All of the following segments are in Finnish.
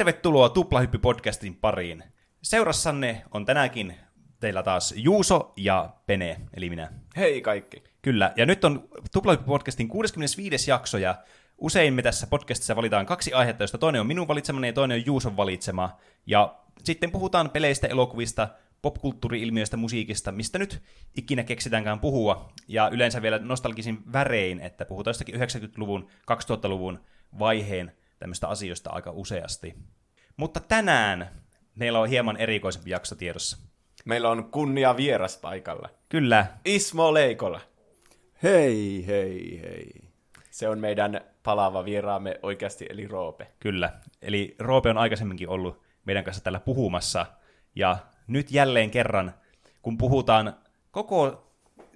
Tervetuloa Tuplahyppy-podcastin pariin. Seurassanne on tänäänkin teillä taas Juuso ja Pene, eli minä. Hei kaikki. Kyllä, ja nyt on Tuplahyppy-podcastin 65. jakso, ja usein me tässä podcastissa valitaan kaksi aihetta, joista toinen on minun valitsemani ja toinen on Juuson valitsema. Ja sitten puhutaan peleistä, elokuvista, popkulttuuri-ilmiöistä, musiikista, mistä nyt ikinä keksitäänkään puhua. Ja yleensä vielä nostalgisin värein, että puhutaan jostakin 90-luvun, 2000-luvun vaiheen tämmöistä asioista aika useasti. Mutta tänään meillä on hieman erikoisempi jakso tiedossa. Meillä on kunnia vieras paikalla. Kyllä. Ismo Leikola. Hei, hei, hei. Se on meidän palaava vieraamme oikeasti, eli Roope. Kyllä. Eli Roope on aikaisemminkin ollut meidän kanssa täällä puhumassa. Ja nyt jälleen kerran, kun puhutaan koko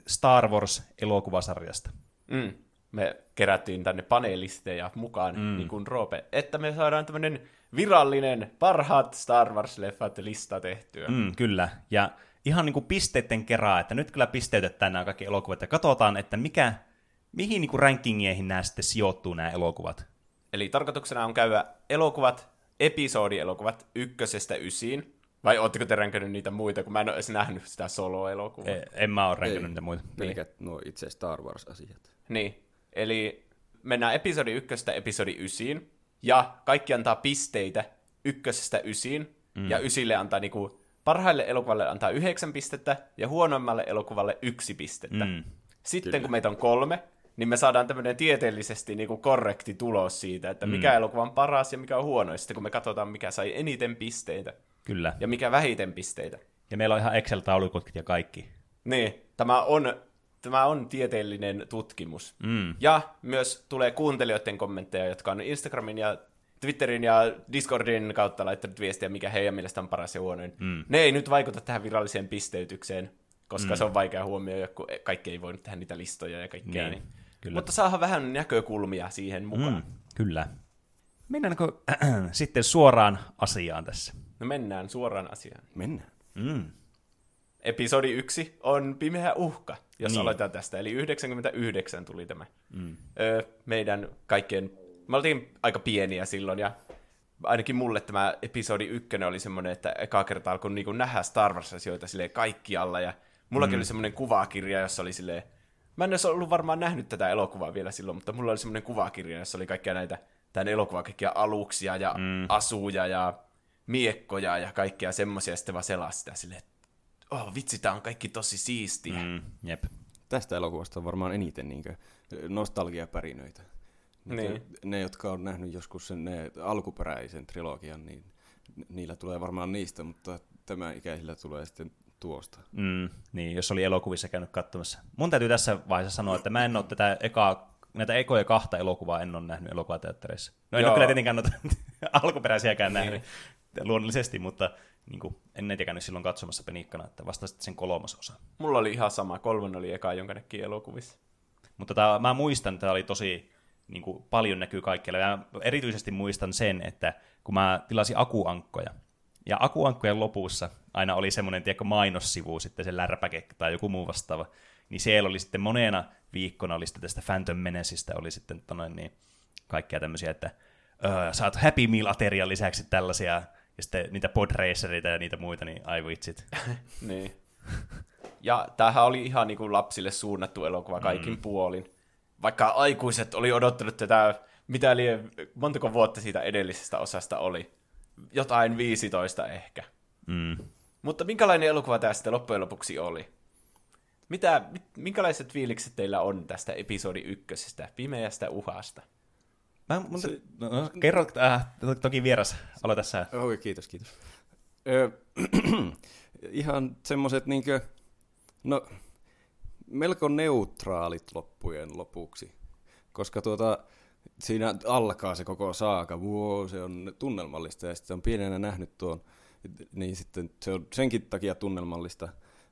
Star Wars-elokuvasarjasta. Mm. Me kerättiin tänne panelisteja mukaan, mm. niin kuin Roope, että me saadaan tämmöinen virallinen parhaat Star Wars-leffat lista tehtyä. Mm, kyllä. Ja ihan niin kuin pisteiden kerää, että nyt kyllä pisteytetään nämä kaikki elokuvat ja katsotaan, että mikä, mihin niin kuin rankingeihin nämä sitten sijoittuu nämä elokuvat. Eli tarkoituksena on käydä elokuvat, episodielokuvat ykkösestä ysiin. Vai ootteko te ränkännyt niitä muita, kun mä en ole edes nähnyt sitä solo-elokuvaa? E- en mä ole ränkännyt niitä muita. Pelkät niin. nuo itse Star Wars-asiat. Niin, eli mennään episodi ykköstä episodi ysiin, ja kaikki antaa pisteitä ykkösestä ysiin, mm. ja ysille antaa niinku, parhaille elokuvalle antaa yhdeksän pistettä, ja huonoimmalle elokuvalle yksi pistettä. Mm. Sitten Kyllä. kun meitä on kolme, niin me saadaan tämmöinen tieteellisesti niinku korrekti tulos siitä, että mikä mm. elokuva on paras ja mikä on huono, ja sitten kun me katsotaan, mikä sai eniten pisteitä, Kyllä. ja mikä vähiten pisteitä. Ja meillä on ihan Excel-taulukot ja kaikki. Niin, tämä on tämä on tieteellinen tutkimus. Mm. Ja myös tulee kuuntelijoiden kommentteja, jotka on Instagramin ja Twitterin ja Discordin kautta laittanut viestiä, mikä heidän mielestä on paras ja huonoin. Mm. Ne ei nyt vaikuta tähän viralliseen pisteytykseen, koska mm. se on vaikea huomioida, kun kaikki ei voinut tehdä niitä listoja ja kaikkea. Niin. Niin. Kyllä. Mutta saadaan vähän näkökulmia siihen mukaan. Mm, kyllä. Mennäänkö sitten suoraan asiaan tässä? No mennään suoraan asiaan. Mennään. Mm. Episodi 1 on Pimeä uhka, jos niin. aloitetaan tästä. Eli 99 tuli tämä. Mm. Öö, meidän kaikkien... Me oltiin aika pieniä silloin, ja ainakin mulle tämä episodi 1 oli semmoinen, että eka kerta alkoi niinku nähdä Star Wars-asioita silleen kaikkialla, ja mullakin mm. oli semmoinen kuvakirja, jossa oli silleen... Mä en olisi ollut varmaan nähnyt tätä elokuvaa vielä silloin, mutta mulla oli semmoinen kuvakirja, jossa oli kaikkia näitä tämän elokuvan kaikkia aluksia ja mm. asuja ja miekkoja ja kaikkea semmoisia, ja sitten vaan selaa sitä silleen, oh vitsi, tää on kaikki tosi siistiä. Mm, jep. Tästä elokuvasta on varmaan eniten niin nostalgiapärinöitä. Niin. Ne, jotka on nähnyt joskus sen ne alkuperäisen trilogian, niin niillä tulee varmaan niistä, mutta tämä ikäisillä tulee sitten tuosta. Mm, niin, jos oli elokuvissa käynyt katsomassa. Mun täytyy tässä vaiheessa sanoa, että mä en ole tätä ekaa, näitä ekoja kahta elokuvaa en ole nähnyt elokuvateattereissa. No en Joo. ole kyllä tietenkään noita alkuperäisiäkään niin. nähnyt luonnollisesti, mutta niin kuin, en näitä käynyt silloin katsomassa penikkana, että vasta sitten sen kolmas osa. Mulla oli ihan sama, kolmen oli eka, jonka näki elokuvissa. Mutta tää, mä muistan, että tämä oli tosi niin kuin, paljon näkyy kaikkialla. Ja erityisesti muistan sen, että kun mä tilasin akuankkoja, ja akuankkojen lopussa aina oli semmoinen tiedätkö, mainossivu, sitten se lärpäke tai joku muu vastaava, niin siellä oli sitten monena viikkona oli sitten tästä Phantom Menacesta oli sitten tonoin, niin, kaikkea tämmöisiä, että öö, saat Happy Meal-aterian lisäksi tällaisia ja sitten niitä podracereita ja niitä muita, niin ai vitsit. niin. Ja tämähän oli ihan niin kuin lapsille suunnattu elokuva kaikin mm. puolin. Vaikka aikuiset oli odottanut tätä, mitä li, montako vuotta siitä edellisestä osasta oli. Jotain 15 ehkä. Mm. Mutta minkälainen elokuva tämä sitten loppujen lopuksi oli? Mitä, minkälaiset fiilikset teillä on tästä episodi ykkösestä, pimeästä uhasta? Mä, mun, se, no, no, kerro, äh, toki vieras, aloita sä. Okei, kiitos, kiitos. Ö, ihan semmoiset niinkö, no, melko neutraalit loppujen lopuksi, koska tuota, siinä alkaa se koko saaka, wow, se on tunnelmallista, ja sitten on pienenä nähnyt tuon, niin sitten se on senkin takia tunnelmallista,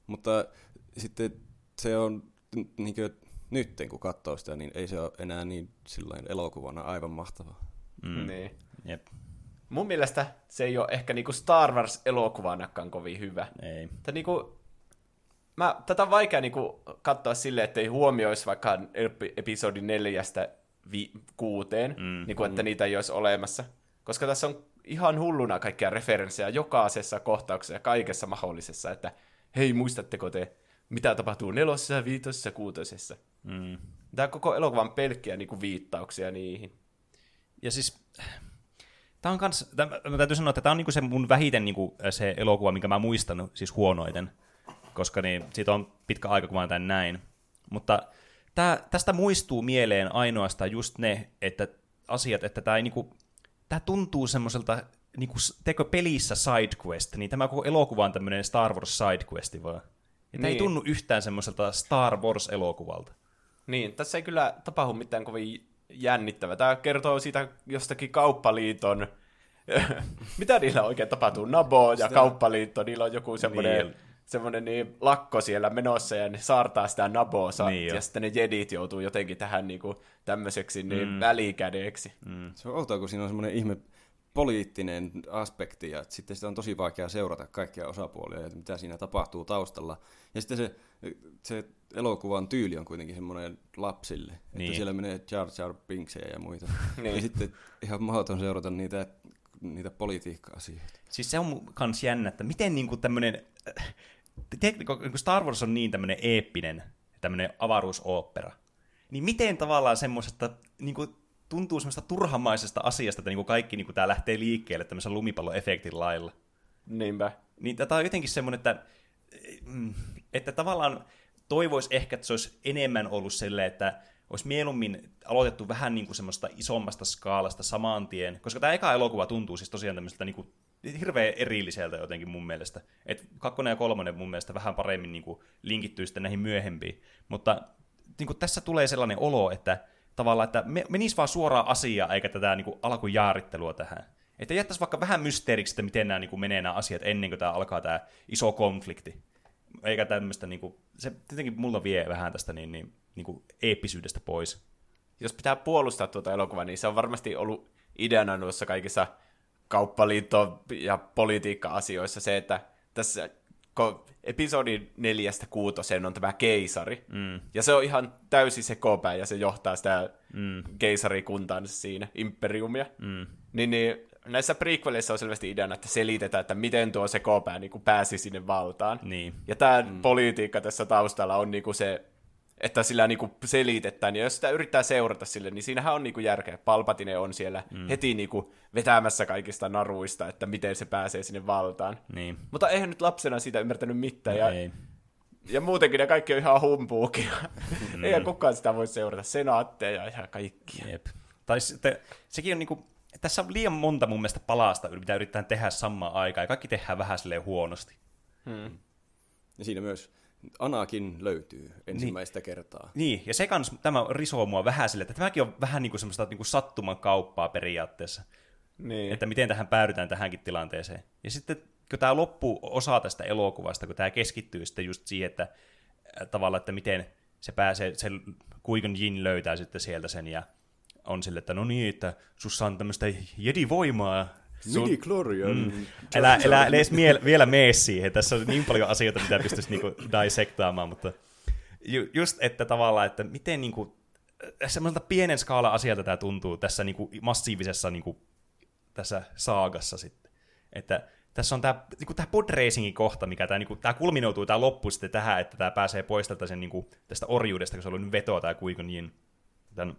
mutta sitten se on niinkö, nyt kun katsoo sitä, niin ei se ole enää niin silloin elokuvana aivan mahtavaa. Mm. Niin. Jep. Mun mielestä se ei ole ehkä niinku Star Wars-elokuvanakaan kovin hyvä. Ei. Tätä, niinku, mä, tätä on vaikea niinku katsoa silleen, että ei huomioisi vaikka episodi neljästä vi- kuuteen, mm. niinku, että mm. niitä ei olisi olemassa. Koska tässä on ihan hulluna kaikkia referenssejä jokaisessa kohtauksessa ja kaikessa mahdollisessa, että hei, muistatteko te, mitä tapahtuu nelosessa, viitosessa, kuutosessa. Mm. Tämä koko elokuvan pelkkiä niin kuin viittauksia niihin. Ja siis, tämä on kans, tämä, mä täytyy sanoa, että tämä on niinku se mun vähiten niinku se elokuva, minkä mä muistan siis huonoiten, koska niin, siitä on pitkä aika, kun mä tämän näin. Mutta tää, tästä muistuu mieleen ainoastaan just ne että asiat, että tämä ei niinku, tää tuntuu semmoiselta niinku, teko pelissä sidequest, niin tämä koko elokuva on tämmöinen Star Wars sidequesti vaan. Ja niin. ei Niin. tunnu yhtään semmoiselta Star Wars-elokuvalta. Niin, tässä ei kyllä tapahdu mitään kovin jännittävää. Tämä kertoo siitä jostakin kauppaliiton... Mitä niillä oikein tapahtuu? Nabo ja Sitä- kauppaliitto, niillä on joku semmoinen, Niin. semmoinen niin lakko siellä menossa ja ne saartaa sitä Naboa sa- Niin jo. ja sitten ne jedit joutuu jotenkin tähän niinku tämmöiseksi niin mm. välikädeksi. Mm. Se on outoa, kun siinä on semmoinen ihme poliittinen aspekti, ja sitten sitä on tosi vaikea seurata kaikkia osapuolia, ja mitä siinä tapahtuu taustalla. Ja sitten se, se elokuvan tyyli on kuitenkin semmoinen lapsille, niin. Niin. että siellä menee Jar Jar Binksejä ja muita. Niin. Ja sitten ihan mahdoton seurata niitä, niitä politiikka-asioita. Siis se on kans jännä, että miten niinku tämmönen, tiedätkö, kun Star Wars on niin tämmönen eeppinen, tämmönen avaruusooppera, niin miten tavallaan semmoisesta, niinku, tuntuu semmoista turhamaisesta asiasta, että niinku kaikki niinku tää lähtee liikkeelle tämmöisen lumipalloefektin lailla. Niinpä. Niin tätä on jotenkin semmoinen, että, mm, että tavallaan toivoisi ehkä, että se olisi enemmän ollut silleen, että olisi mieluummin aloitettu vähän niin kuin semmoista isommasta skaalasta saman tien, koska tämä eka elokuva tuntuu siis tosiaan tämmöiseltä niin kuin hirveän erilliseltä jotenkin mun mielestä. Et kakkonen ja kolmonen mun mielestä vähän paremmin niin kuin linkittyy sitten näihin myöhempiin, mutta niin kuin tässä tulee sellainen olo, että tavallaan, että me, menisi vaan suoraan asiaan, eikä tätä niin kuin alkujaarittelua tähän. Että jättäisi vaikka vähän mysteeriksi, että miten nämä niin kuin menee nämä asiat ennen kuin tämä alkaa tämä iso konflikti. Eikä tämmöistä, niin kuin, se tietenkin mulla vie vähän tästä niin, niin, niin kuin eeppisyydestä pois. Jos pitää puolustaa tuota elokuvaa, niin se on varmasti ollut ideana noissa kaikissa kauppaliitto- ja politiikka-asioissa se, että tässä episodin neljästä kuutoseen on tämä keisari. Mm. Ja se on ihan täysin se ja se johtaa sitä mm. keisarikuntaansa siinä, imperiumia. Mm. Niin, niin näissä prequeleissa on selvästi ideana, että selitetään, että miten tuo se kopä niin kuin pääsi sinne valtaan. Niin. Ja tämä mm. politiikka tässä taustalla on niinku se, että sillä niinku selitetään, ja jos sitä yrittää seurata sille, niin siinähän on niinku järkeä. Palpatine on siellä mm. heti niinku vetämässä kaikista naruista, että miten se pääsee sinne valtaan. Niin. Mutta eihän nyt lapsena siitä ymmärtänyt mitään, ja, Ei. ja muutenkin ne kaikki on ihan humpuukia. Mm. Eihän kukaan sitä voi seurata, senaatteja ja kaikkia. Jep. Tai sitten, sekin on niinku, tässä on liian monta mun mielestä palasta, mitä yritetään tehdä samaan aikaan, ja kaikki tehdään vähän silleen huonosti. Ja siinä myös Anakin löytyy ensimmäistä niin. kertaa. Niin, ja se kans, tämä risoo mua vähän sille, että tämäkin on vähän niin kuin semmoista niin kuin sattuman kauppaa periaatteessa. Niin. Että miten tähän päädytään tähänkin tilanteeseen. Ja sitten kun tämä loppuosa tästä elokuvasta, kun tämä keskittyy sitten just siihen, että äh, tavallaan, että miten se pääsee, se Qui-Gon Jinn löytää sitten sieltä sen ja on sille, että no niin, että sussa on tämmöistä jedi-voimaa. Sun- Midi Glorian. Mm. Älä, älä edes miel, vielä mene siihen. Tässä on niin paljon asioita, mitä pystyisi niinku dissektaamaan, mutta ju, just, että tavallaan, että miten niinku, semmoiselta pienen skaala asialta tämä tuntuu tässä niinku massiivisessa niinku, tässä saagassa sitten. Että tässä on tämä niinku, tää podracingin kohta, mikä tämä niinku, tää kulminoituu, tämä loppu sitten tähän, että tämä pääsee pois tältä sen, niinku, tästä orjuudesta, kun se on ollut vetoa tämä Qui-Gon Jinn, tämän,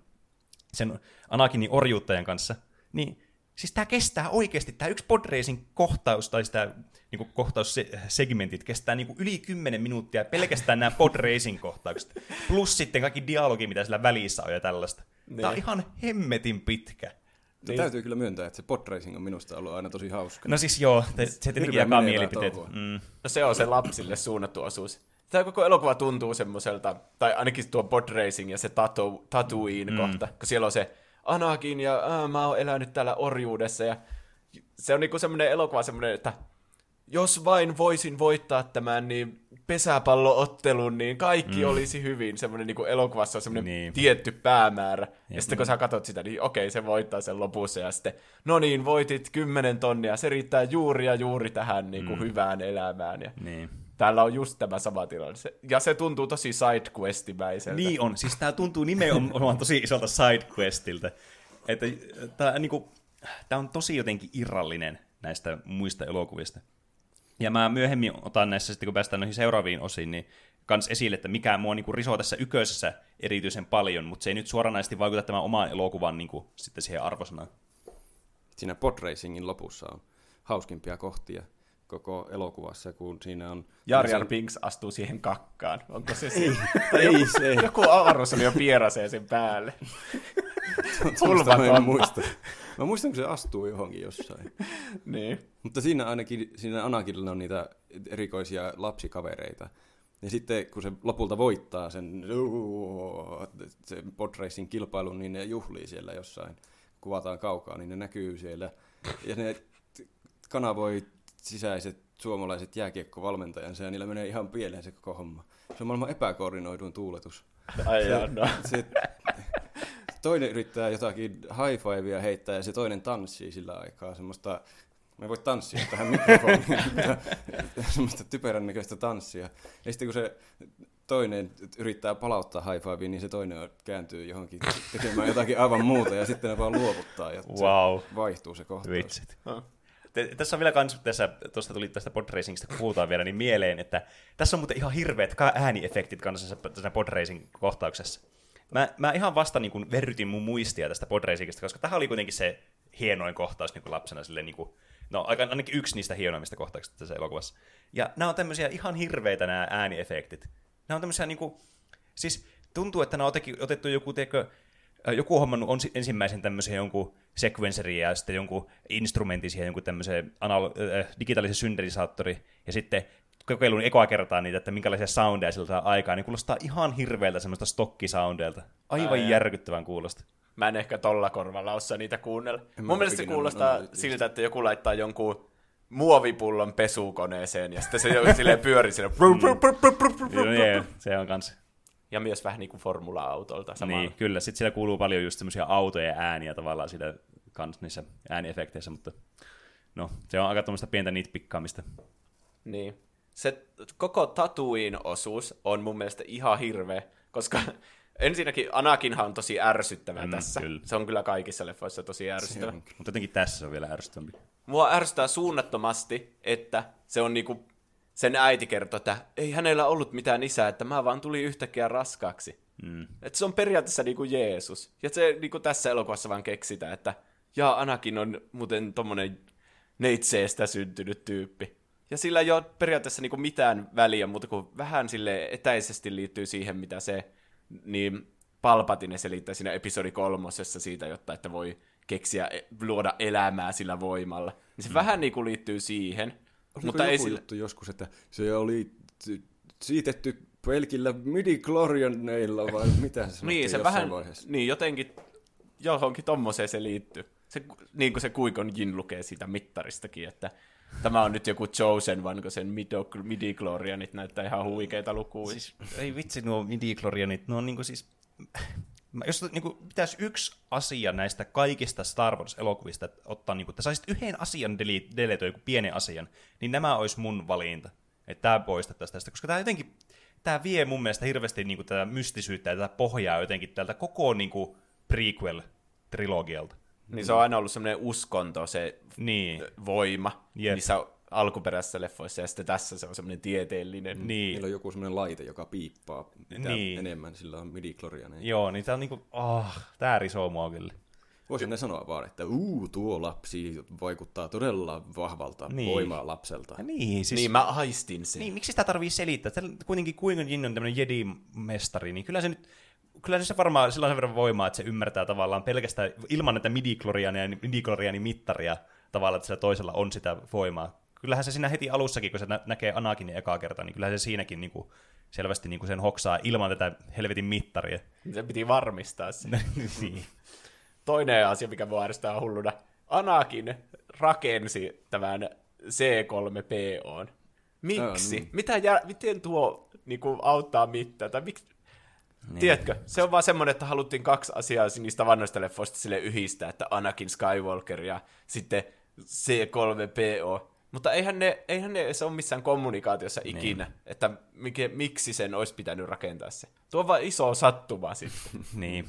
sen Anakinin orjuuttajan kanssa. Niin siis tämä kestää oikeasti, tämä yksi podracing kohtaus, tai sitä niinku, kohtaussegmentit kestää niinku, yli 10 minuuttia, pelkästään nämä podracing kohtaukset. Plus sitten kaikki dialogi, mitä sillä välissä on ja tällaista. Tämä on Niin. ihan hemmetin pitkä. Niin. Täytyy kyllä myöntää, että se podracing on minusta ollut aina tosi hauska. No siis joo, te, se tietenkin jakaa mielipiteet. Mm. No se on se lapsille suunnattu osuus. Tämä koko elokuva tuntuu semmoiselta, tai ainakin tuo podracing ja se tatu, Tatooine mm. kohta, kun siellä on se Anakin ja ää, mä oon elänyt täällä orjuudessa ja se on niinku semmoinen elokuva semmoinen, että jos vain voisin voittaa tämän niin pesäpalloottelun, niin kaikki mm. olisi hyvin. Semmoinen niin elokuvassa on semmoinen niin. Tietty päämäärä. Ja sitten kun sä katsot sitä, niin okei, se voittaa sen lopussa. Ja sitten, no niin, voitit 10 tonnia. Se riittää juuri ja juuri tähän niin kuin mm. hyvään elämään. Ja Niin. Täällä on just tämä sama tilanne. Se, ja se tuntuu tosi sidequestimäiseltä. Niin on, siis tämä tuntuu nimenomaan tosi isolta sidequestiltä. Että tää, niinku, tämä on tosi jotenkin irrallinen näistä muista elokuvista. Ja mä myöhemmin otan näissä, sitten kun päästään noihin seuraaviin osiin, niin kans esille, että mikä mua niin risoo tässä yköisessä erityisen paljon, mutta se ei nyt suoranaisesti vaikuta tämän omaan elokuvan niin kuin, sitten siihen arvosanaan. Siinä podracingin lopussa on hauskimpia kohtia koko elokuvassa, kun siinä on... Jar Jar Binks astuu siihen kakkaan. Onko se ei, ei se. Joku avaruus oli jo pierasee sen päälle. Mä en muista. Mä muistan, kun se astuu johonkin jossain. niin. Mutta siinä ainakin, siinä Anakilla on niitä erikoisia lapsikavereita. Ja sitten kun se lopulta voittaa sen, sen podracing kilpailun, niin ne juhlii siellä jossain. Kuvataan kaukaa, niin ne näkyy siellä. Ja ne kanavoi sisäiset suomalaiset jääkiekkovalmentajansa ja niillä menee ihan pieleen se koko homma. Se on maailman epäkoordinoidun tuuletus. Ai se, no. se, toinen yrittää jotakin high fivea heittää ja se toinen tanssii sillä aikaa semmoista Mä voi tanssia tähän mikrofoniin, semmoista typerän näköistä tanssia. Ja sitten kun se toinen yrittää palauttaa high fivea, niin se toinen kääntyy johonkin tekemään jotakin aivan muuta ja sitten ne vaan luovuttaa ja wow. se vaihtuu se kohtaus. Vitsit. Tässä on vielä kans, tässä, tuosta tuli tästä podracingista, kun puhutaan vielä, niin mieleen, että tässä on muuten ihan hirveät ääniefektit kanssa tässä podracing-kohtauksessa. Mä, mä ihan vasta niin kuin verrytin mun muistia tästä podracingista, koska tämä oli kuitenkin se hienoin kohtaus niin kuin lapsena, silleen, niin kuin, no ainakin yksi niistä hienoimmista kohtauksista tässä elokuvassa. Ja nämä on tämmöisiä ihan hirveitä nämä ääniefektit. Nämä on tämmöisiä niin kuin, siis tuntuu, että nämä on otettu joku, teikö, joku hommannut on ensimmäisen tämmöisen jonkun sequencerin ja sitten jonkun instrumentin siihen, jonkun tämmöisen anal- äh, digitaalisen syntetisaattori, ja sitten kokeilun ekoa kertaa niitä, että minkälaisia soundeja siltä saa aikaa, niin kuulostaa ihan hirveältä semmoista stokkisoundeilta. Aivan Ää, järkyttävän kuulosta. Mä en ehkä tolla korvalla osaa niitä kuunnella. En Mun mielestä se kuulostaa no, siltä, että joku laittaa jonkun muovipullon pesukoneeseen ja sitten se silleen pyörii sille. Se on kans ja myös vähän niin kuin formula-autolta samalla. Niin, kyllä. Sitten siellä kuuluu paljon just semmoisia autojen ääniä tavallaan siitä kans niissä ääniefekteissä, mutta no, se on aika tuommoista pientä nitpikkaamista. Niin. Se koko tatuin osuus on mun mielestä ihan hirveä, koska ensinnäkin Anakinhan on tosi ärsyttävä mm, tässä. Kyllä. Se on kyllä kaikissa leffoissa tosi ärsyttävä. Mutta jotenkin tässä se on vielä ärsyttävämpi. Mua ärsyttää suunnattomasti, että se on niinku sen äiti kertoi, että ei hänellä ollut mitään isää, että mä vaan tuli yhtäkkiä raskaaksi. Mm. Että se on periaatteessa niin kuin Jeesus. Ja se niin kuin tässä elokuvassa vaan keksitään, että ja Anakin on muuten tommonen neitseestä syntynyt tyyppi. Ja sillä ei ole periaatteessa niin kuin mitään väliä, mutta kun vähän sille etäisesti liittyy siihen, mitä se niin Palpatine selittää siinä episodi kolmosessa siitä, jotta että voi keksiä, e, luoda elämää sillä voimalla. Niin se mm. vähän niin kuin liittyy siihen. Oliko mutta joku ei juttu joskus, että se oli siitetty pelkillä midi vai mitä se Niin, se vähän, vaiheessa. niin jotenkin johonkin tommoseen se liittyy. Se, niin kuin se Kuikon Jin lukee siitä mittaristakin, että tämä on nyt joku Chosen, vaan sen midi näyttää ihan huikeita lukuja. Siis, ei vitsi, nuo midi nuo on niin kuin siis jos niin kuin, pitäisi yksi asia näistä kaikista Star Wars-elokuvista että ottaa, niin kuin, että saisit yhden asian deletoida, joku pienen asian, niin nämä olisi mun valinta. Että tämä poistettaisiin tästä, koska tämä jotenkin, tämä vie mun mielestä hirveästi niin kuin, tätä mystisyyttä ja tätä pohjaa jotenkin tältä koko niin kuin, prequel-trilogialta. Niin se on aina ollut semmoinen uskonto, se niin. voima yep. niissä alkuperäisissä leffoissa, ja sitten tässä se on semmoinen tieteellinen. Niin. Niillä on joku semmoinen laite, joka piippaa mitä niin. enemmän, sillä on midi Joo, niin tämä on niinku, oh, tää risoo mua kyllä. Voisin ne sanoa vaan, että uu, tuo lapsi vaikuttaa todella vahvalta niin. voimaa lapselta. Ja niin, siis, niin, mä aistin sen. Niin, miksi sitä tarvii selittää? Täällä kuitenkin kuinka Jin on tämmöinen Jedi-mestari, niin kyllä se nyt kyllä se varmaan sillä on sen verran voimaa, että se ymmärtää tavallaan pelkästään ilman näitä midi ja midi mittaria tavallaan, että sillä toisella on sitä voimaa kyllähän se siinä heti alussakin, kun se nä- näkee Anakinin ekaa kertaa, niin kyllähän se siinäkin niin kuin, selvästi niin kuin sen hoksaa ilman tätä helvetin mittaria. Se piti varmistaa se. niin. Toinen asia, mikä voi ärsyttää hulluna. Anakin rakensi tämän C3PO. Miksi? Niin. Mitä jär... Miten tuo niin kuin, auttaa mitään? Tai miksi... Niin. Tiedätkö, se on vaan semmoinen, että haluttiin kaksi asiaa niistä vannoista leffoista sille yhdistää, että Anakin Skywalker ja sitten C3PO. Mutta eihän ne, eihän ne edes ole missään kommunikaatiossa niin. ikinä, niin. että mikä, miksi sen olisi pitänyt rakentaa se. Tuo on vaan iso sattuma sitten. niin.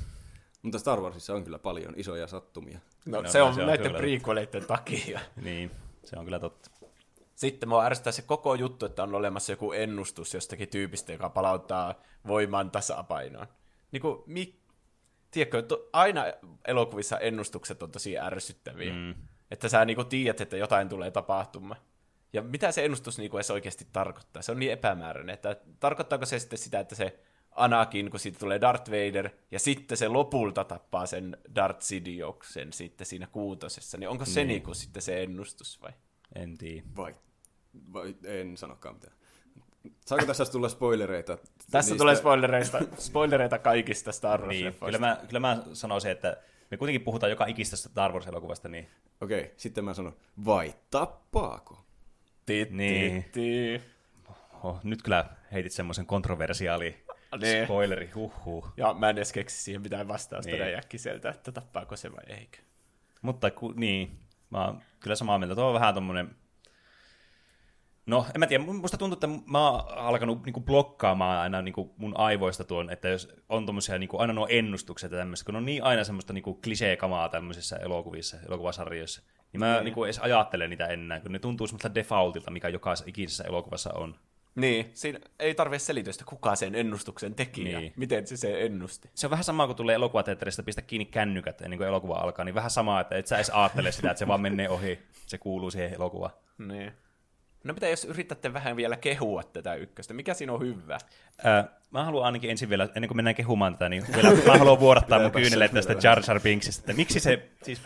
Mutta Star Warsissa on kyllä paljon isoja sattumia. No, No, se no, on se on näiden prequeleiden takia. Niin, se on kyllä totta. Sitten mua ärsyttää se koko juttu, että on olemassa joku ennustus jostakin tyypistä, joka palauttaa voiman tasapainoon. Niin kuin, mi... Tiedätkö, to, aina elokuvissa ennustukset on tosi ärsyttäviä. Mm. Että sä niinku tiedät, että jotain tulee tapahtumaan. Ja mitä se ennustus niinku edes oikeasti tarkoittaa? Se on niin epämääräinen, että tarkoittaako se sitten sitä, että se Anakin, kun siitä tulee Darth Vader, ja sitten se lopulta tappaa sen Darth Sidioksen sitten siinä kuutosessa, niin onko se Niin. niinku sitten se ennustus vai? En tiedä. Vai, vai en sanokaan mitään. Saako tässä tulla spoilereita? Tässä niistä? tulee spoilereista, spoilereita kaikista Star Niin, Wars-leffoista. kyllä mä, kyllä mä sanoisin, että me kuitenkin puhutaan joka ikistä Star Wars-elokuvasta, niin Okei, sitten mä sanon, vai tappaako? Ti, Niin. oh, nyt kyllä heitit semmoisen kontroversiaali Niin. spoileri, huhhuh. Ja mä en edes keksi siihen mitään vastausta Niin. äkkiseltä, että tappaako se vai eikö. Mutta ku, niin, mä oon kyllä samaa mieltä. Tuo on vähän tommonen... No, en mä tiedä, musta tuntuu, että mä oon alkanut niinku blokkaamaan aina niinku mun aivoista tuon, että jos on tommosia niinku, aina nuo ennustukset ja tämmöistä, kun on niin aina semmoista niinku klisee-kamaa tämmöisissä elokuvissa, elokuvasarjoissa, niin mä Niin. niinku edes ajattelen niitä enää, kun ne tuntuu semmoista defaultilta, mikä jokaisessa ikisessä elokuvassa on. Niin, siinä ei tarvitse selitystä, kuka sen ennustuksen teki ja Niin. miten se se ennusti. Se on vähän sama, kun tulee elokuvateatterista pistä kiinni kännykät ennen kuin elokuva alkaa, niin vähän sama, että et sä edes ajattele sitä, että se vaan menee ohi, se kuuluu siihen elokuvaan. Niin. No mitä jos yritätte vähän vielä kehua tätä ykköstä? Mikä siinä on hyvä? Ää, mä haluan ainakin ensin vielä, ennen kuin mennään kehumaan tätä, niin vielä, mä haluan vuodattaa mun kyynelle tästä Jar Jar Binksistä. Että miksi se, siis,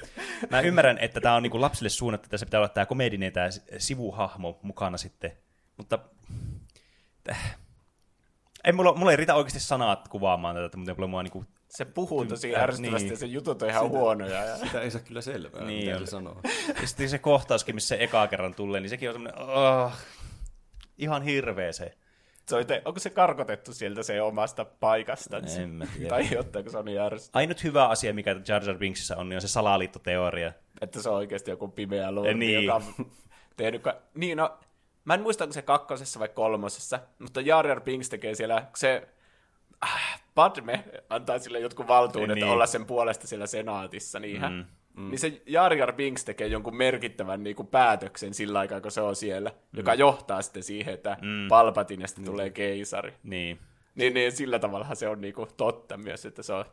mä ymmärrän, että tämä on niinku lapsille suunnattu, että se pitää olla tämä komedinen, tämä sivuhahmo mukana sitten, mutta äh, ei mulla, mulla ei riitä oikeasti sanat kuvaamaan tätä, mutta mulla mua niinku, Se puhuu tosi Äh, ärsyttävästi niin. ja se jutut on ihan huonoja. Ja... Sitä ei saa kyllä selvää, Niin mitä sanoo. ja sitten se kohtauskin, missä se ekaa kerran tulee, niin sekin on semmoinen, oh, ihan hirveä se. Se on te, onko se karkotettu sieltä se omasta paikastansa? En mä tiedä. Tai kun se on niin ärsyttävää. Ainut hyvä asia, mikä Jar Jar Binksissä on, niin on se salaliittoteoria. Että se on oikeasti joku pimeä lordi, Niin. joka on tehnyt... Ka- niin, no, mä en muista, onko se kakkosessa vai kolmosessa, mutta Jar Jar Binks tekee siellä, se ah, Padme antaa sille jotkut valtuudet Niin. niin. olla sen puolesta siellä senaatissa, niin, mm. Mm. niin se Jar Jar Binks tekee jonkun merkittävän niin kuin päätöksen sillä aikaa, kun se on siellä, mm. joka johtaa sitten siihen, että mm. Palpatinesta tulee keisari. Niin, Niin, niin sillä tavalla se on niin kuin totta myös, että se on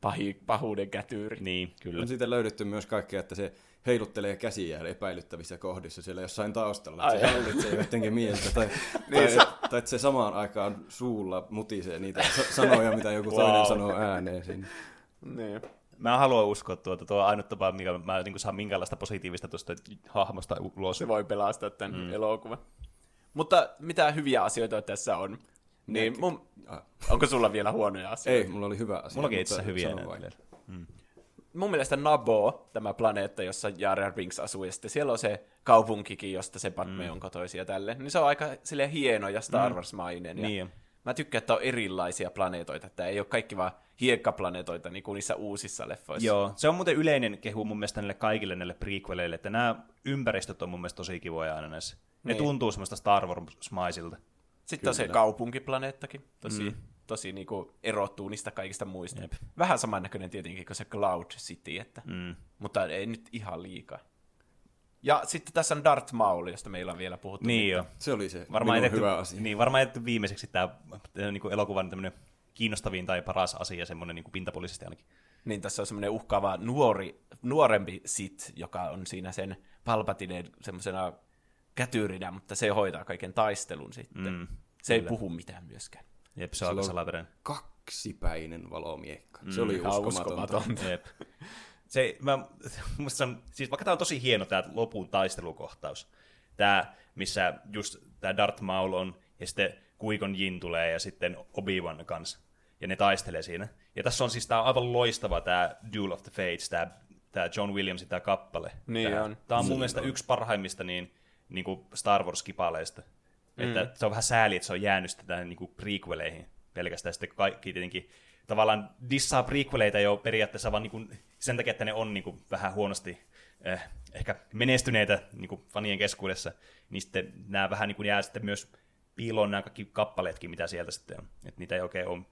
pahi, pahuuden kätyyri. niin, kyllä. On siitä löydetty myös kaikkea, että se heiluttelee käsiään epäilyttävissä kohdissa siellä jossain taustalla. Että Ai. se hallitsee jotenkin mieltä. Tai, Niin tai, se- tai, että se samaan aikaan suulla mutisee niitä sa- sanoja, mitä joku toinen Wow. sanoo ääneen siinä. Niin. Mä haluan uskoa tuota, tuo on ainut tapa, mikä mä niin saan minkäänlaista positiivista tuosta hahmosta ulos. se voi pelastaa tämän mm. elokuvan. Mutta mitä hyviä asioita tässä on? Niin mun, Ah. onko sulla vielä huonoja asioita? Ei, mulla oli hyvä asia. Mullakin itse hyviä vielä. Mun mielestä Nabo, tämä planeetta, jossa Jar Jar Binks asuu, ja sitten siellä on se kaupunkikin, josta se Padme mm. on kotoisin ja tälle. Niin se on aika sille hieno ja Star Wars-mainen. Ja Niin. Mä tykkään, että on erilaisia planeetoita, että ei ole kaikki vaan hiekkaplaneetoita, niin kuin niissä uusissa leffoissa. Joo, se on muuten yleinen kehu mun mielestä näille kaikille näille prequeleille, että nämä ympäristöt on mun mielestä tosi kivoja aina näissä. Ne Niin. tuntuu semmoista Star Wars-maisilta. Sitten on se kaupunkiplaneettakin, tosi, mm. tosi niinku erottuu niistä kaikista muista. Jep. Vähän samannäköinen tietenkin kuin se Cloud City, että, Mm. mutta ei nyt ihan liikaa. Ja sitten tässä on Darth Maul, josta meillä on vielä puhuttu. Niin joo. Se oli se Varmaan jätetty, hyvä asia. Niin, varmaan jätetty viimeiseksi tämä niin elokuvan tämmöinen kiinnostavin tai paras asia, semmoinen niin pintapuolisesti ainakin. Niin tässä on semmoinen uhkaava nuori, nuorempi sit, joka on siinä sen Palpatineen semmoisena kätyrinä, mutta se hoitaa kaiken taistelun sitten. Mm, se ei puhu mitään myöskään. Jep, se on aika salaperäinen. Kaksipäinen valomiekka. Se oli Ihan uskomatonta. uskomatonta. Jep. Se, mä, musta siis vaikka tämä on tosi hieno tämä lopun taistelukohtaus, tämä, missä just tämä Darth Maul on, ja sitten Qui-Gon Jinn tulee, ja sitten Obi-Wan kanssa, ja ne taistelee siinä. Ja tässä on siis tämä aivan loistava tämä Duel of the Fates, tämä, tämä John Williamsin tämä kappale. Niin Tää- on. Tämä on mun mielestä yksi parhaimmista niin, niin kuin Star Wars-kipaleista. Mm. Että se on vähän sääli, että se on jäänyt sitten tähän niin kuin prequeleihin pelkästään. Sitten kaikki tietenkin tavallaan dissaa prequeleita jo periaatteessa vaan niin kuin sen takia, että ne on niin kuin vähän huonosti eh, ehkä menestyneitä niin kuin fanien keskuudessa, niin sitten nämä vähän niin kuin jää sitten myös piiloon nämä kaikki kappaleetkin, mitä sieltä sitten on. Että niitä ei oikein ole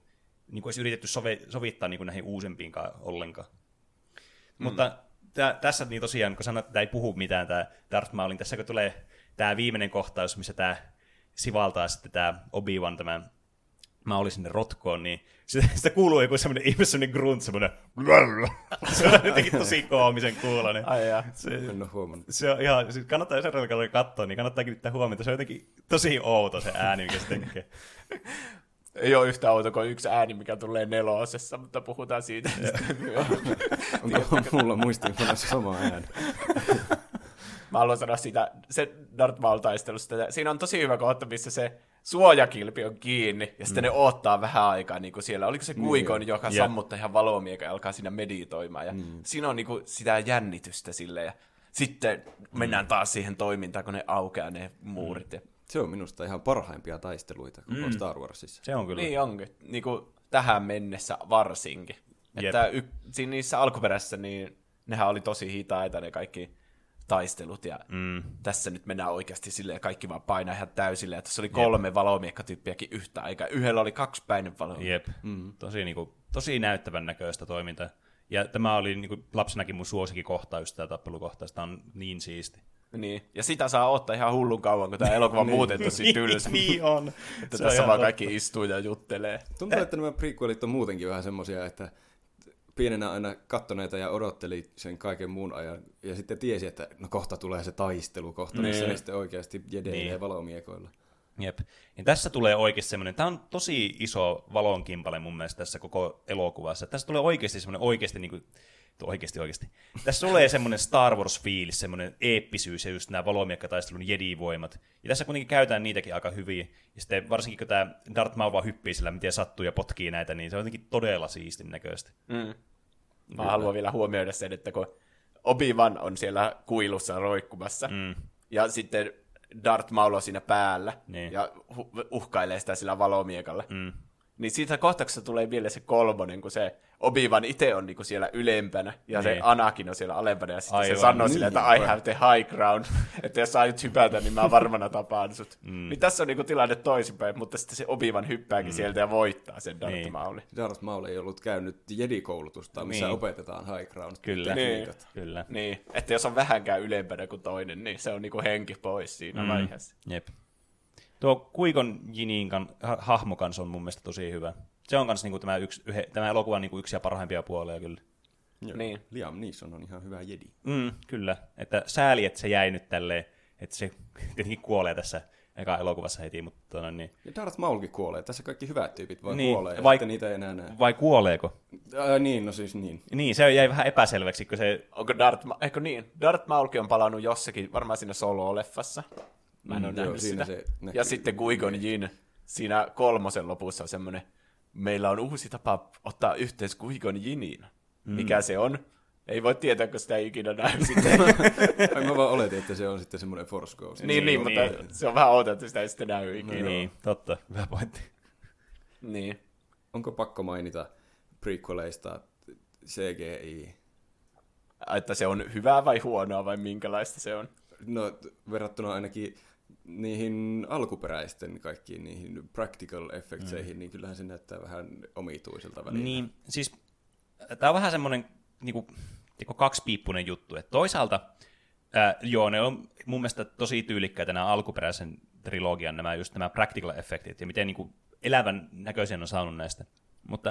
niin kuin olisi yritetty sovi, sovittaa niin kuin näihin uusempiinkaan ollenkaan. Mm. Mutta tää, tässä niin tosiaan, kun sanoit, että tämä ei puhu mitään, tämä Darth Maulin, tässä kun tulee tämä viimeinen kohtaus, missä tämä sivaltaa sitten tämä Obi-Wan, tämä mä olin sinne rotkoon, niin sitä, sitä kuuluu joku semmoinen ihme, semmoinen grunt, semmoinen se on jotenkin tosi koomisen kuulonen. Ai jaa. Se, En ole huomannut. se on ihan, siis kannattaa seuraavalla kerralla katsoa, niin kannattaa kiinnittää huomiota. Se on jotenkin tosi outo se ääni, mikä se tekee. Ei ole yhtä outo kuin yksi ääni, mikä tulee nelosessa, mutta puhutaan siitä. Onko mulla muistiinpanossa sama ääni? Mä haluan sanoa sitä, se Darth Maul-taistelusta, siinä on tosi hyvä kohta, missä se suojakilpi on kiinni, ja sitten mm. ne odottaa vähän aikaa niin kuin siellä. Oliko se kuikon, joka Jep. sammuttaa ihan valomieka ja alkaa siinä meditoimaan, ja mm. siinä on niin kuin sitä jännitystä sille ja sitten mennään taas siihen toimintaan, kun ne aukeaa ne muurit. Ja... Se on minusta ihan parhaimpia taisteluita koko mm. Star Warsissa. Se on kyllä. Niin onkin, niin kuin tähän mennessä varsinkin. Jep. Että y- siinä niissä alkuperäisissä, niin nehän oli tosi hitaita ne kaikki taistelut, ja Mm. tässä nyt mennään oikeasti silleen, kaikki vaan painaa ihan täysille, ja tässä oli kolme valomiekkatyyppiäkin yhtä aikaa. Yhdellä oli kaksipäinen valomiekka. Jep. Mm. Tosi, niin kuin, tosi näyttävän näköistä toimintaa. Ja tämä oli niin kuin, lapsenakin mun suosikkikohta, just tämä tappelukohtaus. Tämä on niin siisti. Niin. Ja sitä saa ottaa ihan hullun kauan, kun tämä elokuva muuten tosi tylsä. niin on. Että Se tässä vaan totta. kaikki istuu ja juttelee. Tuntuu, että nämä prequelit on muutenkin vähän semmosia, että pienenä aina kattoneita ja odotteli sen kaiken muun ajan. Ja sitten tiesi, että no kohta tulee se taistelu, kohta missä Niin. ne sitten oikeasti jedeilee Niin. niin. valomiekoilla. Jep. Ja tässä tulee oikeasti semmoinen, tämä on tosi iso valonkimpale mun mielestä tässä koko elokuvassa. Tässä tulee oikeasti semmoinen oikeasti, niin kuin, oikeasti oikeasti. Tässä tulee semmoinen Star Wars-fiilis, semmoinen eeppisyys ja just nämä valomiekkataistelun jedi-voimat. Ja tässä kuitenkin käytetään niitäkin aika hyvin. Ja sitten varsinkin kun tämä Darth Maul vaan hyppii sillä, miten sattuu ja potkii näitä, niin se on jotenkin todella siistin näköistä. Mm. Mä haluan vielä huomioida sen, että kun Obi-Wan on siellä kuilussa roikkumassa, Mm. ja sitten Darth Maul on siinä päällä, Niin. ja uhkailee sitä sillä valomiekalla, Mm. Niin siitä kohtauksesta tulee vielä se kolmonen, kun se Obi-Wan itse on niinku siellä ylempänä, ja se Niin. Anakin on siellä alempana, ja sitten Aivan. se sanoo Niin, sille, että I have the high ground, että jos sä aiot hypätä, niin mä varmana tapaan sut. Mm. Niin tässä on niinku tilanne toisinpäin, mutta sitten se Obi-Wan hyppääkin sieltä ja voittaa sen Darth Niin. Maulin. Darth Maul ei ollut käynyt jedi-koulutusta, missä Niin. opetetaan high ground Kyllä. tekniikat. Kyllä. Niin, että jos on vähänkään ylempänä kuin toinen, niin se on niinku henki pois siinä mm. vaiheessa. Jep. Tuo Kuikon Jinin kan, ha, hahmo kanssa on mun mielestä tosi hyvä. Se on kanssa niinku tämä, yksi, yhe, tämä elokuvan niinku yksi ja parhaimpia puolia kyllä. Joo. Niin. Liam Neeson on ihan hyvä jedi. Mm, kyllä. Että sääli, että se jäi nyt tälleen, että se tietenkin kuolee tässä eka elokuvassa heti, mutta tota, niin. Ja Darth Maulkin kuolee. Tässä kaikki hyvät tyypit vaan Niin, kuolee, vai- sitten niitä ei enää näe. Vai kuoleeko? Ää, niin, no siis niin. Niin, se jäi vähän epäselväksi, kun se... Onko Darth, Ma- eikö niin? Darth Maulkin on palannut jossakin, varmaan siinä solo-leffassa. Mä en ole Mm, nähnyt joo, siinä sitä. se näkyy. ja sitten Qui-Gon Jinn, siinä kolmosen lopussa on semmoinen, meillä on uusi tapa ottaa yhteys Qui-Gon Jinniin. Mm. Mikä se on? Ei voi tietää, kun sitä ei ikinä näy sitten. Mä vaan oletin, että se on sitten semmoinen Force Ghost. niin, niin, mutta niin. se on vähän outoa, että sitä ei sitten näy ikinä. Niin, totta. Hyvä pointti. Niin. Onko pakko mainita prequeleista CGI? Että se on hyvää vai huonoa vai minkälaista se on? No, verrattuna ainakin niihin alkuperäisten kaikkiin niihin practical effectseihin, mm. niin kyllähän se näyttää vähän omituiselta välillä. Niin, siis tämä on vähän semmoinen niinku, niinku kaksipiippunen juttu. Et toisaalta, ää, joo, ne on mun mielestä tosi tyylikkäitä nämä alkuperäisen trilogian nämä just nämä practical effectit ja miten niinku elävän näköisen on saanut näistä. Mutta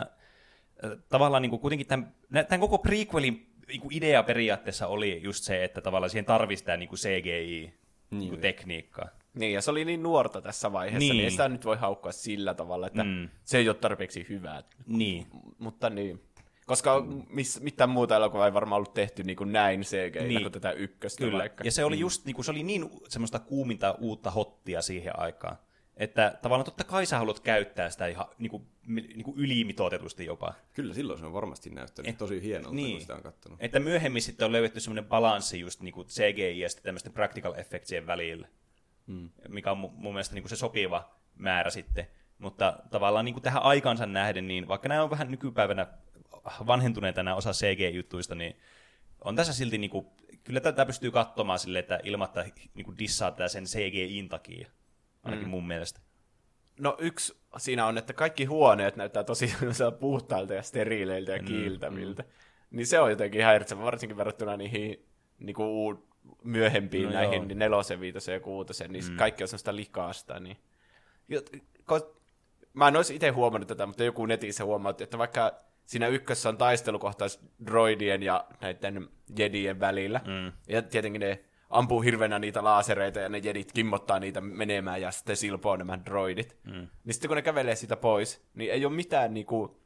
ää, tavallaan niinku kuitenkin tämän, tämän koko prequelin niinku idea periaatteessa oli just se, että tavallaan siihen tarvitsee niinku CGI niinku tekniikkaa. Niin, ja se oli niin nuorta tässä vaiheessa, niin, Niin. niin ei sitä nyt voi haukkua sillä tavalla, että Mm. mm. se ei ole tarpeeksi hyvää. Niin, Mutta niin. Koska miss, mitään muuta elokuvaa ei varmaan ollut tehty niin kuin näin CGI Niin. niin. kuin tätä ykköstä Kyllä, vaikka. ja se oli just niinku, se oli niin semmoista kuuminta uutta hottia siihen aikaan, että tavallaan totta kai sä haluat käyttää sitä ihan niinku, mi- niinku ylimitoitetusti jopa. Kyllä silloin se on varmasti näyttänyt Et- tosi hienolta, niin. kun sitä on kattonut. Että myöhemmin sitten on löydetty semmoinen balanssi just niinku CGI ja sitten tämmöisten practical effectsien välillä, mm. mikä on mu- mun mielestä niinku se sopiva määrä sitten. Mutta tavallaan niinku tähän aikansa nähden, niin vaikka nämä on vähän nykypäivänä vanhentuneita nämä osa CG-juttuista, niin on tässä silti, niinku, kyllä tätä pystyy katsomaan silleen, että ilmatta niinku dissaa tätä sen CGIin takia, ainakin mm. mun mielestä. No yksi siinä on, että kaikki huoneet näyttää tosi puhtailta ja steriileiltä ja kiiltämiltä. Mm, mm. Niin se on jotenkin häiritsevä, varsinkin verrattuna niihin niin kuin myöhempiin no näihin, joo. niin nelosen, viitosen ja kuutosen, niin mm. kaikki on semmoista likaasta. Niin... Mä en olisi itse huomannut tätä, mutta joku netissä huomautti, että vaikka siinä ykkössä on taistelukohtaus droidien ja näiden jedien välillä, mm. ja tietenkin ne ampuu hirveänä niitä laasereita ja ne jedit kimmottaa niitä menemään ja sitten silpoo nämä droidit. Mm. Niin sitten kun ne kävelee siitä pois, niin ei ole mitään niinku,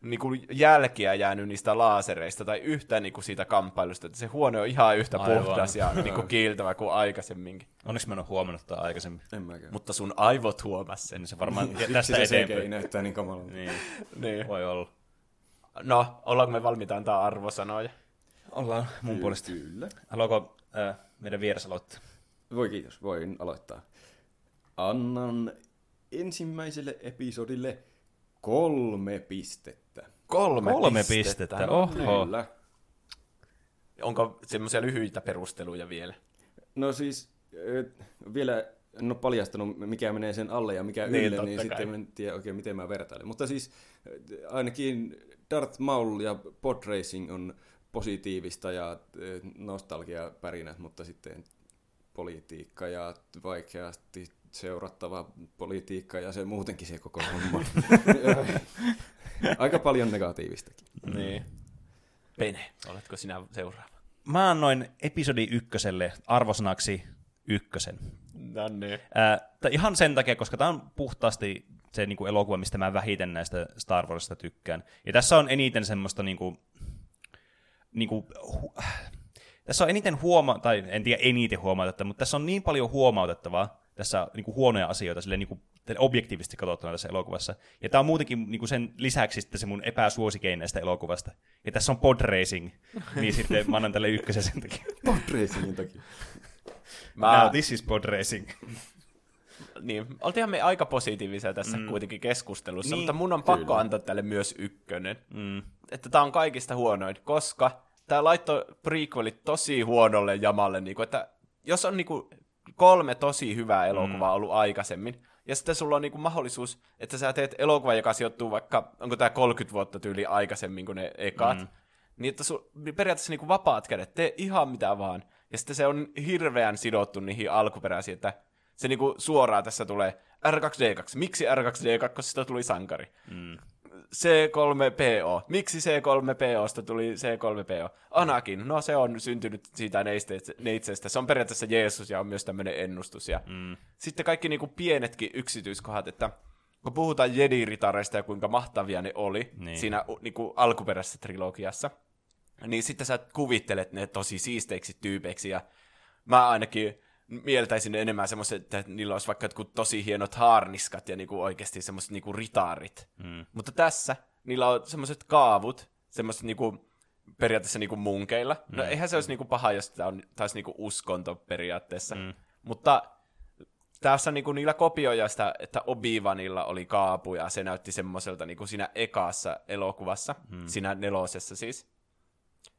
niinku jälkiä jäänyt niistä laasereista tai yhtään niinku siitä kamppailusta. Että se huone on ihan yhtä Aivan. puhdas ja niinku kiiltävä kuin aikaisemminkin. Onneksi mä en ole huomannut tätä aikaisemmin. En mäkään. Mutta sun aivot huomas sen. Niin se varmaan tästä eteenpäin. näyttää niin kamalalta. niin. niin. Voi olla. No, ollaanko me valmiita antaa arvosanoja? Ollaan mun Ky- puolesta. Kyllä. Haluaako meidän vieras aloittaa? Voi kiitos, voin aloittaa. Annan ensimmäiselle episodille kolme pistettä. Kolme, kolme pistettä. pistettä. Oho. Kyllä. Onko semmoisia lyhyitä perusteluja vielä? No siis vielä en ole paljastanut, mikä menee sen alle ja mikä niin, ylle, niin kai. sitten en tiedä oikein, miten mä vertailen. Mutta siis ainakin Darth Maul ja Pod Racing on positiivista ja nostalgia pärinä, mutta sitten politiikka ja vaikeasti seurattava politiikka ja se muutenkin se koko homma. Aika paljon negatiivistakin. Niin. Pene, oletko sinä seuraava? Mä annoin episodi ykköselle arvosanaksi ykkösen. Äh, ihan sen takia, koska tämä on puhtaasti se niin kuin elokuva, mistä mä vähiten näistä Star Warsista tykkään. Ja tässä on eniten semmoista niin kuin, niin kuin, hu- tässä on eniten huoma, tai en tiedä eniten huomautettavaa, mutta tässä on niin paljon huomautettavaa, tässä niin kuin huonoja asioita silleen, niin kuin, objektiivisesti katsottuna tässä elokuvassa. Ja tämä on muutenkin niin kuin sen lisäksi sitten se mun epäsuosikein näistä elokuvasta. Ja tässä on pod racing, niin sitten mä annan tälle ykkösen sen takia. Pod racingin takia. Mä... Now this is pod racing. niin, oltiinhan me aika positiivisia tässä mm. kuitenkin keskustelussa, niin, mutta mun on pakko kyllä. antaa tälle myös ykkönen. Mm. Että tää on kaikista huonoin, koska tää laittoi prequelit tosi huonolle jamalle, niin kuin, että jos on niin kuin, kolme tosi hyvää elokuvaa mm. ollut aikaisemmin, ja sitten sulla on niinku mahdollisuus, että sä teet elokuva, joka sijoittuu vaikka, onko tämä 30 vuotta tyyli aikaisemmin kuin ne ekat, mm. niin että su, periaatteessa niinku vapaat kädet, tee ihan mitä vaan. Ja sitten se on hirveän sidottu niihin alkuperäisiin, että se niinku suoraan tässä tulee R2D2. Miksi R2D2 tuli sankari? Mm. C3PO. Miksi C3POsta tuli C3PO? Anakin, no se on syntynyt siitä neitsestä. Se on periaatteessa Jeesus ja on myös tämmöinen ennustus. Ja mm. Sitten kaikki niinku pienetkin yksityiskohdat, että kun puhutaan Jedi-ritareista ja kuinka mahtavia ne oli niin. siinä niinku alkuperäisessä trilogiassa, niin sitten sä kuvittelet ne tosi siisteiksi tyypeiksi ja mä ainakin mieltäisin enemmän semmoiset, että niillä olisi vaikka jotkut tosi hienot haarniskat ja niinku oikeasti semmoiset niinku ritaarit. Mm. Mutta tässä niillä on semmoiset kaavut, semmoiset niinku, periaatteessa niinku munkeilla. No mm. eihän se olisi niinku paha, jos tämä on taas niinku uskonto periaatteessa. Mm. Mutta tässä niinku niillä kopioja sitä, että Obi-Wanilla oli kaapu ja se näytti semmoiselta niinku siinä ekassa elokuvassa, mm. siinä nelosessa siis.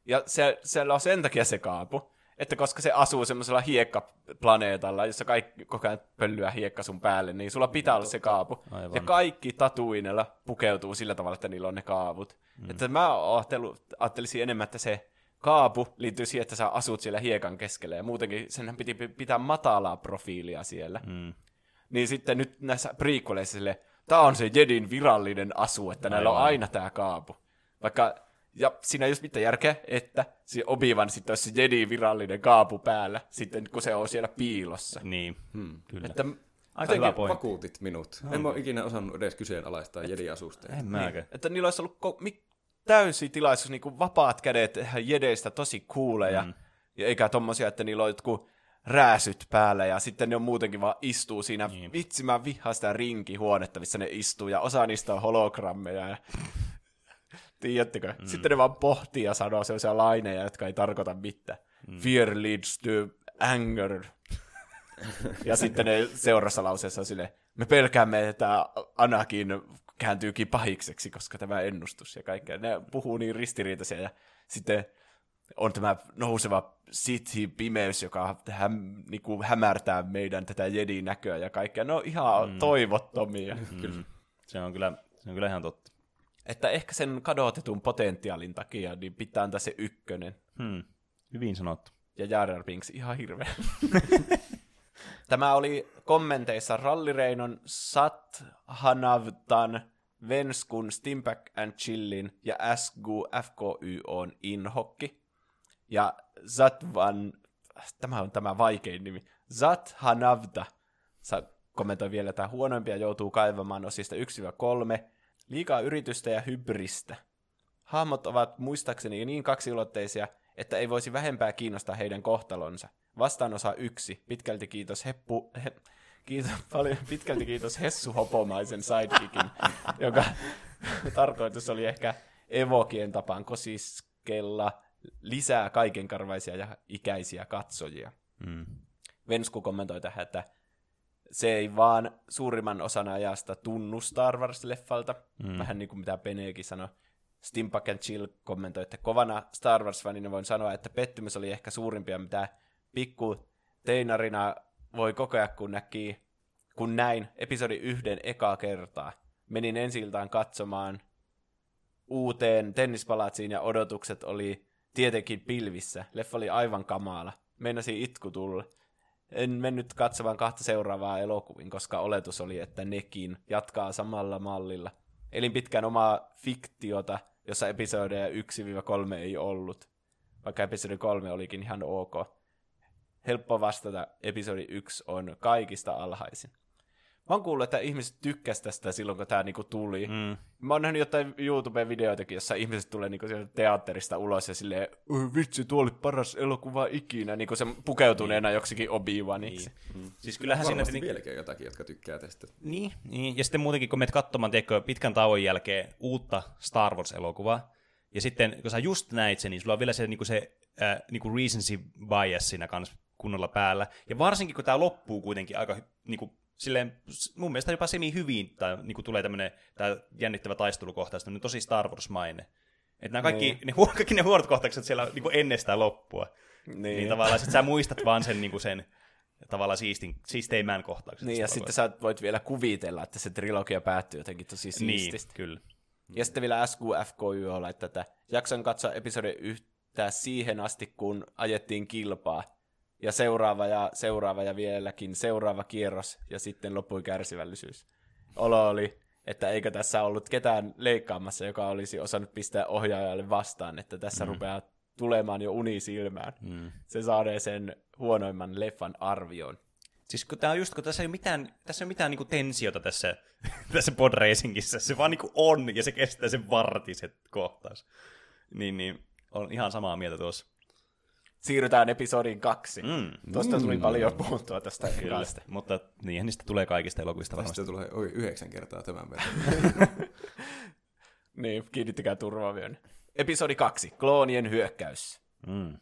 Ja se, siellä on sen takia se kaapu, että koska se asuu semmoisella hiekkaplaneetalla, jossa kaikki koko ajan pöllyä hiekka sun päälle, niin sulla pitää olla se kaapu. Aivan. Ja kaikki tatuinella pukeutuu sillä tavalla, että niillä on ne kaavut. Mm. Että mä ajattelisin enemmän, että se kaapu liittyy siihen, että sä asut siellä hiekan keskellä, ja muutenkin senhän piti pitää matalaa profiilia siellä. Mm. Niin sitten nyt näissä prequeleissa sille, tää on se Jedin virallinen asu, että Aivan. näillä on aina tää kaapu. Vaikka ja siinä ei ole mitään järkeä, että se Obi-Wan sitten olisi se Jedi virallinen kaapu päällä, sitten kun se on siellä piilossa. Niin, hmm. kyllä. Että Aika hyvä pointti. vakuutit minut. No. En mä ole ikinä osannut edes kyseenalaistaa Jedi-asusta. En mäkään. Niin. Että niillä olisi ollut ko- mi- täysi tilaisuus, niin kuin vapaat kädet tehdä Jedeistä tosi kuuleja, mm. ja eikä tommosia, että niillä on jotkut rääsyt päällä ja sitten ne on muutenkin vaan istuu siinä, niin. vitsi mä vihaan sitä rinkihuonetta, missä ne istuu ja osa niistä on hologrammeja ja Tiedättekö? Mm. Sitten ne vaan pohtii ja sanoo sellaisia laineja, jotka ei tarkoita mitään. Mm. Fear leads to anger. ja sitten ne seurassa lauseessa on sille, me pelkäämme, että Anakin kääntyykin pahikseksi, koska tämä ennustus ja kaikkea. Ne puhuu niin ristiriitaisia ja sitten on tämä nouseva City-pimeys, joka häm, niinku hämärtää meidän tätä Jedi-näköä ja kaikkea. Ne on ihan mm. toivottomia. Mm. Se on kyllä, se on kyllä ihan totta. Että ehkä sen kadotetun potentiaalin takia niin pitää antaa se ykkönen. Hmm. Hyvin sanottu. Ja Jar Jar Binks ihan hirveä. Tämä oli kommenteissa Rallireinon Sat Hanavtan, Venskun Stimpack and Chillin ja SGU FKY on Inhokki. Ja Zatvan, tämä on tämä vaikein nimi, Zat Hanavta, kommentoi vielä, että huonoimpia joutuu kaivamaan osista 1-3, liikaa yritystä ja hybristä. Hahmot ovat muistaakseni niin kaksiulotteisia, että ei voisi vähempää kiinnostaa heidän kohtalonsa. Vastaan osa yksi. Pitkälti kiitos Heppu... He, kiitos, paljon, pitkälti kiitos Hessu Hopomaisen sidekickin, joka tarkoitus oli ehkä evokien tapaan kosiskella lisää kaikenkarvaisia ja ikäisiä katsojia. Mm. Vensku kommentoi tähän, että se ei vaan suurimman osan ajasta tunnu Star Wars-leffalta, mm. vähän niin kuin mitä Peneekin sanoi. Stimpak and Chill kommentoi, että kovana Star Wars-fanina voin sanoa, että pettymys oli ehkä suurimpia, mitä pikku teinarina voi kokea, kun näki, kun näin episodi yhden ekaa kertaa. Menin ensi katsomaan uuteen tennispalatsiin ja odotukset oli tietenkin pilvissä. Leffa oli aivan kamala. Meinasi itku tulla. En mennyt katsomaan kahta seuraavaa elokuvin, koska oletus oli, että nekin jatkaa samalla mallilla. Elin pitkään omaa fiktiota, jossa episodeja 1-3 ei ollut, vaikka episodi 3 olikin ihan ok. Helppo vastata, episodi 1 on kaikista alhaisin. Mä oon kuullut, että ihmiset tykkäsivät tästä silloin, kun tämä niinku tuli. Mm. Mä oon nähnyt jotain YouTube-videoitakin, jossa ihmiset tulee niinku teatterista ulos ja silleen, vitsi, tuo oli paras elokuva ikinä, niinku se pukeutuneena niin. joksikin Obi-Waniksi. Niin. Mm. Siis kyllähän siinä... Varmasti vieläkin jotakin, jotka tykkää tästä. Niin, niin, ja sitten muutenkin, kun menet katsomaan tiedätkö, pitkän tauon jälkeen uutta Star Wars-elokuvaa, ja sitten kun sä just näit sen, niin sulla on vielä se, niinku se äh, niinku recency bias siinä kanssa kunnolla päällä. Ja varsinkin, kun tämä loppuu kuitenkin aika niinku, silleen, mun mielestä jopa semi hyvin, tai niin kuin tulee tämmöinen tää jännittävä taistelukohtaus, tämmöinen tosi Star Wars-maine. Että nämä kaikki, niin. ne, kaikki ne huonot kohtaukset siellä niin kuin ennestään loppua. Niin. niin tavallaan sit sä muistat vaan sen, niin kuin sen tavallaan siistin, siisteimmän kohtauksen. Niin, ja sitten sä voit vielä kuvitella, että se trilogia päättyy jotenkin tosi niin, siististi. Niin, kyllä. Ja sitten vielä SQFKY olla, että tätä jakson katsoa episodi yhtä siihen asti, kun ajettiin kilpaa ja seuraava ja seuraava ja vieläkin seuraava kierros ja sitten loppui kärsivällisyys. Olo oli, että eikö tässä ollut ketään leikkaamassa, joka olisi osannut pistää ohjaajalle vastaan, että tässä mm. rupeaa tulemaan jo uni silmään. Mm. Se saadee sen huonoimman leffan arvioon. Siis kun tää on just, kun tässä ei ole mitään, tässä ei ole mitään niinku tensiota tässä, tässä podracingissä, se vaan niinku on, ja se kestää sen vartiset kohtaus. Niin, niin, on ihan samaa mieltä tuossa siirrytään episodiin kaksi. Mm. Tuosta tuli mm. paljon puhuttua tästä Kyllä, mutta niinhän niistä tulee kaikista elokuvista varmasti. Tästä tulee oi, yhdeksän kertaa tämän verran. niin, kiinnittäkää turvaa vielä. Episodi kaksi, kloonien hyökkäys. Mm.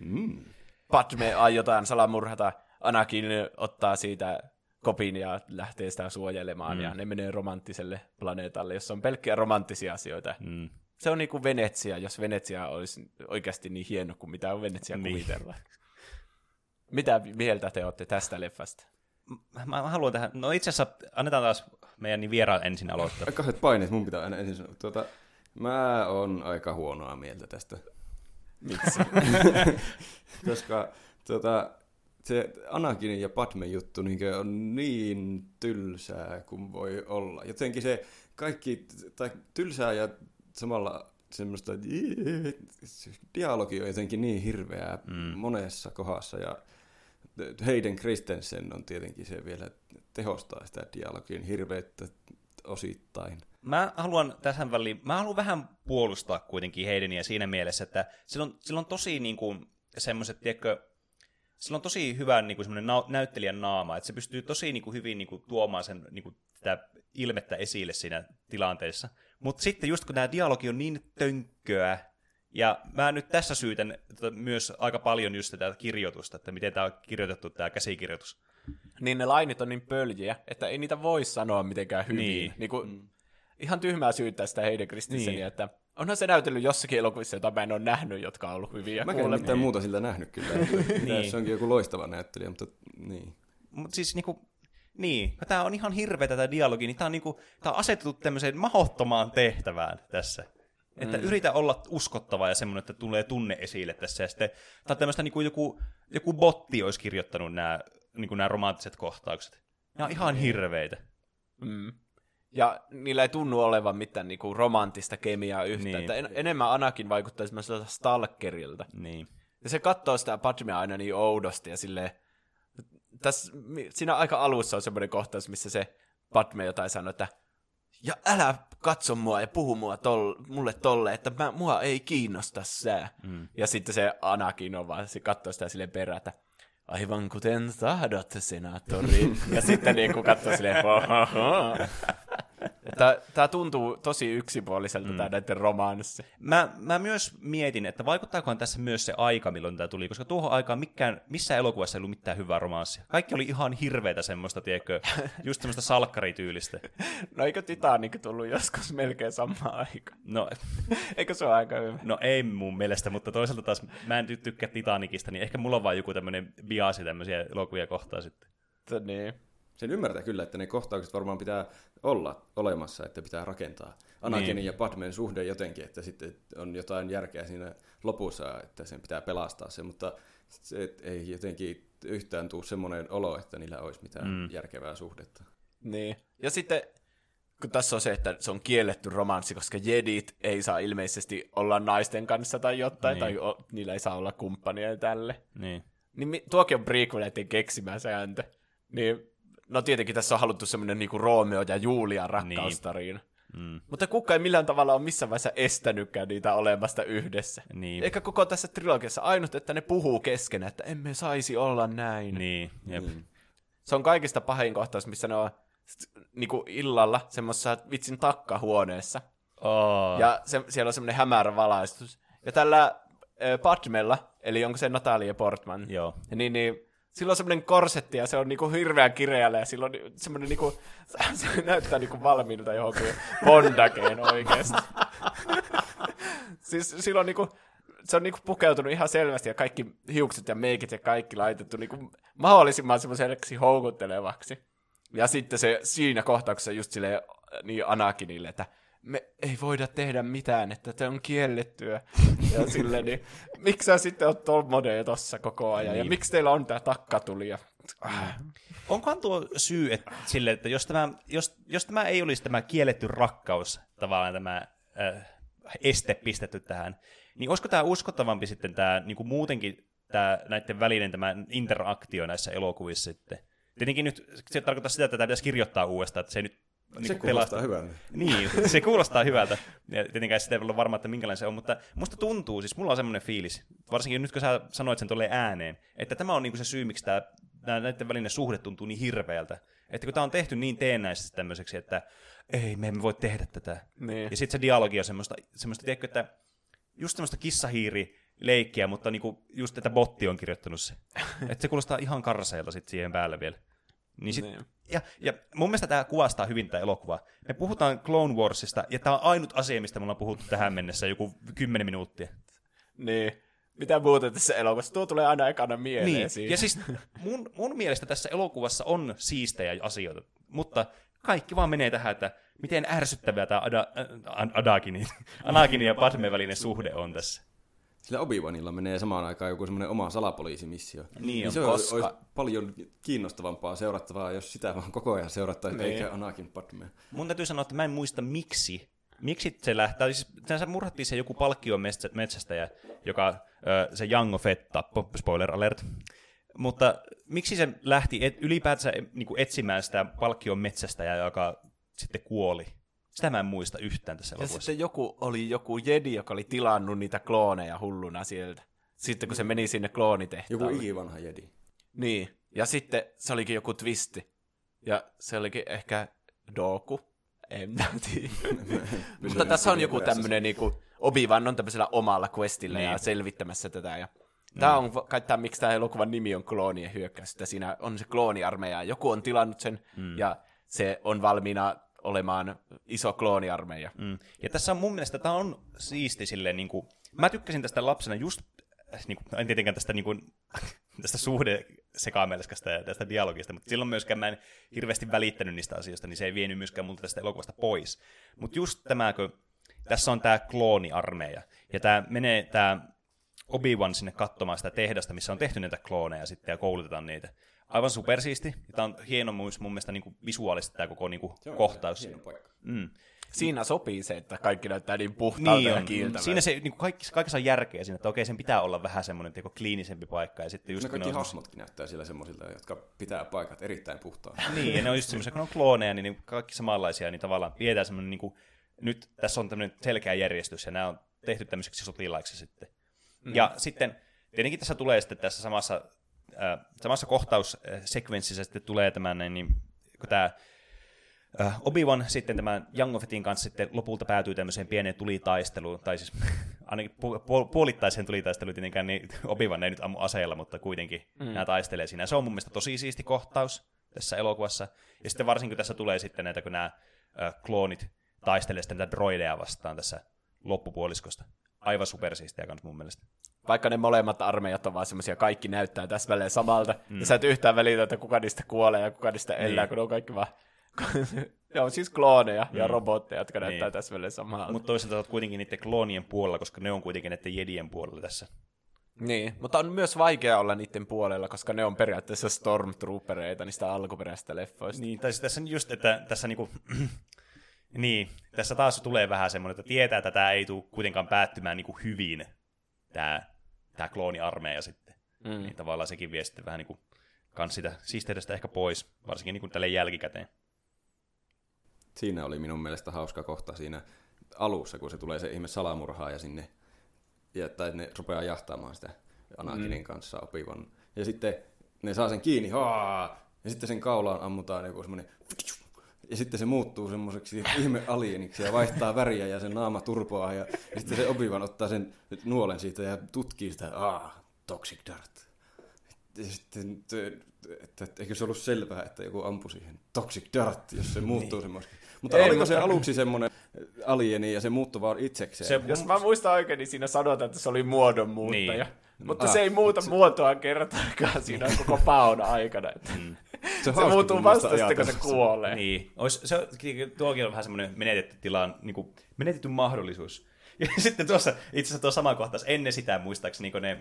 Mm. Padme aiotaan salamurhata, Anakin ottaa siitä kopin ja lähtee sitä suojelemaan, mm. ja ne menee romanttiselle planeetalle, jossa on pelkkiä romanttisia asioita. Mm se on niin kuin Venetsia, jos Venetsia olisi oikeasti niin hieno kuin mitä on Venetsia niin. kuvitella. Mitä mieltä te olette tästä leffasta? Mä, mä haluan tähän, no itse asiassa annetaan taas meidän niin vieraan ensin aloittaa. Kahdet paineet, mun pitää aina ensin sanoa. Tuota, mä oon aika huonoa mieltä tästä. Miksi? Koska tuota, se Anakinin ja Padme juttu niin on niin tylsää kuin voi olla. Jotenkin se kaikki, tai tylsää ja samalla semmoista dialogi on jotenkin niin hirveää mm. monessa kohdassa ja Heiden Christensen on tietenkin se vielä tehostaa sitä dialogin hirveyttä osittain. Mä haluan tässä väliin, mä haluan vähän puolustaa kuitenkin Heideniä siinä mielessä, että sillä on, sillä on tosi niin kuin, semmoiset, tiedätkö, sillä on tosi hyvä niin kuin semmoinen na- näyttelijän naama, että se pystyy tosi niin kuin, hyvin niin kuin, tuomaan sen niin kuin, tätä ilmettä esille siinä tilanteessa. Mutta sitten just kun tämä dialogi on niin tönkköä, ja mä nyt tässä syytän myös aika paljon just tätä kirjoitusta, että miten tämä on kirjoitettu, tämä käsikirjoitus. Niin ne lainit on niin pöljiä, että ei niitä voi sanoa mitenkään hyvin. Niin. Niin kuin, mm. Ihan tyhmää syyttää sitä Heiden Kristenseniä, niin. että onhan se näytellyt jossakin elokuvissa, jota mä en ole nähnyt, jotka on ollut hyviä. Mä en mitään muuta siltä nähnyt kyllä. Niin. niin. Se onkin joku loistava näyttelijä, mutta niin. Mutta siis niinku, niin, tämä on ihan hirveä tätä dialogi, niin tämä on, niinku, tää on asetettu tämmöiseen mahottomaan tehtävään tässä. Että mm. yritä olla uskottava ja semmoinen, että tulee tunne esille tässä. Ja sitten, tai tämmöistä niinku joku, joku botti olisi kirjoittanut nämä niinku nämä romanttiset kohtaukset. Nämä on ihan hirveitä. Mm. Ja niillä ei tunnu olevan mitään niinku romanttista kemiaa yhtään. Niin. Että en, enemmän Anakin vaikuttaa semmoiselta stalkerilta. Niin. Ja se katsoo sitä Padmea aina niin oudosti ja silleen... Tässä, siinä aika alussa on semmoinen kohtaus, missä se Padme jotain sanoo, että ja älä katso mua ja puhu mua tol, mulle tolle, että mä, mua ei kiinnosta sää. Mm. Ja sitten se Anakin on vaan, se katsoo sitä silleen perään, että aivan kuten tahdot, senaattori. ja sitten niin kuin katsoo silleen, tää tuntuu tosi yksipuoliselta mm. tää näiden romanssi. Mä, mä myös mietin, että vaikuttaakohan tässä myös se aika, milloin tämä tuli, koska tuohon aikaan mikään, missään elokuvassa ei ollut mitään hyvää romanssia. Kaikki oli ihan hirveätä semmoista, tiedätkö, just semmoista salkkarityylistä. No eikö Titanic tullut joskus melkein samaan aikaan? No, Eikö se ole aika hyvä? no ei mun mielestä, mutta toisaalta taas mä en ty- tykkää Titanicista, niin ehkä mulla on vaan joku tämmöinen biasi tämmöisiä elokuvia kohtaan sitten. Niin. Sen ymmärtää kyllä, että ne kohtaukset varmaan pitää olla olemassa, että pitää rakentaa Anakinin Niin. ja Padmen suhde jotenkin, että sitten on jotain järkeä siinä lopussa, että sen pitää pelastaa se, mutta se et ei jotenkin yhtään tuu semmoinen olo, että niillä olisi mitään mm. järkevää suhdetta. niin. Ja sitten, kun tässä on se, että se on kielletty romanssi, koska jedit ei saa ilmeisesti olla naisten kanssa tai jotain, Niin. tai o, niillä ei saa olla kumppania tälle. Niin. Niin tuokin on prequeleiden keksimä sääntö. Niin, no tietenkin tässä on haluttu semmoinen niinku Romeo ja Julia rakkaustarina. Mm. Mutta kukaan ei millään tavalla ole missään vaiheessa estänytkään niitä olemasta yhdessä. Niin. Eikä koko tässä trilogiassa ainut, että ne puhuu keskenään, että emme saisi olla näin. Niin, jep. Se on kaikista pahin kohtaus, missä ne on niinku illalla semmoisessa vitsin takkahuoneessa. Oh. Ja se, siellä on semmoinen hämärä valaistus. Ja tällä äh, Padmella, eli onko se Natalia Portman, Joo. niin, niin sillä on semmoinen korsetti ja se on niinku hirveän kireällä ja sillä on semmoinen niinku, se näyttää niinku valmiilta johonkin bondakeen oikeasti. siis sillä on niinku, se on niinku pukeutunut ihan selvästi ja kaikki hiukset ja meikit ja kaikki laitettu niinku mahdollisimman semmoiseksi houkuttelevaksi. Ja sitten se siinä kohtauksessa just silleen niin Anakinille, että me ei voida tehdä mitään, että se on kiellettyä. Ja silleen, niin miksi sä sitten oot tommonen tossa koko ajan? Ja Niin. miksi teillä on tää takkatuli? Ja, ah, Onkohan tuo syy että, sille, että jos tämä, jos, jos tämä ei olisi tämä kielletty rakkaus, tavallaan tämä äh, este pistetty tähän, niin olisiko tämä uskottavampi sitten tämä niin kuin muutenkin tämä, näiden välinen tämä interaktio näissä elokuvissa sitten? Tietenkin nyt se tarkoittaa sitä, että tämä pitäisi kirjoittaa uudestaan, että se ei nyt Se niin kuulostaa hyvältä. Niin, se kuulostaa hyvältä. Ja tietenkään sitä ei ole varma, että minkälainen se on, mutta musta tuntuu, siis mulla on semmoinen fiilis, varsinkin nyt kun sä sanoit sen tolleen ääneen, että tämä on niinku se syy, miksi tämä, näiden välinen suhde tuntuu niin hirveältä. Että kun tämä on tehty niin teennäisesti tämmöiseksi, että ei, me emme voi tehdä tätä. Niin. Ja sitten se dialogi on semmoista, semmoista tiedätkö, että just semmoista kissahiiri leikkiä, mutta niinku just, että botti on kirjoittanut se. että se kuulostaa ihan karseelta sitten siihen päälle vielä. Niin sit, Niin. ja, ja mun mielestä tämä kuvastaa hyvin tätä elokuvaa. Me puhutaan Clone Warsista, ja tämä on ainut asia, mistä me ollaan puhuttu tähän mennessä joku 10 minuuttia. niin. Mitä muuta tässä elokuvassa? Tuo tulee aina ekana mieleen Niin. Ja siis mun, mun mielestä tässä elokuvassa on siistejä asioita, mutta kaikki vaan menee tähän, että miten ärsyttävää tämä Ada, Anakinin ja Padmen välinen suhde on tässä. Sillä Obi-Wanilla menee samaan aikaan joku semmoinen oma salapoliisimissio. Niin on, se koska- olisi paljon kiinnostavampaa seurattavaa, jos sitä vaan koko ajan seurattaisiin, Niin. eikä Anakin Padmea. Mun täytyy sanoa, että mä en muista miksi. Miksi se lähtee, siis se murhattiin se joku palkkion metsä- metsästäjä, joka se Jango Fett tappoi, spoiler alert. Mutta miksi se lähti et, ylipäätänsä niin kuin etsimään sitä palkkion metsästäjää, joka sitten kuoli? Sitä mä en muista yhtään tässä Ja elokuvassa. sitten joku oli joku jedi, joka oli tilannut niitä klooneja hulluna sieltä. Sitten kun se meni sinne kloonitehtaalle. Joku ikivanha jedi. Niin. Ja sitten se olikin joku twisti. Ja se olikin ehkä Doku. En mä tiedä. Mutta tässä on joku tämmönen niinku, Obi-Wan on tämmöisellä omalla questillä ja Niin. selvittämässä tätä. Ja Tämä on kai tämä, miksi tämä elokuvan nimi on kloonien hyökkäys. Että siinä on se klooniarmeija. Joku on tilannut sen ja se on valmiina olemaan iso klooniarmeija. Mm. Ja tässä on mun mielestä, tämä on siisti silleen, niin kuin, mä tykkäsin tästä lapsena just, äh, niin kuin, en tietenkään tästä, niin kuin, tästä suhde sekaamelskästä ja tästä dialogista, mutta silloin myöskään mä en hirveästi välittänyt niistä asioista, niin se ei vienyt myöskään multa tästä elokuvasta pois. Mutta just tämä, kun tässä on tämä klooniarmeija, ja tämä menee tämä Obi-Wan sinne katsomaan sitä tehdasta, missä on tehty näitä klooneja sitten ja koulutetaan niitä. Aivan supersiisti. Tämä on hieno myös mun mielestä niin kuin visuaalisesti tämä koko niin kuin, kohtaus. Hieno paikka. Mm. Siinä sopii se, että kaikki näyttää niin puhtaalta Niin ja on. kiiltävältä. Siinä se niin kaikki, kaikessa on järkeä siinä, että okei, sen pitää olla vähän semmoinen teko kliinisempi paikka. Ja sitten just No kaikki ne on hahmotkin näyttää siellä semmoisilta, jotka pitää paikat erittäin puhtaana. Niin, ja ne on just semmoisia, kun on klooneja, niin ne kaikki samanlaisia, niin tavallaan pidetään semmoinen, niin kuin, nyt tässä on tämmöinen selkeä järjestys, ja nämä on tehty tämmöiseksi sotilaiksi sitten. Mm. Ja sitten, tietenkin tässä tulee sitten tässä samassa, äh, samassa kohtaussekvenssissä sitten tulee tämä, näin, niin, kun tämä äh, Obi-Wan sitten tämän Young Fettin kanssa sitten lopulta päätyy tämmöiseen pieneen tulitaisteluun, tai siis ainakin pu- pu- puolittaiseen tulitaisteluun, tietenkään niin Obi-Wan ei nyt ammu aseella, mutta kuitenkin mm. nämä taistelee siinä. Se on mun mielestä tosi siisti kohtaus tässä elokuvassa. Ja sitten varsinkin kun tässä tulee sitten näitä, kun nämä äh, kloonit taistelee sitten näitä droideja vastaan tässä loppupuoliskosta. Aivan supersiistiä kans mun mielestä. Vaikka ne molemmat armeijat on vaan semmoisia, kaikki näyttää täsmälleen samalta, mm. ja sä et yhtään välitä, että kuka niistä kuolee ja kuka niistä elää, Niin. kun ne on kaikki vaan... ne on siis klooneja ja Mm. robotteja, jotka Niin. näyttää täsmälleen samalta. Mutta toisaalta olet kuitenkin niiden kloonien puolella, koska ne on kuitenkin näiden jedien puolella tässä. Niin, mutta on myös vaikea olla niiden puolella, koska ne on periaatteessa stormtroopereita niistä alkuperäisistä leffoista. Niin, tai siis tässä on just, että tässä niinku, niin, tässä taas tulee vähän semmoinen, että tietää, että tämä ei tule kuitenkaan päättymään niinku hyvin, tämä, tämä klooniarmeija sitten. Mm. Niin tavallaan sekin vie sitten vähän niinku kans sitä siisteydestä ehkä pois, varsinkin niinku tälle jälkikäteen. Siinä oli minun mielestä hauska kohta siinä alussa, kun se tulee se ihme salamurhaaja sinne, ja, tai ne rupeaa jahtaamaan sitä Anakinin mm. kanssa opivan. Ja sitten ne saa sen kiinni, haa, ja sitten sen kaulaan ammutaan joku semmoinen, ja sitten se muuttuu semmoiseksi ihme alieniksi ja vaihtaa väriä ja sen naama turpoaa ja, ja sitten se opivan ottaa sen nuolen siitä ja tutkii sitä, aa, toxic dart. Ja sitten, että, että eikö se ollut selvää, että joku ampui siihen toxic dart, jos se muuttuu niin. semmoiseksi. Mutta Ei, oliko mutta- se aluksi semmoinen alieni ja se muuttui vaan itsekseen? Se- Jos mä muistan oikein, niin siinä sanotaan, että se oli muodonmuuttaja. Niin. Mutta Ah, se ei muuta muotoa kertaakaan siinä koko paon aikana. Mm. se hauska muuttuu vasta sitten, kun se kuolee. Niin, Ois, se, tuokin on vähän semmoinen menetetty tilan, niin kuin, menetetty mahdollisuus. Ja sitten tuossa, itse asiassa tuo sama kohtaus, ennen sitä muistaakseni, kun ne,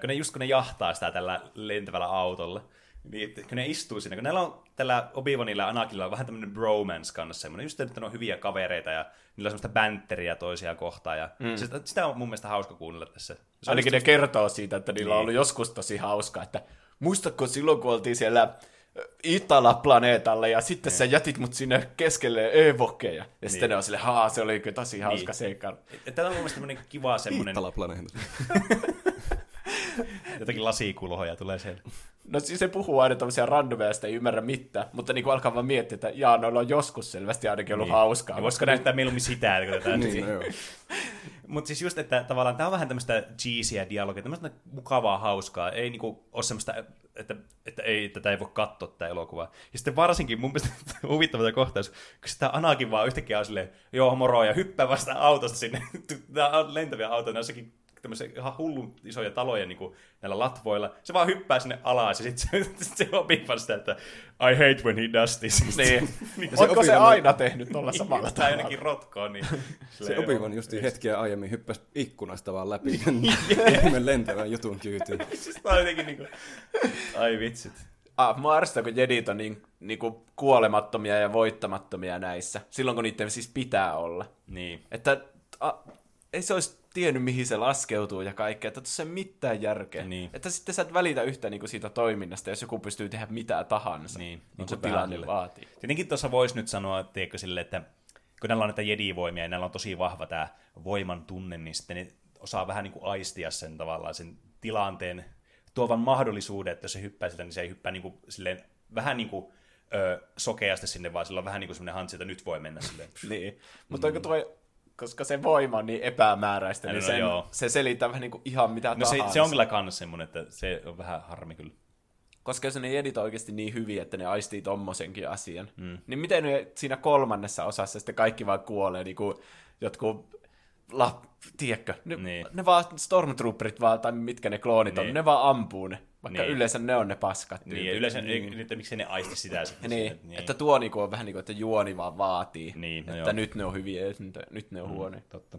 kun ne just kun ne jahtaa sitä tällä lentävällä autolla, niin kun ne istuu siinä, kun näillä on tällä Obi-Wanilla ja Anakilla on vähän tämmöinen bromance kanssa semmoinen, just että ne on hyviä kavereita ja niillä on semmoista bänteriä toisia kohtaan ja mm. sitä, sitä, on mun mielestä hauska kuunnella tässä. Se on Ainakin just- ne kertoo siitä, että niillä on Niin. ollut joskus tosi hauska, että muistatko silloin, kun oltiin siellä Itala-planeetalla ja sitten sä jätit mut sinne keskelle evokeja. Ja sitten Niin. ne on sille, haa, se oli kyllä tosi hauska Niin. seikkailu. Tämä on mun mielestä tämmöinen kiva semmoinen, Itala-planeetta. jotakin lasikulhoja tulee siellä. No siis se puhuu aina tämmöisiä randomeja, joista ei ymmärrä mitään, mutta niin alkaa vaan miettiä, että jaa, noilla on joskus selvästi ainakin ollut Niin. hauskaa. Ja voisiko näyttää mieluummin sitä, että kun tätä niin, no. Mutta siis just, että tavallaan tämä on vähän tämmöistä cheesyä dialogia, tämmöistä mukavaa, hauskaa. Ei niinku ole semmoista, että, että ei, tätä ei voi katsoa tätä elokuvaa. Ja sitten varsinkin mun mielestä huvittava kohtaus, kun sitä Anakin vaan yhtäkkiä on silleen, joo moro, ja hyppää vasta autosta sinne. Nämä on lentäviä autoja, ne jossakin tämmöisiä ihan hullun isoja taloja niin kuin näillä latvoilla. Se vaan hyppää sinne alas ja sitten se, sit se opii vaan sitä, että I hate when he does this. Niin. niin se Onko se aina tehnyt tuolla samalla tai tavalla? ainakin rotkoon. Niin, Se silleen, Obi-Wan justi hetkeä aiemmin hyppäsi ikkunasta vaan läpi ihme lentävän jutun kyytiin. Siis tää on jotenkin niinku... Ai vitsit. Ah, ärsyttää, kun jedit on niin, niinku kuolemattomia ja voittamattomia näissä. Silloin, kun niiden siis pitää olla. Niin. Että a, ei se olisi tiennyt, mihin se laskeutuu ja kaikkea. Että tuossa ei mitään järkeä. Niin. Että sitten sä et välitä yhtään niinku siitä toiminnasta, jos joku pystyy tehdä mitä tahansa. Niin, niin kuin se tilanne vähän vaatii. Tietenkin tuossa voisi nyt sanoa, tiedätkö, sille, että kun näillä on näitä jedivoimia ja näillä on tosi vahva tämä voiman tunne, niin sitten ne osaa vähän niin kuin aistia sen tavallaan sen tilanteen tuovan mahdollisuuden, että jos se hyppää sitä, niin se ei hyppää niin kuin, silleen, vähän niin kuin, ö, sokeasti sinne, vaan sillä on vähän niin kuin semmoinen hantsi, että nyt voi mennä silleen. Niin. Mutta onko tuo, koska se voima on niin epämääräistä, No niin no sen, joo. se selittää vähän niin kuin ihan mitä No se, tahansa. se on kyllä kans semmoinen, että se on vähän harmi kyllä. koska jos ne jedit on oikeasti niin hyviä, että ne aistii tommosenkin asian, mm. niin miten ne siinä kolmannessa osassa sitten kaikki vaan kuolee, niin kuin jotkut la, tiedätkö, ne, niin. ne vaan stormtrooperit vaan, tai mitkä ne kloonit niin. on, ne vaan ampuu ne, vaikka niin. yleensä ne on ne paskat. Niin, ja yleensä, niin. että miksi ne aisti sitä sitten. Niin, niin. että tuo niinku on vähän niin kuin, että juoni vaan vaatii, niin, no että joo. nyt ne on hyviä, nyt, nyt ne on mm, huonoja. Totta.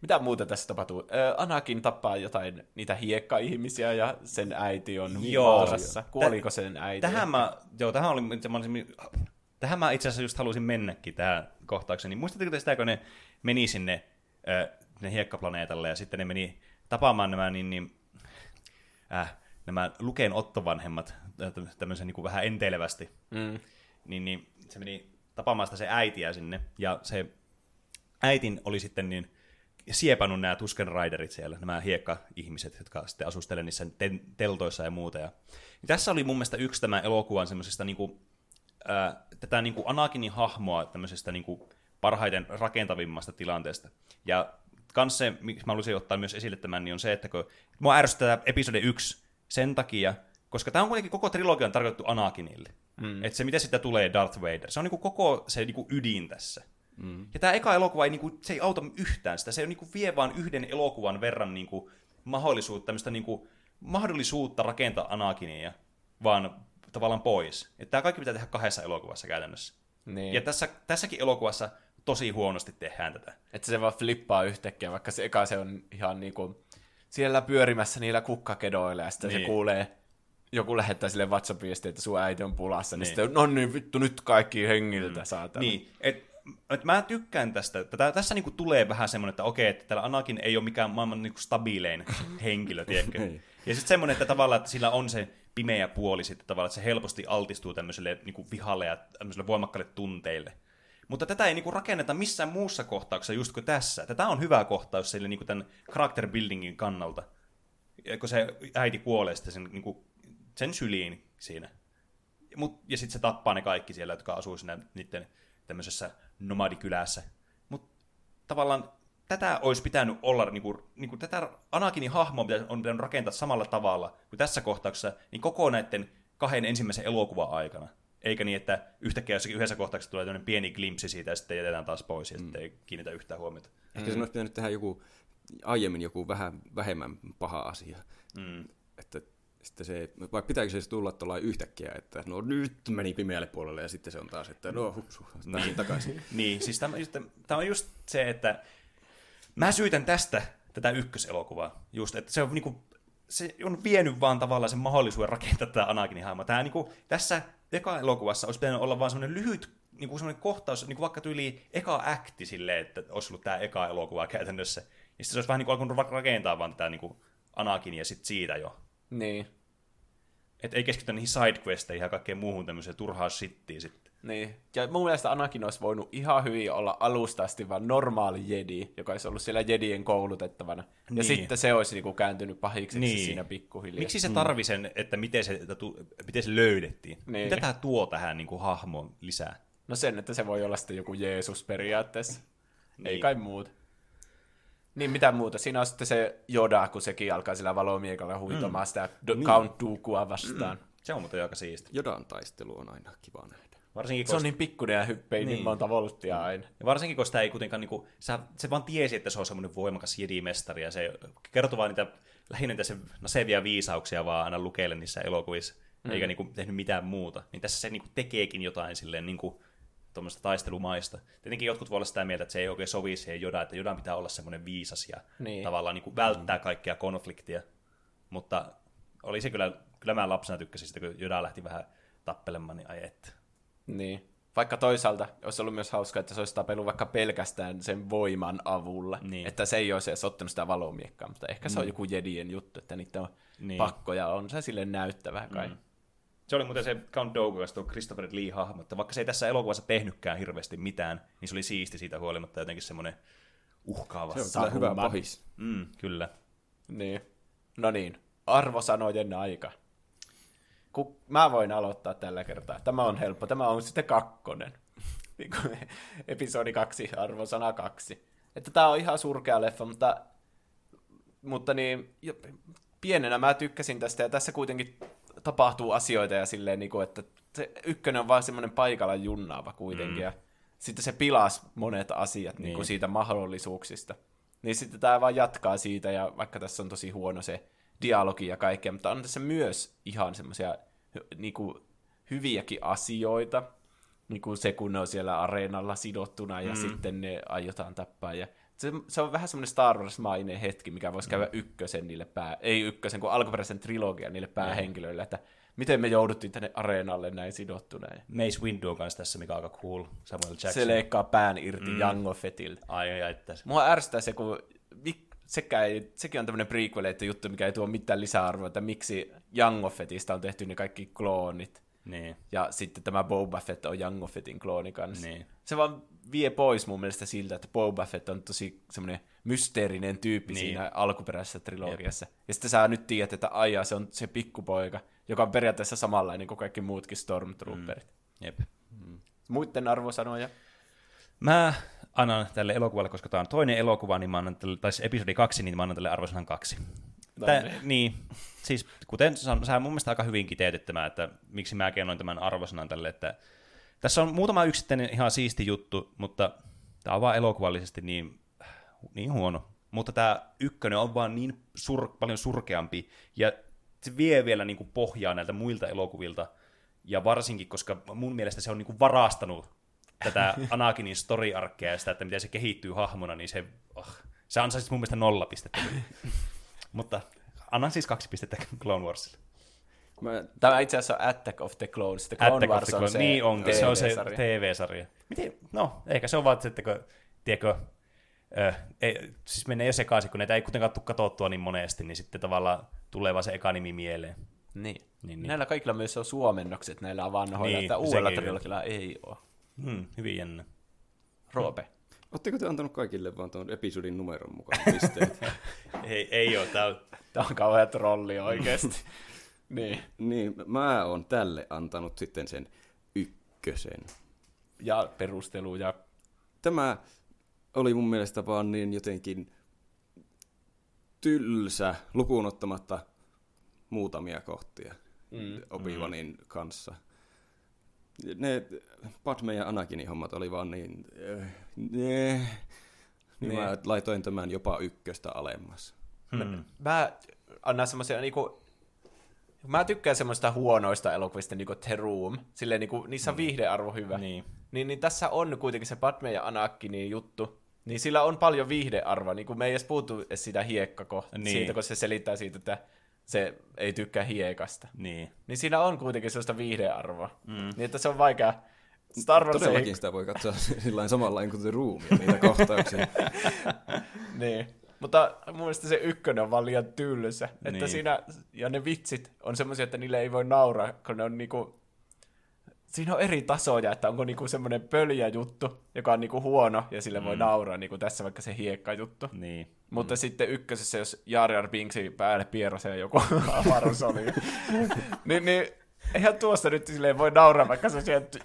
Mitä muuta tässä tapahtuu? Anakin tappaa jotain niitä hiekka-ihmisiä ja sen äiti on joo, vaarassa. Kuoliko sen äiti? Tähän mä, joo, tähän oli, mä olisin, tähän mä itse asiassa just halusin mennäkin tähän kohtaukseen. Niin muistatteko te sitä, kun ne meni sinne, ne hiekkaplaneetalle ja sitten ne meni tapaamaan nämä niin, niin äh, nämä Luken ottovanhemmat tämmöisen niin kuin vähän enteilevästi. Mm. Niin, niin se meni tapaamaan sitä se äitiä sinne ja se äitin oli sitten niin siepannut nämä Tusken Riderit siellä, nämä hiekka-ihmiset, jotka sitten asustelevat niissä teltoissa ja muuta. Ja, niin tässä oli mun mielestä yksi tämä elokuvan semmoisesta niinku, ää, tätä niinku Anakinin hahmoa tämmöisestä niinku parhaiten rakentavimmasta tilanteesta. Ja kans se, miksi mä haluaisin ottaa myös esille tämän, niin on se, että kun mua ärsyttää episode 1 sen takia, koska tämä on kuitenkin koko trilogian tarkoitettu Anakinille. Mm. Että se, miten sitä tulee Darth Vader, se on niinku koko se niinku ydin tässä. Mm. Ja tämä eka elokuva ei, niinku, se ei auta yhtään sitä. Se on niinku vie vaan yhden elokuvan verran niinku, mahdollisuutta, tämmöistä niinku, mahdollisuutta rakentaa Anakinia, vaan tavallaan pois. Että tämä kaikki pitää tehdä kahdessa elokuvassa käytännössä. Niin. Ja tässä, tässäkin elokuvassa tosi huonosti tehdään tätä. Että se vaan flippaa yhtäkkiä, vaikka se eka se on ihan niinku siellä pyörimässä niillä kukkakedoilla, ja sitten niin. se kuulee joku lähettää sille WhatsApp-viestiä, että sun äiti on pulassa, niin, niin sitten, no niin, vittu, nyt kaikki hengiltä mm. saatana. Niin, et että mä tykkään tästä. Tätä, tässä niinku tulee vähän semmoinen, että okei, että täällä Anakin ei ole mikään maailman niinku stabiilein henkilö, tiedätkö? ja sitten semmoinen, että tavallaan, että sillä on se pimeä puoli sitten tavallaan, että se helposti altistuu tämmöiselle niinku vihalle ja tämmöiselle voimakkaille tunteille. Mutta tätä ei niinku rakenneta missään muussa kohtauksessa just kuin tässä. Tätä on hyvä kohtaus sille niinku tämän character buildingin kannalta. Kun se äiti kuolee sitten sen, niinku, sen syliin siinä. Mut, ja sitten se tappaa ne kaikki siellä, jotka asuu siinä niiden tämmöisessä nomadikylässä. Mutta tavallaan tätä olisi pitänyt olla, niin kuin, niin kuin tätä Anakinin hahmoa on pitänyt rakentaa samalla tavalla kuin tässä kohtauksessa, niin koko näiden kahden ensimmäisen elokuvan aikana. Eikä niin, että yhtäkkiä jossakin yhdessä kohtauksessa tulee tämmöinen pieni glimpsi siitä ja sitten jätetään taas pois ja mm. sitten ei kiinnitä yhtään huomiota. Ehkä mm. olisi pitänyt tehdä joku, aiemmin joku vähän vähemmän paha asia. Mm. Että sitten se, vai pitääkö se tulla tuolla yhtäkkiä, että no nyt meni pimeälle puolelle ja sitten se on taas, että no hupsu, niin. takaisin. niin, siis tämä, just, tämä on just se, että mä syytän tästä tätä ykköselokuvaa, just, että se on niinku, se on vienyt vaan tavallaan sen mahdollisuuden rakentaa tätä Anakinin hahmoa. Tämä niinku, tässä eka elokuvassa olisi pitänyt olla vaan semmoinen lyhyt niinku semmoinen kohtaus, niinku vaikka tyyli eka akti silleen, että olisi ollut tämä eka elokuva käytännössä. Ja sitten se olisi vähän niinku alkanut rakentaa vaan tätä niinku Anakin ja sitten siitä jo niin. Että ei keskity niihin sidequesteihin ja kaikkeen muuhun tämmöiseen turhaa shittiin sitten. Niin. Ja mun mielestä Anakin olisi voinut ihan hyvin olla alusta asti vaan normaali jedi, joka olisi ollut siellä jedien koulutettavana. Niin. Ja sitten se olisi niinku kääntynyt pahiksi niin. siinä pikkuhiljaa. Miksi se tarvi sen, että miten se, että tu, miten se löydettiin? Niin. Mitä tämä tuo tähän niinku hahmoon lisää? No sen, että se voi olla sitten joku Jeesus periaatteessa. Niin. Ei kai muuta. Niin, mitä muuta. Siinä on sitten se Joda, kun sekin alkaa sillä valomiekalla huitomaan mm. sitä niin. Count Dookuua vastaan. Mm. Se on muuten aika siisti. Jodan taistelu on aina kiva nähdä. Varsinkin, se on niin pikkuinen ja hyppei niin, niin monta volttia mm. aina. Ja varsinkin, kun sitä ei kuitenkaan, niin kuin, sä, se vaan tiesi, että se on semmoinen voimakas jedimestari, ja se kertoo vaan niitä lähinnä niitä nasevia viisauksia vaan aina lukeille niissä elokuvissa, mm. eikä niin kuin, tehnyt mitään muuta. Niin tässä se niin kuin, tekeekin jotain silleen niin kuin, tuommoista taistelumaista. Tietenkin jotkut voi olla sitä mieltä, että se ei oikein sovi siihen Jodan, että Jodan pitää olla semmoinen viisas ja niin. tavallaan niin kuin välttää kaikkea konfliktia. Mutta oli se kyllä, kyllä mä lapsena tykkäsin sitä, kun Joda lähti vähän tappelemaan, niin ai että. Niin. Vaikka toisaalta olisi ollut myös hauska, että se olisi tapellut vaikka pelkästään sen voiman avulla. Niin. Että se ei olisi edes ottanut sitä valomiekkaa, mutta ehkä se on mm. joku jedien juttu, että niitä on niin. pakkoja on se sille näyttävä kai. Mm. Se oli muuten se Count Dooku, tuo Christopher Lee hahmo, että vaikka se ei tässä elokuvassa tehnytkään hirveästi mitään, niin se oli siisti siitä huolimatta jotenkin semmoinen uhkaava. Se on kyllä hyvä pahis. Mm, kyllä. Niin. No niin, arvosanojen aika. Kun mä voin aloittaa tällä kertaa. Tämä on helppo. Tämä on sitten kakkonen. Niin episodi kaksi, arvosana kaksi. Että tämä on ihan surkea leffa, mutta, mutta niin, pienenä mä tykkäsin tästä, ja tässä kuitenkin tapahtuu asioita, ja silleen, niin kuin, että se ykkönen on vaan semmoinen paikalla junnaava kuitenkin, mm. ja sitten se pilas monet asiat niin. Niin kuin siitä mahdollisuuksista. Niin sitten tämä vaan jatkaa siitä, ja vaikka tässä on tosi huono se dialogi ja kaikkea, mutta on tässä myös ihan semmoisia niin kuin, hyviäkin asioita, niin kuin se, kun ne on siellä areenalla sidottuna, ja mm. sitten ne aiotaan tappaa, ja se, se on vähän semmoinen Star Wars-mainen hetki, mikä voisi käydä ykkösen niille pää, ei ykkösen, kun alkuperäisen trilogian niille päähenkilöille, että miten me jouduttiin tänne areenalle näin sidottuna. Mace Windu on kanssa tässä, mikä on aika cool. Samuel Jackson. Se leikkaa pään irti mm. Jango Fettiltä. Ai ai, ai Mua ärsyttää se, kun sekä ei, sekin on tämmöinen prequel juttu, mikä ei tuo mitään lisäarvoa, että miksi Jango Fettistä on tehty ne kaikki kloonit. Niin. Ja sitten tämä Boba Fett on Jango Fettin klooni kanssa. Niin. Se vaan vie pois mun mielestä siltä, että Boba Fett on tosi semmoinen mysteerinen tyyppi niin. siinä alkuperäisessä trilogiassa. Jep. Ja sitten sä nyt tiedät, että aijaa, se on se pikkupoika, joka on periaatteessa samanlainen kuin kaikki muutkin Stormtrooperit. Mm. Jep. Mm. Muiden arvosanoja? Mä annan tälle elokuvalle, koska tämä on toinen elokuva, niin mä annan tälle, tai siis episodi kaksi, niin mä annan tälle arvosanan kaksi. Tää, niin, siis kuten sehän mun mielestä aika hyvin kiteytit tämä, että miksi mä kennoin tämän arvosanan tälle, että tässä on muutama yksittäinen ihan siisti juttu, mutta tämä on vaan elokuvallisesti niin, niin huono. Mutta tämä ykkönen on vaan niin sur, paljon surkeampi, ja se vie vielä niin kuin pohjaa näiltä muilta elokuvilta, ja varsinkin, koska mun mielestä se on niin kuin varastanut tätä Anakinin story ja sitä, että miten se kehittyy hahmona, niin se, oh, se ansaisi mun mielestä nolla pistettä. Mutta annan siis kaksi pistettä Clone Warsille. Mä, Tämä itse asiassa on Attack of the Clones. The Clone Attack Wars on se niin onkin, se on se TV-sarja. Miten? No, ehkä se on vaan, että kun, tiedätkö, ö, ei, siis menee jo sekaisin, kun näitä ei kuitenkaan tule katsottua niin monesti, niin sitten tavallaan tulee vaan se eka nimi mieleen. Niin. niin, niin. Näillä kaikilla myös on suomennokset näillä vanhoilla, niin, että uudella trilogilla ei ole. Hmm, hyvin jännä. Roope. Oletteko te antanut kaikille vaan tuon episodin numeron mukaan pisteet? ei, ei ole. Tämä on, Tämä on kauhean trolli oikeasti. niin. niin, mä oon tälle antanut sitten sen ykkösen. Ja perusteluja. Tämä oli mun mielestä vaan niin jotenkin tylsä, lukuun ottamatta muutamia kohtia mm. Obi-Wanin mm. kanssa – ne Padme ja Anakinin hommat oli vaan niin... Äh, niin niin. mä laitoin tämän jopa ykköstä alemmas. Hmm. Mä annan semmoisia niinku... Mä tykkään semmoista huonoista elokuvista, niin kuin The Room. Silleen niinku, niissä on mm. viihdearvo hyvä. Niin. Niin, niin tässä on kuitenkin se Padme ja Anakinin juttu. Niin sillä on paljon viihdearvoa. Niin kuin me ei edes puhuttu edes sitä hiekkakohtaa. Niin. Siitä, kun se selittää siitä, että se ei tykkää hiekasta. Niin. Niin siinä on kuitenkin sellaista viihdearvoa. Mm. Niin että se on vaikea. Star Wars Todellakin ei... sitä voi katsoa sillä samalla kuin se ruumia, niitä kohtauksia. niin. Mutta mun mielestä se ykkönen on vaan liian tylsä. Niin. Että siinä, ja ne vitsit on semmoisia, että niille ei voi nauraa, kun ne on niinku siinä on eri tasoja, että onko niinku semmoinen pöljä juttu, joka on niinku huono, ja sille mm. voi nauraa, niinku tässä vaikka se hiekka juttu. Niin. Mutta mm. sitten ykkösessä, jos Jar Jar Binksin päälle pierosee joku avaruus oli, niin, niin eihän tuossa nyt silleen voi nauraa, vaikka se sieltä...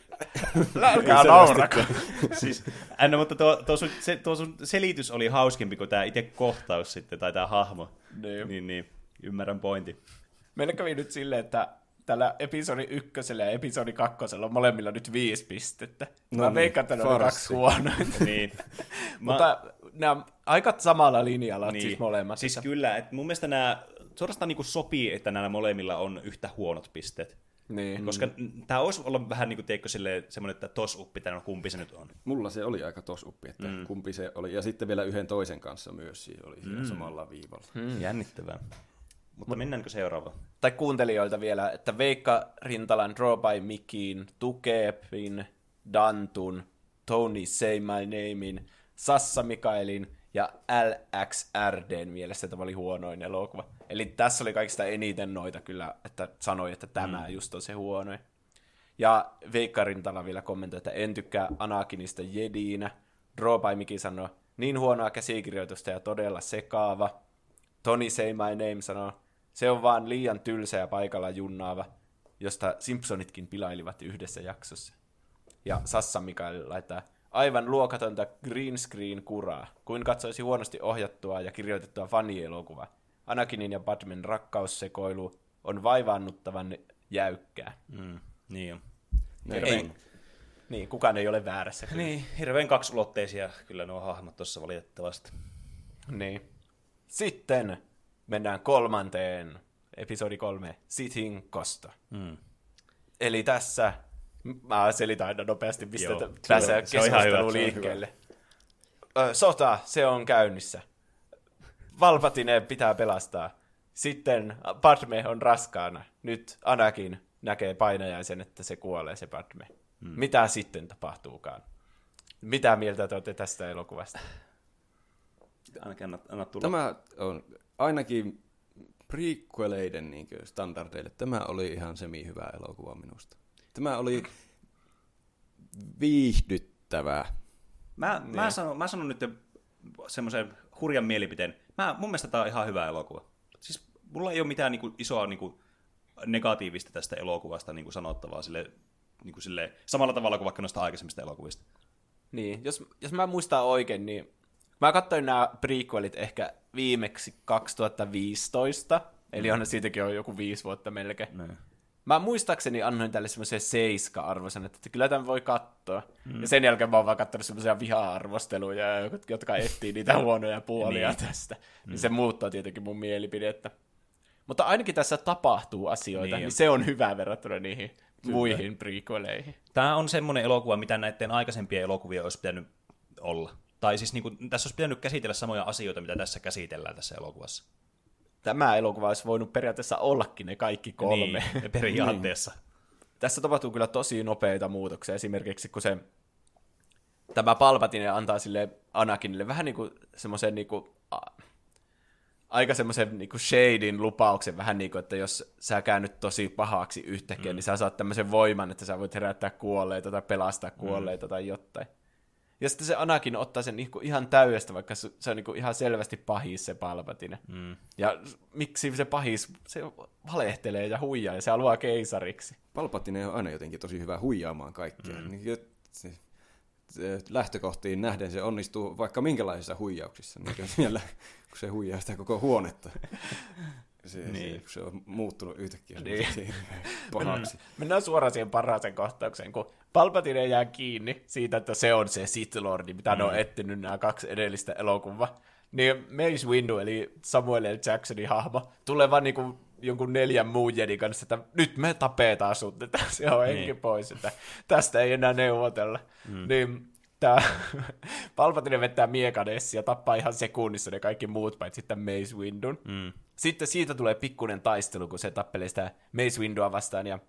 Älkää naurako. siis, Anna, mutta tuo, tuo, sun, se, tuo sun selitys oli hauskempi kuin tämä itse kohtaus sitten, tai tämä hahmo. Niin. niin, niin ymmärrän pointin. Meillä kävi nyt silleen, että tällä episodi ykkösellä ja episodi kakkosella on molemmilla nyt viisi pistettä. No mä niin, veikkaan, että ne on kaksi huonointa. niin. Mutta nämä on aika samalla linjalla niin. siis molemmat. Siis kyllä, että mun mielestä nämä suorastaan niin kuin sopii, että nämä molemmilla on yhtä huonot pisteet. Niin. Koska mm. tämä olisi ollut vähän niin kuin, teikö, semmoinen, että tos-uppi, tai no, kumpi se nyt on. Mulla se oli aika tos-uppi, että mm. kumpi se oli. Ja sitten vielä yhden toisen kanssa myös siinä oli mm. samalla viivalla. Mm. Jännittävää. Mutta mennäänkö seuraavaan? Tai kuuntelijoilta vielä, että Veikka Rintalan Draw by Mikin, Tukepin, Dantun, Tony Say My Namein, Sassa Mikaelin ja LXRDn mielestä tämä oli huonoin elokuva. Eli tässä oli kaikista eniten noita kyllä, että sanoi, että tämä mm. just on se huonoin. Ja Veikka Rintala vielä kommentoi, että en tykkää Anakinista jediinä. Draw by Miki sanoi, niin huonoa käsikirjoitusta ja todella sekaava. Tony Say My Name sanoi, se on vaan liian tylsä ja paikalla junnaava, josta Simpsonitkin pilailivat yhdessä jaksossa. Ja Sassa Mikael laittaa aivan luokatonta green screen kuraa, kuin katsoisi huonosti ohjattua ja kirjoitettua fanielokuvaa. Anakinin ja Padmen rakkaussekoilu on vaivaannuttavan jäykkää. Mm, niin on. Ei, niin, kukaan ei ole väärässä. Kyllä. Niin, hirveän kaksulotteisia kyllä nuo hahmot tuossa valitettavasti. Niin. Sitten mennään kolmanteen, episodi kolme, Sitting Kosto. Mm. Eli tässä, mä selitän aina nopeasti, mistä Joo, t- se pääsee on- se on ihan hyvä, keskustelu liikkeelle. Ö, Sota, se on käynnissä. Valpatine pitää pelastaa. Sitten Padme on raskaana. Nyt Anakin näkee painajaisen, että se kuolee se Padme. Hmm. Mitä sitten tapahtuukaan? Mitä mieltä te olette tästä elokuvasta? Ainakin anna, anna tulla. Tämä on ainakin prequeleiden niin standardeille. Tämä oli ihan semi-hyvä elokuva minusta. Tämä oli viihdyttävä. Mä, niin. mä, sanon, mä sanon nyt semmoisen hurjan mielipiteen. Mä, mun mielestä tää on ihan hyvä elokuva. Siis mulla ei ole mitään niinku, isoa niinku, negatiivista tästä elokuvasta niinku, sanottavaa sille, niinku, sille, samalla tavalla kuin vaikka noista aikaisemmista elokuvista. Niin, jos, jos mä muistan oikein, niin mä katsoin nämä prequelit ehkä viimeksi 2015, eli on siitäkin jo joku viisi vuotta melkein. Niin. Mä muistaakseni annoin tälle semmoisen seiska-arvoisen, että kyllä tämän voi katsoa. Mm. Ja sen jälkeen mä oon vaan katsonut semmoisia viha-arvosteluja, jotka etsii niitä huonoja puolia Niin. niin. tästä. Mm. Niin se muuttaa tietenkin mun mielipidettä. Mutta ainakin tässä tapahtuu asioita, Niin. niin, se on hyvä verrattuna niihin kyllä. muihin prequeleihin. Tämä on semmoinen elokuva, mitä näiden aikaisempien elokuvien olisi pitänyt olla. Tai siis niinku, tässä olisi pitänyt käsitellä samoja asioita, mitä tässä käsitellään tässä elokuvassa. Tämä elokuva olisi voinut periaatteessa ollakin ne kaikki kolme. Niin, periaatteessa. tässä tapahtuu kyllä tosi nopeita muutoksia. Esimerkiksi kun se tämä Palpatine antaa sille Anakinille vähän niin kuin semmoisen niin kuin, a, aika semmoisen niin kuin shadin lupauksen, vähän niin kuin, että jos sä käännyt tosi pahaksi yhtäkkiä, mm. niin sä saat tämmöisen voiman, että sä voit herättää kuolleita tai pelastaa kuolleita mm. tai jotain. Ja sitten se Anakin ottaa sen niinku ihan täydestä, vaikka se se on niinku ihan selvästi pahis se Palpatine. Mm. Ja miksi se pahis, se valehtelee ja huijaa ja se haluaa keisariksi. Palpatine on aina jotenkin tosi hyvä huijaamaan kaikkea. Mm. Niin, se, se, lähtökohtiin nähden se onnistuu vaikka minkälaisissa huijauksissa, niin siellä, kun se huijaa sitä koko huonetta. Se, niin. Niin. se, se on muuttunut yhtäkkiä Niin. niin. pahaksi. Mennään suoraan siihen parhaaseen kohtaukseen, kun Palpatine jää kiinni siitä, että se on se Sith Lordi, mitä mm. ne on etsinyt nämä kaksi edellistä elokuvaa. Niin Mace Windu, eli Samuel L. Jacksonin hahmo, tulee vaan niinku jonkun neljän muun jedin kanssa, että nyt me tapetaan sut, että se on henki Niin. pois, että tästä ei enää neuvotella. Mm. Niin tämä Palpatine vettää miekadessi ja tappaa ihan sekunnissa ne kaikki muut, paitsi sitten Mace Windun. Mm. Sitten siitä tulee pikkuinen taistelu, kun se tappelee sitä Mace Windoa vastaan, ja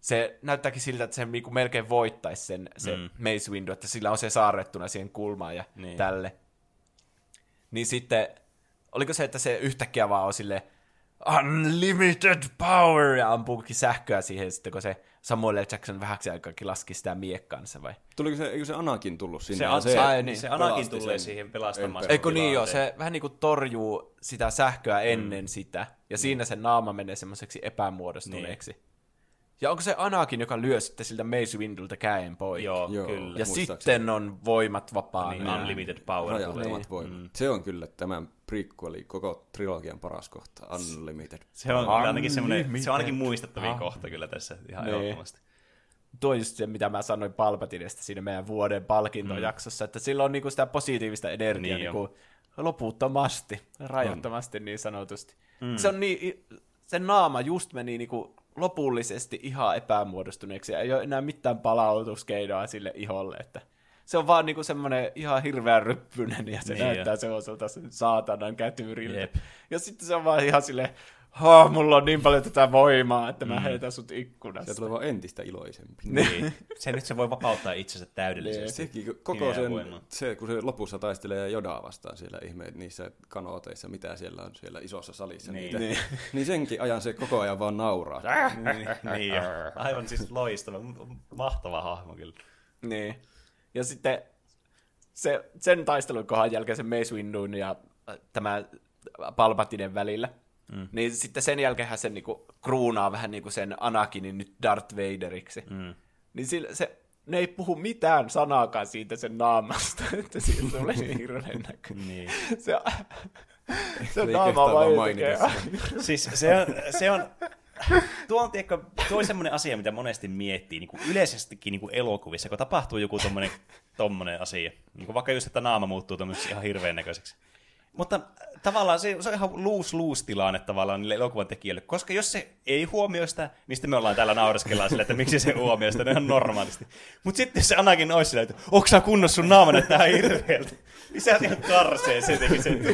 se näyttääkin siltä, että se niinku melkein voittaisi sen se mm. Mace Windu, että sillä on se saarrettuna siihen kulmaan ja Niin. niin. tälle. Niin sitten, oliko se, että se yhtäkkiä vaan on sille unlimited power, ja ampuukin sähköä siihen, sitten kun se Samuel L. Jackson vähäksi aikaakin laski sitä miekkansa, vai? Tuliko se, eikö se Anakin tullut sinne? Se, an, se, ai se, niin, se Anakin tulee sen siihen pelastamaan. Eikö niin joo, se vähän niin kuin torjuu sitä sähköä ennen mm. sitä, ja siinä se naama menee semmoiseksi epämuodostuneeksi. Niin. Ja onko se Anakin, joka lyö sitten siltä Mace Windulta käen pois? Joo, Joo. kyllä. Ja sitten on voimat vapaana. niin, unlimited power tulee. Rajattomat voimat. Mm. Se on kyllä tämän prequeli koko trilogian paras kohta. Unlimited. Se on kyllä ainakin semmoinen, se Unlimited on ainakin muistettavin kohta kyllä tässä ihan Niin. ehdottomasti. Tuo just se, mitä mä sanoin Palpatinesta siinä meidän vuoden palkintojaksossa, että sillä on niinku sitä positiivista energiaa Niin niin niinku loputtomasti, rajattomasti niin sanotusti. Mm. Se on niin, se naama just meni niinku lopullisesti ihan epämuodostuneeksi ja ei ole enää mitään palautuskeinoa sille iholle, että se on vaan niinku semmoinen ihan hirveän ryppynen ja se Niin näyttää semmoiselta saatanan kätyriltä. Jep. Ja sitten se on vaan ihan silleen, oh, mulla on niin paljon tätä voimaa, että mä heitän sut Se ikkunasta. tulee vaan entistä iloisempi. Niin. Se nyt se voi vapauttaa itsensä täydellisesti. Sekin, kun koko sen, voimaa. se, kun se lopussa taistelee Jodaa vastaan siellä ihme, niissä kanooteissa, mitä siellä on siellä isossa salissa. Niin. Niitä, Niin. niin senkin ajan se koko ajan vaan nauraa. niin, niin jo. Aivan siis loistava, mahtava hahmo kyllä. Niin. Ja sitten se, sen taistelun kohan jälkeen se Mace Windun ja äh, tämä Palpatinen välillä, mm. niin sitten sen jälkeen se niinku kruunaa vähän niinku sen Anakinin nyt Darth Vaderiksi. Mm. Niin sillä, se, ne ei puhu mitään sanaakaan siitä sen naamasta, että siitä tulee niin hirveän näköinen. Niin. Se, Se on Ei naama vaan. Siis se on, se on tuo on, tiedätkö, tuo on semmoinen asia, mitä monesti miettii niin kuin yleisestikin niin kuin elokuvissa, kun tapahtuu joku tommonen, tommonen asia. Niin kuin vaikka just, että naama muuttuu tommoseksi ihan hirveän näköiseksi. Mutta tavallaan se, se on ihan lose-lose tilanne tavallaan niille elokuvan tekijöille, koska jos se ei huomioi sitä, niin sitten me ollaan täällä naureskellaan sille, että miksi se huomioi sitä ihan normaalisti. Mutta sitten se Anakin olisi sillä, että onko sä kunnossa sun naama näyttää ihan hirveältä. Niin sä ihan karsee, se teki sen.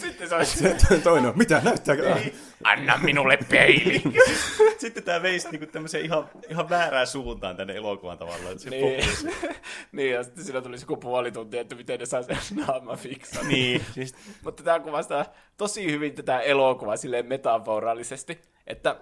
Sitten se olisi, Toinen on, mitä näyttääkö? Ah, anna minulle peili. Sitten tämä veisi niinku tämmöiseen ihan, ihan väärään suuntaan tänne elokuvan tavallaan. että Se Niin. niin, ja sitten siinä tulisi joku puoli tuntia, että miten ne saa sen naama fiksaa. niin, siis, Mutta tämä kuvastaa tosi hyvin tätä elokuvaa silleen metaforaalisesti, että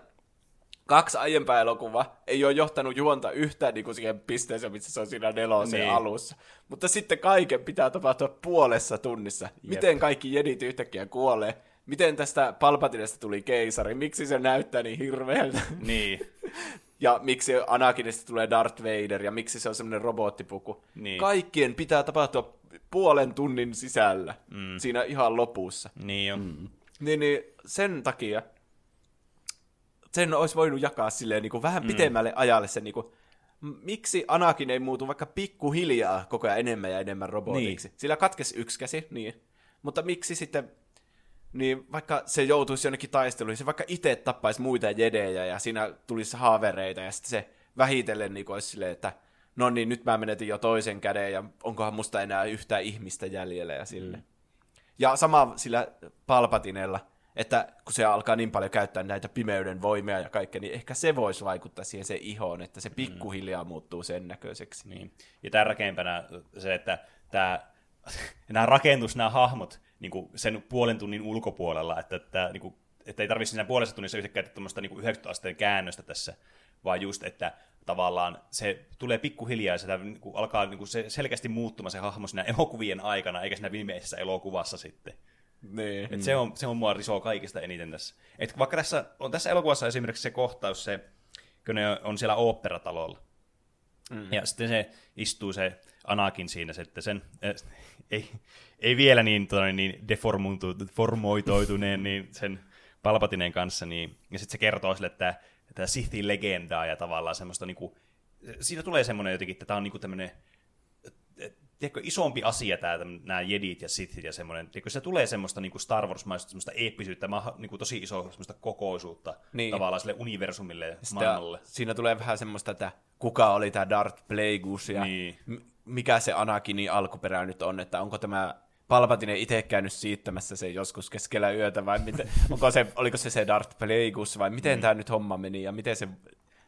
kaksi aiempaa elokuvaa ei ole johtanut juonta yhtään niin kuin siihen pisteeseen, missä se on siinä nelosen Niin. alussa. Mutta sitten kaiken pitää tapahtua puolessa tunnissa. Miten kaikki jedit yhtäkkiä kuolee? Miten tästä Palpatinesta tuli keisari? Miksi se näyttää niin hirveältä? niin. Ja miksi Anakinista tulee Darth Vader ja miksi se on semmoinen robottipuku. Niin. Kaikkien pitää tapahtua puolen tunnin sisällä, mm. siinä ihan lopussa. Niin on. Mm. Niin, niin sen takia sen olisi voinut jakaa silleen niin kuin vähän pitemmälle ajalle se, niin kuin, miksi Anakin ei muutu vaikka pikkuhiljaa koko ajan enemmän ja enemmän robotiksi. Niin. Sillä katkesi yksi käsi, niin. Mutta miksi sitten, niin vaikka se joutuisi jonnekin taisteluun, se vaikka itse tappaisi muita jedejä ja siinä tulisi haavereita ja sitten se vähitellen niin olisi silleen, että no niin, nyt mä menetin jo toisen käden ja onkohan musta enää yhtään ihmistä jäljellä ja sille. Mm. Ja sama sillä Palpatinella, että kun se alkaa niin paljon käyttää näitä pimeyden voimia ja kaikkea, niin ehkä se voisi vaikuttaa siihen se ihoon, että se pikkuhiljaa muuttuu sen näköiseksi. Niin. Ja tärkeimpänä se, että tämä, nämä rakentus, nämä hahmot niin kuin sen puolen tunnin ulkopuolella, että, että, niin kuin, että ei tarvitse siinä puolessa tunnissa yhtäkkiä tuommoista niin 90 asteen käännöstä tässä, vaan just, että tavallaan se tulee pikkuhiljaa ja sitä niin kuin, alkaa niin kuin se selkeästi muuttumaan se hahmo siinä elokuvien aikana, eikä siinä viimeisessä elokuvassa sitten. Niin. Et se, on, se on mua risoo kaikista eniten tässä. Et vaikka tässä on tässä elokuvassa esimerkiksi se kohtaus, se, kun ne on siellä oopperatalolla. Mm. Ja sitten se istuu se Anakin siinä sitten sen, äh, ei, ei vielä niin, tota, niin deformoitoituneen niin sen Palpatineen kanssa, niin, ja sitten se kertoo sille, että tätä Sithin legendaa ja tavallaan semmoista niinku, siinä tulee semmoinen jotenkin, että tämä on niinku tämmöinen tiedätkö, isompi asia tämä, nämä jedit ja sithit ja semmoinen, tiedätkö, se tulee semmoista niin kuin Star Wars-maista semmoista eeppisyyttä, niin kuin tosi iso semmoista kokoisuutta Niin. tavallaan sille universumille ja Sitä, maailmalle. siinä tulee vähän semmoista, että kuka oli tämä Darth Plagueis ja Niin. mikä se Anakinin alkuperä nyt on, että onko tämä Palpatine itse käynyt siittämässä se joskus keskellä yötä, vai miten, onko se, oliko se se Darth Plagueis, vai miten mm. tämä nyt homma meni, ja miten se...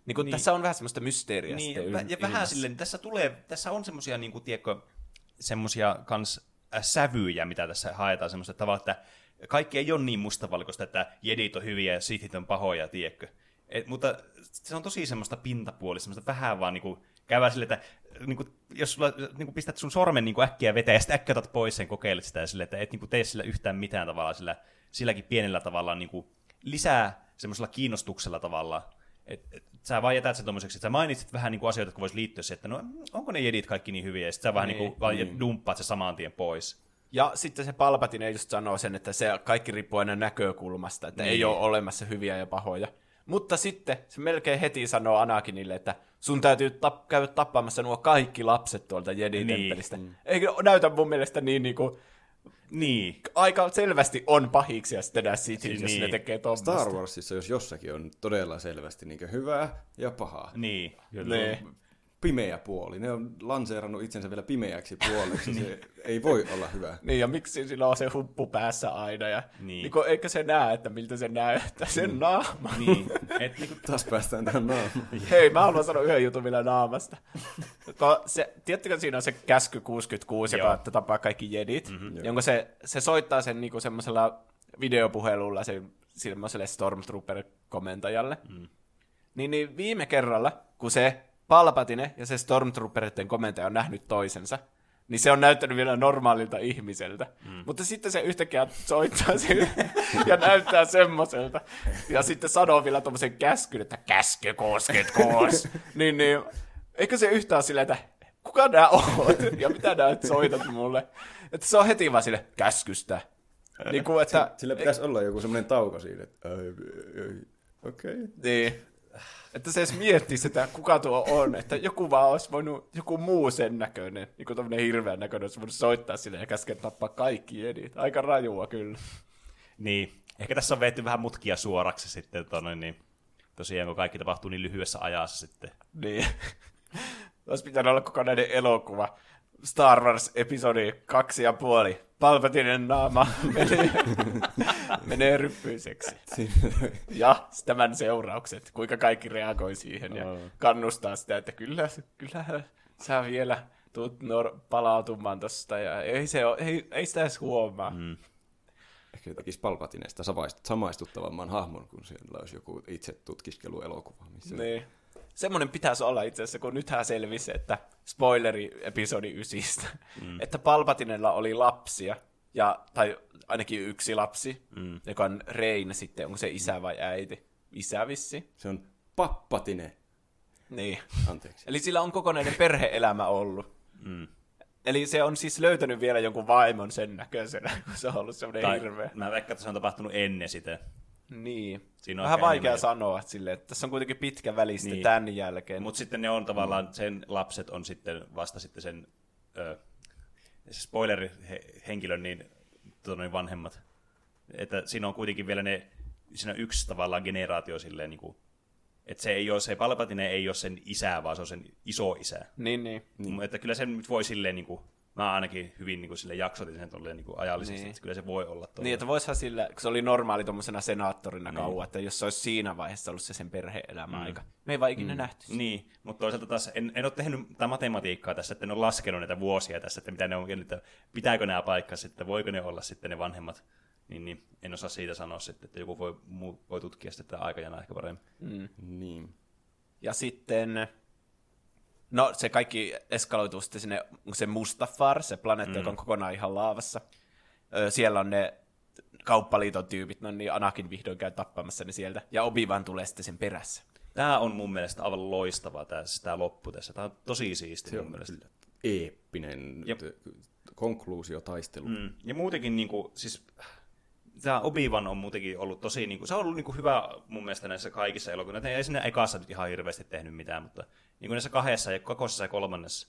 Niin kuin, Niin. Tässä on vähän semmoista mysteeriä Niin, sitten ja, yl- ja vähän silleen, tässä tulee, tässä on semmoisia, niin kuin, tiedätkö, semmoisia kans äh, sävyjä, mitä tässä haetaan, semmoista tavalla, että kaikki ei ole niin mustavalkoista, että jedit on hyviä ja sithit on pahoja, tiedätkö. Et, mutta se on tosi semmoista pintapuolista, semmoista vähän vaan niin kuin, käydään sille, että niin kuin, jos sulla, niin kuin pistät sun sormen niin kuin äkkiä veteen ja sitten äkkiä otat pois sen, kokeilet sitä sille, että et niin kuin tee sillä yhtään mitään tavalla, sillä, silläkin pienellä tavalla niin kuin, lisää semmoisella kiinnostuksella tavalla, et, et, sä vaan jätät sen tommoseksi, että sä mainitsit vähän niin kuin asioita, jotka vois liittyä siihen, että no, onko ne jedit kaikki niin hyviä, ja sitten sä vähän niin, Niin, niin kuin, vaan dumppaat se saman tien pois. Ja sitten se Palpatine just sanoo sen, että se kaikki riippuu aina näkökulmasta, että niin. ei ole olemassa hyviä ja pahoja. Mutta sitten se melkein heti sanoo Anakinille, että sun täytyy tap- käydä tappamassa nuo kaikki lapset tuolta Jedi-temppelistä. Niin. Eikö näytä mun mielestä niin, niin kuin, Niin, aika selvästi on pahiksi ja sitten nämä Sithit, Siis jos niin. ne tekee tuommoista. Star Warsissa, jos jossakin on todella selvästi niin hyvää ja pahaa. niin, kyllä. Ne. Pimeä puoli. Ne on lanseerannut itsensä vielä pimeäksi puoleksi. Se ei voi olla hyvä. Niin, ja miksi sillä on se huppu päässä aina, ja niin. Niin. Niin eikö se näe, että miltä se näyttää, sen naama. Niin, et, niin kuin, Taas päästään tähän naamaan. Hei, mä haluan sanoa yhden jutun vielä naamasta. Ko, se, tiedättekö, siinä on se käsky 66, joka että tapaa kaikki jedit, mm-hmm, jonka se, se soittaa sen niinku semmoisella videopuhelulla se, semmoiselle Stormtrooper-komentajalle. Mm. Niin, niin viime kerralla, kun se Palpatine ja se Stormtrooperitten komentaja on nähnyt toisensa, niin se on näyttänyt vielä normaalilta ihmiseltä. Mm. Mutta sitten se yhtäkkiä soittaa sille ja näyttää semmoiselta. Ja sitten sanoo vielä tuommoisen käskyn, että käsky kosket koos. niin, niin, eikö se yhtään sillä, että kuka nää oot ja mitä nyt soitat mulle? Että se on heti vaan sille käskystä. niin kuin, että... Sillä pitäisi olla joku semmoinen tauko siinä, että okei. Okay. Niin. Että se edes miettii sitä, kuka tuo on, että joku vaan olisi voinut, joku muu sen näköinen, niin kuin tämmöinen hirveän näköinen, olisi voinut soittaa sille ja käskeä tappaa kaikki edit. Aika rajua kyllä. Niin, ehkä tässä on veetty vähän mutkia suoraksi sitten, tonne, niin tosiaan kun kaikki tapahtuu niin lyhyessä ajassa sitten. Niin. Olisi pitänyt olla kokonainen elokuva. Star Wars episodi kaksi ja puoli. Palpatinen naama menee, menee ryppyiseksi. Ja tämän seuraukset, kuinka kaikki reagoi siihen ja kannustaa sitä, että kyllä, kyllä sä vielä tuut nor- palautumaan tosta ja ei, se ole, ei, ei sitä edes huomaa. Mm. Ehkä tekisi Palpatinesta samaistuttavamman hahmon, kun siellä olisi joku itse tutkiskeluelokuva. Missä niin. Semmoinen pitäisi olla itse asiassa, kun nythän selvisi, että spoileri episodi ysistä, mm. että Palpatinella oli lapsia, ja, tai ainakin yksi lapsi, mm. joka on Rein sitten, onko se isä vai äiti? Isä vissi. Se on Pappatine. Niin. Anteeksi. Eli sillä on kokonainen perheelämä ollut. Mm. Eli se on siis löytänyt vielä jonkun vaimon sen näköisenä, kun se on ollut semmoinen tai, hirveä. Mä veikkaan, että se on tapahtunut ennen sitä. Niin. Siinä on Vähän vaikea enemmän. sanoa sille, että tässä on kuitenkin pitkä välistä niin. tämän jälkeen. Mutta sitten ne on tavallaan, mm. sen lapset on sitten vasta sitten sen ö, se spoiler-henkilön niin, tuota, vanhemmat. Että siinä on kuitenkin vielä ne, siinä on yksi tavallaan generaatio silleen niin kuin, että se ei ole, se Palpatine ei ole sen isä, vaan se on sen iso isä. Niin, niin. niin. Että kyllä sen nyt voi silleen niin kuin, mä ainakin hyvin niin kuin, sille jaksotin sen tolleen, niin kuin ajallisesti, niin. että kyllä se voi olla tolleen. Niin, että voisihan sillä, kun se oli normaali tuommoisena senaattorina niin. kauan, että jos se olisi siinä vaiheessa ollut se sen perhe-elämä mm. aika. Me ei vaan ikinä mm. nähty. Niin, mutta toisaalta taas en, en ole tehnyt tämä matematiikkaa tässä, että en ole laskenut näitä vuosia tässä, että mitä ne on, että pitääkö nämä paikkaa sitten, voiko ne olla sitten ne vanhemmat. Niin, niin en osaa siitä sanoa sitten, että joku voi, voi tutkia tätä aikajana ehkä paremmin. Mm. Niin. Ja sitten No se kaikki eskaloituu sitten sinne se Mustafar, se planeetta, mm. joka on kokonaan ihan laavassa. Ö, siellä on ne kauppaliiton tyypit, no niin Anakin vihdoin käy tappamassa ne sieltä, ja obi tulee sitten sen perässä. Tämä on mun mielestä aivan loistavaa, tämä, siis tämä loppu tässä. Tämä on tosi siisti mun mielestä. Eeppinen ja, konkluusiotaistelu. Mm, ja muutenkin, niin kuin, siis tämä obi on muutenkin ollut tosi, niin kuin, se on ollut niin kuin, hyvä mun mielestä näissä kaikissa elokuvissa. Ei sinne ekassa nyt ihan hirveästi tehnyt mitään, mutta niin kuin näissä kahdessa, ja kakosessa ja kolmannessa.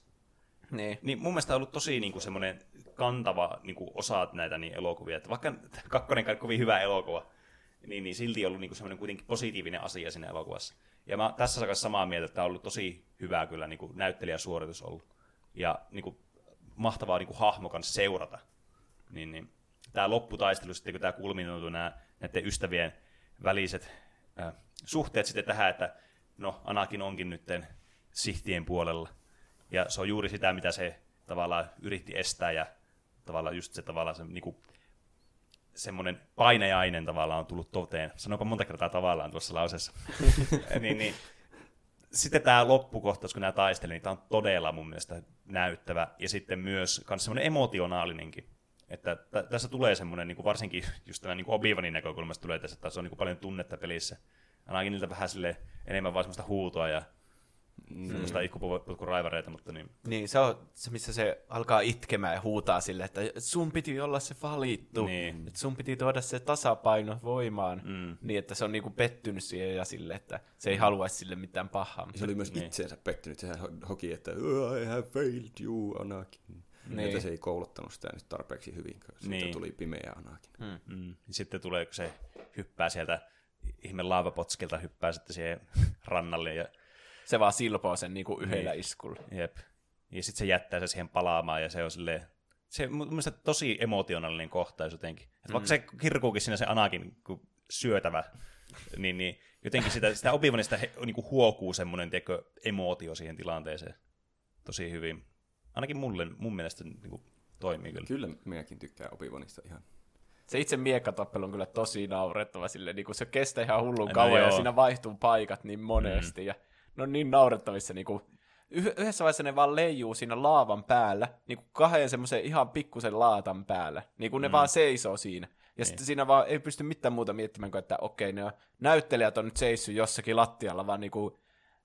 Niin. niin mun mielestä on ollut tosi niin kuin semmoinen kantava niin kuin osa näitä niin elokuvia. Että vaikka kakkonen on kovin hyvä elokuva, niin, niin silti on ollut niin kuin semmoinen kuitenkin positiivinen asia siinä elokuvassa. Ja mä tässä sakassa samaa mieltä, että tämä on ollut tosi hyvä kyllä niin kuin näyttelijäsuoritus ollut. Ja niin kuin, mahtavaa niin kuin hahmo kanssa seurata. Niin, niin, tämä lopputaistelu sitten, kun tämä kulminoituu nämä, näiden ystävien väliset äh, suhteet sitten tähän, että no Anakin onkin nytten sihtien puolella. Ja se on juuri sitä, mitä se tavallaan yritti estää ja tavallaan just se tavallaan se niin kuin, semmoinen paineainen tavallaan on tullut toteen. Sanoinpa monta kertaa tavallaan tuossa lauseessa. niin, niin, sitten tämä loppukohtaus, kun nämä taistelivat, niin tämä on todella mun mielestä näyttävä. Ja sitten myös semmoinen emotionaalinenkin. Että t- tässä tulee semmoinen, niin kuin varsinkin just tämä niin Obi-Wanin näkökulmasta tulee tässä, että tässä on niin kuin paljon tunnetta pelissä. Ainakin niiltä vähän sille enemmän vaan semmoista huutoa ja Mm. Semmoista raivareita, mutta niin. Niin, se on se, missä se alkaa itkemään ja huutaa sille, että sun piti olla se valittu. Niin. Että sun piti tuoda se tasapaino voimaan. Mm. Niin, että se on niinku pettynyt siihen ja sille, että se ei mm. haluaisi sille mitään pahaa. Se oli myös niin. itseensä pettynyt. Sehän hoki, että I have failed you, Anakin. Niin. Että se ei kouluttanut sitä nyt tarpeeksi hyvin, koska niin. tuli pimeä Anakin. Mm. Mm. Sitten tulee, kun se hyppää sieltä ihme laavapotskilta, hyppää sitten siihen rannalle ja se vaan silpoo sen niinku yhdellä niin. iskulla. Jep. Ja sitten se jättää se siihen palaamaan ja se on silleen, se on mielestäni tosi emotionaalinen kohtaus jotenkin. Että mm. Vaikka se kirkuukin siinä se Anakin syötävä, niin, niin jotenkin sitä, sitä Obi-Wanista niin kuin huokuu semmoinen tiedätkö, emootio siihen tilanteeseen tosi hyvin. Ainakin mulle, mun mielestä niin kuin, toimii kyllä. Kyllä minäkin tykkään Obi-Wanista ihan. Se itse miekkatappelu on kyllä tosi naurettava sille, niin kuin se kestää ihan hullun no, kauan joo. ja siinä vaihtuu paikat niin monesti. Mm. Ja ne on niin naurettavissa niin kuin, yhdessä vaiheessa ne vaan leijuu siinä laavan päällä, niin kuin kahden semmoisen ihan pikkusen laatan päällä. Niin kuin ne mm. vaan seisoo siinä. Ja niin. sitten siinä vaan ei pysty mitään muuta miettimään kuin, että okei, ne on, näyttelijät on nyt seissyt jossakin lattialla, vaan niin kuin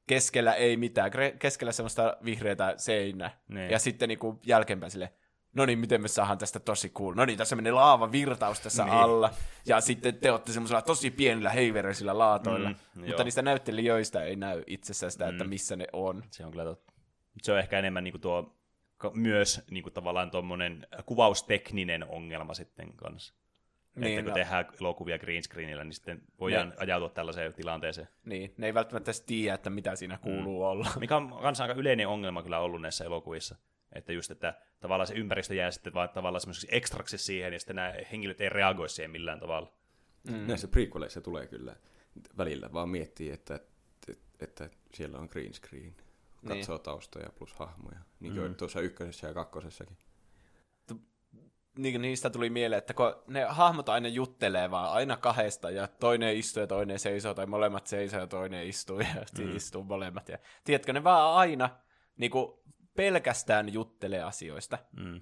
keskellä ei mitään, keskellä semmoista vihreätä seinää. Niin. Ja sitten niin kuin jälkeenpäin sille, no niin, miten me saadaan tästä tosi cool. No niin, tässä menee laava virtaus tässä niin. alla, ja sitten te olette semmoisilla tosi pienillä heivereisillä laatoilla, mm, mutta joo. niistä näyttelijöistä ei näy itsessään sitä, mm. että missä ne on. Se on kyllä totta. Se on ehkä enemmän niin kuin tuo myös niin kuin tavallaan tuommoinen kuvaustekninen ongelma sitten kanssa. Niin, että kun no. tehdään elokuvia green screenillä, niin sitten voidaan ne. ajautua tällaiseen tilanteeseen. Niin, ne ei välttämättä edes tiedä, että mitä siinä kuuluu mm. olla. Mikä on kanssa aika yleinen ongelma kyllä ollut näissä elokuvissa. Että just, että tavallaan se ympäristö jää sitten vaan tavallaan semmoiseksi ekstraksi siihen, ja sitten nämä henkilöt ei reagoi siihen millään tavalla. Mm. Näissä prequeleissa tulee kyllä välillä, vaan miettii, että, että, että siellä on green screen. Katsoo niin. taustoja plus hahmoja, niin kuin mm. tuossa ykkösessä ja kakkosessakin niin, niistä tuli mieleen, että kun ne hahmot aina juttelee vaan aina kahdesta, ja toinen istuu ja toinen seisoo, tai molemmat seisoo ja toinen istuu ja mm. istuu molemmat. Ja, tiedätkö, ne vaan aina niin kuin, pelkästään juttelee asioista, mm.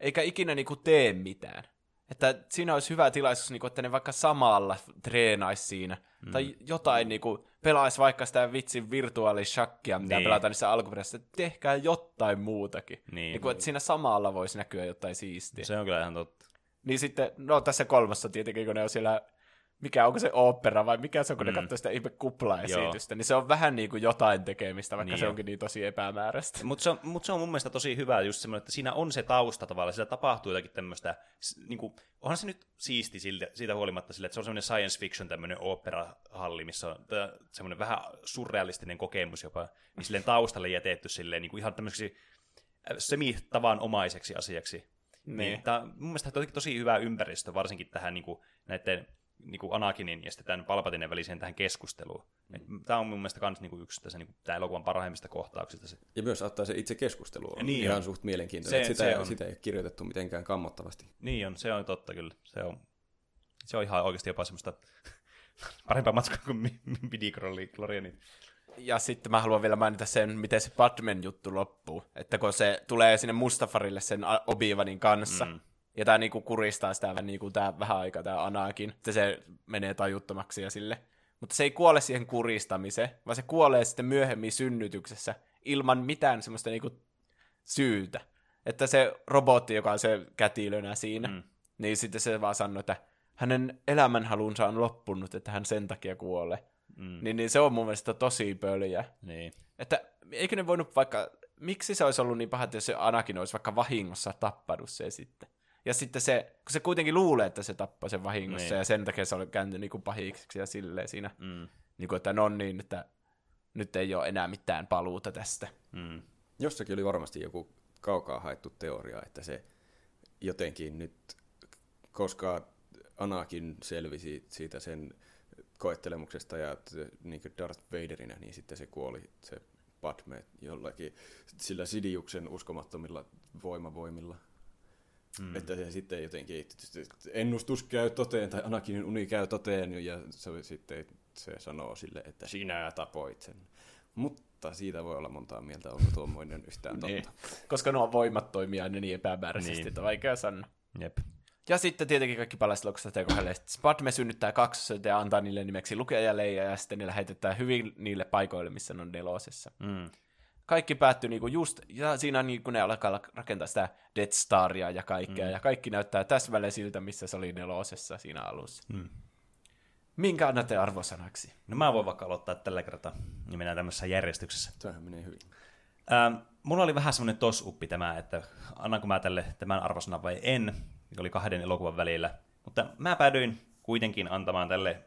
eikä ikinä niin kuin, tee mitään. Että siinä olisi hyvä tilaisuus, niin kuin, että ne vaikka samalla treenaisi siinä, mm. tai jotain niin kuin, pelaisi vaikka sitä vitsin virtuaalishakkia, mitä niin. pelataan niissä alkuperäisissä, tehkää jotain muutakin. Niin. niin kuin, että siinä samalla voisi näkyä jotain siistiä. Se on kyllä ihan totta. Niin sitten, no tässä kolmassa tietenkin, kun ne on siellä mikä onko se opera vai mikä se on, kun mm. ne katsoo sitä ihme kuplaesitystä, niin se on vähän niin kuin jotain tekemistä, vaikka niin se onkin niin tosi epämääräistä. Mutta se, on, mut se on mun mielestä tosi hyvä just semmoinen, että siinä on se tausta tavallaan, sillä tapahtuu jotakin tämmöistä, niin kuin, onhan se nyt siisti siltä, siitä huolimatta sille, että se on semmoinen science fiction tämmöinen operahalli, missä on semmoinen vähän surrealistinen kokemus jopa, niin silleen taustalle jätetty silleen niin kuin ihan tämmöiseksi äh, semi-tavanomaiseksi asiaksi. Niin. niin tämä, mun mielestä tosi hyvä ympäristö, varsinkin tähän niin kuin, näiden niin kuin Anakinin ja sitten tämän Palpatinen väliseen tähän keskusteluun. Mm. Tämä on mun mielestä myös niin yksi tässä niin kuin, tämä elokuvan parhaimmista kohtauksista. Se. Ja myös ottaa se itse keskustelu on niin ihan on. suht mielenkiintoinen. Se, sitä, se on. sitä ei ole kirjoitettu mitenkään kammottavasti. Niin on, se on totta kyllä. Se on, se on ihan oikeasti jopa semmoista parempaa matskua kuin midi Ja sitten mä haluan vielä mainita sen, miten se Batman juttu loppuu. Että kun se tulee sinne Mustafarille sen Obi-Wanin kanssa, mm ja tämä niinku kuristaa sitä niinku tää vähän aikaa, tämä Anakin, että se menee tajuttomaksi ja sille. Mutta se ei kuole siihen kuristamiseen, vaan se kuolee sitten myöhemmin synnytyksessä ilman mitään semmoista niinku syytä. Että se robotti, joka on se kätilönä siinä, mm. niin sitten se vaan sanoo, että hänen elämänhalunsa on loppunut, että hän sen takia kuolee. Mm. Niin, niin se on mun mielestä tosi pöljä. Niin. Että eikö ne voinut vaikka, miksi se olisi ollut niin paha, että jos se Anakin olisi vaikka vahingossa tappanut se sitten? Ja sitten se, kun se kuitenkin luulee, että se tappaa sen vahingossa, niin. ja sen takia se on kääntynyt niin pahiksi ja silleen siinä. Mm. Niin kuin, että no niin, että nyt ei ole enää mitään paluuta tästä. Mm. Jossakin oli varmasti joku kaukaa haettu teoria, että se jotenkin nyt, koska Anakin selvisi siitä sen koettelemuksesta ja niin Darth Vaderina, niin sitten se kuoli se Padme jollakin sillä Sidiuksen uskomattomilla voimavoimilla. Mm. Että se sitten jotenkin ennustus käy toteen tai Anakinin uni käy toteen ja se sitten se sanoo sille, että sinä tapoit sen. Mutta siitä voi olla montaa mieltä, onko tuommoinen yhtään totta. niin. Koska nuo voimat toimii aina niin epämääräisesti, niin. että vaikea sanoa. Jep. Ja sitten tietenkin kaikki paljasteluksesta tekohelle. Spadme synnyttää kaksi ja antaa niille nimeksi lukea ja leija, ja sitten ne lähetetään hyvin niille paikoille, missä ne on nelosessa. Mm kaikki päättyi niinku just, ja siinä niinku ne alkaa rakentaa sitä Death Staria ja kaikkea, mm. ja kaikki näyttää täsmälleen siltä, missä se oli nelosessa siinä alussa. Mm. Minkä annatte arvosanaksi? No mä voin vaikka aloittaa tällä kertaa, niin mennään tämmöisessä järjestyksessä. Tämähän menee hyvin. Ähm, mulla oli vähän semmoinen tosuppi tämä, että annanko mä tälle tämän arvosanan vai en, mikä oli kahden elokuvan välillä. Mutta mä päädyin kuitenkin antamaan tälle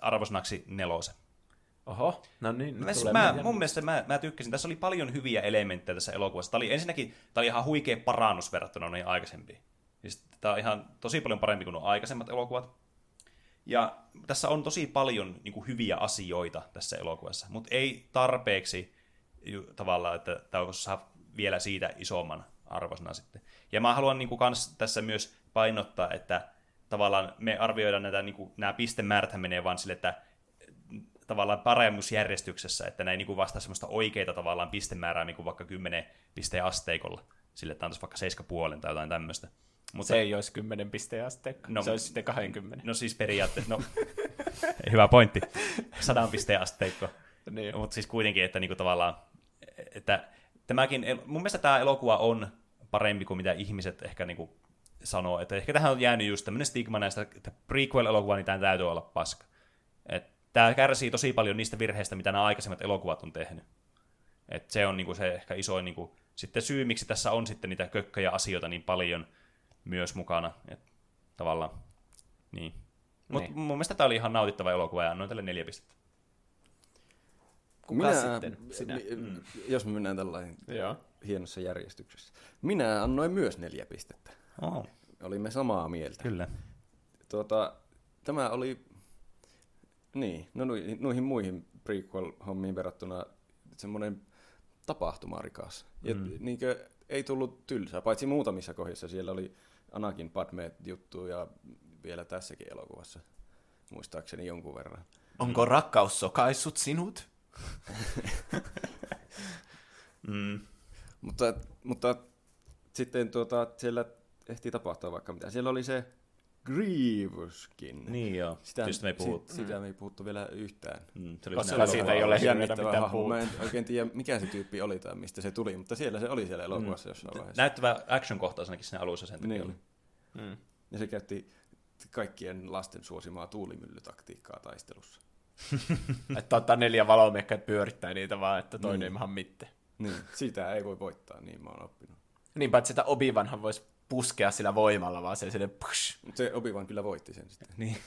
arvosanaksi nelosen. Oho, no niin. Mä, mä, mun mielestä mä, mä tykkäsin. Tässä oli paljon hyviä elementtejä tässä elokuvassa. Tämä oli ensinnäkin tämä oli ihan huikea parannus verrattuna noihin aikaisempiin. Siis, tämä on ihan tosi paljon parempi kuin nuo aikaisemmat elokuvat. Ja tässä on tosi paljon niin kuin, hyviä asioita tässä elokuvassa, mutta ei tarpeeksi tavallaan, että tämä saa vielä siitä isomman arvosana sitten. Ja mä haluan niin kuin, kans tässä myös painottaa, että tavallaan me arvioidaan näitä, niin kuin, nämä pistemäärät menee vaan sille, että tavallaan paremmuusjärjestyksessä, että ne ei niin kuin vastaa semmoista oikeita tavallaan pistemäärää niin kuin vaikka 10 pisteen asteikolla, sille että antaisi vaikka 7,5 tai jotain tämmöistä. Mutta, se ei olisi 10 pisteen asteikko, no, se olisi sitten 20. No siis periaatteessa, no hyvä pointti, 100 pisteen asteikko. niin. Mutta siis kuitenkin, että niinku tavallaan, että tämäkin, mun mielestä tämä elokuva on parempi kuin mitä ihmiset ehkä niinku sanoo. Että ehkä tähän on jäänyt just tämmöinen stigma näistä, että prequel-elokuva, niin tämä täytyy olla paska. Että tämä kärsii tosi paljon niistä virheistä, mitä nämä aikaisemmat elokuvat on tehnyt. Et se on niinku se ehkä isoin niinku, sitten syy, miksi tässä on sitten niitä kökköjä asioita niin paljon myös mukana. Et tavallaan, niin. Mutta Niin. mun mielestä tämä oli ihan nautittava elokuva ja annoin tälle neljä pistettä. Kuka sitten? Sinä? mi- Jos me mennään tällainen Joo. hienossa järjestyksessä. Minä annoin myös neljä pistettä. Oh, Olimme samaa mieltä. kyllä. Tuota, tämä oli, niin, no noihin, noihin muihin prequel-hommiin verrattuna semmoinen tapahtumarikas. Ja mm. niinkö, ei tullut tylsää, paitsi muutamissa kohdissa siellä oli Anakin Padme juttu ja vielä tässäkin elokuvassa, muistaakseni jonkun verran. Onko rakkaus sokaissut sinut? Mm. Mutta, mutta sitten tuota, siellä ehti tapahtua vaikka mitä. Siellä oli se Grievouskin. Niin joo, sitä, Just me ei puhuttu. Si- sitä me ei puhuttu vielä yhtään. Mm, se oli Koska siitä ei ole mitään hahmo. Mä puhuttu. en oikein tiedä, mikä se tyyppi oli tai mistä se tuli, mutta siellä se oli siellä elokuvassa jossain vaiheessa. Näyttävä action-kohtaus ainakin siinä alussa sen takia Niin. oli. Mm. Ja se käytti kaikkien lasten suosimaa tuulimyllytaktiikkaa taistelussa. Että ottaa neljä valomekkaa ja pyörittää niitä vaan, että toinen ei maha mitään. Niin, sitä ei voi voittaa, niin mä oon oppinut. Niin paitsi sitä Obi-Wanhan voisi puskea sillä voimalla, vaan se sille push. Mutta se Obi-Wan kyllä voitti sen sitten. Niin.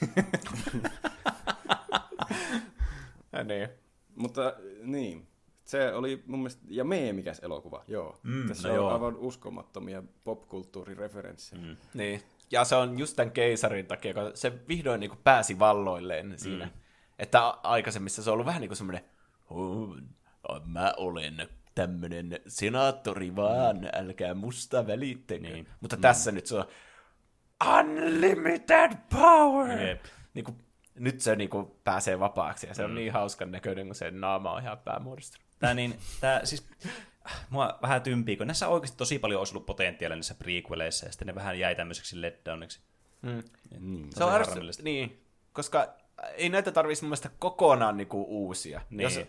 Ja niin. Mutta niin, se oli mun mielestä, ja meemikäs elokuva, joo. Mm, Tässä no on joo. aivan uskomattomia popkulttuurireferenssejä. Mm. Niin. Ja se on just tämän keisarin takia, kun se vihdoin niin pääsi valloilleen siinä. Mm. Että aikaisemmissa se on ollut vähän niin kuin semmoinen, "Oh, mä olen tämmöinen senaattori vaan, mm. älkää musta välittäkö. Niin. Mutta mm. tässä nyt se on unlimited power! Jep. Niin kuin, nyt se niin kuin pääsee vapaaksi ja se on niin hauskan näköinen, kun se naama on ihan päämuodostunut. Tää, niin, tää, siis, mua vähän tympii, kun näissä on oikeasti tosi paljon olisi ollut potentiaalia niissä prequeleissa, ja sitten ne vähän jäi tämmöiseksi letdowniksi. Mm. Niin. Se on harmillista. Niin, koska ei näitä tarvitsisi mun mielestä kokonaan niinku uusia. Niin. Jos,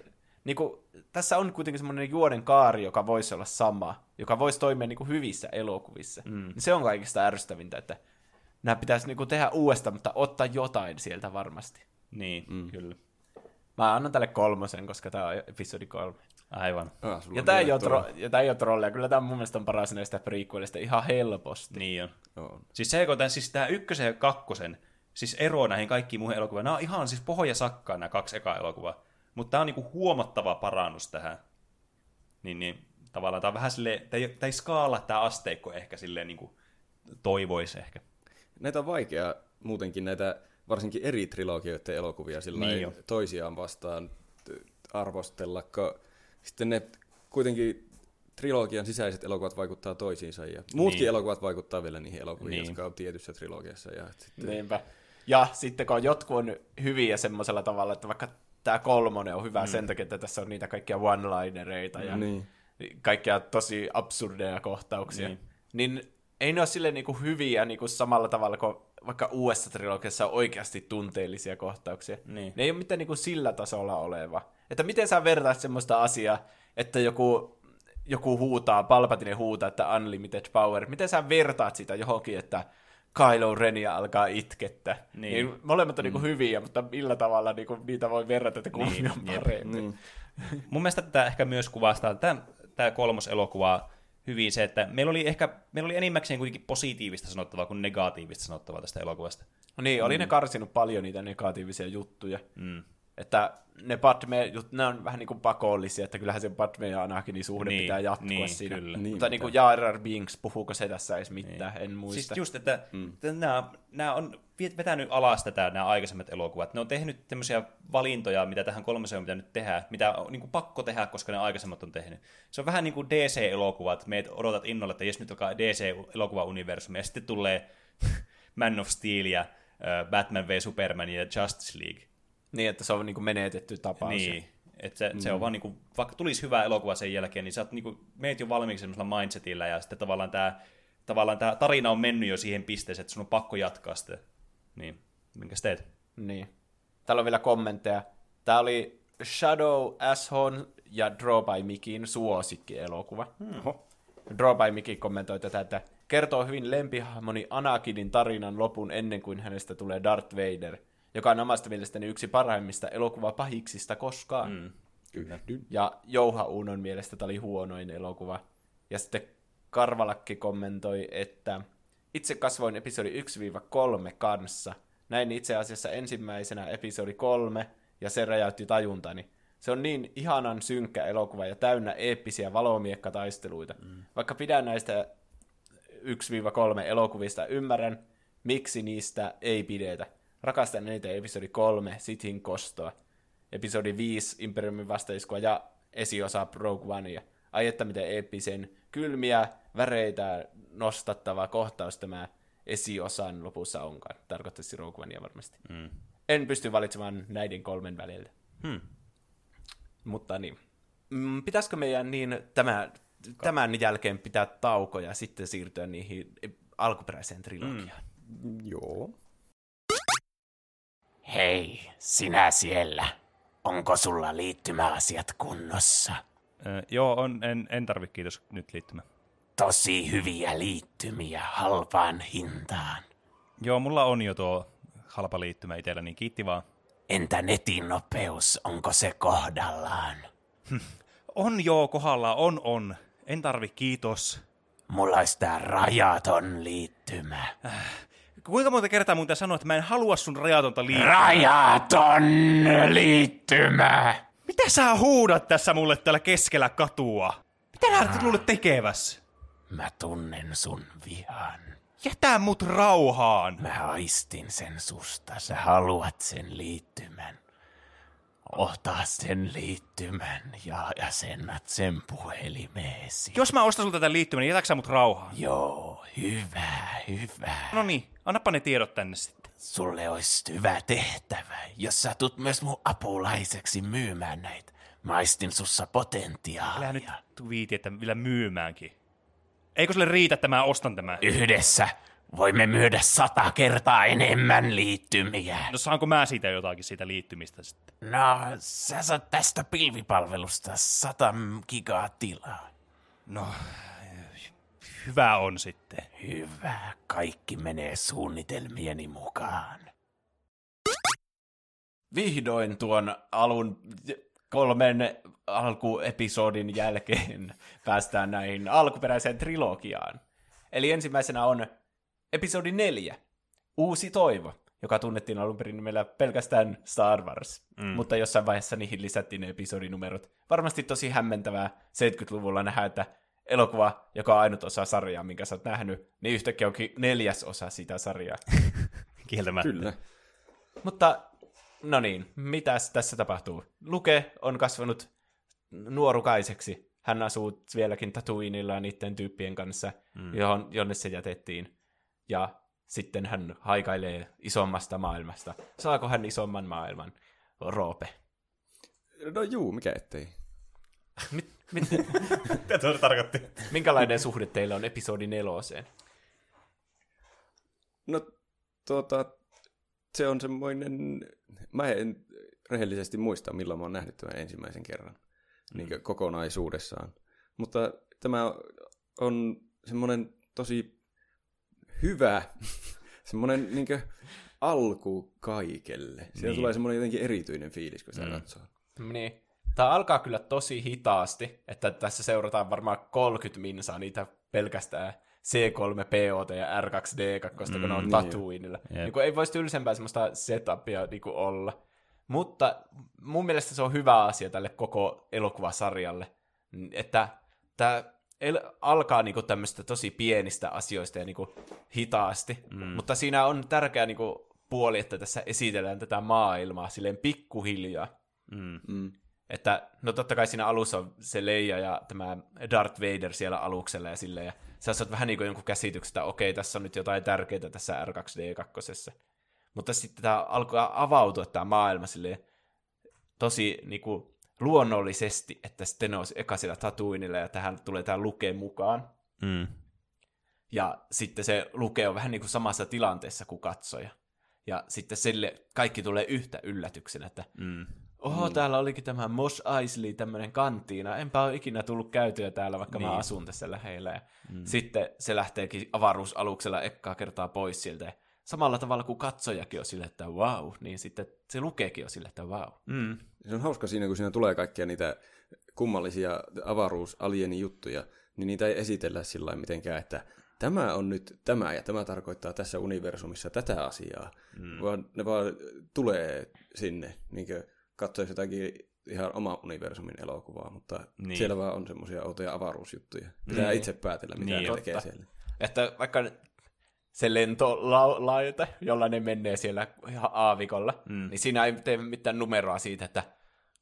niinku, tässä on kuitenkin semmoinen juonen kaari, joka voisi olla sama, joka voisi toimia niinku hyvissä elokuvissa. Mm. Niin se on kaikista ärsyttävintä, että nämä pitäisi niinku tehdä uudestaan, mutta ottaa jotain sieltä varmasti. Niin, mm. kyllä. Mä annan tälle kolmosen, koska tämä on episodi kolme. Aivan. Ah, Ja on tämä ei, ole tro- ja tää ei ole trolleja. Kyllä tämä mun mielestä on paras näistä prequelista ihan helposti. Niin on. Joo. Siis se, kun tämän, siis tämä ykkösen ja kakkosen, siis ero näihin kaikkiin muihin elokuviin, nämä on ihan siis pohja sakkaan nämä kaksi ekaa elokuvaa. Mutta tämä on niinku huomattava parannus tähän. Niin, niin tavallaan tämä on vähän silleen, tämä ei, tää ei skaala tämä asteikko ehkä silleen niinku toivoisi ehkä. Näitä on vaikea muutenkin näitä varsinkin eri trilogioiden elokuvia sillä Niin jo. toisiaan vastaan arvostella, kun sitten ne kuitenkin trilogian sisäiset elokuvat vaikuttaa toisiinsa ja muutkin Niin. elokuvat vaikuttaa vielä niihin elokuviin, niin. jotka on tietyssä trilogiassa. Ja sitten, Niinpä. Ja sitten kun jotkut on hyviä semmoisella tavalla, että vaikka tämä kolmonen on hyvä mm. sen takia, että tässä on niitä kaikkia one-linereita ja Niin. kaikkia tosi absurdeja kohtauksia, Niin. niin, ei ne ole silleen niinku hyviä niinku samalla tavalla kuin vaikka uudessa trilogiassa on oikeasti tunteellisia kohtauksia. Niin. Ne ei ole mitään niinku sillä tasolla oleva. Että miten sä vertaat semmoista asiaa, että joku, joku huutaa, Palpatine huutaa, että unlimited power. Miten sä vertaat sitä johonkin, että Kylo Renia alkaa itkettä. Niin. Niin. niin molemmat on mm. niinku hyviä, mutta millä tavalla niinku niitä voi verrata, että kumpi Niin, on parempi. Niin. Mun mielestä tätä ehkä myös kuvastaa tämä, tämä kolmos elokuva hyvin se, että meillä oli ehkä meillä oli enimmäkseen kuitenkin positiivista sanottavaa kuin negatiivista sanottavaa tästä elokuvasta. No niin, oli mm. ne karsinut paljon niitä negatiivisia juttuja. Mm. Että ne Padme, ne on vähän niin kuin pakollisia, että kyllähän se Padme ja Anakinin suhde Niin, niin, pitää jatkua niin, siinä. kyllä. Niin, Niin mutta niin kuin Jar Jar Binks, puhuuko se tässä edes mitään, en muista. Siis just, että mm. nämä, nämä on vetänyt alas tätä nämä aikaisemmat elokuvat. Ne on tehnyt tämmöisiä valintoja, mitä tähän kolmeseen on pitänyt tehdä, mitä on niin kuin pakko tehdä, koska ne aikaisemmat on tehnyt. Se on vähän niin kuin DC-elokuvat. Me odotat innolla, että jos nyt alkaa DC-elokuva-universumi, ja sitten tulee Man of Steel ja Batman v Superman ja Justice League. Niin, että se on niin kuin menetetty tapaus. Niin. Että se, mm. se on vaan niinku, vaikka tulisi hyvä elokuva sen jälkeen, niin sä oot niinku, meet jo valmiiksi semmoisella mindsetillä, ja sitten tavallaan tämä tavallaan tää tarina on mennyt jo siihen pisteeseen, että sun on pakko jatkaa sitä. Niin, minkäs teet? Niin. Täällä on vielä kommentteja. Tää oli Shadow Ashon ja Draw by Mikin suosikkielokuva. Oho. Draw by Mickey kommentoi tätä, että kertoo hyvin lempihahmoni Anakinin tarinan lopun ennen kuin hänestä tulee Darth Vader, joka on omasta mielestäni yksi parhaimmista elokuvapahiksista koskaan. Mm. Kyllä. Ja Jouha Uunon mielestä tämä oli huonoin elokuva. Ja sitten Karvalakki kommentoi, että itse kasvoin episodi 1-3 kanssa. Näin itse asiassa ensimmäisenä episodi 3, ja se räjäytti tajuntani. Se on niin ihanan synkkä elokuva ja täynnä eeppisiä valomiekkataisteluita. Mm. Vaikka pidän näistä 1-3 elokuvista, ymmärrän, miksi niistä ei pidetä. Rakastan eniten episodi 3, Sithin kostoa, episodi 5, Imperiumin vastaiskua ja esiosa Rogue Onea. Ai että miten eeppisen kylmiä väreitä nostattava kohtaus tämä esiosan lopussa onkaan. Tarkoittaisi Rogue Onea varmasti. Mm. En pysty valitsemaan näiden kolmen välillä. Hmm. Mutta niin. Mm, pitäisikö meidän niin tämä, tämän jälkeen pitää tauko ja sitten siirtyä niihin alkuperäiseen trilogiaan? Mm. Joo. Hei, sinä siellä. Onko sulla liittymäasiat kunnossa? Ö, joo, on, en, en tarvi kiitos nyt liittymä. Tosi hyviä liittymiä halpaan hintaan. Joo, mulla on jo tuo halpa liittymä itsellä, niin kiitti vaan. Entä netin nopeus, onko se kohdallaan? On joo, kohdalla on, on. En tarvi kiitos. Mulla olisi tää rajaton liittymä. Kuinka monta kertaa mun sanoa, että mä en halua sun rajatonta liittymää? Rajaton liittymä! Mitä sä huudat tässä mulle täällä keskellä katua? Mitä lähdet luulet tekeväs? Mä tunnen sun vihan. Jätä mut rauhaan. Mä aistin sen susta. Sä haluat sen liittymän. Ota sen liittymän ja asennat sen puhelimeesi. Jos mä ostan sulta tätä liittymän, niin jätäksä mut rauhaan? Joo, hyvä, hyvä. No niin, annapa ne tiedot tänne sitten. Sulle olisi hyvä tehtävä, jos sä tulet myös mun apulaiseksi myymään näitä. Mä aistin sussa potentiaalia. Älä nyt viiti, että vielä myymäänkin. Eikö sulle riitä, että mä ostan tämän? Yhdessä voimme myydä sata kertaa enemmän liittymiä. No saanko mä siitä jotakin siitä liittymistä sitten? No, sä saat tästä pilvipalvelusta 100 gigaa tilaa. No, hyvä on sitten. Hyvä, kaikki menee suunnitelmieni mukaan. Vihdoin tuon alun kolmen alkuepisodin jälkeen päästään näihin alkuperäiseen trilogiaan. Eli ensimmäisenä on episodi neljä, Uusi toivo, joka tunnettiin alun perin nimellä pelkästään Star Wars, mm. mutta jossain vaiheessa niihin lisättiin ne episodinumerot. Varmasti tosi hämmentävää 70-luvulla nähdä, että elokuva, joka on ainut osa sarjaa, minkä sä oot nähnyt, niin yhtäkkiä onkin neljäs osa sitä sarjaa. Kieltämättä. Kyllä. Mutta, no niin, mitäs tässä tapahtuu? Luke on kasvanut nuorukaiseksi. Hän asuu vieläkin Tatooinilla niiden tyyppien kanssa, mm. johon, jonne se jätettiin. Ja sitten hän haikailee isommasta maailmasta. Saako hän isomman maailman? Roope. No juu, mikä ettei. Mit, Mitä tuo tarkoitti? minkälainen suhde teillä on episodi neloseen? No, tuota, se on semmoinen, mä en rehellisesti muista, milloin mä oon nähnyt tämän ensimmäisen kerran mm. niin kokonaisuudessaan. Mutta tämä on semmoinen tosi hyvä, semmoinen niin alku kaikelle. Siellä Niin. tulee semmoinen jotenkin erityinen fiilis, kun sitä Mm. katsoo. Niin. Tämä alkaa kyllä tosi hitaasti, että tässä seurataan varmaan 30 minsaa niitä pelkästään C3POT ja R2D2, kun ne on niin. Tatooinilla. Jep. Niin kuin ei voisi tylsempää semmoista setupia niin kuin olla. Mutta mun mielestä se on hyvä asia tälle koko elokuvasarjalle, että tämä el- alkaa niinku tämmöistä tosi pienistä asioista ja niinku hitaasti, mm. mutta siinä on tärkeä niinku puoli, että tässä esitellään tätä maailmaa silleen pikkuhiljaa. Mm. Mm. Että no totta kai siinä alussa on se Leija ja tämä Darth Vader siellä aluksella ja silleen, ja sä saat vähän niin kuin jonkun käsityksen, että okei, tässä on nyt jotain tärkeää tässä R2D2. Mutta sitten tämä alkaa avautua tämä maailma silleen tosi niin kuin, luonnollisesti, että sitten ne olisi eka siellä Tatooinilla ja tähän tulee tämä Luke mukaan. Mm. Ja sitten se Luke on vähän niin kuin samassa tilanteessa kuin katsoja. Ja sitten sille kaikki tulee yhtä yllätyksenä, että Mm. Oho, mm. täällä olikin tämä Mos Eisley, tämmöinen kantiina. Enpä ole ikinä tullut käytyä täällä, vaikka niin. mä asun tässä lähellä. Ja mm. Sitten se lähteekin avaruusaluksella ekkaa kertaa pois sieltä. Ja samalla tavalla kuin katsojakin on sille, että wow, niin sitten se lukeekin on sille, että wow. Mm. Se on hauska siinä, kun siinä tulee kaikkia niitä kummallisia avaruusalieni juttuja, niin niitä ei esitellä sillä mitenkään, että tämä on nyt tämä ja tämä tarkoittaa tässä universumissa tätä asiaa, mm. vaan ne vaan tulee sinne, niin kuin katsoisi jotakin ihan oma universumin elokuvaa, mutta niin. siellä vaan on semmoisia outoja avaruusjuttuja. Pitää niin. itse päätellä, mitä niin, tekee totta. siellä. Että vaikka se lentolaite, jolla ne menee siellä aavikolla, mm. niin siinä ei tee mitään numeroa siitä, että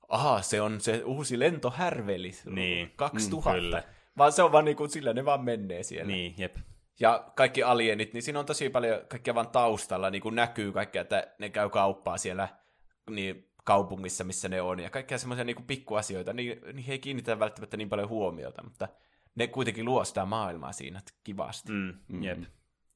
aha, se on se uusi lentohärveli, niin. 2000. Mm, kyllä. Vaan se on vaan niin kuin sillä ne vaan menee siellä. Niin, jep. Ja kaikki alienit, niin siinä on tosi paljon kaikkea vaan taustalla, niin kuin näkyy kaikkea, että ne käy kauppaa siellä niin kaupungissa, missä ne on, ja kaikkea semmoisia niin pikkuasioita, niin, niin he ei kiinnitä välttämättä niin paljon huomiota, mutta ne kuitenkin luo sitä maailmaa siinä kivasti. Mm, mm. jep.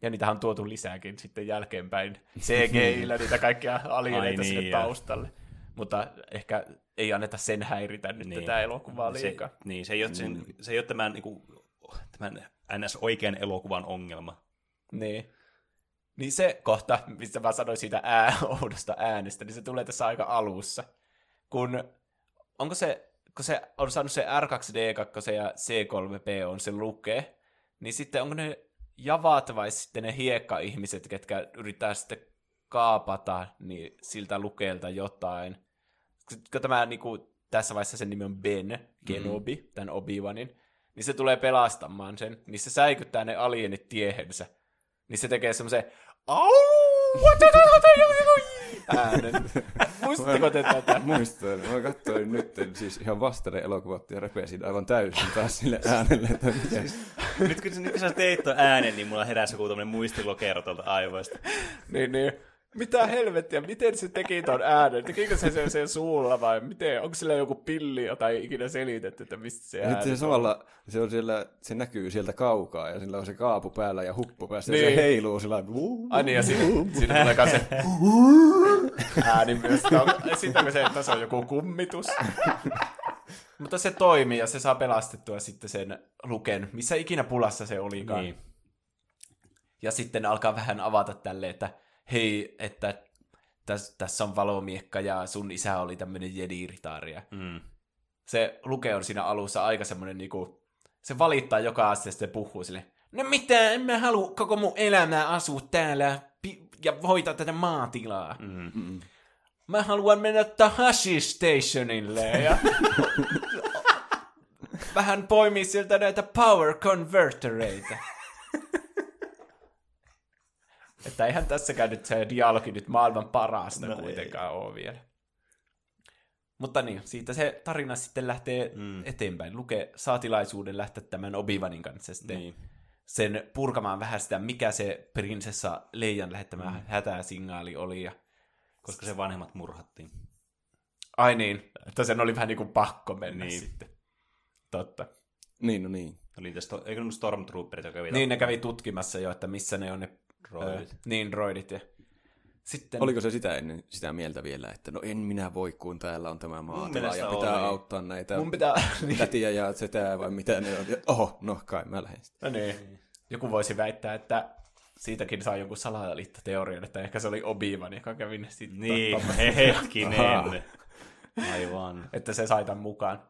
Ja niitä on tuotu lisääkin sitten jälkeenpäin CGI-llä niitä kaikkia alieneita niin, sinne taustalle. Mutta ehkä ei anneta sen häiritä nyt niin. tätä elokuvaa liikaa. Se, niin, se ei ole, sen, mm. se ei ole tämän, niin kuin, tämän ns. oikean elokuvan ongelma. Niin. Niin se kohta, mistä mä sanoin siitä ää, oudosta äänestä, niin se tulee tässä aika alussa. Kun, onko se, kun se on saanut se R2D2 ja C3P on se lukee, niin sitten onko ne javat vai sitten ne hiekka-ihmiset, ketkä yrittää sitten kaapata niin siltä lukeelta jotain. Kun tämä niin kuin, tässä vaiheessa sen nimi on Ben Kenobi, mm-hmm. tämän Obi-Wanin, niin se tulee pelastamaan sen, niin se säikyttää ne alienit tiehensä. Niin se tekee semmoisen äänen. Muistatteko te tätä? Muistan. Mä katsoin nyt siis ihan vastainen elokuvat ja repesin aivan täysin taas sille äänelle, että miten... nyt kun, nyt kun sä teit tuon äänen, niin mulla heräsi joku tämmöinen muistilokero tuolta aivoista. niin, niin mitä helvettiä, miten se teki ton äänen? Tekikö se sen, sen suulla vai miten? Onko sillä joku pilli, jota ei ikinä selitetty, että mistä se ääni se samalla, se, on siellä, se näkyy sieltä kaukaa ja sillä on se kaapu päällä ja huppu päässä niin. ja se niin. heiluu sillä Ai niin, ja siinä, siinä tulee se ääni myös. Sitten se, että se on joku kummitus. Mutta se toimii ja se saa pelastettua sitten sen luken, missä ikinä pulassa se olikaan. Niin. Ja sitten alkaa vähän avata tälle, että hei, että täs, tässä on valomiekka ja sun isä oli tämmöinen jedi-ritaaria. Mm. Se luke on siinä alussa aika semmoinen niinku, se valittaa joka asiasta se puhuu sille, no mitä, en mä halua koko mun elämää asua täällä ja hoitaa tätä maatilaa. Mm. Mä haluan mennä Tahashi Stationille ja vähän poimia sieltä näitä power convertereita. Että eihän tässäkään nyt se dialogi nyt maailman parasta no kuitenkaan ei. ole vielä. Mutta niin, siitä se tarina sitten lähtee mm. eteenpäin. Luke saa tilaisuuden lähteä tämän Obivanin kanssa sitten niin. sen purkamaan vähän sitä, mikä se prinsessa Leijan lähettämä mm. hätäsignaali oli. Ja... Koska se vanhemmat murhattiin. Ai niin, että sen oli vähän niin kuin pakko mennä niin. sitten. Totta. Niin, no niin. Oli tästä, eikö ne Stormtrooperit, jotka kävi Niin, ne kävi tutkimassa jo, että missä ne on ne Droidit. Öö, niin, droidit. Ja sitten... Oliko se sitä ennen sitä mieltä vielä, että no en minä voi, kun täällä on tämä maatila ja pitää oli. auttaa näitä Mun pitää, niin. tätiä ja setää vai mitä ne on. oho, no kai mä lähden sitten. No niin. Joku voisi väittää, että siitäkin saa jonkun salaliittoteorian, että ehkä se oli Obi-Wan, joka kävi ne sitten. Niin, hetkinen. Aivan. että se sai tämän mukaan.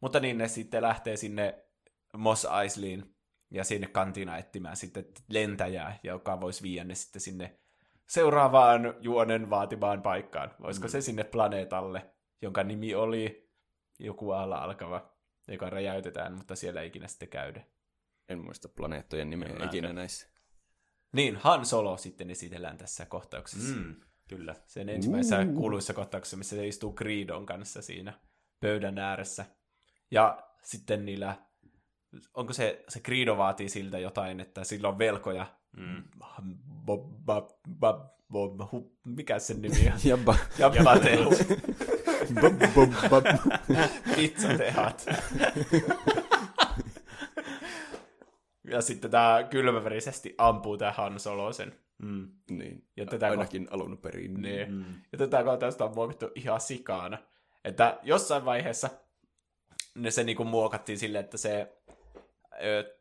Mutta niin ne sitten lähtee sinne Mos Eisleyin ja sinne kantina etsimään sitten lentäjää, joka voisi viedä ne sitten sinne seuraavaan juonen vaatimaan paikkaan. Voisiko mm. se sinne planeetalle, jonka nimi oli joku alla alkava, joka räjäytetään, mutta siellä ei ikinä sitten käydä. En muista planeettojen nimeä en ikinä näissä. Niin, Han Solo sitten esitellään tässä kohtauksessa. Mm, kyllä. Sen ensimmäisessä uh. kuuluissa kohtauksessa, missä se istuu Creedon kanssa siinä pöydän ääressä. Ja sitten niillä onko se, se Credo vaatii siltä jotain, että sillä on velkoja. Mm. Bob, bob, bob, bob, hu, mikä sen nimi on? Jabba. Jabba bob, bob, bob. Pizzatehat. ja sitten tämä kylmäverisesti ampuu tämä Han Solo sen. Mm. Niin, ja tätä ainakin ko- alun perin. Niin. Mm. Ja tätä kohtausta on muokattu ihan sikana. Että jossain vaiheessa ne se niinku muokattiin silleen, että se ö,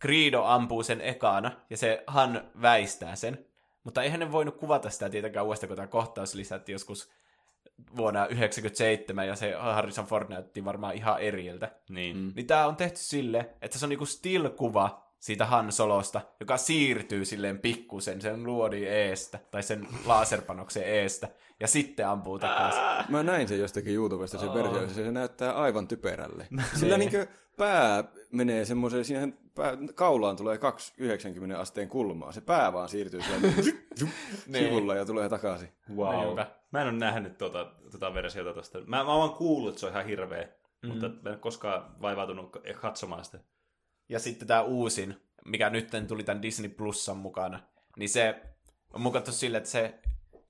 Greedo ampuu sen ekana, ja se Han väistää sen. Mutta eihän ne voinut kuvata sitä tietenkään uudestaan, kun tämä kohtaus lisättiin joskus vuonna 1997, ja se Harrison Ford näytti varmaan ihan eriltä. Niin. Mm. Niin tää on tehty sille, että se on niinku still-kuva siitä Han Solosta, joka siirtyy silleen pikkusen sen luodin eestä, tai sen laserpanoksen eestä, ja sitten ampuu takaisin. Mä näin sen jostakin YouTubesta sen versio, ja se näyttää aivan typerälle. Sillä niinkö pää menee semmoiseen, siihen pää, kaulaan tulee 290 asteen kulmaa. Se pää vaan siirtyy siellä sivulla ja tulee takaisin. Wow. Niinpä. Mä en ole nähnyt tuota, tuota versiota tosta. Mä, mä oon vaan kuullut, että se on ihan hirveä, mm. mutta mä en koskaan vaivautunut katsomaan sitä. Ja sitten tämä uusin, mikä nyt tuli tämän Disney Plusan mukana, niin se on mukattu sille, että se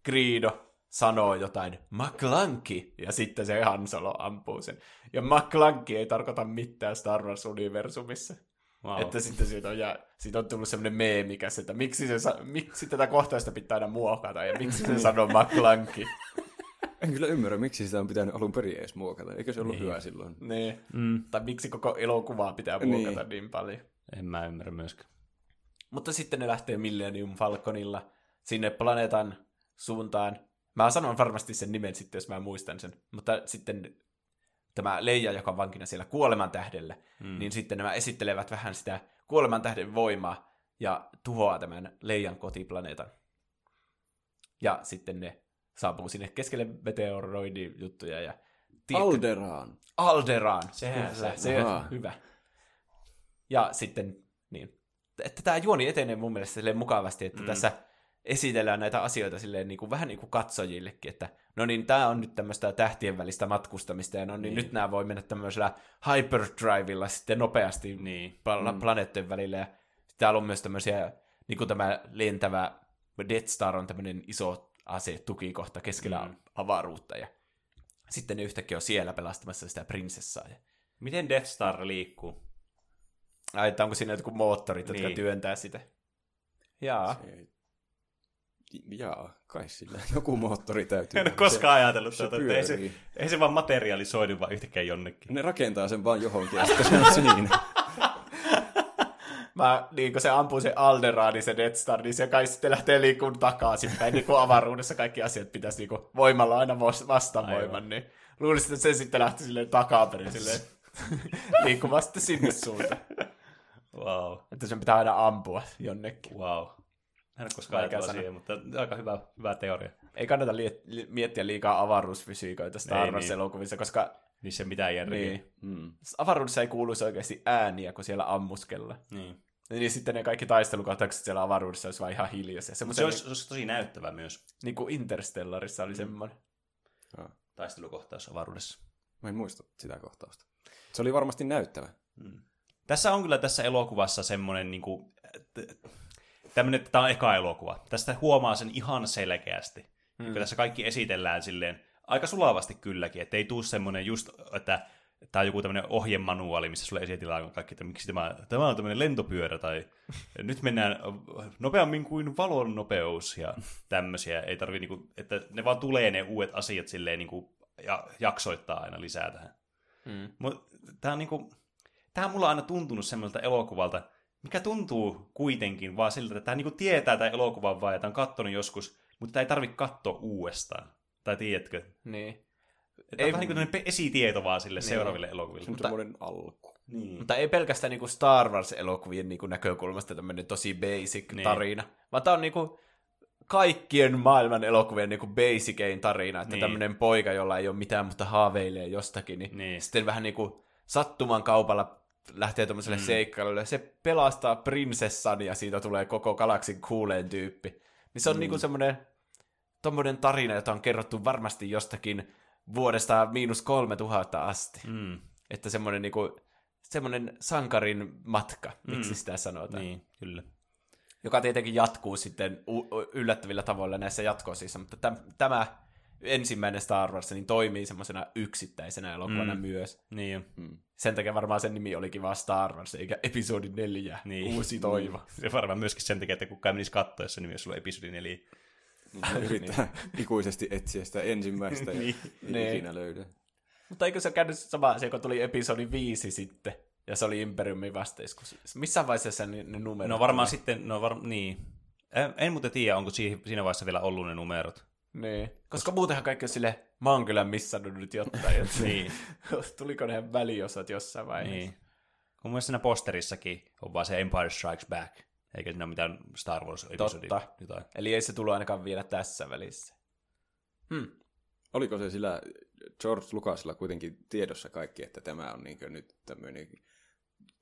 Greedo sanoo jotain McClunky, ja sitten se Han Solo ampuu sen. Ja McClunky ei tarkoita mitään Star Wars-universumissa. Wow. Että sitten siitä on, ja, siitä on tullut semmoinen meemikäs, että miksi, se, miksi tätä kohtausta pitää aina muokata, ja miksi se sanoo McClunky. En kyllä ymmärrä, miksi sitä on pitänyt alun perin edes muokata. Eikö se ollut niin. hyvä silloin? niin. Mm. Tai miksi koko elokuvaa pitää muokata niin, niin paljon. En mä ymmärrä myöskään. Mutta sitten ne lähtee Millennium Falconilla sinne planeetan suuntaan. Mä sanon varmasti sen nimen sitten, jos mä muistan sen. Mutta sitten tämä Leija, joka on vankina siellä kuoleman tähdellä, mm. niin sitten nämä esittelevät vähän sitä kuoleman tähden voimaa ja tuhoaa tämän Leijan kotiplaneetan. Ja sitten ne saapuu sinne keskelle meteoroidin juttuja ja... Alderaan. Alderaan, Sehän se- se on hyvä. Ja sitten, niin, että tämä juoni etenee mun mielestä mukavasti, että mm. tässä esitellään näitä asioita silleen niin kuin, vähän niin kuin katsojillekin, että no niin, tämä on nyt tämmöistä tähtien välistä matkustamista, ja no niin, niin. nyt nämä voi mennä tämmöisellä hyperdrivella sitten nopeasti Niin. pla- mm. planeettojen välillä, ja täällä on myös tämmöisiä, niin kuin tämä lentävä Death Star on tämmöinen iso ase, tukikohta keskellä mm. avaruutta, ja sitten ne yhtäkkiä on siellä pelastamassa sitä prinsessaa, ja Miten Death Star liikkuu? Ai, että onko siinä jotkut moottorit, jotka Niin. työntää sitä? Jaa. Ei. Jaa, kai sillä joku moottori täytyy. En ole koskaan ajatellut se tätä, että ei se, ei se vaan materialisoidu vaan yhtäkkiä jonnekin. Ne rakentaa sen vaan johonkin ja sitten se on siinä. Mä, niin kun se ampuu se Alderaan, se Death Star, niin se kai sitten lähtee liikkuun takaisinpäin, niin kuin avaruudessa kaikki asiat pitäisi niin kuin voimalla aina vastavoiman, niin luulisin, että se sitten lähti silleen takaperin silleen liikkumaan sitten sinne suuntaan. Wow. Että sen pitää aina ampua jonnekin. Wow. En ole koskaan ajatellut sanoa. siihen, mutta aika hyvä, hyvä teoria. Ei kannata li- li- miettiä liikaa avaruusfysiikoita Star Wars-elokuvissa, koska Niissä ei mitään järkeä. niin, Mm. avaruudessa ei kuuluisi oikeasti ääniä, kun siellä ammuskella. Niin. Niin sitten ne kaikki taistelukohtaukset siellä avaruudessa olisi vaan ihan hiljaisia. Se olisi, se olisi tosi näyttävä myös niin kuin Interstellarissa oli semmoinen. Jaa. taistelukohtaus avaruudessa. Mä en muista sitä kohtausta. Se oli varmasti näyttävä. Tässä on kyllä tässä elokuvassa semmoinen, niin kuin, tämmöinen, tämä on eka elokuva. Tästä huomaa sen ihan selkeästi. Mm. Kun tässä kaikki esitellään silleen, aika sulavasti kylläkin, että ei tuu semmoinen just, että tämä on joku tämmöinen ohjemanuaali, missä sulle esitellään kaikki, että miksi tämä, tämä on tämmöinen lentopyörä, tai nyt mennään nopeammin kuin valon nopeus, ja tämmöisiä. Ei tarvi, niinku, että ne vaan tulee ne uudet asiat silleen, niinku, ja jaksoittaa aina lisää tähän. Mm. Mutta tämä on niinku, tää on mulla aina tuntunut semmoiselta elokuvalta, mikä tuntuu kuitenkin vaan siltä, että tämä niinku tietää tämän elokuvan vaan, ja tämä on kattonut joskus, mutta tämä ei tarvitse katsoa uudestaan. Tai tiedätkö? Niin. Että Ei- on vähän niin kuin esitieto vaan sille Niin. seuraaville elokuville. Se on semmoinen alku. Niin. Mutta ei pelkästään niinku Star Wars-elokuvien niinku näkökulmasta tämmöinen tosi basic Niin. niin. tarina, vaan tämä on niinku kaikkien maailman elokuvien niinku basicein tarina, että Niin. niin. tämmöinen poika, jolla ei ole mitään, mutta haaveilee jostakin, niin, Niin. niin. sitten vähän niinku sattuman kaupalla lähtee tuommoiselle mm. seikkailulle, se pelastaa prinsessan ja siitä tulee koko galaksin kuuleen tyyppi. Niin se on mm. niinku semmoinen tommonen tarina, jota on kerrottu varmasti jostakin vuodesta miinus kolme tuhatta asti. Mm. Että semmoinen niinku, semmoinen sankarin matka, miksi Mm. sitä sanotaan. Niin, kyllä. Joka tietenkin jatkuu sitten u- yllättävillä tavoilla näissä jatkoosissa, mutta täm, tämä ensimmäinen Star Wars niin toimii semmoisena yksittäisenä elokuvana Mm. mm. myös. Niin, jo. Sen takia varmaan sen nimi olikin vaan Star Wars, eikä episodi 4, niin. niin. uusi toivo. Se varmaan myöskin sen takia, että kukaan menisi katsoa, jos se nimi olisi ollut episodi 4. Niin yrittää ikuisesti etsiä sitä ensimmäistä ja Niin. ei Niin. ikinä löydä. Mutta eikö se ole käynyt sama asia, kun tuli episodi 5 sitten, ja se oli Imperiumin vasteiskus. Missä vaiheessa ne, ne numerot No varmaan tuli? sitten, no var, niin. En, en muuten tiedä, onko siinä vaiheessa vielä ollut ne numerot. Niin. Koska muutenhan kaikki on silleen, mä oon kyllä missannut nyt jotain. Niin. Tuliko ne väliosat jossain vaiheessa? Niin. Kun mun siinä posterissakin on vaan se Empire Strikes Back, eikä siinä ole mitään Star wars episodi Totta. jotain. Eli ei se tullut ainakaan vielä tässä välissä. Hmm. Oliko se sillä George Lucasilla kuitenkin tiedossa kaikki, että tämä on niin nyt tämmöinen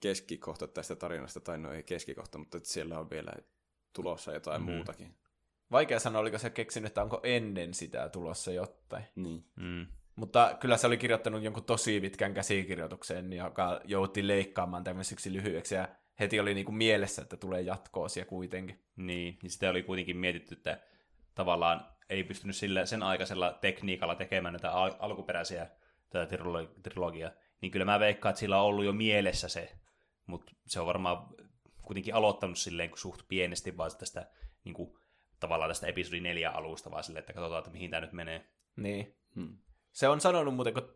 keskikohta tästä tarinasta, tai no ei keskikohta, mutta että siellä on vielä tulossa jotain mm-hmm. muutakin. Vaikea sanoa, oliko se keksinyt, että onko ennen sitä tulossa jotain. Niin. Mm. Mutta kyllä se oli kirjoittanut jonkun tosi pitkän käsikirjoituksen, joka jouti leikkaamaan tämmöiseksi lyhyeksi, ja heti oli niinku mielessä, että tulee jatkoosia kuitenkin. Niin, ja sitä oli kuitenkin mietitty, että tavallaan ei pystynyt sillä, sen aikaisella tekniikalla tekemään näitä al- alkuperäisiä tätä trilo- trilogiaa. Niin kyllä mä veikkaan, että sillä on ollut jo mielessä se, mutta se on varmaan kuitenkin aloittanut silleen kun suht pienesti vaan tästä niin kuin, tavallaan tästä episodi 4 alusta, vaan silleen, että katsotaan, että mihin tämä nyt menee. Niin. Hmm. Se on sanonut muuten, kun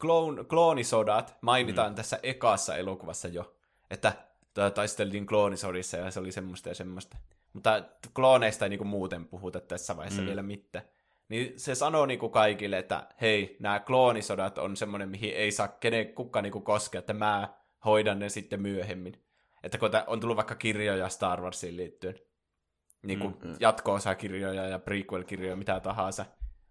kloon, kloonisodat mainitaan mm. tässä ekassa elokuvassa jo, että ta- taisteltiin kloonisodissa ja se oli semmoista ja semmoista. Mutta klooneista ei niinku muuten puhuta tässä vaiheessa mm. vielä mitään. Niin se sanoo niinku kaikille, että hei, nämä kloonisodat on semmoinen, mihin ei saa kenen kukaan niinku koskea, että mä hoidan ne sitten myöhemmin. Että kun on tullut vaikka kirjoja Star Warsiin liittyen, niin kuin mm, jatko-osakirjoja ja prequel-kirjoja, mitä tahansa,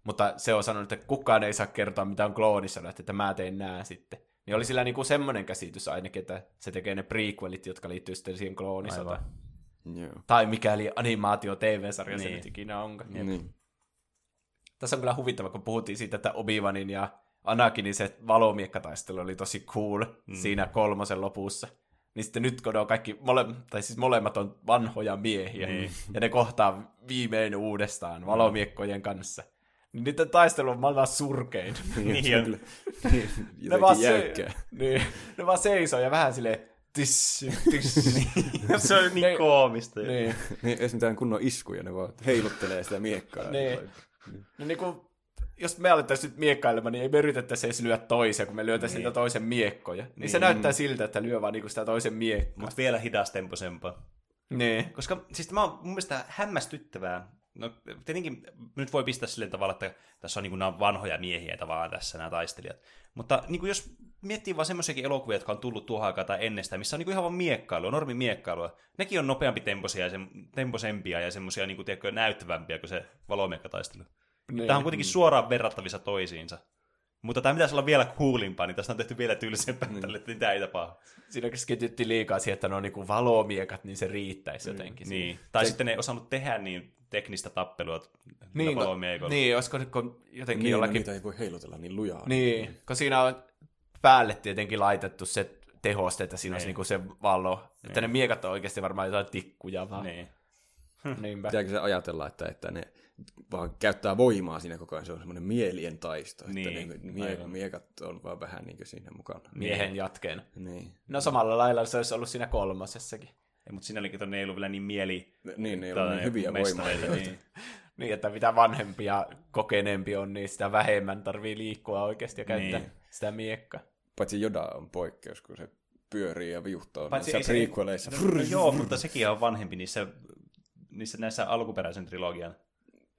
mutta se on sanonut, että kukaan ei saa kertoa, mitä on kloonisodat, että mä tein nää sitten. Niin oli sillä niinku semmoinen käsitys ainakin, että se tekee ne prequelit, jotka liittyy sitten siihen kloonisotaan. Joo. Tai mikäli animaatio TV-sarja niin. se Niin. nyt ikinä onkaan. Niin. Tässä on kyllä huvittava, kun puhuttiin siitä, että Obi-Wanin ja Anakinin se valomiekkataistelu oli tosi cool mm. siinä kolmosen lopussa. Niin sitten nyt, kun ne on kaikki, mole, tai siis molemmat on vanhoja miehiä, niin. ja ne kohtaa viimein uudestaan valomiekkojen kanssa. Niin niiden taistelu on maailman surkein. Niin se on kyllä niin, ne, vaan se, niin, ne vaan seisoo ja vähän silleen tissy, tissy. se on niin koomista. niin. Niin, ei mitään kunnon iskuja, ne vaan heiluttelee sitä miekkaa. Niin. No niin kuin, jos me alettaisiin nyt miekkailemaan, niin ei me yritettäisi edes lyödä toisia, kun me lyötäisiin niin. niitä toisen miekkoja. Niin, niin, se näyttää siltä, että lyö vaan niinku sitä toisen miekkaa. Mutta vielä hidastempoisempaa. Niin. Koska siis tämä on mun mielestä hämmästyttävää. No tietenkin nyt voi pistää silleen tavalla, että tässä on niin nämä vanhoja miehiä tavallaan tässä nämä taistelijat. Mutta niin kuin jos miettii vaan semmoisiakin elokuvia, jotka on tullut tuohon aikaan tai ennestään, missä on niin kuin ihan vaan miekkailua, normi miekkailua. Nekin on nopeampi temposia ja sem- temposempia ja semmoisia niin kuin, tiedätkö, näyttävämpiä kuin se valomiekkataistelu. Niin. Tämä on kuitenkin suoraan verrattavissa toisiinsa. Mutta tämä pitäisi olla vielä coolimpaa, niin tästä on tehty vielä tylsempää, niin. että mitä ei tapahdu. Siinä keskityttiin liikaa siihen, että ne on niinku valomiekat, niin se riittäisi jotenkin. Niin. Tai sitten ne ei osannut tehdä niin teknistä tappelua Niin, no, valomiekolla. niin, olisiko kun jotenkin Niin, no, jollakin... niitä ei voi heilutella niin lujaa. Niin, kun siinä on päälle tietenkin laitettu se tehoste, että siinä olisi Niin. niinku se valo. Että ne miekat on oikeasti varmaan jotain tikkuja vaan. Niin. Niinpä. Pitääkö se ajatella, että, että ne vaan käyttää voimaa siinä koko ajan, se on semmoinen mielien taisto, Niin, että ne mie- aivan. miekat on vaan vähän niin siinä mukana. Miehen jatkeena. Niin. No samalla lailla se olisi ollut siinä kolmosessakin. Ei, mutta siinä olikin, että ne ei ollut vielä niin mieli... Niin, ne ei ole niin hyviä voimia. Niin. Niin, että mitä vanhempi ja kokeneempi on, niin sitä vähemmän tarvii liikkua oikeasti ja käyttää Niin. sitä miekkaa. Paitsi Joda on poikkeus, kun se pyörii ja viuhtoo Paitsi niissä ei se- prequeleissa. No, no, joo, mutta sekin on vanhempi niissä, niissä näissä alkuperäisen trilogian.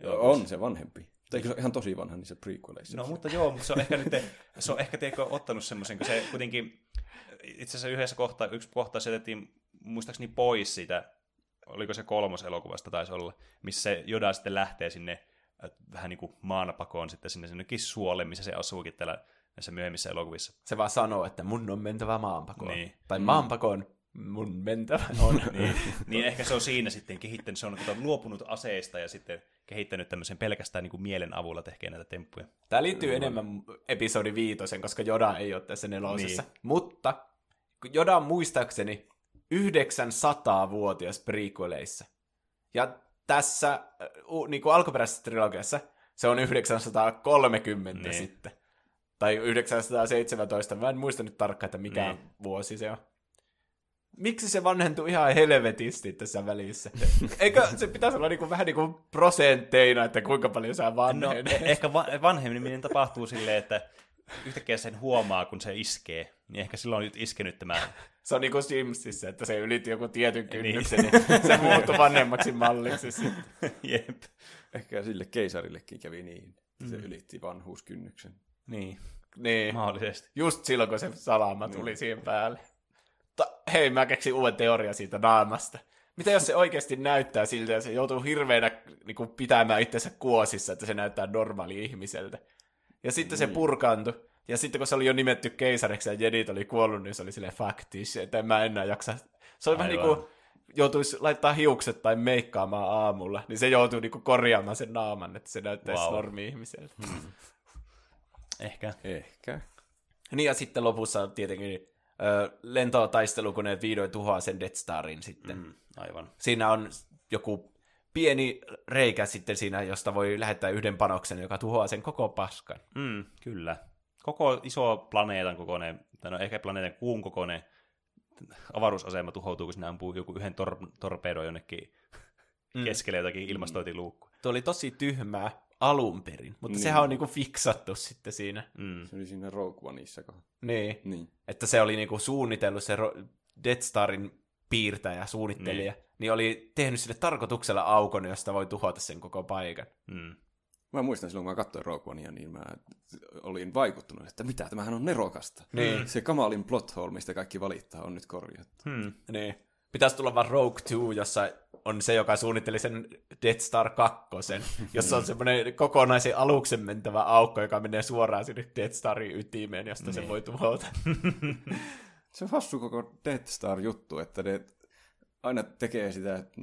On se vanhempi. Eikö se ihan tosi vanha niissä prequeleissa? No mutta joo, mutta se on ehkä nyt, se on ehkä tiedätkö, ottanut semmoisen, kun se kuitenkin, itse asiassa yhdessä kohtaa, yksi kohta se jätettiin muistaakseni pois siitä, oliko se kolmos elokuvasta taisi olla, missä se Joda sitten lähtee sinne äh, vähän niin kuin maanapakoon sitten sinne sinnekin suolle, missä se asuukin täällä näissä myöhemmissä elokuvissa. Se vaan sanoo, että mun on mentävä maanpakoon. Niin. Tai maanpakoon mun mentävä on. niin, niin ehkä se on siinä sitten kehittänyt, se on kato, luopunut aseista ja sitten kehittänyt tämmöisen pelkästään niin kuin mielen avulla tekee näitä temppuja. Tämä liittyy enemmän episodi viitosen, koska Joda ei ole tässä nelosessa. Niin. Mutta Joda on muistaakseni 900-vuotias prequeleissa. Ja tässä niin kuin alkuperäisessä trilogiassa se on 930 Niin. sitten. Tai 917, mä en muista nyt tarkkaan, että mikä Niin. vuosi se on. Miksi se vanhentuu ihan helvetisti tässä välissä? Eikö se pitäisi olla niinku, vähän niin kuin prosentteina, että kuinka paljon sä No, vanhenee? e- ehkä va- vanhemmin tapahtuu silleen, että yhtäkkiä sen huomaa, kun se iskee. Niin ehkä silloin on nyt iskenyt tämä... Se on niinku Simsissä, että se ylitti joku tietyn kynnyksen, niin, niin se muuttui vanhemmaksi malliksi sitten. Jep. Ehkä sille keisarillekin kävi niin. Mm. Se ylitti vanhuuskynnyksen. Niin, Niin, mahdollisesti. just silloin kun se salama tuli siihen päälle. Ta- hei, mä keksin uuden teoria siitä naamasta. Mitä jos se oikeasti näyttää siltä, ja se joutuu hirveänä niin kuin, pitämään itsensä kuosissa, että se näyttää normaali ihmiseltä. Ja sitten se purkaantui. Ja sitten kun se oli jo nimetty keisariksi ja jedit oli kuollut, niin se oli silleen faktis, että en mä enää jaksa. Se oli vähän niin kuin joutuisi laittaa hiukset tai meikkaamaan aamulla, niin se joutuu niin kuin korjaamaan sen naaman, että se näyttäisi Wow. normi-ihmiseltä. Ehkä. Ehkä. Niin ja sitten lopussa tietenkin lentotaistelukoneet vihdoin tuhoaa sen Death Starin sitten. Mm. Aivan. Siinä on joku pieni reikä sitten siinä, josta voi lähettää yhden panoksen, joka tuhoaa sen koko paskan. Mm, kyllä. Koko iso planeetan kokoinen, tai no ehkä planeetan kuun kokoinen avaruusasema tuhoutuu, kun sinä ampuu joku yhden tor- torpedon jonnekin mm. keskelle jotakin ilmastointiluukkua. Tuo oli tosi tyhmää alun perin, mutta niin. sehän on niinku fiksattu sitten siinä. Mm. Se oli siinä Rogue Oneissa. Niin. Niin. Että se oli niinku suunnitellut se Ro- Death Starin piirtäjä, suunnittelija, niin. niin oli tehnyt sille tarkoituksella aukon, josta voi tuhota sen koko paikan. Mm. Mä muistan silloin, kun mä katsoin Rogue Onea, niin mä olin vaikuttunut, että mitä, tämähän on nerokasta. Niin. Se kamalin plot hole, mistä kaikki valittaa, on nyt korjattu. Hmm. Niin. Pitäisi tulla vaan Rogue 2, jossa on se, joka suunnitteli sen Death Star 2, jossa on semmoinen kokonaisen aluksen mentävä aukko, joka menee suoraan sinne Death Starin ytimeen, josta niin. se voi tuhota. Se on hassu koko Death Star-juttu, että ne aina tekee sitä, että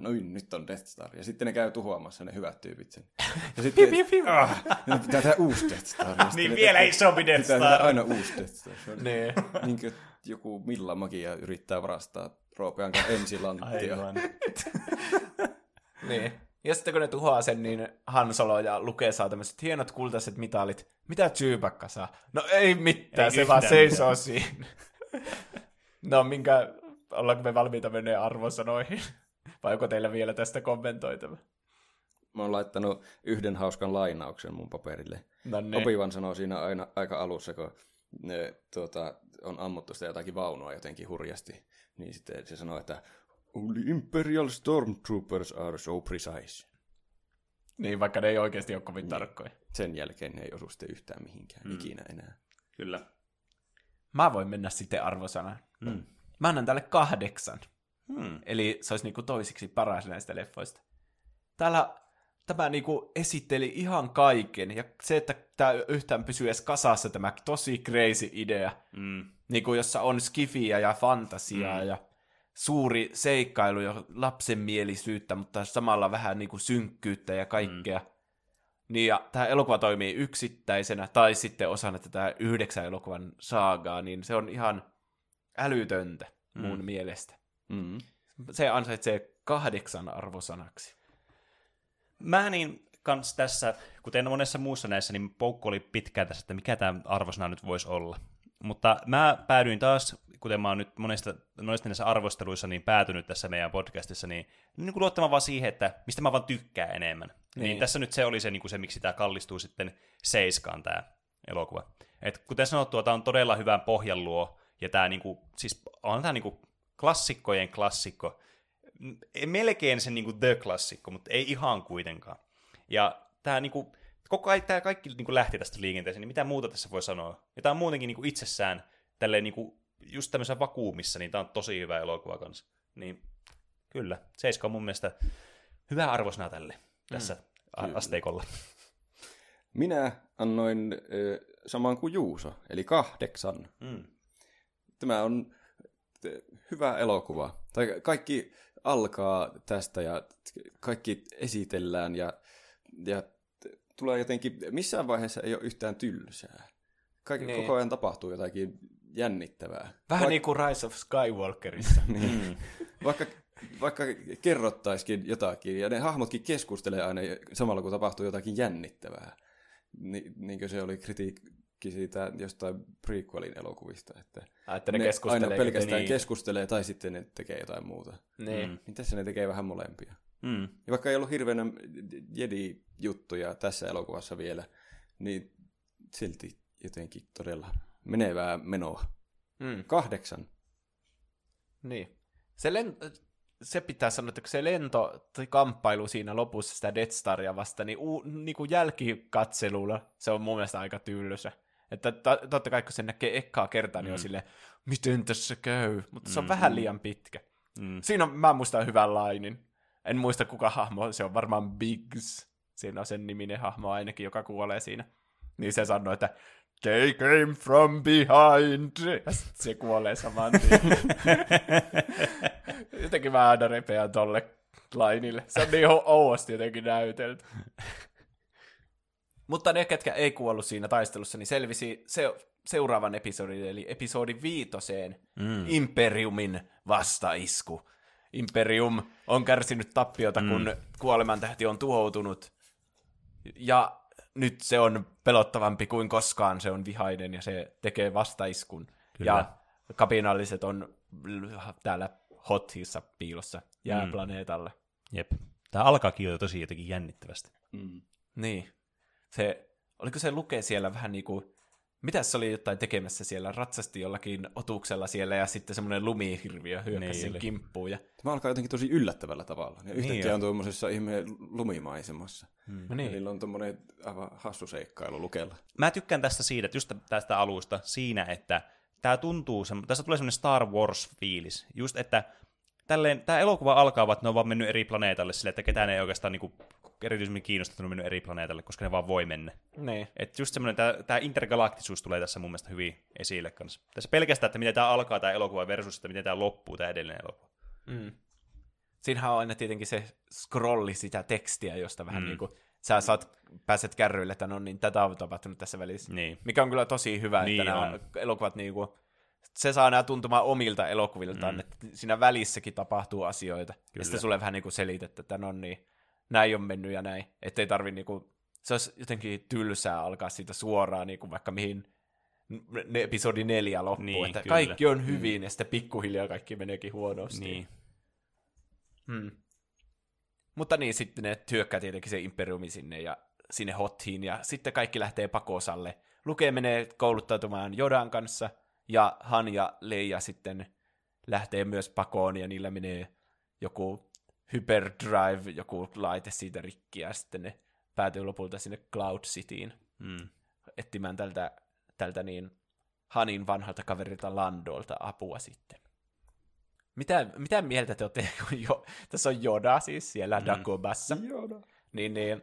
noin, nyt on Death Star. Ja sitten ne käy tuhoamassa ne hyvät tyypit sen. Ja sitten ah, ne pitää tehdä uusi Death Star. Niin vielä isompi Death Pitää Star. tehdä aina uusi Death Star. Se on niin. niin kuin joku milla magia yrittää varastaa Roopeankan ensilanttia. Aivan. niin. Ja sitten kun ne tuhoaa sen, niin Han Solo ja Luke saa tämmöiset hienot kultaiset mitalit. Mitä Chewbacca saa? No ei mitään, Ei se vaan seisoo siinä. no minkä, ollaanko me valmiita menee arvosanoihin? Vai onko teillä vielä tästä kommentoitava? Mä oon laittanut yhden hauskan lainauksen mun paperille. No niin. Opivan sanoo siinä aina aika alussa, kun ne, tuota, on ammuttu sitä jotakin vaunua jotenkin hurjasti, niin sitten se sanoo, että Only Imperial Stormtroopers are so precise. Niin, vaikka ne ei oikeasti ole kovin tarkkoja. Sen jälkeen ne ei osu sitten yhtään mihinkään mm. ikinä enää. Kyllä. Mä voin mennä sitten arvosanaan. Mm. Mä annan tälle kahdeksan. Hmm. Eli se olisi niinku toisiksi paras näistä leffoista. Täällä tämä niinku esitteli ihan kaiken. Ja se, että tämä yhtään pysyy edes kasassa, tämä tosi crazy idea. Mm. Niinku, jossa on skifiä ja fantasiaa mm. ja suuri seikkailu ja lapsenmielisyyttä, mutta samalla vähän niinku synkkyyttä ja kaikkea. Mm. Niin, ja tämä elokuva toimii yksittäisenä tai sitten osana tätä yhdeksän elokuvan saagaa, niin se on ihan älytöntä mun mm. mielestä. Mm. Se ansaitsee kahdeksan arvosanaksi. Mä niin kans tässä, kuten monessa muussa näissä, niin poukko oli pitkään tässä, että mikä tämä arvosana nyt voisi olla. Mutta mä päädyin taas, kuten mä oon nyt monesta, monesti näissä arvosteluissa niin päätynyt tässä meidän podcastissa, niin, niin kuin luottamaan vaan siihen, että mistä mä vaan tykkään enemmän. Niin, niin tässä nyt se oli se, niin kuin se miksi tämä kallistuu sitten seiskaan tämä elokuva. Et kuten sanottua, tämä on todella hyvän pohjan luo, ja tämä niinku, siis on tämä niinku klassikkojen klassikko, melkein se niinku the-klassikko, mutta ei ihan kuitenkaan. Ja tämä niinku, koko ajan tämä kaikki niinku lähti tästä liikenteeseen, niin mitä muuta tässä voi sanoa? Ja tämä on muutenkin niinku itsessään tälleen niinku, just tämmöisessä vakuumissa, niin tämä on tosi hyvä elokuva kanssa. Niin kyllä, Seiska on mun mielestä hyvä arvosana tälle tässä mm, asteikolla. Minä annoin ö, saman kuin Juuso, eli kahdeksan. Mm. Tämä on hyvä elokuva. Tai kaikki alkaa tästä ja kaikki esitellään ja, ja tulee jotenkin, missään vaiheessa ei ole yhtään tylsää. Kaikki, Niin. Koko ajan tapahtuu jotakin jännittävää. Vähän niin kuin Rise of Skywalkerissa. Niin. vaikka, vaikka kerrottaisikin jotakin, ja ne hahmotkin keskustelee aina samalla, kun tapahtuu jotakin jännittävää. Ni, niin kuin se oli kritiikki siitä jostain prequelin elokuvista, että Ai, että ne ne keskustelee aina pelkästään niin. keskustelee tai sitten ne tekee jotain muuta. Niin. Mm. Niin tässä ne tekee vähän molempia. Mm. Ja vaikka ei ollut hirveänä Jedi-juttuja tässä elokuvassa vielä, niin silti jotenkin todella menevää menoa. Mm. Kahdeksan. Niin. Se, lento, se pitää sanoa, että kun se lento tai kamppailu siinä lopussa sitä Death Staria vasta, niin, u, niin kuin jälkikatselulla se on mun mielestä aika tylsä. Että to, totta kai kun sen näkee ekkaa kertaa, niin on silleen, miten tässä käy? Mutta se on vähän liian pitkä. Mm. Siinä on, mä muistan hyvän lainin. En muista kuka hahmo, se on varmaan Biggs. Siinä on sen niminen hahmo ainakin, joka kuolee siinä. Niin se sanoo, että They came from behind. Ja se kuolee saman tien. jotenkin mä aina repeän tolle lainille. Se on niin ouosti jotenkin näytelty. Mutta ne, ketkä ei kuollut siinä taistelussa, niin selvisi se, seuraavan episodin, eli episodi viitoseen, mm. Imperiumin vastaisku. Imperium on kärsinyt tappiota, mm. kun kuolemantähti on tuhoutunut. Ja nyt se on pelottavampi kuin koskaan, se on vihainen ja se tekee vastaiskun. Kyllä. Ja kapinalliset on täällä Hothissa piilossa jääplaneetalle. Jep. Tämä alkaakin jo tosi jotenkin jännittävästi. Niin. Se, oliko se lukee siellä vähän niin kuin, mitä se oli jotain tekemässä siellä, ratsasti jollakin otuksella siellä ja sitten semmoinen lumihirviö hyökkäsi Niin sen oli. kimppuun. Ja, Tämä alkaa jotenkin tosi yllättävällä tavalla. Ja yhtäkkiä Niin on tuommoisessa ihme lumimaisemassa. no Niin. niin. Eli on tuommoinen aivan hassu seikkailu lukella. Mä tykkään tästä siitä, että just tästä alusta siinä, että tämä tuntuu, semmo- tästä tulee semmoinen Star Wars-fiilis. Just, että tälleen, tämä elokuva alkaa, että ne on vaan mennyt eri planeetalle sille, että ketään ei oikeastaan niinku erityisemmin kiinnostunut mennyt eri planeetalle, koska ne vaan voi mennä. niin. Et just semmoinen, tämä, tämä intergalaktisuus tulee tässä mun mielestä hyvin esille kanssa. Tässä pelkästään, että miten tämä alkaa tämä elokuva versus, että miten tämä loppuu tämä edellinen elokuva. Mm. Siinähän on aina tietenkin se scrolli sitä tekstiä, josta vähän mm. niin kuin sä saat, pääset kärryille, että no niin, tätä on tapahtunut tässä välissä. Niin. Mikä on kyllä tosi hyvä, Niin että nämä on. elokuvat niin kuin, se saa nämä tuntumaan omilta elokuviltaan, mm. että siinä välissäkin tapahtuu asioita. Kyllä. Ja sitten sulle vähän niin kuin selitettä, että no niin, näin on mennyt ja näin. Että ei tarvi niin kuin, se olisi jotenkin tylsää alkaa siitä suoraan niin kuin vaikka mihin ne episodi neljä loppuu, Niin, että kyllä. kaikki on hyvin ja sitten pikkuhiljaa kaikki meneekin huonosti. Niin. Hmm. Mutta niin, sitten ne työkkää tietenkin se imperiumi sinne ja sinne Hothiin, ja sitten kaikki lähtee pakosalle. Luke menee kouluttautumaan Jodan kanssa, ja Han ja Leija sitten lähtee myös pakoon, ja niillä menee joku hyperdrive, joku laite siitä rikki, ja sitten ne päätyy lopulta sinne Cloud Cityin Mm. etsimään tältä, tältä niin Hanin vanhalta kaverilta Landolta apua sitten. Mitä, mitä mieltä te olette, kun jo, tässä on Joda siis siellä mm. Dagobassa, Joda. niin, niin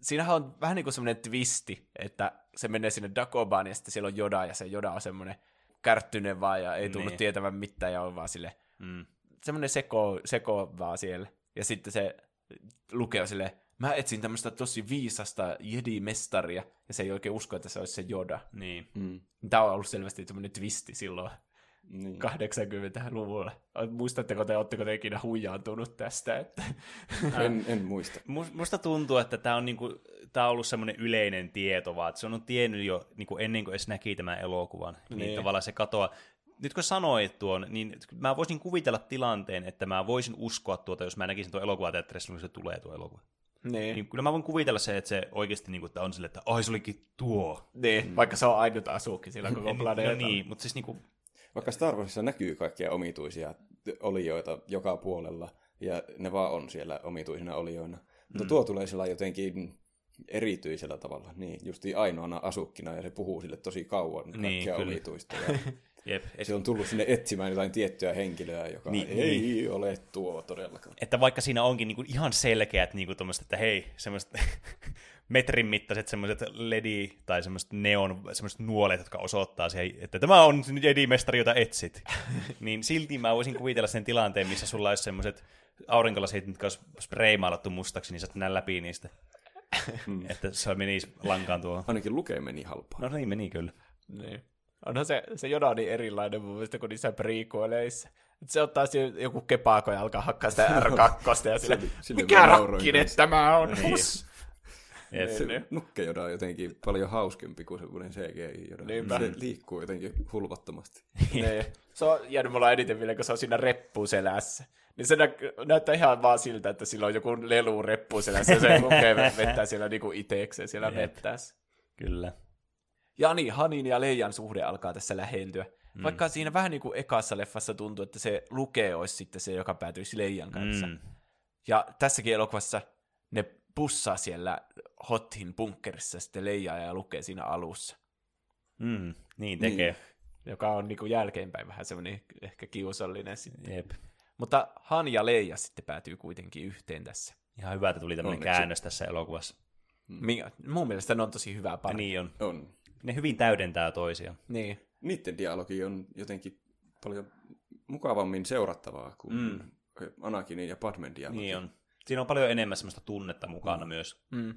siinähän on vähän niin kuin semmoinen twisti, että se menee sinne Dagobaan ja sitten siellä on Joda ja se Joda on semmoinen kärttyinen vaan ja ei tunnu Niin. tietävän mitään ja on vaan sille Mm. Semmoinen seko, seko vaan siellä. Ja sitten se lukee sille, mä etsin tämmöistä tosi viisasta Jedi-mestaria, ja se ei oikein usko, että se olisi se Joda. Niin. Mm. Tämä on ollut selvästi tämmöinen twisti silloin Niin. 80-luvulla. Muistatteko te, oletteko te ikinä huijaantunut tästä? Että... En, en muista. Mus- Musta tuntuu, että tämä on, niinku, tää on ollut semmoinen yleinen tieto, vaan että se on tiennyt jo niinku ennen kuin edes näki tämän elokuvan. Niin, Niin. niin tavallaan se katoaa. Nyt kun sanoit tuon, niin mä voisin kuvitella tilanteen, että mä voisin uskoa tuota, jos mä näkisin tuon elokuvateatterissa, kun se tulee tuo elokuva. niin. Niin kyllä mä voin kuvitella se, että se oikeasti niinku, että on sille, että ai se olikin tuo. niin. Vaikka se on ainut asuukki sillä koko no planeetalla. niin, mutta siis niinku, Vaikka Star Warsissa näkyy kaikkia omituisia olioita joka puolella, ja ne vaan on siellä omituisina olioina. Mutta tuo tulee sillä jotenkin erityisellä tavalla, niin justi ainoana asukkina, ja se puhuu sille tosi kauan Niin, niin, kyllä. omituista. Ja jep, et, se on tullut sinne etsimään jotain tiettyä henkilöä, joka Niin, ei niin. ole tuo todellakaan. että vaikka siinä onkin niinku ihan selkeät niinku tommoset, että hei, semmoiset metrin mittaiset semmoiset ledi tai semmoiset neon, semmoiset nuolet, jotka osoittaa siihen, että tämä on nyt Jedi-mestari, jota etsit. niin silti mä voisin kuvitella sen tilanteen, missä sulla olisi semmoiset aurinkolasit, mitkä olisi spraymaalattu mustaksi, niin sä näe läpi niistä. että se menisi lankaan tuohon. Ainakin lukee meni halpaa. No niin, meni kyllä. Niin. Onhan se, se Joda niin erilainen mun mielestä kuin niissä prequeleissa. Se ottaa siinä joku kepaako ja alkaa hakkaa sitä R2 ja sille, sille mikä rakkinen kanssa." tämä on? Niin. Jep. Se nukkejoda on jotenkin paljon hauskempi kuin semmoinen CGI-joda. Niinpä. Se liikkuu jotenkin hulvattomasti. niin. Se on jäänyt mulla eniten vielä, kun se on siinä reppuselässä. Niin se nä- näyttää ihan vaan siltä, että sillä on joku lelu reppuselässä ja se lukee vettää siellä niinku itekseen siellä Jep. mettässä. Kyllä. Ja niin, Hanin ja Leijan suhde alkaa tässä lähentyä. Mm. Vaikka siinä vähän niin kuin ekassa leffassa tuntuu, että se lukee olisi sitten se, joka päätyisi Leijan kanssa. Mm. Ja tässäkin elokuvassa ne pussaa siellä Hotin bunkkerissa sitten Leijaa ja lukee siinä alussa. Mm. Niin tekee. Niin. Joka on niin kuin jälkeenpäin vähän semmoinen ehkä kiusallinen sitten. Jep. Mutta Han ja Leija sitten päätyy kuitenkin yhteen tässä. Ihan hyvä, että tuli tämmöinen Onneksi. käännös tässä elokuvassa. Minkä, mun mielestä ne on tosi hyvää Ja pari. niin on. On. Ne hyvin täydentää toisiaan. Niin. Niiden dialogi on jotenkin paljon mukavammin seurattavaa kuin mm. Anakinin ja Padmen dialogi. Niin on. Siinä on paljon enemmän semmoista tunnetta mukana mm. myös. Mm.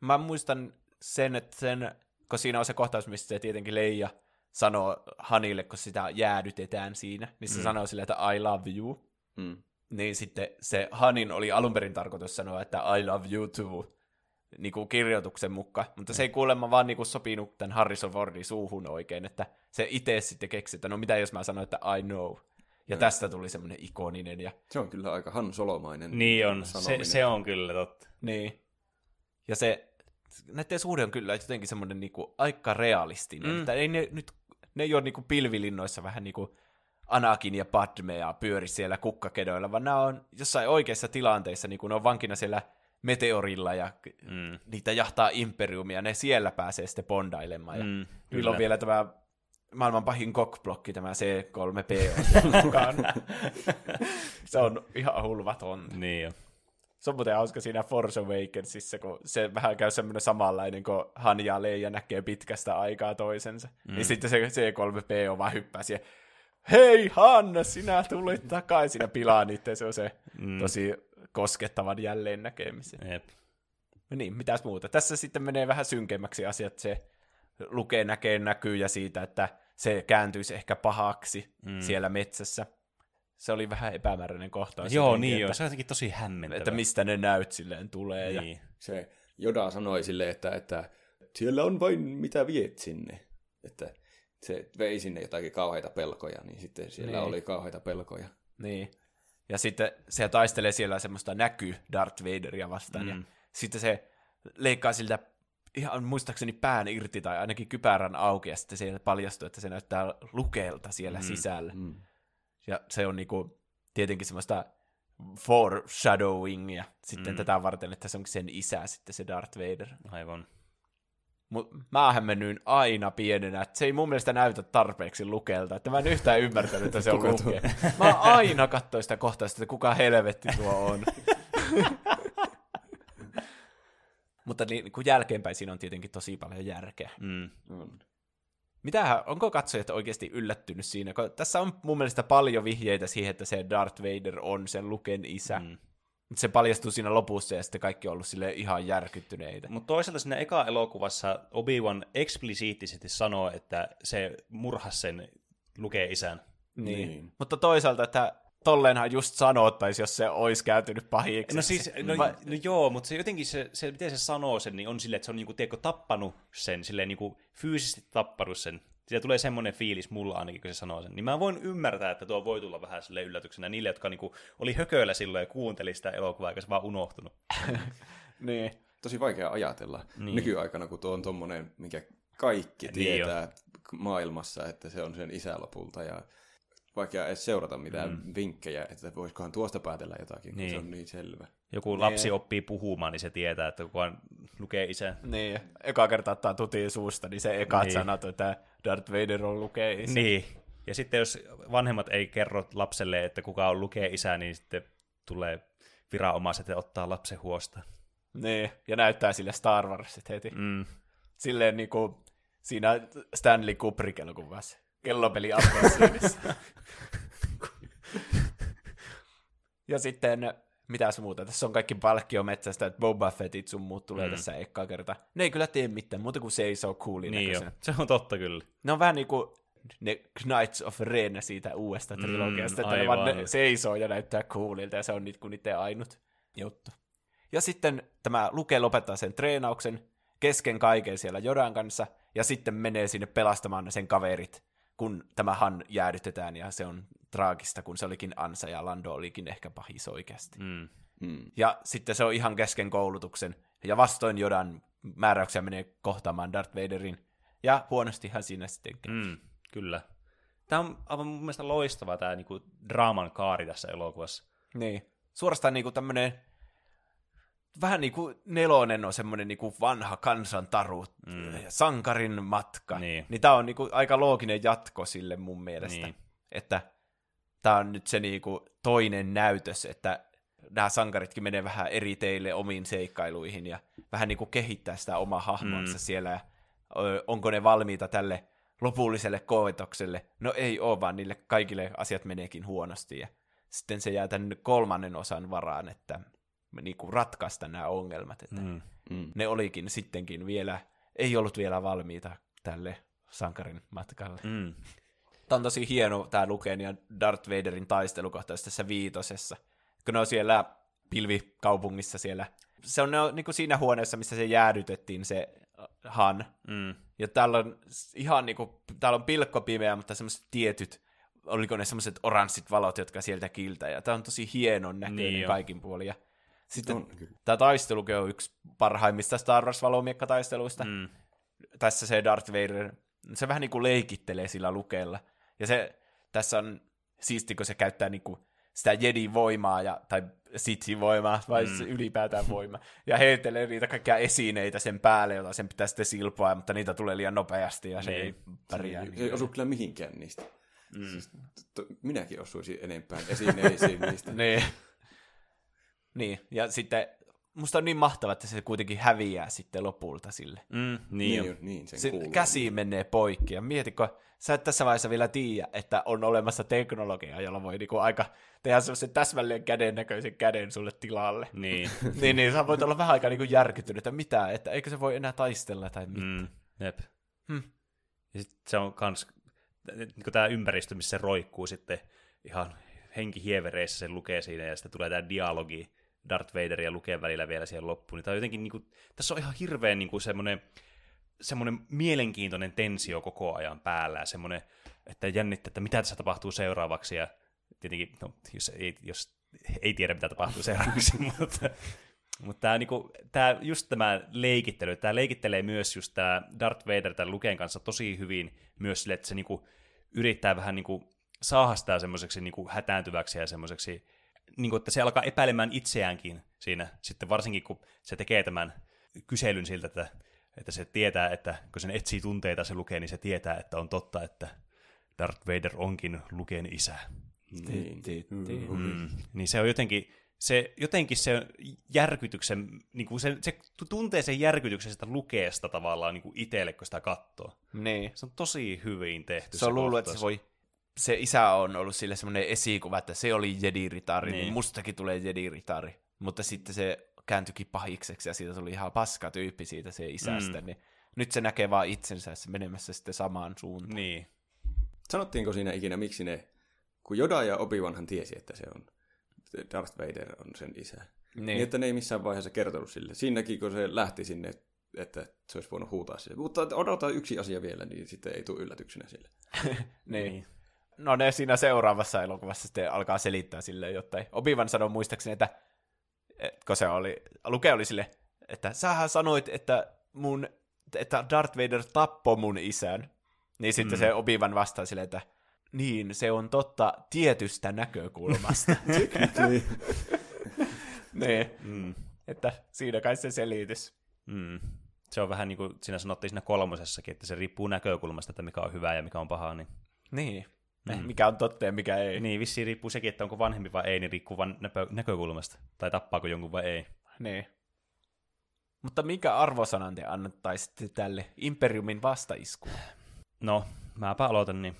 Mä muistan sen, että sen, kun siinä on se kohtaus, missä se tietenkin Leija sanoo Hanille, kun sitä jäädytetään siinä, niin se mm. sanoo sille, että I love you. Mm. Niin sitten se Hanin oli alun perin tarkoitus sanoa, että I love you too, niin kuin kirjoituksen mukaan, mutta se ei kuulemma vaan niin kuin sopinut tämän Harrison Fordin suuhun oikein, että se itse sitten keksi, että no mitä jos mä sanon, että I know. Ja tästä tuli semmoinen ikoninen ja Se on kyllä aika Han Solomainen Niin on. Se, sanominen. se on kyllä totta. Niin. Ja se, näiden suhde on kyllä jotenkin semmoinen niinku aika realistinen. Mm. Että ei ne, nyt, ne ei ole niinku pilvilinnoissa vähän niinku Anakin ja Padme ja pyöri siellä kukkakedoilla, vaan nämä on jossain oikeissa tilanteissa, niin kuin ne on vankina siellä meteorilla ja mm. niitä jahtaa imperiumia, ne siellä pääsee sitten bondailemaan. Ja Mm. Niillä on vielä tämä maailman pahin cockblocki, tämä C3P on se on ihan hulvaton. Niin on. Se on muuten hauska siinä Force Awakensissa, kun se vähän käy semmoinen samanlainen, kun Han ja Leija näkee pitkästä aikaa toisensa. Mm. Niin sitten se C3P on vaan hyppää siihen, hei Han, sinä tulit takaisin ja pilaa niiden se on se mm. tosi koskettavan jälleen näkemisen. Jep. No niin, mitäs muuta? Tässä sitten menee vähän synkemmäksi asiat, se lukee näkee näkyjä siitä, että se kääntyisi ehkä pahaksi mm. siellä metsässä. Se oli vähän epämääräinen kohtaus. Joo, jotenkin, niin että, joo. Se on jotenkin tosi hämmentävä. että mistä ne näyt silleen tulee. Ja, Niin. Se Joda sanoi sille, että, että siellä on vain mitä viet sinne. Että se vei sinne jotakin kauheita pelkoja, niin sitten siellä Niin. oli kauheita pelkoja. Niin. Ja sitten se taistelee siellä semmoista näky Darth Vaderia vastaan. Mm. Ja sitten se leikkaa siltä ihan muistaakseni pään irti tai ainakin kypärän auki ja sitten se paljastuu, että se näyttää lukeelta siellä mm. sisällä. Mm. Ja se on niinku tietenkin semmoista foreshadowingia sitten mm. tätä varten, että se onkin sen isä sitten se Darth Vader. Aivan. Mut mä hämmennyin aina pienenä, että se ei mun mielestä näytä tarpeeksi lukelta, että mä en yhtään ymmärtänyt, että se on lukea. Mä aina katsoin sitä kohtausta, että kuka helvetti tuo on. Mutta niin, kun jälkeenpäin siinä on tietenkin tosi paljon järkeä. Mm. On. Mitähän, onko katsojat oikeasti yllättynyt siinä? Kun tässä on mun mielestä paljon vihjeitä siihen, että se Darth Vader on sen Luken isä. Mm. Mutta se paljastuu siinä lopussa ja sitten kaikki on ollut sille ihan järkyttyneitä. Mutta toisaalta siinä eka elokuvassa Obi-Wan eksplisiittisesti sanoo, että se murhasi sen lukee isän. Niin. Niin. Mutta toisaalta, että tolleenhan just sanottaisi, jos se olisi kääntynyt pahiksi. No siis, no, Vai- no joo, mutta se jotenkin se, se, miten se sanoo sen, niin on silleen, että se on niinku, tiedätkö, tappanut sen, silleen niinku fyysisesti tappanut sen. Siitä tulee semmoinen fiilis mulla ainakin, kun se sanoo sen. Niin mä voin ymmärtää, että tuo voi tulla vähän sille yllätyksenä niille, jotka niinku oli hököillä silloin ja kuunteli sitä elokuvaa, eikä se vaan unohtunut. Niin. Tosi vaikea ajatella Niin. niin. nykyaikana, kun tuo on tommonen, mikä kaikki Niin tietää maailmassa, että se on sen isä lopulta. Ja vaikea edes seurata mitään mm. vinkkejä, että voisikohan tuosta päätellä jotakin, kun Niin. se on niin selvä. Joku lapsi oppii puhumaan, niin se tietää, että kukaan lukee isän. Niin, eka kerta ottaa tutiin suusta, niin se ekat Niin. niin. sanat, että Darth Vader on lukee isä. Niin. Ja sitten jos vanhemmat ei kerro lapselle, että kuka on lukee isä, niin sitten tulee viranomaiset ja ottaa lapsen huosta. niin. Ja näyttää sille Star Warsit heti. Mm. Silleen niinku siinä Stanley Kubrick-elokuvassa. Kellopeli appelsiinissa. ja sitten, mitäs muuta, tässä on kaikki palkkiometsästä, että Boba Fettit sun muut tulee mm. tässä ekkaa kerta. Ne ei kyllä tee mitään, muuta kuin seisoo coolin Niin jo. näköisenä. Se on totta kyllä. Ne on vähän niinku ne Knights of Ren siitä uudesta trilogiasta, että ne aivan. vaan ne seisoo ja näyttää coolilta, ja se on niinku niiden ainut juttu. Ja sitten tämä Luke lopettaa sen treenauksen kesken kaiken siellä Jodan kanssa, ja sitten menee sinne pelastamaan sen kaverit, kun tämä Han jäädytetään, ja se on traagista, kun se olikin Ansa, ja Lando olikin ehkä pahis oikeasti. Mm. Mm. Ja sitten se on ihan kesken koulutuksen, ja vastoin Jodan määräyksiä menee kohtaamaan Darth Vaderin, Ja huonostihan siinä sitten. Mm, kyllä. Tämä on aivan mun mielestä loistava tämä niinku draaman kaari tässä elokuvassa. Niin. Suorastaan niinku tämmönen, vähän niinku nelonen on semmoinen niinku vanha kansantaru, mm. sankarin matka. Niin. niin tää on niinku aika looginen jatko sille mun mielestä. Niin. Että tää on nyt se niinku toinen näytös, että nämä sankaritkin menee vähän eri teille omiin seikkailuihin ja vähän niinku kehittää sitä omaa hahmonsa mm. siellä. Ja, onko ne valmiita tälle lopulliselle koetokselle? No ei ole, vaan niille kaikille asiat meneekin huonosti. Ja sitten se jää tämän kolmannen osan varaan, että niinku ratkaista nämä ongelmat. Että Mm. Mm. ne olikin sittenkin vielä, ei ollut vielä valmiita tälle sankarin matkalle. Mm. Tämä on tosi hieno tämä Luken ja Darth Vaderin taistelukohtaus tässä viitosessa. Kun ne on siellä pilvikaupungissa siellä. Se on, ne on niin kuin siinä huoneessa, missä se jäädytettiin se Han. Mm. Ja täällä on ihan niin kuin, täällä on pilkkopimeä, mutta semmoiset tietyt, oliko ne semmoiset oranssit valot, jotka sieltä kiltää. Ja tämä on tosi hienon näköinen Niin niin kaikin puolin. Ja sitten On, kyllä. tämä taistelukin on yksi parhaimmista Star Wars-valomiekkataisteluista Mm. tässä se Darth Vader, se vähän niin kuin leikittelee sillä lukella. Ja se, tässä on siisti, kun se käyttää niin kuin sitä Jedi-voimaa, ja, tai Sith-voimaa, vai mm. ylipäätään voimaa, ja heittelee niitä kaikkia esineitä sen päälle, jota sen pitää sitten silpoa, mutta niitä tulee liian nopeasti, ja se Niin. ei pärjää. Se ei osu kyllä mihinkään niistä. Mm. Siis, to, minäkin osuisin enempää esineisiin niistä. Niin. Niin, ja sitten musta on niin mahtavaa, että se kuitenkin häviää sitten lopulta sille. Mm. Niin, Niin, niin, sen Se kuuluu. käsi menee poikki, ja mietitkö, sä et tässä vaiheessa vielä tiedä, että on olemassa teknologia, jolla voi niinku aika tehdä semmoisen täsmälleen käden näköisen käden sulle tilalle. Niin. niin, niin sä voit olla vähän aikaa niinku järkyttynyt, että mitä, että eikö se voi enää taistella tai mitä. Mm. Jep. Hmm. Ja sit se on kans, niin tämä ympäristö, missä se roikkuu sitten ihan henkihievereissä, se lukee siinä, ja sitten tulee tämä dialogi Darth Vader ja Luken välillä vielä siihen loppuun. Niin tää on jotenkin, niin kuin, tässä on ihan hirveän niin kuin semmoinen, semmoinen mielenkiintoinen tensio koko ajan päällä, semmoinen, että jännittää, että mitä tässä tapahtuu seuraavaksi, ja tietenkin, no, jos ei, jos ei tiedä, mitä tapahtuu seuraavaksi, mutta, mutta tämä, niinku, tää, just tämä leikittely, tämä leikittelee myös just tämä Darth Vader tämän Luken kanssa tosi hyvin myös sille, että se niinku, yrittää vähän niinku, saada sitä semmoiseksi niinku, hätääntyväksi ja semmoiseksi, niinku, että se alkaa epäilemään itseäänkin siinä, sitten varsinkin kun se tekee tämän kyselyn siltä, että, että se tietää, että kun sen etsii tunteita se lukee, niin se tietää, että on totta, että Darth Vader onkin Luken isä. Niin. Mm. Niin se on jotenkin, se, jotenkin se järkytyksen, niin kuin se, se tuntee sen järkytyksen sitä lukeesta tavallaan niin kuin itselle, kun sitä katsoo. Niin. Se on tosi hyvin tehty. Se on luullut, että se voi se isä on ollut sille semmoinen esikuva, että se oli Jedi-ritari, niin. Niin. niin mustakin tulee Jedi-ritari. Mutta sitten se kääntyikin pahikseksi ja siitä tuli ihan paska tyyppi siitä se isästä. Mm. Niin nyt se näkee vaan itsensä se menemässä sitten samaan suuntaan. Niin. Sanottiinko siinä ikinä, miksi ne, kun Yoda ja Obi-Wanhan tiesi, että se on, Darth Vader on sen isä. Niin. niin että ne ei missään vaiheessa kertonut sille. Siinäkin, kun se lähti sinne, että se olisi voinut huutaa sille. Mutta odota yksi asia vielä, niin sitten ei tule yllätyksenä sille. niin. No ne siinä seuraavassa elokuvassa sitten alkaa selittää silleen jotain. Obivan sanoi muistaakseni, että et, kun se oli, Luke oli sille, että sähän sanoit, että mun, että Darth Vader tappoi mun isän. Niin sitten mm. se Obivan vastaa silleen, että niin, se on totta tietystä näkökulmasta. niin. niin. Mm. Että siinä kai se selitys. Mm. Se on vähän niin kuin siinä sanottiin siinä kolmosessakin, että se riippuu näkökulmasta, että mikä on hyvää ja mikä on pahaa. Niin, Niin. Mm. Mikä on totta ja mikä ei. niin vissiin riippuu sekin, että onko vanhempi vai ei, niin riippuu vain näpö- näkökulmasta. Tai tappaako jonkun vai ei. Niin. Mutta mikä arvosanan te annettaisitte tälle Imperiumin vastaiskuun? No, mäpä aloitan, niin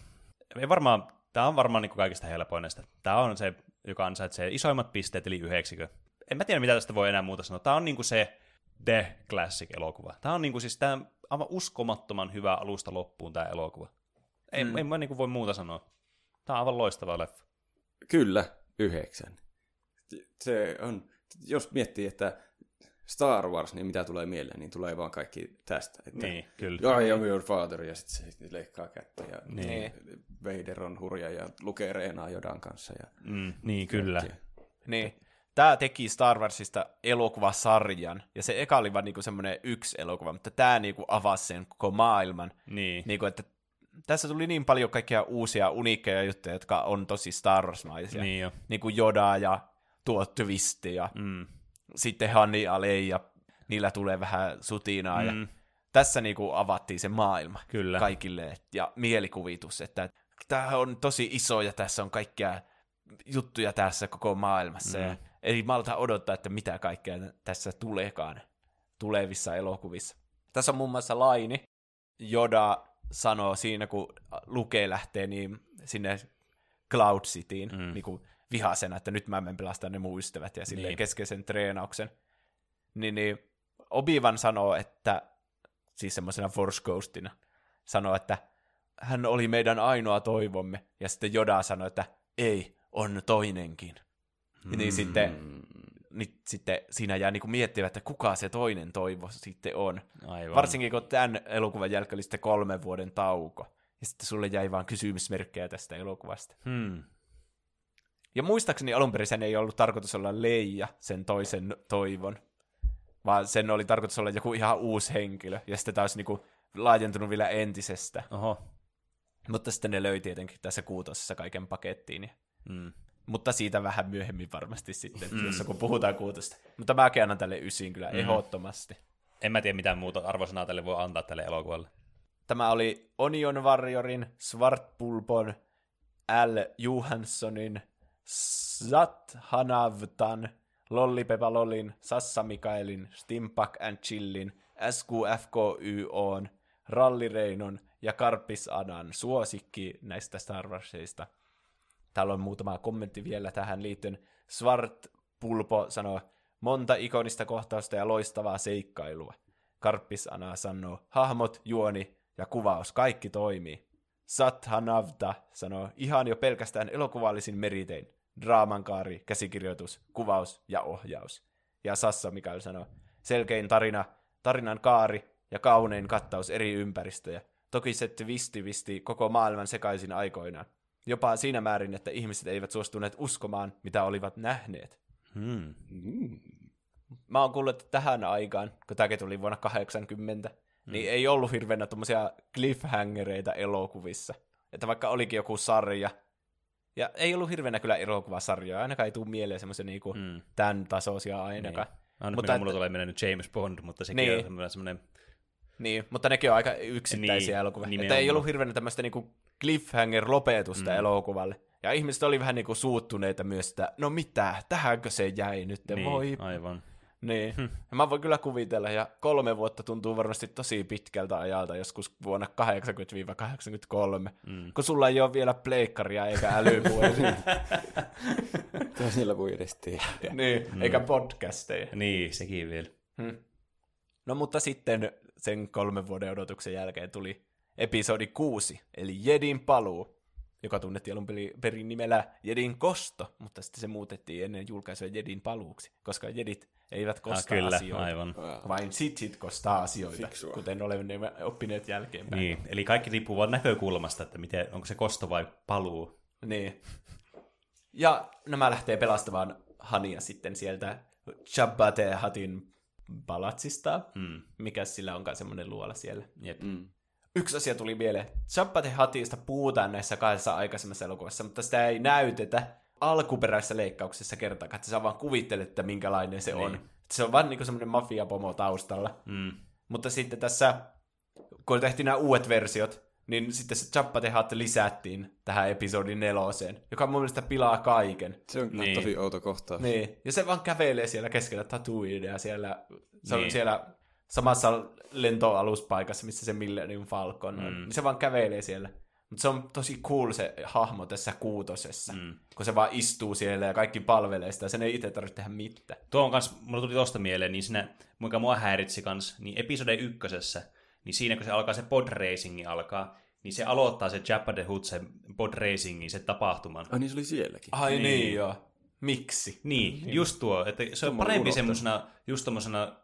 ei varmaan, tämä on varmaan niin kaikista helpoin näistä. Tämä on se, joka ansaitsee isoimmat pisteet, eli yhdeksikö. En mä tiedä, mitä tästä voi enää muuta sanoa. Tämä on niin kuin se The Classic-elokuva. Tämä on niin kuin siis tämä aivan uskomattoman hyvä alusta loppuun tämä elokuva. Ei, mm. en mä niin kuin voi muuta sanoa. Tämä on aivan loistava leffa. Kyllä, yhdeksän. Se on, jos miettii, että Star Wars, niin mitä tulee mieleen, niin tulee vaan kaikki tästä. Että Niin, kyllä. I am your father, ja sitten se leikkaa kättä, ja Niin. Vader on hurja, ja lukee reenaa Jodan kanssa. Ja Mm, niin, kyllä. kaikkea. Niin. tämä teki Star Warsista elokuvasarjan, ja se eka oli vaan niinku semmoinen yksi elokuva, mutta tämä niinku avasi sen koko maailman. Niin. Niinku, että tässä tuli niin paljon kaikkia uusia uniikkeja juttuja, jotka on tosi Star Wars-maisia. Niin jo. Niin kuin Yoda ja tuo Twisti ja Mm. sitten Hani Alei ja niillä tulee vähän sutinaa. Ja Mm. tässä niinku avattiin se maailma Kyllä. kaikille ja mielikuvitus, että tämä on tosi iso ja tässä on kaikkia juttuja tässä koko maailmassa. Mm. Ja ei malta odottaa, että mitä kaikkea tässä tuleekaan tulevissa elokuvissa. Tässä on muun muassa laini. Joda sanoo siinä, kun Luke lähtee niin sinne Cloud Cityin Mm. niin kuin vihasena, että nyt mä menen pelastamaan ne mun ystävät ja silleen Niin. niin. keskeisen treenauksen. Niin, niin Obi-Wan sanoo, että siis semmoisena Force Ghostina, sanoo, että hän oli meidän ainoa toivomme. Ja sitten Joda sanoi, että ei, on toinenkin. Mm. Niin sitten, niin sitten siinä jää niinku miettimään, että kuka se toinen toivo sitten on. Aivan. Varsinkin kun tämän elokuvan jälkeen oli sitten kolmen vuoden tauko. Ja sitten sulle jäi vaan kysymysmerkkejä tästä elokuvasta. Hmm. Ja muistaakseni alun perin sen ei ollut tarkoitus olla Leija, sen toisen toivon, vaan sen oli tarkoitus olla joku ihan uusi henkilö, ja sitten taas niinku laajentunut vielä entisestä. Oho. Mutta sitten ne löi tietenkin tässä kuutosessa kaiken pakettiin. Ja... Mm. Mutta siitä vähän myöhemmin varmasti sitten, mm. jos kun puhutaan kuutosta. Mutta mäkin annan tälle ysiin kyllä mm. ehdottomasti. En mä tiedä, mitä muuta arvosanaa tälle voi antaa tälle elokuvalle. Tämä oli Onion Warriorin, Svartpulpon, L. Johanssonin, Sat Hanavtan, Lollipepa Lollin, Sassa Mikaelin, Stimpak and Chillin, SQFKYOn, Ralli Reinon ja Karpis Adan suosikki näistä Star Warsista. Täällä on muutama kommentti vielä tähän liittyen. Svart Pulpo sanoo, monta ikonista kohtausta ja loistavaa seikkailua. Karppis Ana sanoo, hahmot, juoni ja kuvaus, kaikki toimii. Sathanavta sanoo, ihan jo pelkästään elokuvallisin meritein. Draamankaari, käsikirjoitus, kuvaus ja ohjaus. Ja Sassa Mikael sanoo, selkein tarina, tarinan kaari ja kaunein kattaus eri ympäristöjä. Toki se twisti visti koko maailman sekaisin aikoinaan. Jopa siinä määrin, että ihmiset eivät suostuneet uskomaan, mitä olivat nähneet. Hmm. Mä oon kuullut, että tähän aikaan, kun tämäkin tuli vuonna 80, mm. niin ei ollut hirveänä tuommoisia cliffhangereita elokuvissa. Että vaikka olikin joku sarja, ja ei ollut hirveänä kyllä elokuvasarjoja, ainakaan ei tule mieleen semmoisia niinku Mm. tämän tasoisia ainakaan. Niin. Aina Mutta mulla tulee mieleen James Bond, mutta sekin Niin. on semmoinen, Niin, mutta nekin on aika yksittäisiä Niin, elokuvia. Että ei ollut hirveänä tämmöistä niinku cliffhanger-lopetusta mm. elokuvalle. Ja ihmiset oli vähän niinku suuttuneita myös, että no mitä, tähänkö se jäi nyt, niin, voi aivan. Niin. Ja mä voin kyllä kuvitella, ja kolme vuotta tuntuu varmasti tosi pitkältä ajalta, joskus vuonna 80-83, mm. kun sulla ei ole vielä pleikkaria eikä älypuhelinta, siellä voi edes tehdä? niin, mm. eikä podcasteja. Niin, sekin vielä. Hmm. No mutta sitten sen kolmen vuoden odotuksen jälkeen tuli episodi 6, eli Jedin paluu, joka tunnettiin alun perin nimellä Jedin kosto, mutta sitten se muutettiin ennen julkaisua Jedin paluuksi, koska Jedit eivät Ah, kosta kyllä, asioita. aivan. Vain sithit kostaa asioita, Fiksua. kuten olemme oppineet jälkeenpäin. Niin, eli kaikki riippuu vaan näkökulmasta, että miten, onko se kosto vai paluu. Niin. Ja nämä lähtee pelastamaan Hania sitten sieltä Chabbate Hatin palatsista. Mm. Mikä sillä onkaan semmoinen luola siellä. Jep. Mm. Yksi asia tuli mieleen. Chabbate Hatista puhutaan näissä kahdessa aikaisemmassa elokuvassa, mutta sitä ei näytetä alkuperäisessä leikkauksessa kertaakaan. Että sä vaan kuvittelet, että minkälainen se on. Se on vaan niinku semmoinen mafiapomo taustalla. Mm. Mutta sitten tässä, kun tehtiin nämä uudet versiot, niin sitten se Chappate Hat lisättiin tähän episodin neloseen, joka mun mielestä pilaa kaiken. Se on Niin. niin. tosi outo kohtaus. Niin, ja se vaan kävelee siellä keskellä Tatooinea siellä, se on Niin. siellä samassa lentoaluspaikassa, missä se Millennium Falcon on. Mm. Niin se vaan kävelee siellä. Mutta se on tosi cool se hahmo tässä kuutosessa, Mm. kun se vaan istuu siellä ja kaikki palvelee sitä, sen ei itse tarvitse tehdä mitään. Tuo on kans, mulla tuli tosta mieleen, niin siinä, mikä mua häiritsi kans, niin episode ykkösessä, niin siinä kun se alkaa se pod racingi alkaa, niin se aloittaa se Jabba the Hutt, se pod racingin, se tapahtuman. Ai niin se oli sielläkin. Ai niin, Niin. niin joo. Miksi? Niin, just tuo, että se on parempi semmosena, just tommosena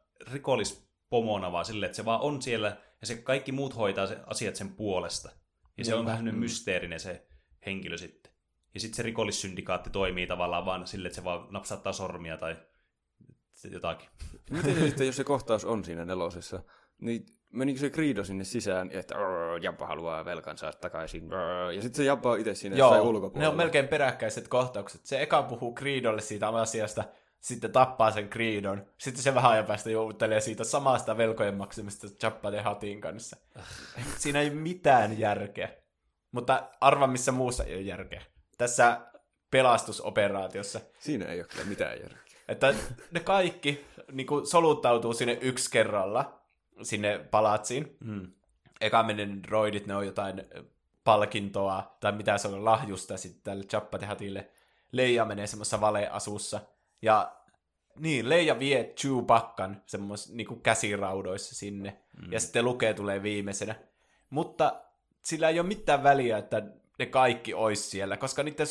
rikollispomona vaan silleen, että se vaan on siellä, ja se kaikki muut hoitaa se asiat sen puolesta. Ja se on vähän nyt mysteerinen se henkilö sitten. Ja sitten se rikollissyndikaatti toimii tavallaan vaan sille, että se vaan napsauttaa sormia tai jotakin. Miten se sitten, jos se kohtaus on siinä nelosessa, niin menikö se Greedo sinne sisään, että "Arr, Jabba haluaa velkansa takaisin, arr", ja sitten se Jabba on itse siinä jossain Joo, ulkopuolella. ne on melkein peräkkäiset kohtaukset. Se eka puhuu Creedolle siitä asiasta, sitten tappaa sen Creedon. Sitten se vähän ajan päästä jouttelee siitä samasta velkojen maksamista de Hatin kanssa. Siinä ei mitään järkeä. Mutta arva missä muussa ei ole järkeä. Tässä pelastusoperaatiossa. Siinä ei ole kyllä mitään järkeä. Että ne kaikki niin kuin soluttautuu sinne yksi kerralla, sinne palatsiin. Mm. Eka menee ne droidit, ne on jotain palkintoa, tai mitä se on, lahjusta sitten tälle Chappatehatille. Leija menee semmoisessa valeasussa. Ja niin, Leija vie Chewbaccan semmos niinku käsiraudoissa sinne. Mm. Ja sitten lukee tulee viimeisenä. Mutta sillä ei ole mitään väliä, että ne kaikki ois siellä, koska niiden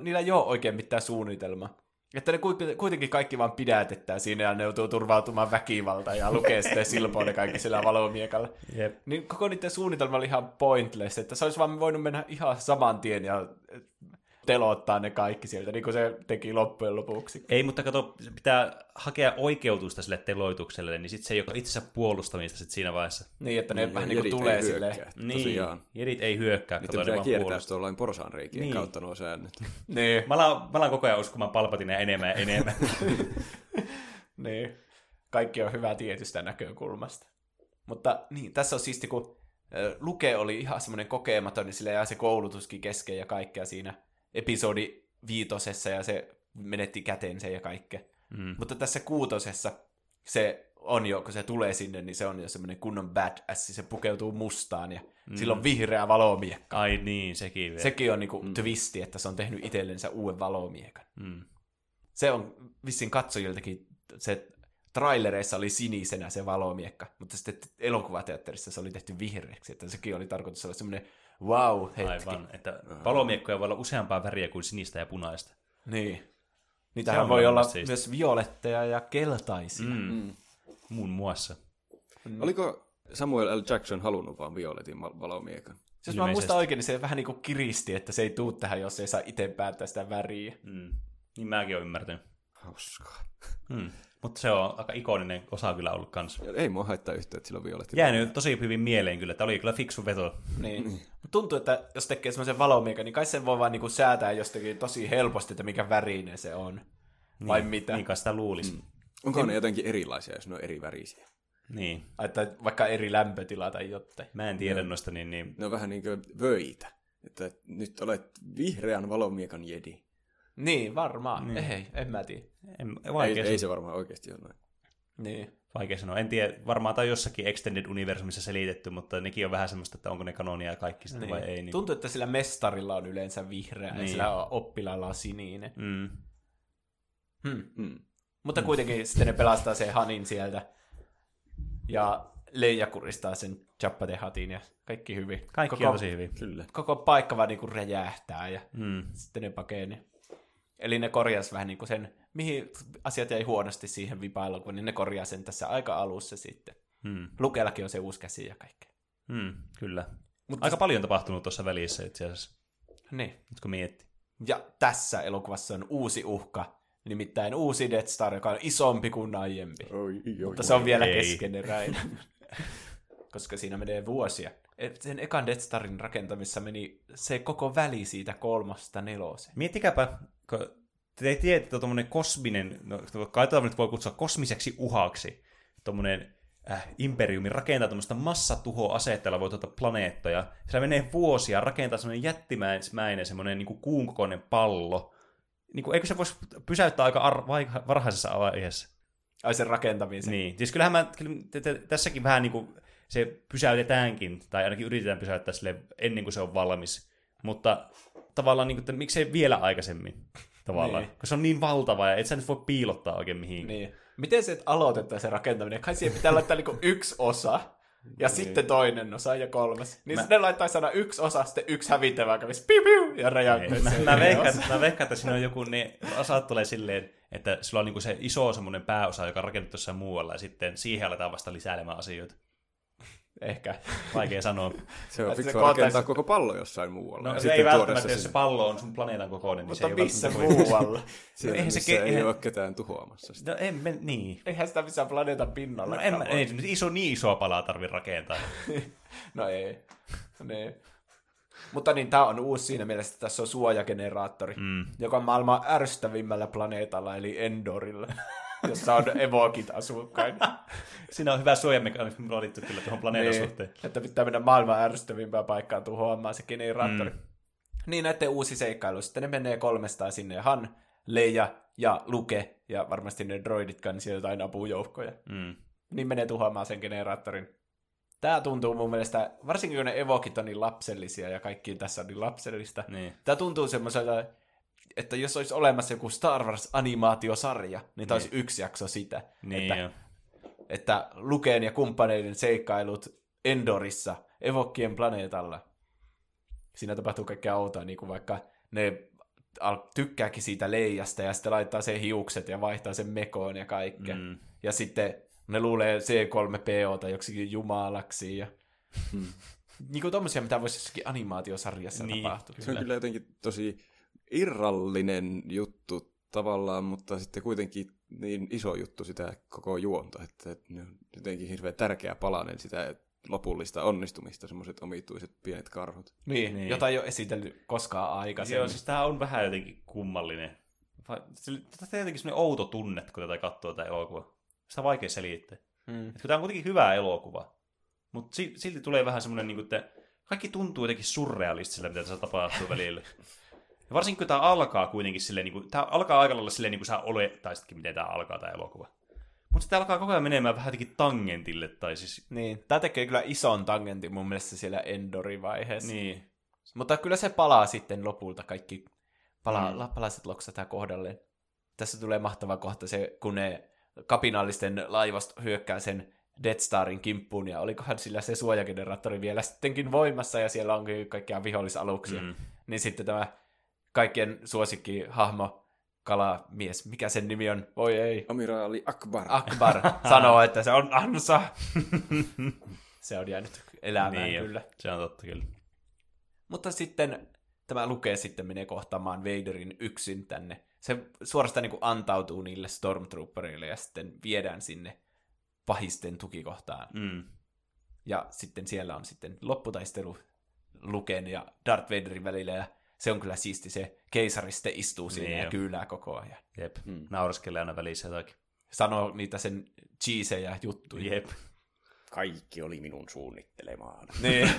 niillä ei ole oikein mitään suunnitelmaa. Että ne kuit- kuitenkin kaikki vaan pidätetään siinä ja ne joutuu turvautumaan väkivaltaan ja lukee sitten silpoa ne kaikki sillä valomiekalla. Jep. Niin koko niiden suunnitelma oli ihan pointless, että se olisi vaan voinut mennä ihan saman tien ja telottaa ne kaikki sieltä, niin kuin se teki loppujen lopuksi. Ei, mutta kato, pitää hakea oikeutusta sille teloitukselle, niin sitten se ei ole itsensä puolustamista sit siinä vaiheessa. Niin, että ne Niin, vähän ja niin kuin tulee hyökkää. Niin, Tosiaan. jedit ei hyökkää, Niitä ne pitää vaan kiertää tuollain Niin. niin. kautta nuo säännöt. Niin, Mä alan, mä alan koko ajan uskomaan Palpatinea enemmän ja enemmän. niin. Kaikki on hyvä tietystä näkökulmasta. Mutta niin, tässä on siisti, kun Luke oli ihan semmoinen kokematon, niin sillä jää se koulutuskin kesken ja kaikkea siinä episodi viitosessa ja se menetti käteensä ja kaikkea. Mm. Mutta tässä kuutosessa se on jo, kun se tulee sinne, niin se on jo semmoinen kunnon badass, se pukeutuu mustaan ja mm. sillä on vihreä valomiekka. Ai niin, sekin vielä. Sekin on niinku mm. twisti, että se on tehnyt itsellensä uuden valomiekan. Mm. Se on vissiin katsojiltakin, se trailereissa oli sinisenä se valomiekka, mutta sitten elokuvateatterissa se oli tehty vihreäksi, että sekin oli tarkoitus olla semmoinen wow-hetki. Aivan, että valomiekkoja voi olla useampaa väriä kuin sinistä ja punaista. Niin. Niitähän on voi olla siisti. myös violetteja ja keltaisia. Mm. Mm. Muun muassa. Oliko Samuel L. Jackson halunnut vaan violetin val- valomiekan? Jos mä Ilmeisesti. muistan oikein, niin se vähän niin kuin kiristi, että se ei tuu tähän, jos ei saa itse päättää sitä väriä. Mm. Niin mäkin olen ymmärtänyt. Hauskaa. Mm. Mutta se on aika ikoninen osa kyllä ollut kanssa. Ja Ei mua haittaa yhtään, että sillä on violetti. Jäänyt tosi hyvin mieleen kyllä, että oli kyllä fiksu veto. Niin. Mut Tuntuu, että jos tekee semmoisen valomiekan, niin kai sen voi vaan niinku säätää jostakin tosi helposti, että mikä värinen se on. Vai niin, mitä? Niin kai sitä luulisi. Mm. Onko ne jotenkin erilaisia, jos ne on eri värisiä? Niin. Että vaikka eri lämpötila tai jotain. Mä en tiedä noista, niin, niin Ne on vähän niin kuin vöitä. Että nyt olet vihreän valomiekan jedi. Niin, varmaan. Niin. Ei, en mä tiedä. En, Ei, vaikea, ei se varmaan oikeasti ole noin. Niin. vaikea sanoa. En tiedä, varmaan tai jossakin Extended Universumissa selitetty, mutta nekin on vähän semmoista, että onko ne kanonia ja kaikki sitten niin. vai ei. Niin. Tuntuu, että sillä mestarilla on yleensä vihreä niin. ja sillä oppilaalla on sininen. Mm. Hmm. Mm. Mutta kuitenkin sitten ne pelastaa sen Hanin sieltä. Ja Leija kuristaa sen Chappatehatin ja kaikki hyvin. Kaikki koko, on tosi hyvin. Kyllä. koko paikka vaan niinku räjähtää ja Mm. sitten ne pakeni. Eli ne korjas vähän niinku sen, mihin asiat jäi huonosti siihen vipailuun, niin ne korjaa sen tässä aika alussa sitten. Mm. Lukellakin on se uusi käsi ja kaikkea. Mm. Kyllä. Mutta Aika paljon tapahtunut tuossa välissä itse asiassa, Niin. nyt kun miettii. Ja tässä elokuvassa on uusi uhka, nimittäin uusi Death Star, joka on isompi kuin aiempi. Oi, oi, Mutta se on vielä ei. keskeneräinen. Koska siinä menee vuosia. Et Sen ekan Death Starin rakentamissa meni se koko väli siitä kolmasta neloseen. Miettikääpä, kun te tiedätte, että tuommoinen kosminen, no kai tätä nyt voi kutsua kosmiseksi uhaksi, tuommoinen äh, imperiumi rakentaa tuommoista massatuhoaseetta, voi tuota planeettoja. Sillä menee vuosia rakentaa semmoinen jättimäinen semmoinen niin kuun kokoinen pallo. Niin kuin, eikö se voisi pysäyttää aika ar- vai- varhaisessa vaiheessa? Ai sen rakentamisen. Niin, siis kyllähän mä, kyllä, t- t- tässäkin vähän niin kuin se pysäytetäänkin, tai ainakin yritetään pysäyttää sille ennen kuin se on valmis. Mutta tavallaan, niin kuin, että miksei vielä aikaisemmin, tavallaan. Niin. Niin. Kun se on niin valtava, ja et sä nyt voi piilottaa oikein mihinkään. Niin. Miten se aloitetaan se rakentaminen? Kai siihen pitää laittaa niinku yksi osa, ja sitten toinen osa ja kolmas. Niin Mä- mä... ne laittaisi aina yksi osa, sitten yksi hävittävä kävisi piu piu, ja räjäyttäisi. Mä, sen mä, yhden veikkaan, mä veikkaan, että siinä on joku, ne osat tulee silleen, että sulla on niinku se iso semmoinen pääosa, joka on rakennettu jossain muualla, ja sitten siihen aletaan vasta lisäilemään asioita. Ehkä. Vaikea sanoa. Se on koottaisi- rakentaa koko pallo jossain muualla. No ja se ei välttämättä, jos se pallo on sun planeetan kokoinen, niin se ei missä muualla? Siellä, eihän se ke- ei eihän- ole ketään tuhoamassa sitä. No en mä, niin. Eihän sitä missään planeetan pinnalla. No en mä, ei nyt iso, niin isoa palaa tarvi rakentaa. No ei. niin. Mutta niin, tämä on uusi siinä mielessä, että tässä on suojageneraattori, mm. joka on maailman ärsyttävimmällä planeetalla, eli Endorilla, jossa on evokit asukkaina. Siinä on hyvä suojamekanismi laadittu kyllä tuohon planeetan niin, suhteen. että pitää mennä maailman ärsyttävimpään paikkaan tuhoamaan se generaattori. Mm. Niin, näiden uusi seikkailu. Sitten ne menee kolmestaan sinne. Han, Leija ja Luke, ja varmasti ne droiditkaan, niin siellä jotain apujoukkoja. Mm. Niin menee tuhoamaan sen generaattorin. Tämä tuntuu mun mielestä, varsinkin kun ne evokit on niin lapsellisia ja kaikki tässä on niin lapsellista. Niin. Tämä tuntuu semmoiselta, että jos olisi olemassa joku Star Wars-animaatiosarja, niin tämä olisi yksi jakso sitä. Niin että, jo. että Lukeen ja kumppaneiden seikkailut Endorissa, Evokkien planeetalla. Siinä tapahtuu kaikkea outoa, niin kuin vaikka ne al- tykkääkin siitä leijasta ja sitten laittaa sen hiukset ja vaihtaa sen mekoon ja kaikkea. Mm. Ja sitten ne luulee C3POta joksikin jumalaksi ja niin kuin tommosia, mitä voisi jossakin animaatiosarjassa Niin. tapahtua. Se on kyllä jotenkin tosi irrallinen juttu tavallaan, mutta sitten kuitenkin niin iso juttu sitä koko juonta, että että ne on jotenkin hirveän tärkeä palanen sitä lopullista onnistumista, semmoiset omituiset pienet karhut. Niin, Niin. jota ei ole esitellyt koskaan aikaisemmin. Joo, siis tää on vähän jotenkin kummallinen. Tätä on jotenkin semmoinen outo tunne, kun tätä katsoo tätä elokuvaa. Sitä on vaikea selittää. Mm. Et kun tää on kuitenkin hyvä elokuva, mutta silti tulee vähän semmoinen, niin että kaikki tuntuu jotenkin surrealistiselle, mitä tässä tapahtuu välillä. Ja varsinkin kun tämä alkaa kuitenkin silleen, niin kuin, tämä alkaa aika lailla silleen, niin kuin sä olettaisitkin, miten tämä alkaa tämä elokuva. Mutta sitten alkaa koko ajan menemään vähän jotenkin tangentille, tai siis... Niin, tämä tekee kyllä ison tangentin mun mielestä siellä Endori-vaiheessa. Niin. Mutta kyllä se palaa sitten lopulta kaikki palaa, Mm. palaset loksataan kohdalleen. Tässä tulee mahtava kohta se, kun ne kapinallisten laivasta hyökkää sen Death Starin kimppuun, ja olikohan sillä se suojageneraattori vielä sittenkin voimassa, ja siellä onkin kaikkia vihollisaluksia. Mm. Niin sitten tämä kaikkien suosikki hahmo, kalamies, mikä sen nimi on? Voi ei. Amiraali Akbar. Akbar sanoo, että se on Ansa. se on jäänyt elämään niin, kyllä. Se on totta kyllä. Mutta sitten tämä lukee sitten menee kohtaamaan Vaderin yksin tänne. Se suorastaan niin kuin antautuu niille Stormtrooperille ja sitten viedään sinne pahisten tukikohtaan. Mm. Ja sitten siellä on sitten lopputaistelu Luken ja Darth Vaderin välillä ja se on kyllä siisti. Se keisari sitten istuu siinä Niin ja kyylää koko ajan. Jep. Mm. Nauraskelee aina välissä jotakin. Sanoo niitä sen cheesejä juttuja. Jep. Kaikki oli minun suunnittelemaan. Niin.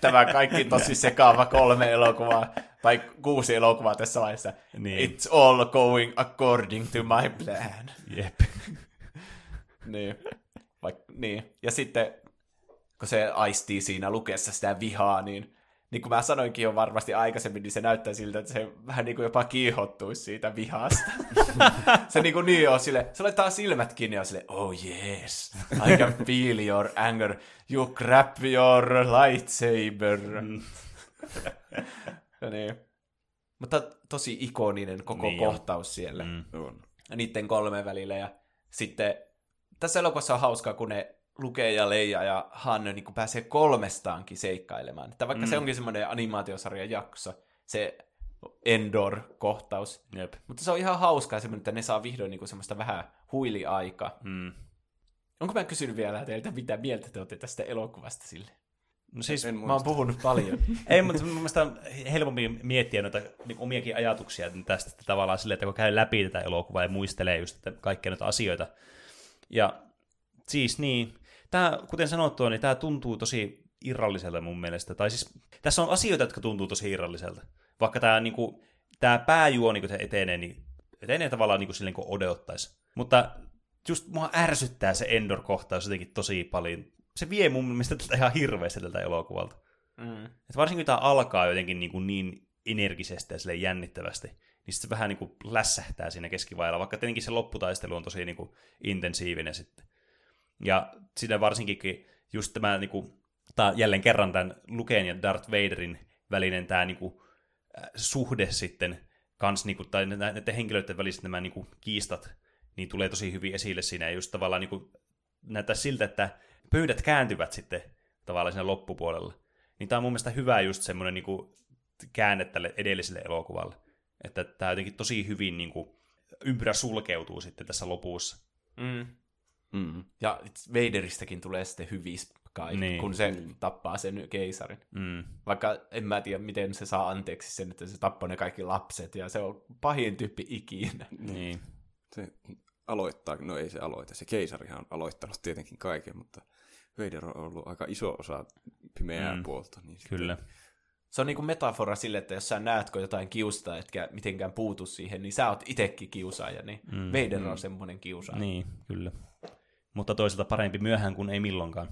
Tämä kaikki tosi sekaava kolme elokuvaa, tai kuusi elokuvaa tässä vaiheessa. Niin. It's all going according to my plan. Jep. niin. Vaik, niin. Ja sitten, kun se aistii siinä lukessa sitä vihaa, niin niin kuin mä sanoinkin jo varmasti aikaisemmin, niin se näyttää siltä, että se vähän niin kuin jopa kiihottuisi siitä vihasta. se niin kuin niin on sille, se laittaa silmät kiinni ja on sille, oh yes, I can feel your anger, you grab your lightsaber. ja niin. Mutta tosi ikoninen koko Niin niin on. kohtaus siellä Mm. On. niiden kolmen välillä. Ja sitten tässä elokuvassa on hauskaa, kun ne Luke ja Leija ja Han niin kuin pääsee kolmestaankin seikkailemaan. Että vaikka mm. se onkin semmoinen animaatiosarjan jakso, se Endor-kohtaus. Jep. Mutta se on ihan hauskaa semmoinen, että ne saa vihdoin niin kuin semmoista vähän huiliaikaa. Mm. Onko mä kysynyt vielä teiltä, mitä mieltä te olette tästä elokuvasta sille? No siis, En Mä oon puhunut paljon. ei, mutta mun mielestä on helpompi miettiä noita niin omiakin ajatuksia tästä että tavallaan silleen, että kun käy läpi tätä elokuvaa ja muistelee just että kaikkia noita asioita. Ja siis niin, tää, kuten sanottua, niin tämä tuntuu tosi irralliselta mun mielestä. Tai siis tässä on asioita, jotka tuntuu tosi irralliselta. Vaikka tämä niinku, tää pääjuoni, kun se etenee, niin etenee tavallaan niinku silleen, kun odottaisi. Mutta just mua ärsyttää se Endor-kohtaus jotenkin tosi paljon. Se vie mun mielestä tätä ihan hirveästi tältä elokuvalta. Mm. Et varsinkin kun tämä alkaa jotenkin niin, kuin niin energisesti ja jännittävästi, niin sitten se vähän niin kuin lässähtää siinä keskivaiheella, vaikka tietenkin se lopputaistelu on tosi niin kuin intensiivinen sitten. Ja siinä varsinkin just tämä, niin kuin, tää jälleen kerran tämän Luken ja Darth Vaderin välinen tämä niin kuin, äh, suhde sitten, kans, niin kuin, tai nä- näiden henkilöiden väliset nämä niin kuin, kiistat, niin tulee tosi hyvin esille siinä, ja just tavallaan niin kuin, näyttää siltä, että pöydät kääntyvät sitten tavallaan siinä loppupuolella. Niin tämä on mun mielestä hyvä just semmoinen niin käänne tälle edelliselle elokuvalle. Että tämä jotenkin tosi hyvin niin kuin, ympyrä sulkeutuu sitten tässä lopussa. Mm. Mm. Ja Vaderistäkin tulee sitten hyvis kai, Niin. kun se tappaa sen keisarin. Mm. Vaikka en mä tiedä, miten se saa anteeksi sen, että se tappoi ne kaikki lapset, ja se on pahin tyyppi ikinä. Niin. Se aloittaa, no ei se aloita, se keisarihan on aloittanut tietenkin kaiken, mutta Vader on ollut aika iso osa pimeää Mm. mm. puolta. Niin sitten- Kyllä. Se on niinku metafora sille, että jos sä näet, kun jotain kiustaa, etkä mitenkään puutu siihen, niin sä oot itekin kiusaaja, niin Mm. mm. Vader on semmoinen kiusaaja. Niin, kyllä. Mutta toisaalta parempi myöhään kuin ei milloinkaan.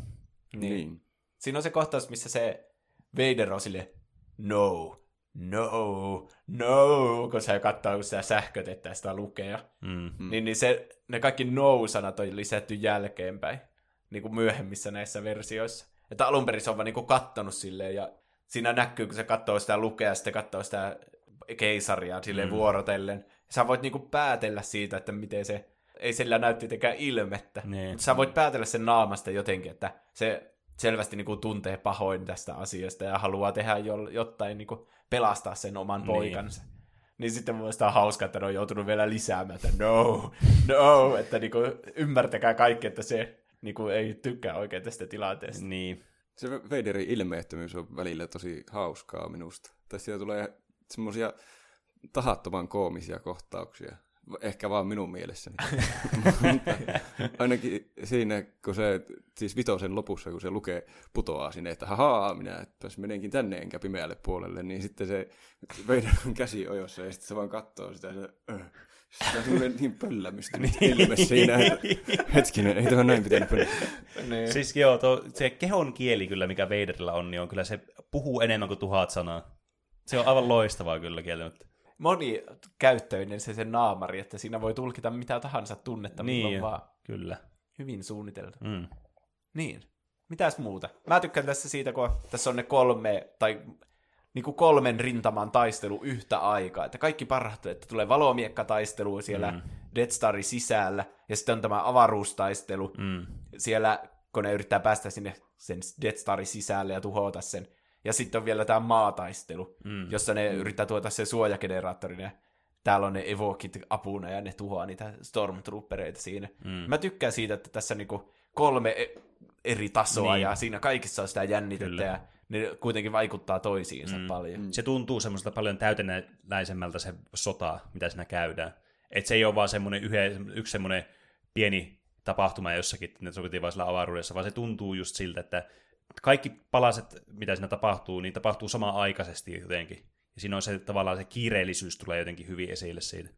Niin. niin. Siinä on se kohtaus, missä se Vader on sille, no, no, no, kun se katsoo, kun sitä sähkötettä ja sitä lukea. Mm. Mm. Niin, niin se, ne kaikki no-sanat on lisätty jälkeenpäin, niin kuin myöhemmissä näissä versioissa. Että alun perin se on vaan niin kuin kattonut silleen, ja siinä näkyy, kun se katsoo sitä lukea, ja sitten katsoo sitä keisaria silleen mm. vuorotellen. Sä voit niin kuin päätellä siitä, että miten se, ei sillä näy tietenkään ilmettä, Niin. mutta sä voit päätellä sen naamasta jotenkin, että se selvästi niin kuin tuntee pahoin tästä asiasta ja haluaa tehdä jo, jotain niin kuin pelastaa sen oman Niin. poikansa. Niin sitten mun mielestä on hauska, että ne on joutunut vielä lisäämään, että no, no, että niin kuin ymmärtäkää kaikki, että se niin kuin ei tykkää oikein tästä tilanteesta. Niin. Se Vaderin ilmeettömyys on välillä tosi hauskaa minusta. Tai siellä tulee semmoisia tahattoman koomisia kohtauksia. Ehkä vaan minun mielessäni. Mutta ainakin siinä, kun se, siis vitosen lopussa, kun se lukee, putoaa sinne, että hahaa, minä etpäs menenkin tänne enkä pimeälle puolelle, niin sitten se Vader on käsi ojossa ja sitten se vaan katsoo sitä, se, öh. Se on niin pöllämystynyt ilme siinä, että hetkinen, ei tämä näin pitänyt mennä. Niin. Siis joo, tuo, se kehon kieli kyllä, mikä Vaderilla on, niin on kyllä se puhuu enemmän kuin tuhat sanaa. Se on aivan loistavaa kyllä kieltämättä. Monikäyttöinen se sen naamari, että siinä voi tulkita mitä tahansa tunnetta, Niin, milloin vaan. kyllä. Hyvin suunniteltu. Mm. Niin. Mitäs muuta? Mä tykkään tässä siitä, kun tässä on ne kolme, tai niin kuin kolmen rintaman taistelu yhtä aikaa. Että kaikki parhaat, että tulee valomiekkataistelu siellä mm. Death Starin sisällä, ja sitten on tämä avaruustaistelu Mm. siellä, kun ne yrittää päästä sinne sen Death Starin sisälle ja tuhota sen. Ja sitten on vielä tämä maataistelu, Mm. jossa ne yrittää tuota sen suojageneraattorin, ja täällä on ne evokit apuna, ja ne tuhoaa niitä stormtroopereita siinä. Mm. Mä tykkään siitä, että tässä on niinku kolme e- eri tasoa Niin. ja siinä kaikissa on sitä jännitettä Kyllä. ja ne kuitenkin vaikuttaa toisiinsa Mm. paljon. Se tuntuu semmoista paljon täytenäisemmältä se sota, mitä siinä käydään. Et se ei ole vaan semmoinen yksi semmoinen pieni tapahtuma jossakin, että ne sovittiin vaan sillä avaruudessa, vaan se tuntuu just siltä, että kaikki palaset, mitä siinä tapahtuu, niin tapahtuu samaan aikaisesti jotenkin. Ja siinä on se tavallaan se kiireellisyys tulee jotenkin hyvin esille siitä.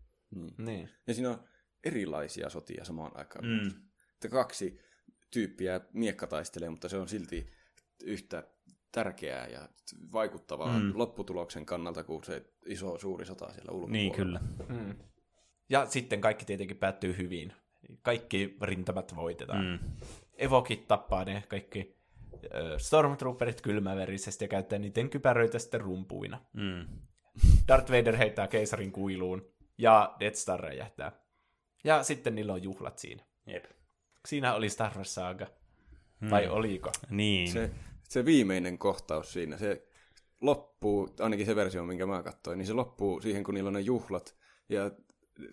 Niin. Ja siinä on erilaisia sotia samaan aikaan. Mm. Että kaksi tyyppiä miekka taistelee, mutta se on silti yhtä tärkeää ja vaikuttavaa Mm. mm. lopputuloksen kannalta kuin se iso suuri sota siellä ulkopuolella. Niin, kyllä. Mm. Ja sitten kaikki tietenkin päättyy hyvin. Kaikki rintamat voitetaan. Mm. Mm. Evokit tappaa ne kaikki stormtrooperit kylmäverisesti ja käyttää niiden kypäröitä sitten rumpuina. Mm. Darth Vader heittää keisarin kuiluun ja Death Star räjähtää. Ja sitten niillä on juhlat siinä. Jep. Siinä oli Star Wars Saga. Vai Mm. oliko? Niin. Se, se viimeinen kohtaus siinä, se loppuu, ainakin se versio, minkä mä katsoin, niin se loppuu siihen, kun niillä on ne juhlat, ja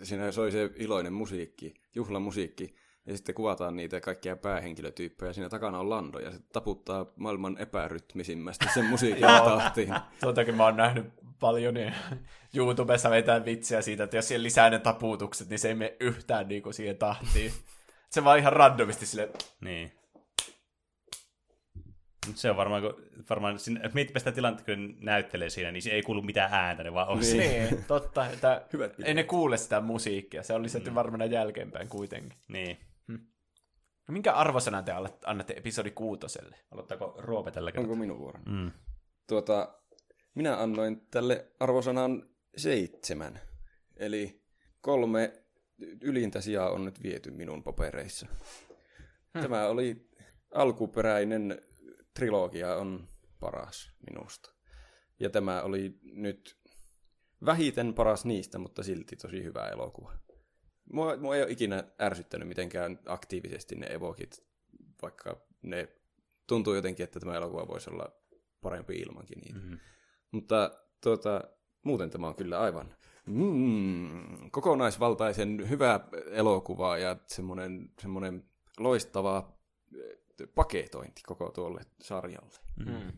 siinä soi se iloinen musiikki, juhlamusiikki, ja sitten kuvataan niitä kaikkia päähenkilötyyppejä. Siinä takana on Lando, ja se taputtaa maailman epärytmisimmästi sen musiikin tahtiin. Tuotakin mä oon nähnyt paljon niin YouTubessa vetää vitsiä siitä, että jos siellä lisää ne taputukset, niin se ei mene yhtään niin kuin siihen tahtiin. Se vaan ihan randomisti sille, Niin. Mut se on varmaan, kun, varmaan siinä, mietipä sitä tilannetta, kun näyttelee siinä, niin siinä ei kuulu mitään ääntä, ne vaan on Niin. siinä. niin, totta, että Hyvät ei ne kuule sitä musiikkia, se on lisätty Mm. varmaan jälkeenpäin kuitenkin. Niin. No minkä arvosanan te annatte episodi kuutoselle? Aloittaako Roope tällä Onko kertaa? minun vuoro? Mm. Tuota, minä annoin tälle arvosanan seitsemän. Eli kolme ylintä sijaa on nyt viety minun papereissa. Tämä oli alkuperäinen trilogia on paras minusta. Ja tämä oli nyt vähiten paras niistä, mutta silti tosi hyvä elokuva. Mua, mua ei ole ikinä ärsyttänyt mitenkään aktiivisesti ne evokit, vaikka ne tuntuu jotenkin, että tämä elokuva voisi olla parempi ilmankin niitä. Mm-hmm. Mutta tuota, muuten tämä on kyllä aivan mm, kokonaisvaltaisen hyvä elokuva ja semmoinen, semmoinen loistava eh, paketointi koko tuolle sarjalle. Mm.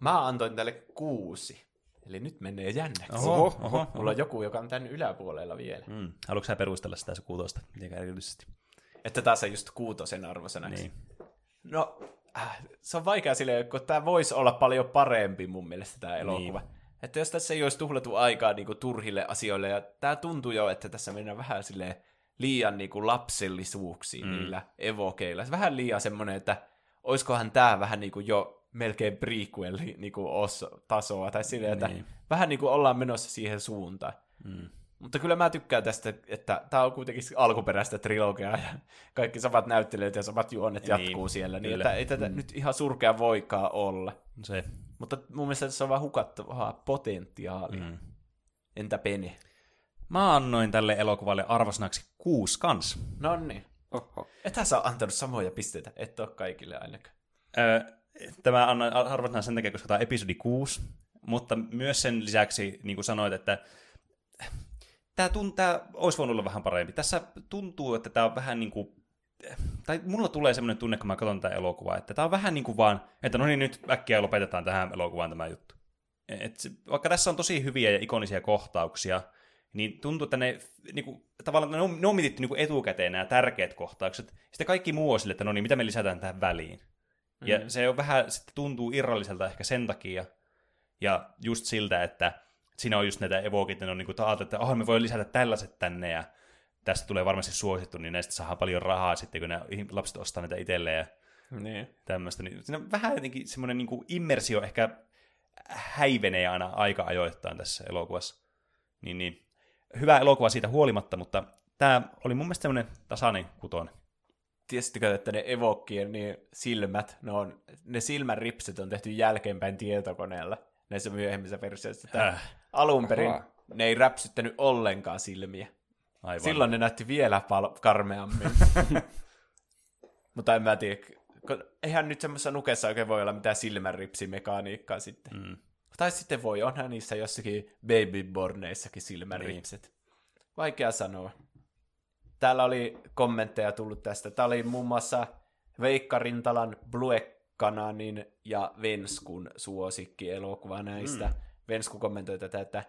Mä antoin tälle kuusi. Eli nyt menee jännäksi. Oho, oho, Mulla on joku, joka on tämän yläpuolella vielä. Mm. Haluatko sä perustella sitä se kuutosta erityisesti? Että taas on just kuutosen arvosanaksi. Niin. No, äh, se on vaikea silleen, kun tämä voisi olla paljon parempi mun mielestä tämä elokuva. Niin. Että jos tässä ei olisi tuhlattu aikaa niin kuin, turhille asioille, ja tämä tuntuu jo, että tässä mennään vähän silleen liian niin kuin, lapsellisuuksiin mm. niillä evokeilla. Se vähän liian semmoinen, että olisikohan tämä vähän niin kuin, jo melkein prequel niin tasoa, tai silleen, että Niin. vähän niin kuin ollaan menossa siihen suuntaan. Mm. Mutta kyllä mä tykkään tästä, että tämä on kuitenkin alkuperäistä trilogiaa ja kaikki samat näyttelijät ja samat juonet Niin, jatkuu siellä, niin kyllä. että ei tätä mm. nyt ihan surkea voikaan olla. Se. Mutta mun mielestä tässä on vaan hukattavaa potentiaalia. Mm. Entä Pene? Mä annoin tälle elokuvalle arvosanaksi kuusi kans. No niin. Oho. Ethän sä antanut samoja pisteitä, et ole kaikille ainakaan. Öö, tämä annoin arvosana sen takia, koska tämä on episodi 6, mutta myös sen lisäksi, niin kuin sanoit, että tämä, tunt, tämä olisi voinut olla vähän parempi. Tässä tuntuu, että tämä on vähän niin kuin, tai mulla tulee semmoinen tunne, kun mä katson tätä elokuvaa, että tämä on vähän niin kuin vaan, että no niin, nyt äkkiä lopetetaan tähän elokuvaan tämä juttu. Et vaikka tässä on tosi hyviä ja ikonisia kohtauksia, niin tuntuu, että ne, niin kuin, tavallaan ne on, ne on mietitty niin etukäteen nämä tärkeät kohtaukset. Sitten kaikki muu on sille, että no niin, mitä me lisätään tähän väliin. Ja Mm. se on vähän, sitten tuntuu irralliselta ehkä sen takia, ja just siltä, että siinä on just näitä evokit, ne on niin kuin taat, että oh, me voi lisätä tällaiset tänne, ja tästä tulee varmasti suosittu, niin näistä saadaan paljon rahaa sitten, kun ne lapset ostaa niitä itselleen ja Niin. tämmöistä. Niin siinä on vähän jotenkin semmoinen niin kuin immersio ehkä häivenee aina aika ajoittain tässä elokuvassa. Niin, niin. Hyvä elokuva siitä huolimatta, mutta tämä oli mun mielestä semmoinen tasainen kutonen. Tiesittekö, että ne evokkien niin silmät, ne, on, ne silmän ripset on tehty jälkeenpäin tietokoneella näissä myöhemmissä versioissa. Tää Äh. Alun perin Ahaa. ne ei räpsyttänyt ollenkaan silmiä. Aivan. Silloin ne näytti vielä pal- karmeammin. Mutta en mä tiedä, eihän nyt semmoisessa nukessa oikein voi olla mitään silmänripsimekaniikkaa sitten. Mm. Tai sitten voi, onhan niissä jossakin babyborneissakin silmänripset. Niin. Vaikea sanoa. Täällä oli kommentteja tullut tästä. Tämä oli muun muassa Veikka Rintalan Blue Kananin ja Venskun suosikki elokuva näistä. Mm. Vensku kommentoi tätä, että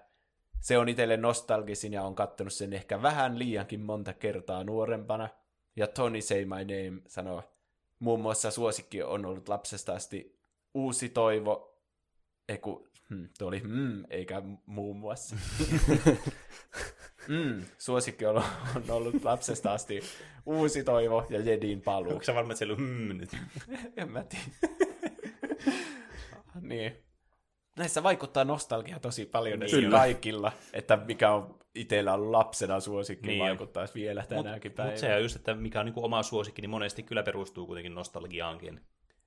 se on itselle nostalgisin ja on kattonut sen ehkä vähän liiankin monta kertaa nuorempana. Ja Tony Say My Name sanoo, muun muassa suosikki on ollut lapsesta asti uusi toivo, eiku, hmm, tuo oli hmm, eikä muun muassa. mm, suosikki on, on ollut lapsesta asti uusi toivo ja Jedin paluu. Onko sä varma, että siellä on hmm nyt? En mä tiedä. niin. Näissä vaikuttaa nostalgia tosi paljon niin kaikilla, että mikä on itsellä ollut lapsena suosikki, Niin. vaikuttaisi vielä tänäkin päivänä. Mutta se on just, että mikä on niinku oma suosikki, niin monesti kyllä perustuu kuitenkin nostalgiaankin.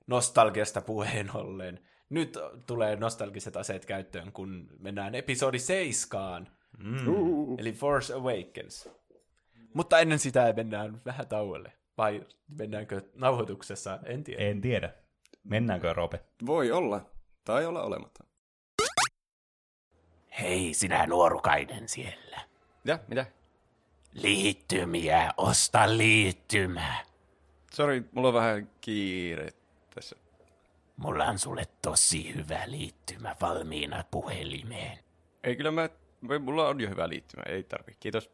nostalgiasta puheen ollen. Nyt tulee nostalgiset aseet käyttöön, kun mennään episodi 7. Mm. Eli Force Awakens. Mutta ennen sitä mennään vähän tauolle. Vai mennäänkö nauhoituksessa? En tiedä. En tiedä. Mennäänkö, Roope? Voi olla, tai olla olematta. Hei, sinä nuorukainen siellä. Ja, mitä? Liittymiä, osta liittymä. Sori, mulla on vähän kiire tässä. Mulla on sulle tosi hyvä liittymä valmiina puhelimeen. Ei kyllä mä, mulla on jo hyvä liittymä, ei tarvi. Kiitos.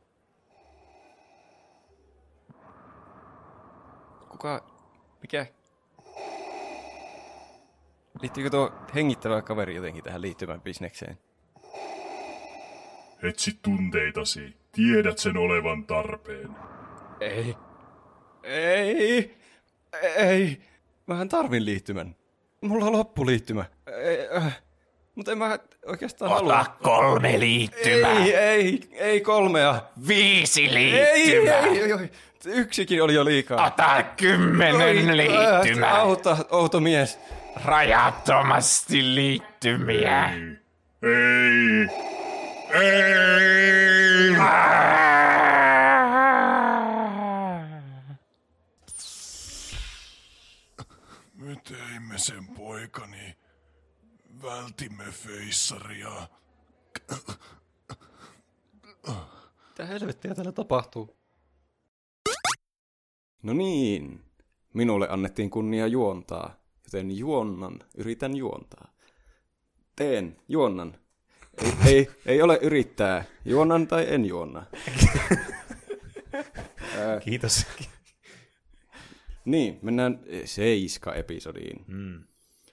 Kuka, mikä? Liittyykö tuo hengittävä kaveri jotenkin tähän liittymään bisnekseen? Etsi tunteitasi. Tiedät sen olevan tarpeen. Ei. Ei. Ei. Mähän tarvin liittymän. Mulla on loppuliittymä. Ei, äh. Mutta en mä oikeastaan halua. Ota kolme liittymää. Ei, ei, ei kolmea. Viisi Ei, ei, liittymää. ei, ei. Yksikin oli jo liikaa. Ota kymmenen Oi, liittymää. Auta, outo mies. Rajattomasti liittymiä. Ei! Ei! aikani vältimme feissaria. Mitä helvettiä täällä tapahtuu? No niin, minulle annettiin kunnia juontaa, joten juonnan, yritän juontaa. Teen, juonnan. Ei, ei, ei ole yrittää, juonnan tai en juonna. Kiitos. Niin, mennään seiska-episodiin. Mm.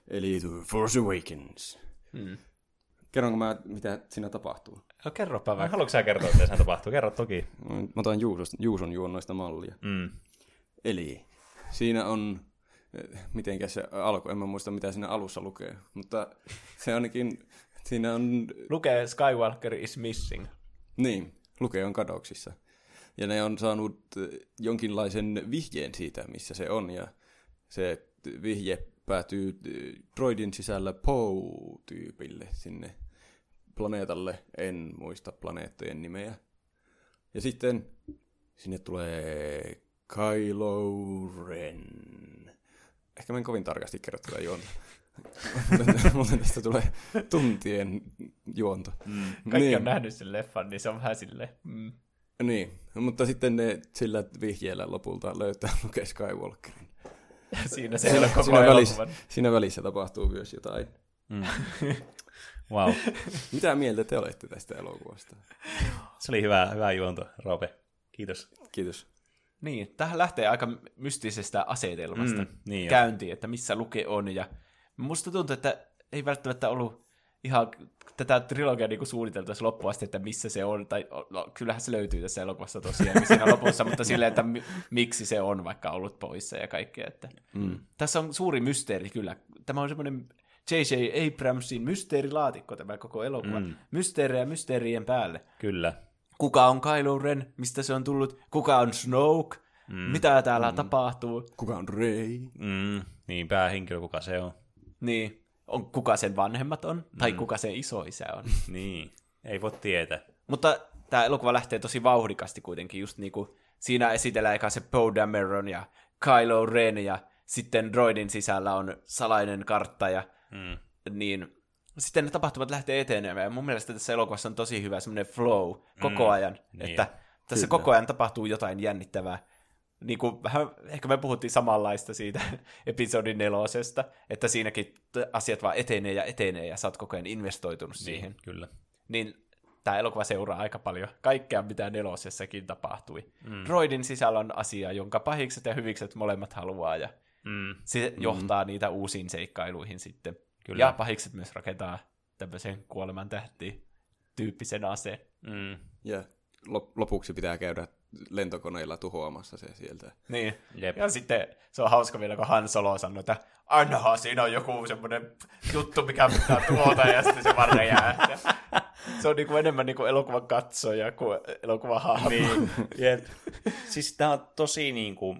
Eli The Force Awakens. Mm. Kerronko mä, mitä siinä tapahtuu? No kerropa vaikka. haluatko sä kertoa, että se tapahtuu? Kerro toki. Mä otan Juusosta, Juuson juonnoista mallia. Mm. Eli siinä on, eh, mitenkä se alku, en mä muista mitä siinä alussa lukee, mutta se ainakin, siinä on, Lukee Skywalker is missing. niin, lukee on kadoksissa. Ja ne on saanut eh, jonkinlaisen vihjeen siitä, missä se on, ja se vihje päätyy eh, droidin sisällä Poe-tyypille sinne planeetalle, en muista planeettojen nimeä. Ja sitten sinne tulee Kylo Ren. Ehkä mä en kovin tarkasti kerro tätä juonta. Muuten tästä tulee tuntien juonto. Mm. Kaikki niin, on nähnyt sen leffan, niin se on vähän silleen... Mm. Niin, mutta sitten ne sillä vihjeellä lopulta löytää Luke Skywalkerin. Siinä se ei ole koko Siinä välissä, siinä välissä tapahtuu myös jotain. Wow. Mitä mieltä te olette tästä elokuvasta? Se oli hyvä, hyvä juonto, Roope. Kiitos. Kiitos. Niin, tähän lähtee aika mystisestä asetelmasta Mm, niin jo. käyntiin, että missä Luke on. Ja musta tuntuu, että ei välttämättä ollut ihan tätä trilogiaa niin suunniteltu tässä loppuun asti, että missä se on. Tai no, kyllähän se löytyy tässä elokuvassa tosiaan siinä lopussa, mutta silleen, että mi- miksi se on vaikka ollut poissa ja kaikkea. Että. Mm. Tässä on suuri mysteeri kyllä. Tämä on semmoinen J.J. Abramsin mysteerilaatikko tämä koko elokuva. Mm. Mysteerejä mysteerien päälle Kyllä. kuka on Kylo Ren, mistä se on tullut, kuka on Snoke, mm. mitä täällä mm. tapahtuu, Kuka on Rey? Mm, niin, päähenkilö, kuka se on. niin on, kuka sen vanhemmat on, tai kuka sen isoisä on. Niin, ei voi tietää. Mutta tämä elokuva lähtee tosi vauhdikasti kuitenkin, just niin kuin siinä esitellään eka se Poe Dameron ja Kylo Ren, ja sitten droidin sisällä on salainen kartta, ja Mm. niin sitten ne tapahtumat lähtee etenemään, ja mun mielestä tässä elokuvassa on tosi hyvä semmoinen flow koko ajan, niin että tässä Kyllä. koko ajan tapahtuu jotain jännittävää. Niin kuin vähän, ehkä me puhuttiin samanlaista siitä episodin nelosesta, että siinäkin asiat vaan etenee ja etenee, ja sä oot koko ajan investoitunut siihen. Niin, kyllä. Niin tämä elokuva seuraa aika paljon kaikkea, mitä nelosessakin tapahtui. Mm. Droidin sisällä on asia, jonka pahikset ja hyvikset molemmat haluaa, ja Mm. se mm. johtaa niitä uusiin seikkailuihin sitten. Kyllä. Ja pahikset myös rakentaa tämmöisen kuoleman tähti tyyppisen aseen. Mm. Ja lop- lopuksi pitää käydä lentokoneilla tuhoamassa se sieltä. Niin. Jep. Ja sitten se on hauska vielä, kun Han Solo sanoo, että annahan siinä on joku semmoinen juttu, mikä pitää tuhota, ja sitten se vaan räjähtää. Se on niinku enemmän niinku elokuvan katsoja kuin elokuvan hahmo. Niin, jep. Siis tää on tosi niinku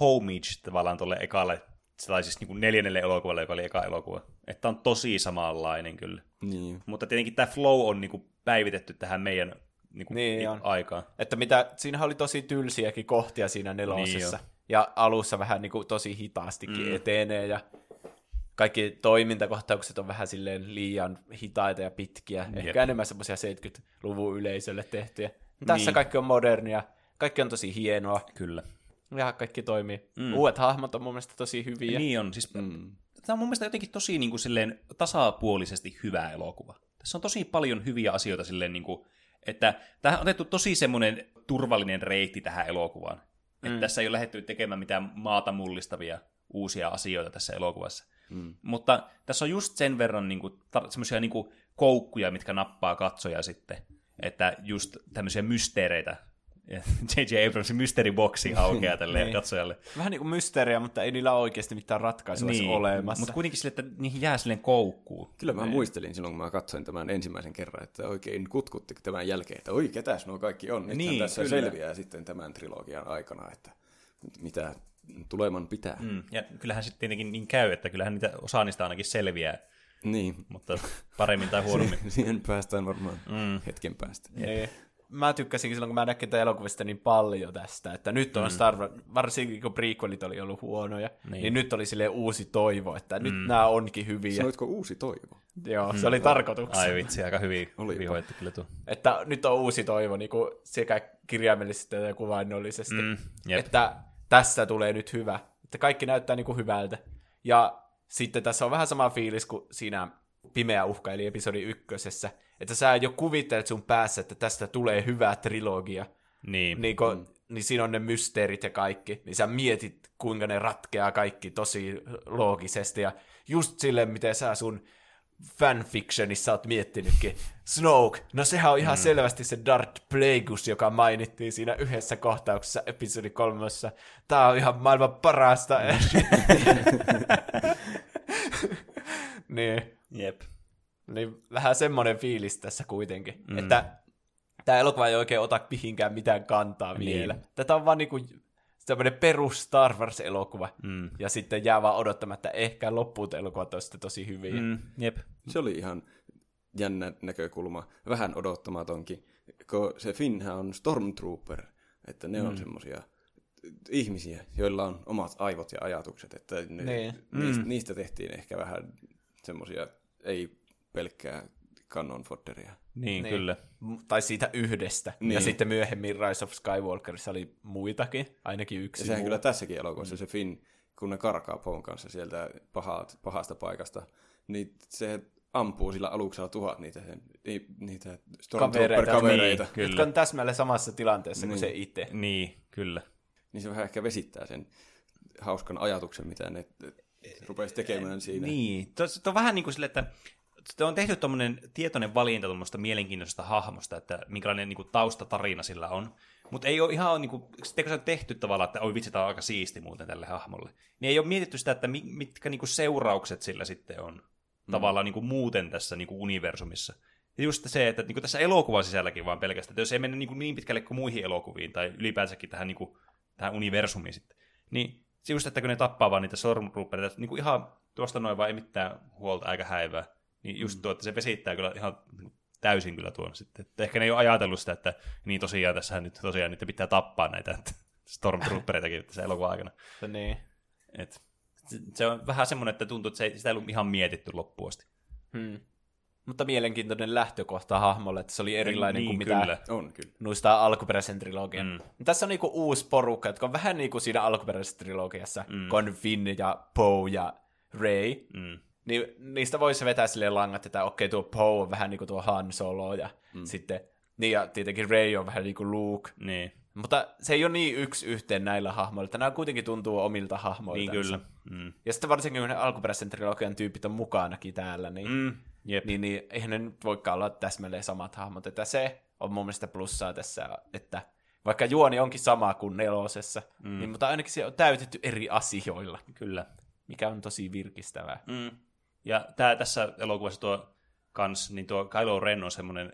homage tavallaan tuolle ekalle, tai siis niinku neljännelle elokuvalle, joka oli eka elokuva. Että on tosi samanlainen kyllä. Niin. Mutta tietenkin tämä flow on niinku päivitetty tähän meidän niinku Niin i- on. aikaan. Että mitä, siinä oli tosi tylsiäkin kohtia siinä nelosessa. Niin ja alussa vähän niin kuin tosi hitaastikin mm. etenee ja kaikki toimintakohtaukset on vähän silleen liian hitaita ja pitkiä. Jep. Ehkä enemmän semmoisia 70-luvun yleisölle tehtyjä. Tässä Niin. kaikki on modernia, kaikki on tosi hienoa Kyllä. ja kaikki toimii. Mm. Uudet hahmot on mun mielestä tosi hyviä. Niin on. Siis, mm. Tämä on mun mielestä jotenkin tosi niin kuin, silleen, tasapuolisesti hyvä elokuva. Tässä on tosi paljon hyviä asioita silleen, niin kuin, että tähän on otettu tosi semmoinen turvallinen reitti tähän elokuvaan. Mm. Että tässä ei ole lähdetty tekemään mitään maata mullistavia uusia asioita tässä elokuvassa. Mm. Mutta tässä on just sen verran niin kuin, tar- semmoisia niin kuin, koukkuja, mitkä nappaa katsoja sitten. Että just tämmöisiä mysteereitä. Ja J.J. Abramsin mysteeriboksi aukeaa tälle Niin. katsojalle. Vähän niin kuin mysteeriä, mutta ei niillä oikeasti mitään ratkaisua niin. olemassa. Mutta kuitenkin sille, että niihin jää silleen koukkuun. Kyllä mä muistelin silloin, kun mä katsoin tämän ensimmäisen kerran, että oikein kutkutti tämän jälkeen, että oi, ketäs nuo kaikki on. Nythän Niin, tässä kyllä. selviää sitten tämän trilogian aikana, että mitä tuleman pitää. Mm. Ja kyllähän sitten tietenkin niin käy, että kyllähän niitä osa niistä ainakin selviää, Niin, mutta paremmin tai huonommin. siihen päästään varmaan mm. hetken päästä. Niin. Mä tykkäsin silloin, kun mä näkin tätä elokuvista niin paljon tästä, että nyt on mm. Star Wars, varsinkin kun prequelit oli ollut huonoja, niin, niin nyt oli sille uusi toivo, että mm. nyt nämä onkin hyviä. Sanoitko uusi toivo? Joo, se oli tarkoituksena. Ai vitsi, aika hyvin, Oli. hyvin hoidettu kyllä tuo. Että nyt on uusi toivo niin kuin sekä kirjaimellisesti että kuvainnollisesti. Mm, jep. että tässä tulee nyt hyvä. Että kaikki näyttää niin kuin hyvältä. Ja sitten tässä on vähän sama fiilis kuin siinä Pimeä uhka, eli episodi ykkösessä. Että sä jo kuvittelet sun päässä, että tästä tulee hyvä trilogia. Niin. Niin, kun, mm. niin siinä on ne mysteerit ja kaikki. Niin sä mietit, kuinka ne ratkeaa kaikki tosi loogisesti. Ja just silleen, miten sä sun fanfictionissa oot miettinytkin. Snoke, no sehän on ihan mm. selvästi se Darth Plagueis, joka mainittiin siinä yhdessä kohtauksessa episodi kolmossa. Tää on ihan maailman parasta. niin. Jep. Niin vähän semmoinen fiilis tässä kuitenkin, mm. että tämä elokuva ei oikein ota mihinkään mitään kantaa Niin. vielä. Tätä on vaan niinku semmoinen perus Star Wars-elokuva, Mm. ja sitten jää vaan odottamatta, että ehkä loppuut elokuvat on sitten tosi hyviä. Mm. Jep. Se oli ihan jännä näkökulma, vähän odottamatonkin, kun se Finnhän on Stormtrooper, että ne mm. on semmosia ihmisiä, joilla on omat aivot ja ajatukset, että ne, Niin. niistä, mm. niistä tehtiin ehkä vähän semmosia, ei pelkkää canon fodderia. Niin, Niin. kyllä. Tai siitä yhdestä. Niin. Ja sitten myöhemmin Rise of Skywalkerissa oli muitakin, ainakin yksi Ja sehän muu. kyllä tässäkin elokuvassa se Finn, kun ne karkaa Poon kanssa sieltä pahat, pahasta paikasta, niin se ampuu sillä aluksella tuhat niitä, ni, niitä Kavereita. Stormtrooper-kavereita. Niin, kyllä. Jotka on täsmälleen samassa tilanteessa niin. kuin se itse. Niin, kyllä. Niin se vähän ehkä vesittää sen hauskan ajatuksen, mitä ne rupesi tekemään siinä. Niin, tuo, tuo on vähän niin kuin sille, että tuo on tehty tuommoinen tietoinen valinta tuommoista mielenkiintoisesta hahmosta, että minkälainen niin kuin, taustatarina sillä on. Mutta ei ole ihan, niin kuin, sitten kun se on tehty tavallaan, että oi vitsi, tämä on aika siisti muuten tälle hahmolle, niin ei ole mietitty sitä, että mi- mitkä niin kuin, seuraukset sillä sitten on mm. tavallaan niin kuin, muuten tässä niin kuin, universumissa. Ja just se, että niin kuin tässä elokuvan sisälläkin vaan pelkästään, että jos ei mennä niin, kuin, niin pitkälle kuin muihin elokuviin, tai ylipäänsäkin tähän, niin kuin, tähän universumiin sitten, niin se just, että kun ne tappaa vaan niitä Stormtroopereita, niin kuin ihan tuosta noin vaan ei mitään huolta eikä häivää, niin just tuo, että se vesittää kyllä ihan täysin kyllä tuon sitten. Että ehkä ne ei ole ajatellut sitä, että niin tosiaan tässä nyt tosiaan nyt pitää tappaa näitä että Stormtroopereitakin tässä elokuvan aikana. Niin. Et, se- on vähän semmoinen, että tuntuu, että se ei, sitä ei ollut ihan mietitty loppuun asti. Hmm. Mutta mielenkiintoinen lähtökohta hahmolle, että se oli erilainen niin, kuin mitä kyllä. On kyllä. noista alkuperäisen trilogian. Mm. Mm. Tässä on niinku uusi porukka, jotka on vähän niin kuin siinä alkuperäisessä trilogiassa, mm. kun on Finn ja Poe ja Ray. Mm. Niin niistä voisi vetää silleen langat, että okei, tuo Poe on vähän niin kuin tuo Han Solo ja mm. sitten, niin ja tietenkin Ray on vähän niin kuin Luke. Niin, Mutta se ei ole niin yksi yhteen näillä hahmoilla. Nämä kuitenkin tuntuu omilta hahmoilta. niin kyllä. Mm. Ja sitten varsinkin, kun ne alkuperäisen trilogian tyypit on mukanakin täällä, niin, Mm. Jep. niin, niin eihän ne nyt voikaan olla täsmälleen samat hahmot. Että se on mun mielestä plussaa tässä, että vaikka juoni onkin sama kuin nelosessa, mm. niin, mutta ainakin se on täytetty eri asioilla, Kyllä. mikä on tosi virkistävää. Mm. Ja tää, tässä elokuvassa tuo kans, niin tuo Kylo Ren on semmoinen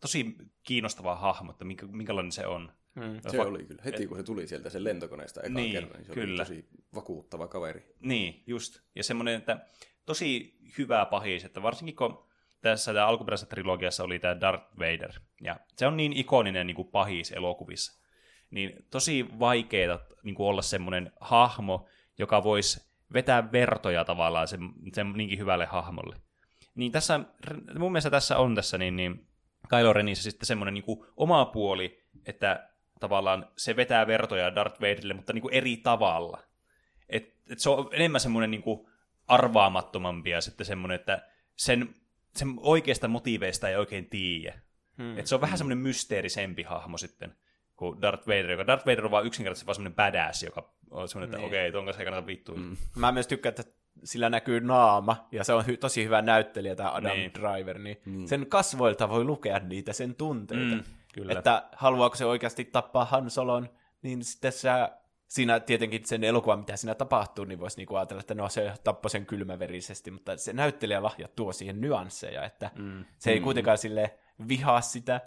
tosi kiinnostava hahmo, että minkä, minkälainen se on. Mm. Se oli kyllä. Heti kun se tuli sieltä sen lentokoneesta ekan Niin, kerran, niin se kyllä. oli tosi vakuuttava kaveri. Niin, just. Ja semmoinen, että tosi hyvä pahis, että varsinkin kun tässä tämä alkuperäisessä trilogiassa oli tämä Darth Vader, ja se on niin ikoninen niin kuin pahis elokuvissa, niin tosi vaikeaa niin kuin olla semmoinen hahmo, joka voisi vetää vertoja tavallaan sen, sen niinkin hyvälle hahmolle. Niin tässä, mun mielestä tässä on tässä niin, niin Kylo Renissä sitten semmoinen niin kuin oma puoli, että tavallaan se vetää vertoja Darth Vaderille, mutta niin kuin eri tavalla. Et, et se on enemmän semmoinen niin kuin arvaamattomampi ja sitten semmoinen, että sen, sen oikeasta motiiveista ei oikein tiedä. Hmm. Et se on vähän semmoinen mysteerisempi hahmo sitten kuin Darth Vader, joka Darth Vader on vaan yksinkertaisesti vaan semmoinen badass, joka on semmoinen, että Niin. okei, ton kanssa ei kannata vittua. Mm. Mä myös tykkään, että sillä näkyy naama, ja se on hy- tosi hyvä näyttelijä, tämä Adam Niin. Driver, niin mm. sen kasvoilta voi lukea niitä sen tunteita. Mm, kyllä. Että haluaako se oikeasti tappaa Han Solon, niin sitten sä, siinä tietenkin sen elokuvan, mitä siinä tapahtuu, niin voisi niinku ajatella, että no se tappoi sen kylmäverisesti, mutta se näyttelijä lahja tuo siihen nyansseja, että mm. se ei kuitenkaan sille vihaa sitä,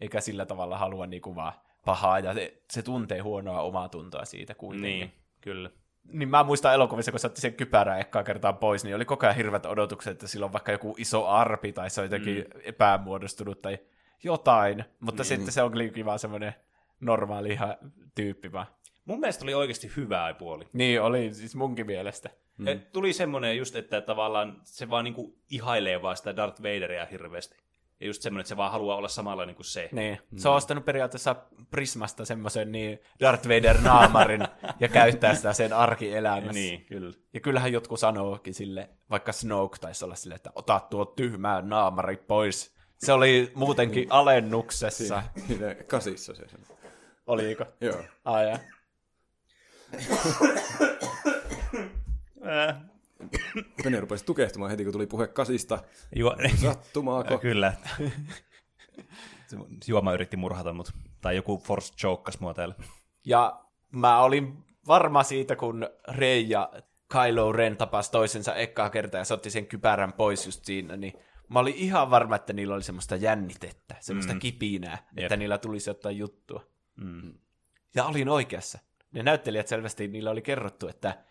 eikä sillä tavalla halua niinku vaan pahaa, ja se, se tuntee huonoa omaa tuntoa siitä kuitenkin. Niin, kyllä. Niin mä muistan elokuvissa, kun se otti sen kypärän ekkaa kertaa pois, niin oli koko ajan hirveät odotukset, että sillä on vaikka joku iso arpi tai se on jotenkin mm. epämuodostunut tai jotain, mutta mm. sitten se on kyllä vaan semmoinen normaali ihan tyyppi vaan. Mun mielestä oli oikeasti hyvä puoli. Niin, oli siis munkin mielestä. Mm. Et tuli semmoinen just, että tavallaan se vaan niinku ihailee vaan sitä Darth Vaderia hirveästi. Ja just semmoinen, että se vaan haluaa olla samalla kuin se. Niin. Se on ostanut periaatteessa Prismasta semmoisen niin Darth Vader-naamarin ja käyttää sitä sen arkielämässä. Niin, kyllä. Ja kyllähän jotkut sanookin sille, vaikka Snoke taisi olla sille, että ota tuo tyhmää naamari pois. Se oli muutenkin alennuksessa. Siinä kasissa se. Oliko? Joo. Ja. Pene rupesi tukehtumaan heti, kun tuli puhe kasista. Juo, Sattumaako? kyllä. Se Juoma yritti murhata mut. Tai joku force chokekas mua täällä. Ja mä olin varma siitä, kun Rey ja Kylo Ren tapas toisensa ekkaa kertaa ja se otti sen kypärän pois just siinä, niin mä olin ihan varma, että niillä oli semmoista jännitettä, semmoista mm. kipinää, Jep. että niillä tulisi jotain juttua. Mm. Ja olin oikeassa. Ne näyttelijät selvästi, niillä oli kerrottu, että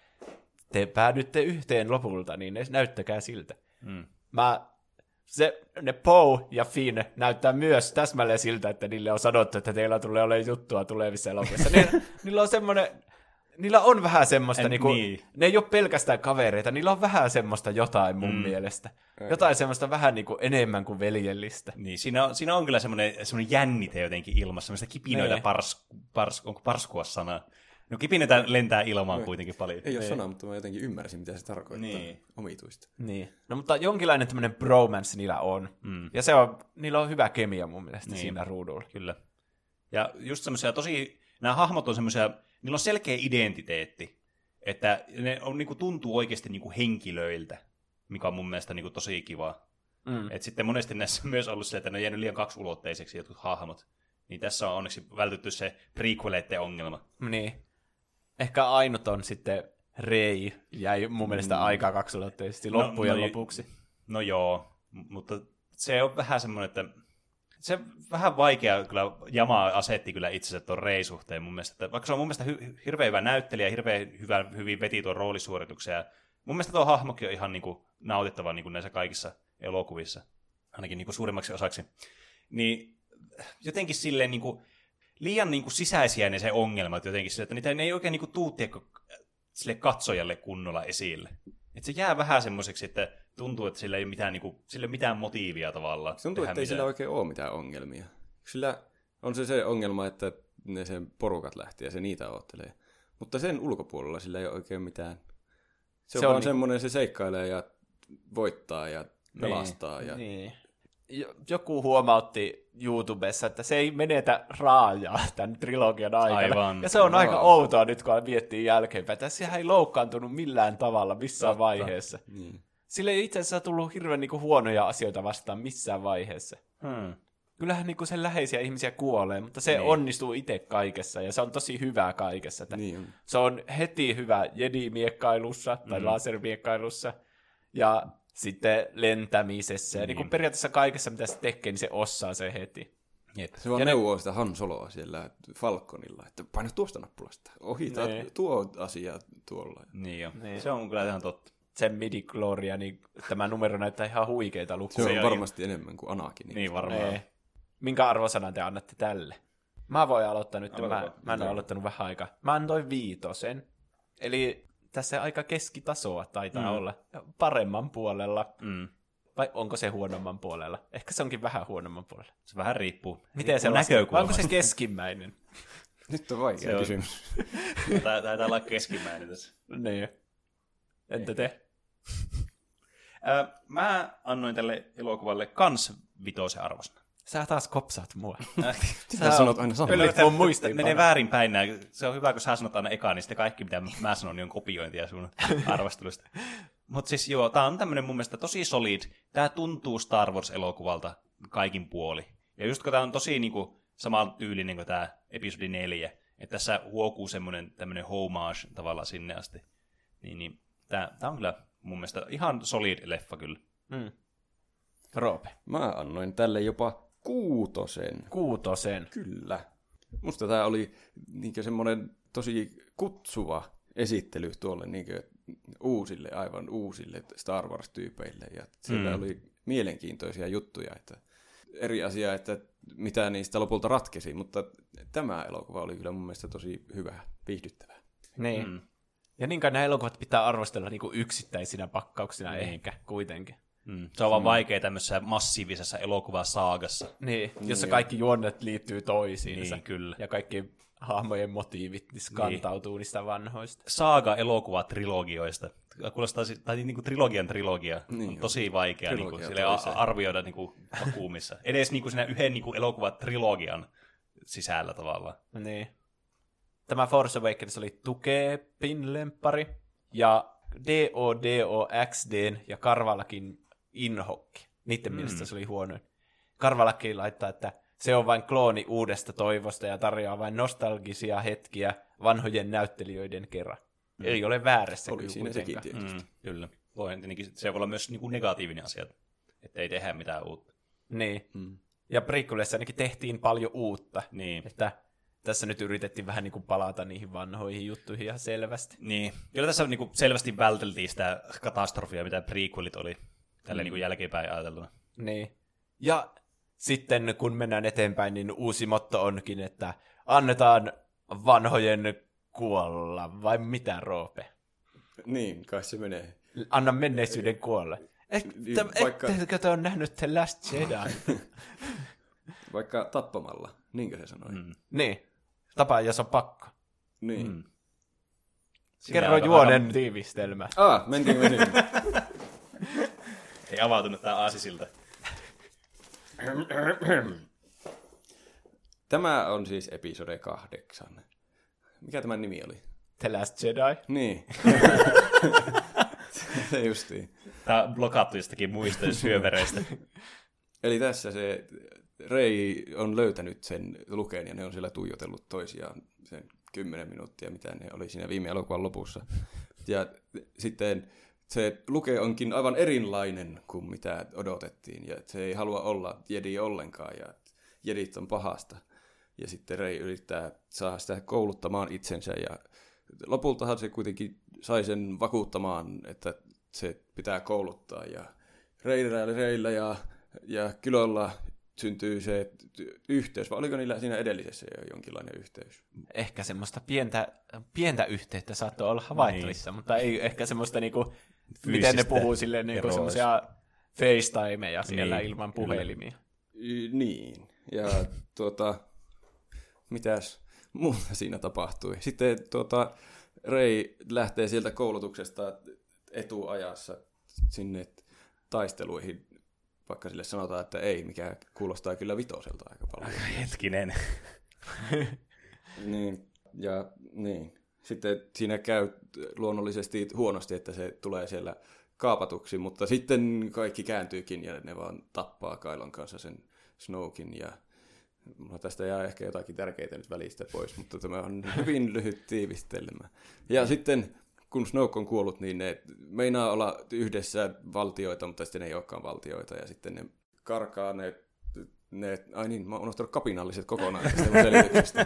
te päädytte yhteen lopulta, niin ne näyttäkää siltä. Mm. Mä, se, ne Poe ja Finn näyttää myös täsmälleen siltä, että niille on sanottu, että teillä tulee olemaan juttua tulevissa elokuvissa. Ni, niillä on semmoinen, niillä on vähän semmoista, en, niinku, niin. ne ei ole pelkästään kavereita, niillä on vähän semmoista jotain mun mm. mielestä. Jotain semmoista vähän niinku enemmän kuin veljellistä. Niin, siinä on, siinä on kyllä semmoinen, semmoinen jännite jotenkin ilmassa, semmoista kipinoita Niin. pars, pars, onko parskua sana? No kipinöitä lentää ilmaan kuitenkin paljon. Ei ole sanaa, mutta mä jotenkin ymmärsin, mitä se tarkoittaa. Niin. Omituista. Niin. No mutta jonkinlainen tämmöinen bromance niillä on. Mm. Ja se on, niillä on hyvä kemia mun mielestä niin. siinä ruudulla. Kyllä. Ja just semmoisia tosi, nämä hahmot on semmoisia, niillä on selkeä identiteetti, että ne on, niinku, tuntuu oikeasti niinku henkilöiltä, mikä on mun mielestä niinku, tosi kiva. Mm. Et sitten monesti näissä on myös ollut se, että ne on jäänyt liian kaksulotteisiksi jotkut hahmot. Niin tässä on onneksi vältytty se prequeleiden ongelma. Niin. Ehkä ainut on sitten Rei jäi mun mielestä mm. aika kaksulotteisesti loppujen no, no, lopuksi. No joo, mutta se on vähän semmoinen, että se vähän vaikea kyllä jamaa asetti kyllä itsensä tuon Rei suhteen mun mielestä. Että vaikka se on mun mielestä hy- hirveän hyvä näyttelijä, hirveän hyvä, hyvin veti tuon roolisuorituksen. Ja mun mielestä tuo hahmokin on ihan niin kuin nautittava niin kuin näissä kaikissa elokuvissa, ainakin niin kuin suurimmaksi osaksi. Niin jotenkin silleen niin kuin, liian niin kuin sisäisiä ne se ongelmat jotenkin, sille, että niitä ne ei oikein niin kuin tuu sille katsojalle kunnolla esille. Et se jää vähän semmoiseksi, että tuntuu, että sillä ei ole mitään, niin kuin, sillä ei ole mitään motiivia tavallaan. Se tuntuu, että ei mitään. sillä oikein ole mitään ongelmia. Sillä on se se ongelma, että ne sen porukat lähti ja se niitä oottelee. Mutta sen ulkopuolella sillä ei ole oikein mitään. Se, Se on, on vaan niinku- semmoinen, se seikkailee ja voittaa ja pelastaa. Ja... Niin. Jo- Joku huomautti YouTubessa, että se ei menetä raajaa tämän trilogian aikana. Aivan. Ja se on aika outoa nyt, kun miettii jälkeenpäin. Että sehän ei loukkaantunut millään tavalla missään Totta. vaiheessa. Niin. Sille ei itse asiassa tullut hirveän niinku huonoja asioita vastaan missään vaiheessa. Hmm. Kyllähän niinku sen läheisiä ihmisiä kuolee, mutta se Niin. onnistuu itse kaikessa ja se on tosi hyvää kaikessa. Että Niin. Se on heti hyvä jedi-miekkailussa tai mm. lasermiekkailussa ja sitten lentämisessä. Ja niin kuin periaatteessa kaikessa, mitä se tekee, niin se osaa se heti. Jep. Se vaan Ja ne- neuvoo sitä Han Soloa siellä Falconilla, että paina tuosta nappulasta. Ohita Niin. tuo asia tuolla. Niin jo. Niin. Se on kyllä ihan totta. Sen midi niin tämä numero näyttää ihan huikeita Se lukuja. on on varmasti enemmän kuin Anakin. Niin varmaan. Ei. Minkä arvosanan te annatte tälle? Mä voin aloittaa nyt, Aloita. mä, mä en ole aloittanut vähän aikaa. Mä annoin viitosen. Eli tässä aika keskitasoa taitaa Mm. olla. Paremman puolella. Mm. Vai onko se huonomman puolella? Ehkä se onkin vähän huonomman puolella. Se vähän riippuu. Miten se? Vai onko se keskimmäinen? Nyt on vaikea Se on- kysymys. Tää- Taitaa olla keskimmäinen tässä. niin. Entä te? Mä annoin tälle elokuvalle kans vitosen arvosana. Sä taas kopsaat mua. Sä sanot aina samaa. Pöllit mun muistiinpanoja. Menee väärin päin nää. Se on hyvä, kun sä sanot aina ekaan, niin sitten kaikki, mitä mä sanon, niin on kopiointia sun arvostelusta. Mutta siis joo, tää on tämmönen mun mielestä tosi solid. Tää tuntuu Star Wars-elokuvalta kaikin puoli. Ja just kun tää on tosi niinku saman tyylinen kuin tää episodi 4, että tässä huokuu semmonen tämmönen homage tavallaan sinne asti. Niin, niin tää, tää on kyllä mun mielestä ihan solid leffa kyllä. Mm. Roope. Mä annoin tälle jopa kuutosen. Kuutosen. Kyllä. Musta tämä oli niinkö semmoinen tosi kutsuva esittely tuolle niinkö uusille, aivan uusille Star Wars-tyypeille. Ja siellä Mm. mm. oli mielenkiintoisia juttuja. Että eri asia, että mitä niistä lopulta ratkesi, mutta tämä elokuva oli kyllä mun mielestä tosi hyvä, viihdyttävä. Niin. Mm. Ja niin kai nämä elokuvat pitää arvostella niinku yksittäisinä pakkauksina niin. ehkä kuitenkin. Mm. Se on vaan vaikea tämmöisessä massiivisessa elokuvasaagassa. Niin, jossa kaikki juonnet liittyy toisiinsa. Niin, kyllä. Ja kaikki hahmojen motiivit niin kantautuu niistä vanhoista. Saaga-elokuva-trilogioista. Kuulostaa, tai niin kuin trilogian trilogia. Niin, on tosi vaikea niin kuin, sille arvioida niin kuin, vakuumissa. Edes niin kuin siinä yhden niin kuin elokuva-trilogian sisällä tavallaan. Niin. Tämä Force Awakens oli Tukepin lemppari, ja DODOXDn ja Karvalakin inhokki. Niiden mm. mielestä se oli huonoin. Karvalakki laittaa, että se on vain klooni uudesta toivosta ja tarjoaa vain nostalgisia hetkiä vanhojen näyttelijöiden kerran. Mm. Ei ole väärässä Oli siinä sekin tietysti. Mm, kyllä. Voi, tietenkin, se voi olla myös niin kuin negatiivinen asia, että ei tehdä mitään uutta. Niin. Mm. Ja prequelissa ainakin tehtiin paljon uutta. Niin. Että tässä nyt yritettiin vähän niin kuin palata niihin vanhoihin juttuihin ihan selvästi. Niin. Kyllä tässä niin kuin selvästi välteltiin sitä katastrofia, mitä prequelit oli tällä mm. niin kuin jälkeenpäin ajateltuna. Niin. Ja sitten kun mennään eteenpäin, niin uusi motto onkin, että annetaan vanhojen kuolla, vai mitä Roope? Niin, kai se menee. Anna menneisyyden kuolla. Eh, Niin, vaikka- Ettekö te on nähnyt The Last Jedi? Vaikka tappamalla, niinkö se sanoi? Mm. niin. Tapa, jos on pakko. Niin. Mm. Kerro aika- juonen tiivistelmä. Ah, mentiinkö sinne? Ei avautunut tämä aasisilta. Tämä on siis episode kahdeksan. Mikä tämän nimi oli? The Last Jedi. Niin. se justiin. Tämä on blokattu jostakin muista syövereistä. Eli tässä se Rei on löytänyt sen Luken ja ne on siellä tuijotellut toisiaan sen kymmenen minuuttia, mitä ne oli siinä viime elokuvan lopussa. Ja sitten se Luke onkin aivan erilainen kuin mitä odotettiin ja se ei halua olla jedi ollenkaan ja jedit on pahasta. Ja sitten Rei yrittää saada sitä kouluttamaan itsensä ja lopultahan se kuitenkin sai sen vakuuttamaan, että se pitää kouluttaa ja Reillä, Reillä ja, ja Kylolla syntyy se yhteys, vai oliko niillä siinä edellisessä jo jonkinlainen yhteys? Ehkä semmoista pientä, pientä yhteyttä saattoi olla havaittavissa, mutta ei ehkä semmoista niinku, miten ne puhuu silleen niinku eroa. semmoisia FaceTimeja siellä Niin, ilman puhelimia. Y- niin, ja tuota, mitäs muuta siinä tapahtui? Sitten tuota, Rei lähtee sieltä koulutuksesta etuajassa sinne taisteluihin, vaikka sille sanotaan, että ei, mikä kuulostaa kyllä vitoselta aika paljon. Hetkinen. Niin, ja niin. Sitten siinä käy luonnollisesti huonosti, että se tulee siellä kaapatuksi, mutta sitten kaikki kääntyykin ja ne vaan tappaa Kailon kanssa sen Snowkin ja mulla tästä jää ehkä jotakin tärkeitä nyt välistä pois, mutta tämä on hyvin lyhyt tiivistelmä. Ja sitten kun Snoke on kuollut, niin ne meinaa olla yhdessä valtioita, mutta sitten ne ei olekaan valtioita ja sitten ne karkaa ne ne, ai niin, mä oon unohtanut kapinalliset kokonaan tästä selityksestä.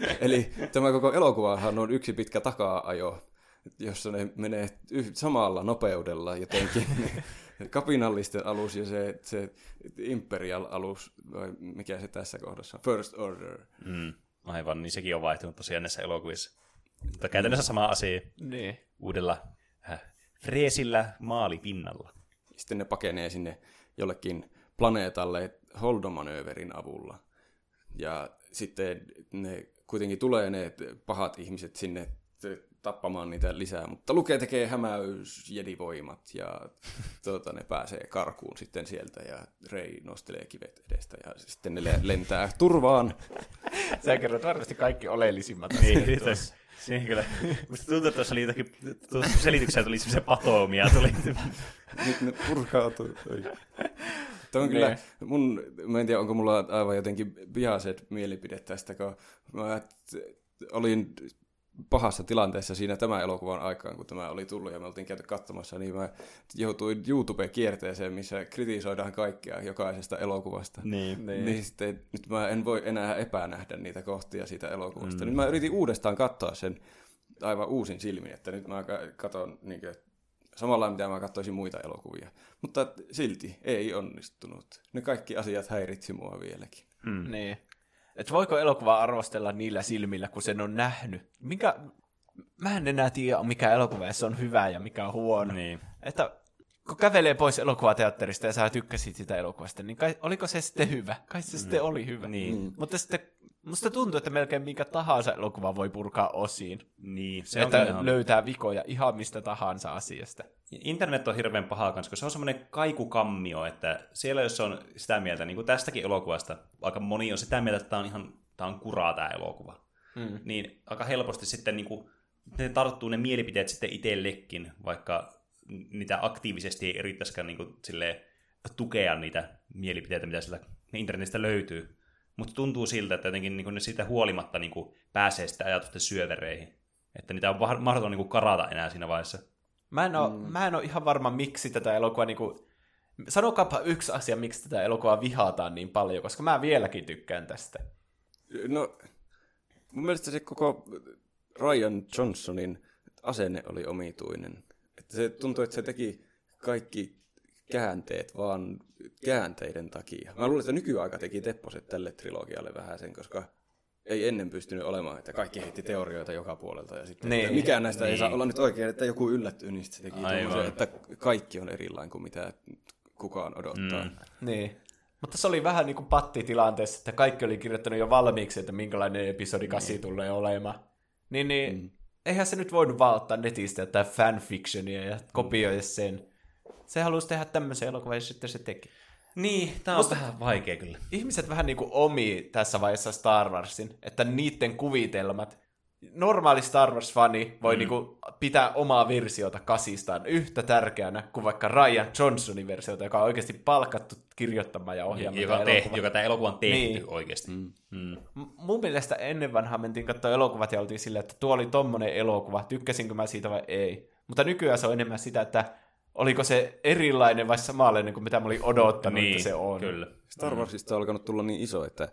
Eli tämä koko elokuvahan on yksi pitkä takaa-ajo, jossa ne menee yh- samalla nopeudella jotenkin. Kapinallisten alus ja se, se Imperial-alus, vai mikä se tässä kohdassa on? First Order. Mm, aivan, niin sekin on vaihtunut tosiaan näissä elokuvissa. Mutta käytännössä sama asia Niin. uudella äh, freesillä maalipinnalla. Sitten ne pakenee sinne jollekin planeetalle holdomanööverin avulla. Ja sitten ne kuitenkin tulee ne pahat ihmiset sinne tappamaan niitä lisää, mutta Luke tekee hämäys jedivoimat ja tuota, ne pääsee karkuun sitten sieltä ja Rei nostelee kivet edestä ja sitten ne le- lentää turvaan. Sä kerrot varmasti kaikki oleellisimmat Niin, asiat. tuossa. Siinä kyllä. Musta tuntuu, että tuossa oli jotakin, tuossa selityksessä tuli semmoisia patoomia. Tuli. Nyt ne purkautuu. Tämä on kyllä, Niin. mun, mä en tiedä, onko mulla aivan jotenkin vihaset mielipide tästä, kun mä olin pahassa tilanteessa siinä tämän elokuvan aikaan, kun tämä oli tullut ja me oltiin käyty katsomassa, niin mä joutuin YouTube-kierteeseen, missä kritisoidaan kaikkea jokaisesta elokuvasta. Niin. Niin. niin sitten nyt mä en voi enää epänähdä niitä kohtia siitä elokuvasta. Mm. Nyt mä yritin uudestaan katsoa sen aivan uusin silmin, että nyt mä ka- katon niin samalla mitä mä katsoisin muita elokuvia. Mutta silti ei onnistunut. Ne kaikki asiat häiritsi mua vieläkin. Mm. Niin. Et voiko elokuva arvostella niillä silmillä, kun sen on nähnyt? Mikä, mä en enää tiedä, mikä elokuva on hyvä ja mikä on huono. Niin. Että kun kävelee pois elokuvateatterista ja sä tykkäsit sitä elokuvasta, niin kai, oliko se sitten hyvä? Kai se mm. sitten oli hyvä. Niin. Mm. Mutta sitten musta tuntuu, että melkein minkä tahansa elokuva voi purkaa osiin. Niin, se että on löytää vikoja ihan mistä tahansa asiasta. Internet on hirveän paha kanssa, koska se on semmoinen kaikukammio, että siellä jos on sitä mieltä, niin kuin tästäkin elokuvasta, aika moni on sitä mieltä, että tämä on ihan tämä on kuraa tämä elokuva. Mm. Niin aika helposti sitten niin kuin, ne tarttuu ne mielipiteet sitten itsellekin, vaikka niitä aktiivisesti ei yrittäisikään niin kuin, silleen, tukea niitä mielipiteitä, mitä sieltä internetistä löytyy. Mutta tuntuu siltä, että jotenkin niin ne siitä huolimatta niin kuin, pääsee sitten ajatusten syövereihin. Että niitä on mahdoton niin kuin, karata enää siinä vaiheessa. Mä en, ole, mm. mä en ole ihan varma, miksi tätä elokuvaa... Niin kuin... Sanokaapa yksi asia, miksi tätä elokuvaa vihataan niin paljon, koska mä vieläkin tykkään tästä. No, mun mielestä se koko Ryan Johnsonin asenne oli omituinen. Että se tuntui, että se teki kaikki käänteet vaan käänteiden takia. Mä luulen, että nykyaika teki tepposet tälle trilogialle vähän sen, koska ei ennen pystynyt olemaan, että kaikki heitti teorioita joka puolelta. Ja sitten, niin. mikään näistä niin. ei saa olla nyt oikein, että joku yllättyy, niin se teki että kaikki on erilainen kuin mitä kukaan odottaa. Mm. Niin. Mutta se oli vähän niin kuin pattitilanteessa, että kaikki oli kirjoittanut jo valmiiksi, että minkälainen episodi 8 niin. tulee olemaan. Niin, niin mm. eihän se nyt voinut vaan ottaa netistä jotain fanfictionia ja kopioida mm. sen. Se halusi tehdä tämmöisen elokuvan ja sitten se teki. Niin, tämä on Musta vähän vaikea kyllä. Ihmiset vähän niin kuin omi tässä vaiheessa Star Warsin, että niiden kuvitelmat, normaali Star Wars-fani voi mm. niinku pitää omaa versiota kasistaan yhtä tärkeänä kuin vaikka Ryan Johnsonin versiota, joka on oikeasti palkattu kirjoittamaan ja ohjaamaan. Joka, te, joka tämä elokuva on tehty niin. oikeasti. Mm. Mm. Mun mielestä ennen vanhaa mentiin katsoa elokuvat ja oltiin silleen, että tuo oli tommonen elokuva, tykkäsinkö mä siitä vai ei. Mutta nykyään se on enemmän sitä, että oliko se erilainen vai samanlainen kuin mitä mä olin odottanut, niin, että se on. Kyllä. Star Warsista on alkanut tulla niin iso, että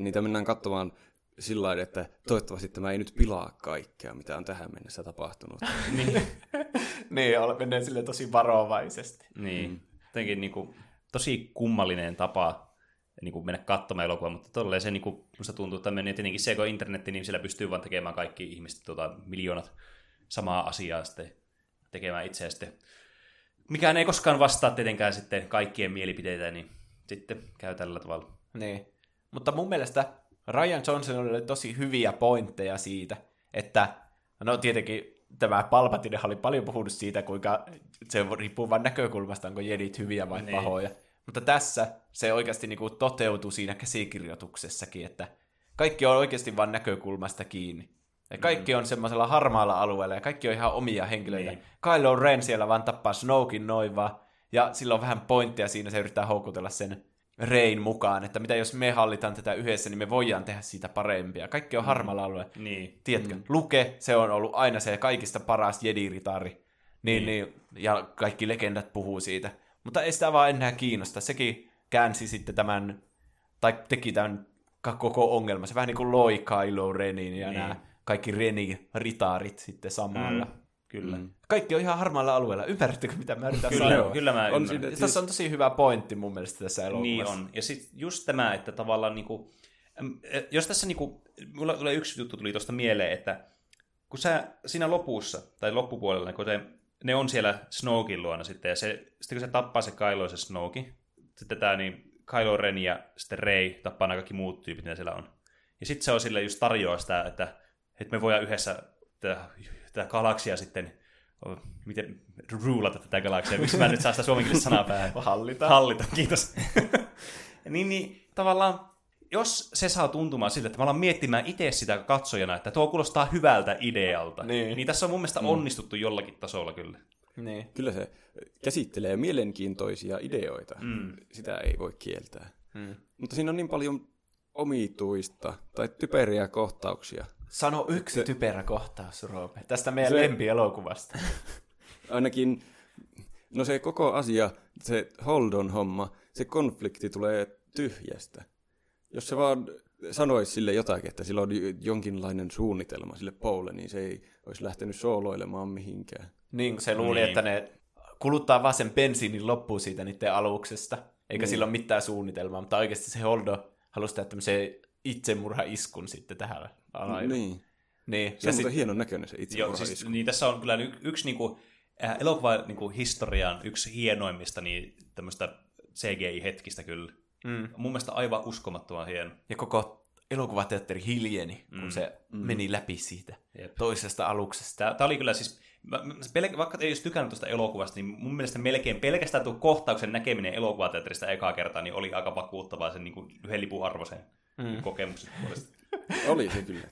niitä mennään katsomaan sillä tavalla, että toivottavasti tämä ei nyt pilaa kaikkea, mitä on tähän mennessä tapahtunut. niin, niin mennään sille tosi varovaisesti. Niin, mm. jotenkin niin kuin, tosi kummallinen tapa niin kuin mennä katsomaan elokuvaa, mutta tolleen se niin kuin, musta tuntuu, että meni tietenkin se, kun internetti, niin siellä pystyy vaan tekemään kaikki ihmiset, tuota, miljoonat samaa asiaa sitten tekemään itseä sitten. Mikään ei koskaan vastaa tietenkään sitten kaikkien mielipiteitä, niin sitten käy tällä tavalla. Niin, mutta mun mielestä Ryan Johnson oli tosi hyviä pointteja siitä, että no tietenkin tämä Palpatine oli paljon puhunut siitä, kuinka se riippuu vain näkökulmasta, onko jedit hyviä vai niin. pahoja. Mutta tässä se oikeasti niin kuin toteutuu siinä käsikirjoituksessakin, että kaikki on oikeasti vain näkökulmasta kiinni. Ja kaikki mm. on semmoisella harmaalla alueella ja kaikki on ihan omia henkilöitä. Niin. Kylo Ren siellä vaan tappaa Snowkin noin vaan. Ja sillä on vähän pointteja siinä, se yrittää houkutella sen Rein mukaan, että mitä jos me hallitaan tätä yhdessä, niin me voidaan tehdä siitä parempia. Kaikki on mm. harmaalla alueella. Niin. Tiedätkö, mm. Luke, se on ollut aina se kaikista paras jedi-ritari. Niin, niin. niin, ja kaikki legendat puhuu siitä. Mutta ei sitä vaan enää kiinnosta. Sekin käänsi sitten tämän, tai teki tämän koko ongelma. Se vähän niin kuin loi Kylo Renin ja niin. nämä kaikki Reni-ritaarit sitten samalla. Mm. Kyllä. Mm. Kaikki on ihan harmaalla alueella. Ymmärrättekö, mitä mä yritän kyllä, sanoa? Kyllä mä on siinä, siis... Tässä on tosi hyvä pointti mun mielestä tässä elokuvassa. Niin on. Ja sitten just tämä, että tavallaan niinku, jos tässä niinku, mulla tulee yksi juttu tuli tuosta mieleen, että kun sä siinä lopussa, tai loppupuolella, kun te, ne on siellä Snowkin luona sitten, ja se, sitten kun se tappaa se Kylo se Snowki, sitten tämä niin Kylo Ren ja sitten Rey tappaa nämä kaikki muut tyypit, mitä siellä on. Ja sitten se on sille just tarjoaa sitä, että, että me voidaan yhdessä tätä galaksia sitten miten ruulata tätä galaksia, miksi mä nyt saa sitä suomenkielistä sanaa päähän. Hallita. Hallita, kiitos. niin, niin tavallaan, jos se saa tuntumaan siltä, että mä alan miettimään itse sitä katsojana, että tuo kuulostaa hyvältä idealta, niin, niin tässä on mun mielestä mm. onnistuttu jollakin tasolla kyllä. Niin. Kyllä se käsittelee mielenkiintoisia ideoita. Mm. Sitä ei voi kieltää. Mm. Mutta siinä on niin paljon omituista tai typeriä kohtauksia, Sano yksi typerä kohtaus, Roope, tästä meidän se, lempielokuvasta. Ainakin, no se koko asia, se Holdon homma, se konflikti tulee tyhjästä. Jos se vaan sanoisi sille jotakin, että sillä on jonkinlainen suunnitelma sille Paule, niin se ei olisi lähtenyt sooloilemaan mihinkään. Niin, kun se luuli, Niin. että ne kuluttaa vaan sen bensiinin loppuun siitä niiden aluksesta, eikä Niin. sillä ole mitään suunnitelmaa, mutta oikeasti se Holdo halusi tehdä tämmöisen itsemurha-iskun sitten tähän alalle. Niin. niin. Se on sit- hienon näköinen se Joo, itsemurha siis, niin tässä on kyllä y- yksi niinku, äh, elokuva niinku, historian yksi hienoimmista niin, tämmöistä CGI-hetkistä kyllä. Mm. Mun mielestä aivan uskomattoman hieno. Ja koko elokuvateatteri hiljeni, kun Mm. se meni läpi siitä Jep. toisesta aluksesta. Tää, tää oli kyllä siis, vaikka ei olisi tykännyt tuosta elokuvasta, niin mun mielestä melkein pelkästään tuo kohtauksen näkeminen elokuvateatterista ekaa kertaa, niin oli aika vakuuttavaa sen niin kuin yhden lipun arvoisen mm. kokemuksen puolesta. Oli se kyllä.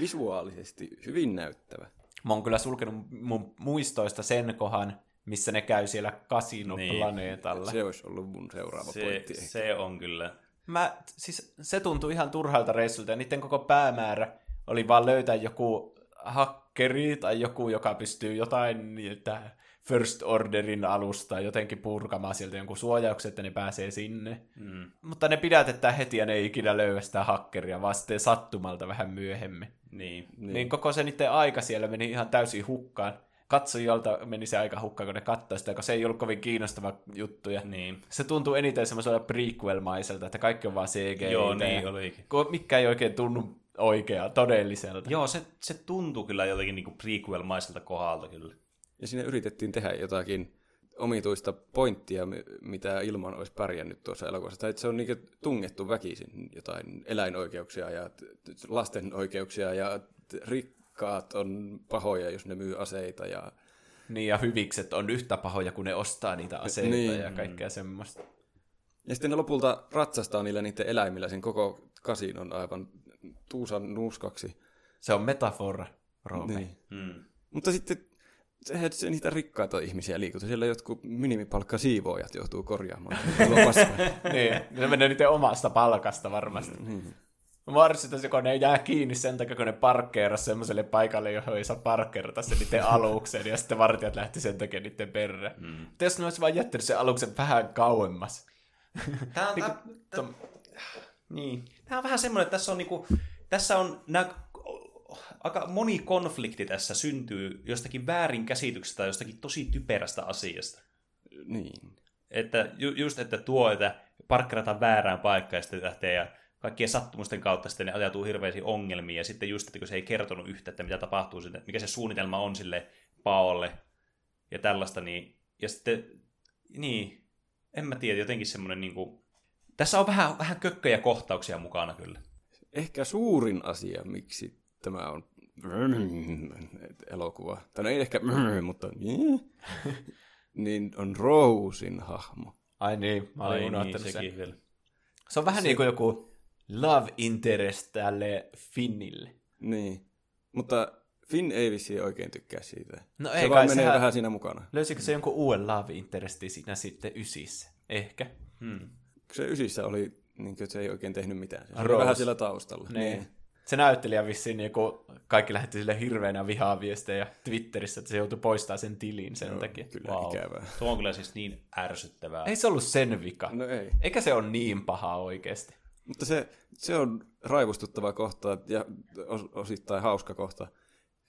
Visuaalisesti hyvin näyttävä. Mä oon kyllä sulkenut mun muistoista sen kohan, missä ne käy siellä kasinoplaneetalla. Se olisi ollut mun seuraava Se, pointti. se on kyllä. Mä, siis se tuntui ihan turhalta reissulta, ja niiden koko päämäärä oli vaan löytää joku hakkeri tai joku, joka pystyy jotain niiltä First Orderin alusta jotenkin purkamaan sieltä jonkun suojauksen, että ne pääsee sinne. Mm. Mutta ne pidätetään heti ja ne ei ikinä löyä sitä hakkeria, vaan sitten sattumalta vähän myöhemmin. Niin. Niin, niin koko se niiden aika siellä meni ihan täysin hukkaan. Katsojalta meni se aika hukkaan, kun ne katsoi sitä, kun se ei ollut kovin kiinnostava juttu. Ja Niin. se tuntuu eniten semmoisella prequel-maiselta, että kaikki on vaan CGI. Joo, niin olikin. Mikä ei oikein tunnu oikeaa, todelliselta. Joo, se, se tuntui kyllä jotenkin niin prequel-maiselta kohdalta kyllä. Ja siinä yritettiin tehdä jotakin omituista pointtia, mi- mitä ilman olisi pärjännyt tuossa elokuvassa. Tai että se on niin tungettu väkisin jotain eläinoikeuksia ja lasten oikeuksia ja rikkaat on pahoja, jos ne myy aseita. Ja... Niin, ja hyvikset on yhtä pahoja, kun ne ostaa niitä aseita Niin. ja kaikkea semmoista. ja sitten ne lopulta ratsastaa niillä niiden eläimillä sen koko kasinon aivan tuusan nuuskaksi. Se on metafora, Roope. Niin. Mm. Mutta sitten sehän se niitä rikkaita ihmisiä liikuta. Siellä jotkut minimipalkka siivoojat joutuu korjaamaan. Niin, ne menee niiden omasta palkasta varmasti. Niin. Mä arvostin, kun ne jää kiinni sen takia, kun ne parkkeeras semmoiselle paikalle, johon ei saa parkkeerata sen niiden aluksen, ja sitten vartijat lähti sen takia niiden perään. Mm. Mutta jos ne olisi vaan jättänyt sen aluksen vähän kauemmas. Tämä on, Niinku, tää, tom- niin. Tämä on vähän semmoinen, että tässä on, niinku, tässä on nää, aika moni konflikti tässä syntyy jostakin väärinkäsityksestä tai jostakin tosi typerästä asiasta. niin. Että ju, just, että tuo, että parkkerataan väärään paikkaan ja sitten lähtee ja kaikkien sattumusten kautta sitten ne ajautuu hirveisiin ongelmiin. Ja sitten just, että kun se ei kertonut yhtä, että mitä tapahtuu, sinne, mikä se suunnitelma on sille paolle ja tällaista, niin ja sitten, niin, en mä tiedä, jotenkin semmoinen niin kuin, tässä on vähän, vähän kökköjä kohtauksia mukana kyllä. Ehkä suurin asia, miksi tämä on elokuva, tai no ei ehkä, mutta niin on Rosein hahmo. Ai niin, mä olin Ai unohtanut niin, sen. sekin vielä. Se on vähän niin kuin joku love interest tälle Finnille. Niin. Mutta Finn ei vissiin oikein tykkää siitä. No se ei vaan kai, menee sehän- vähän siinä mukana. Löysikö se jonkun uuden love interestin siinä sitten ysissä? Ehkä. Hmm. Se ysissä oli, niin kuin, että se ei oikein tehnyt mitään. Se oli Rose. vähän siellä taustalla. Niin. Se näyttelijä vissiin, niin kun kaikki lähetti sille hirveänä vihaviestejä Twitterissä, että se joutui poistamaan sen tilin sen Joo, takia. Kyllä Wow. ikävää. Tuo on kyllä siis niin ärsyttävää. Ei se ollut sen vika. No ei. Eikä se ole niin paha oikeasti. Mutta se, se on raivostuttava kohta ja os, osittain hauska kohta,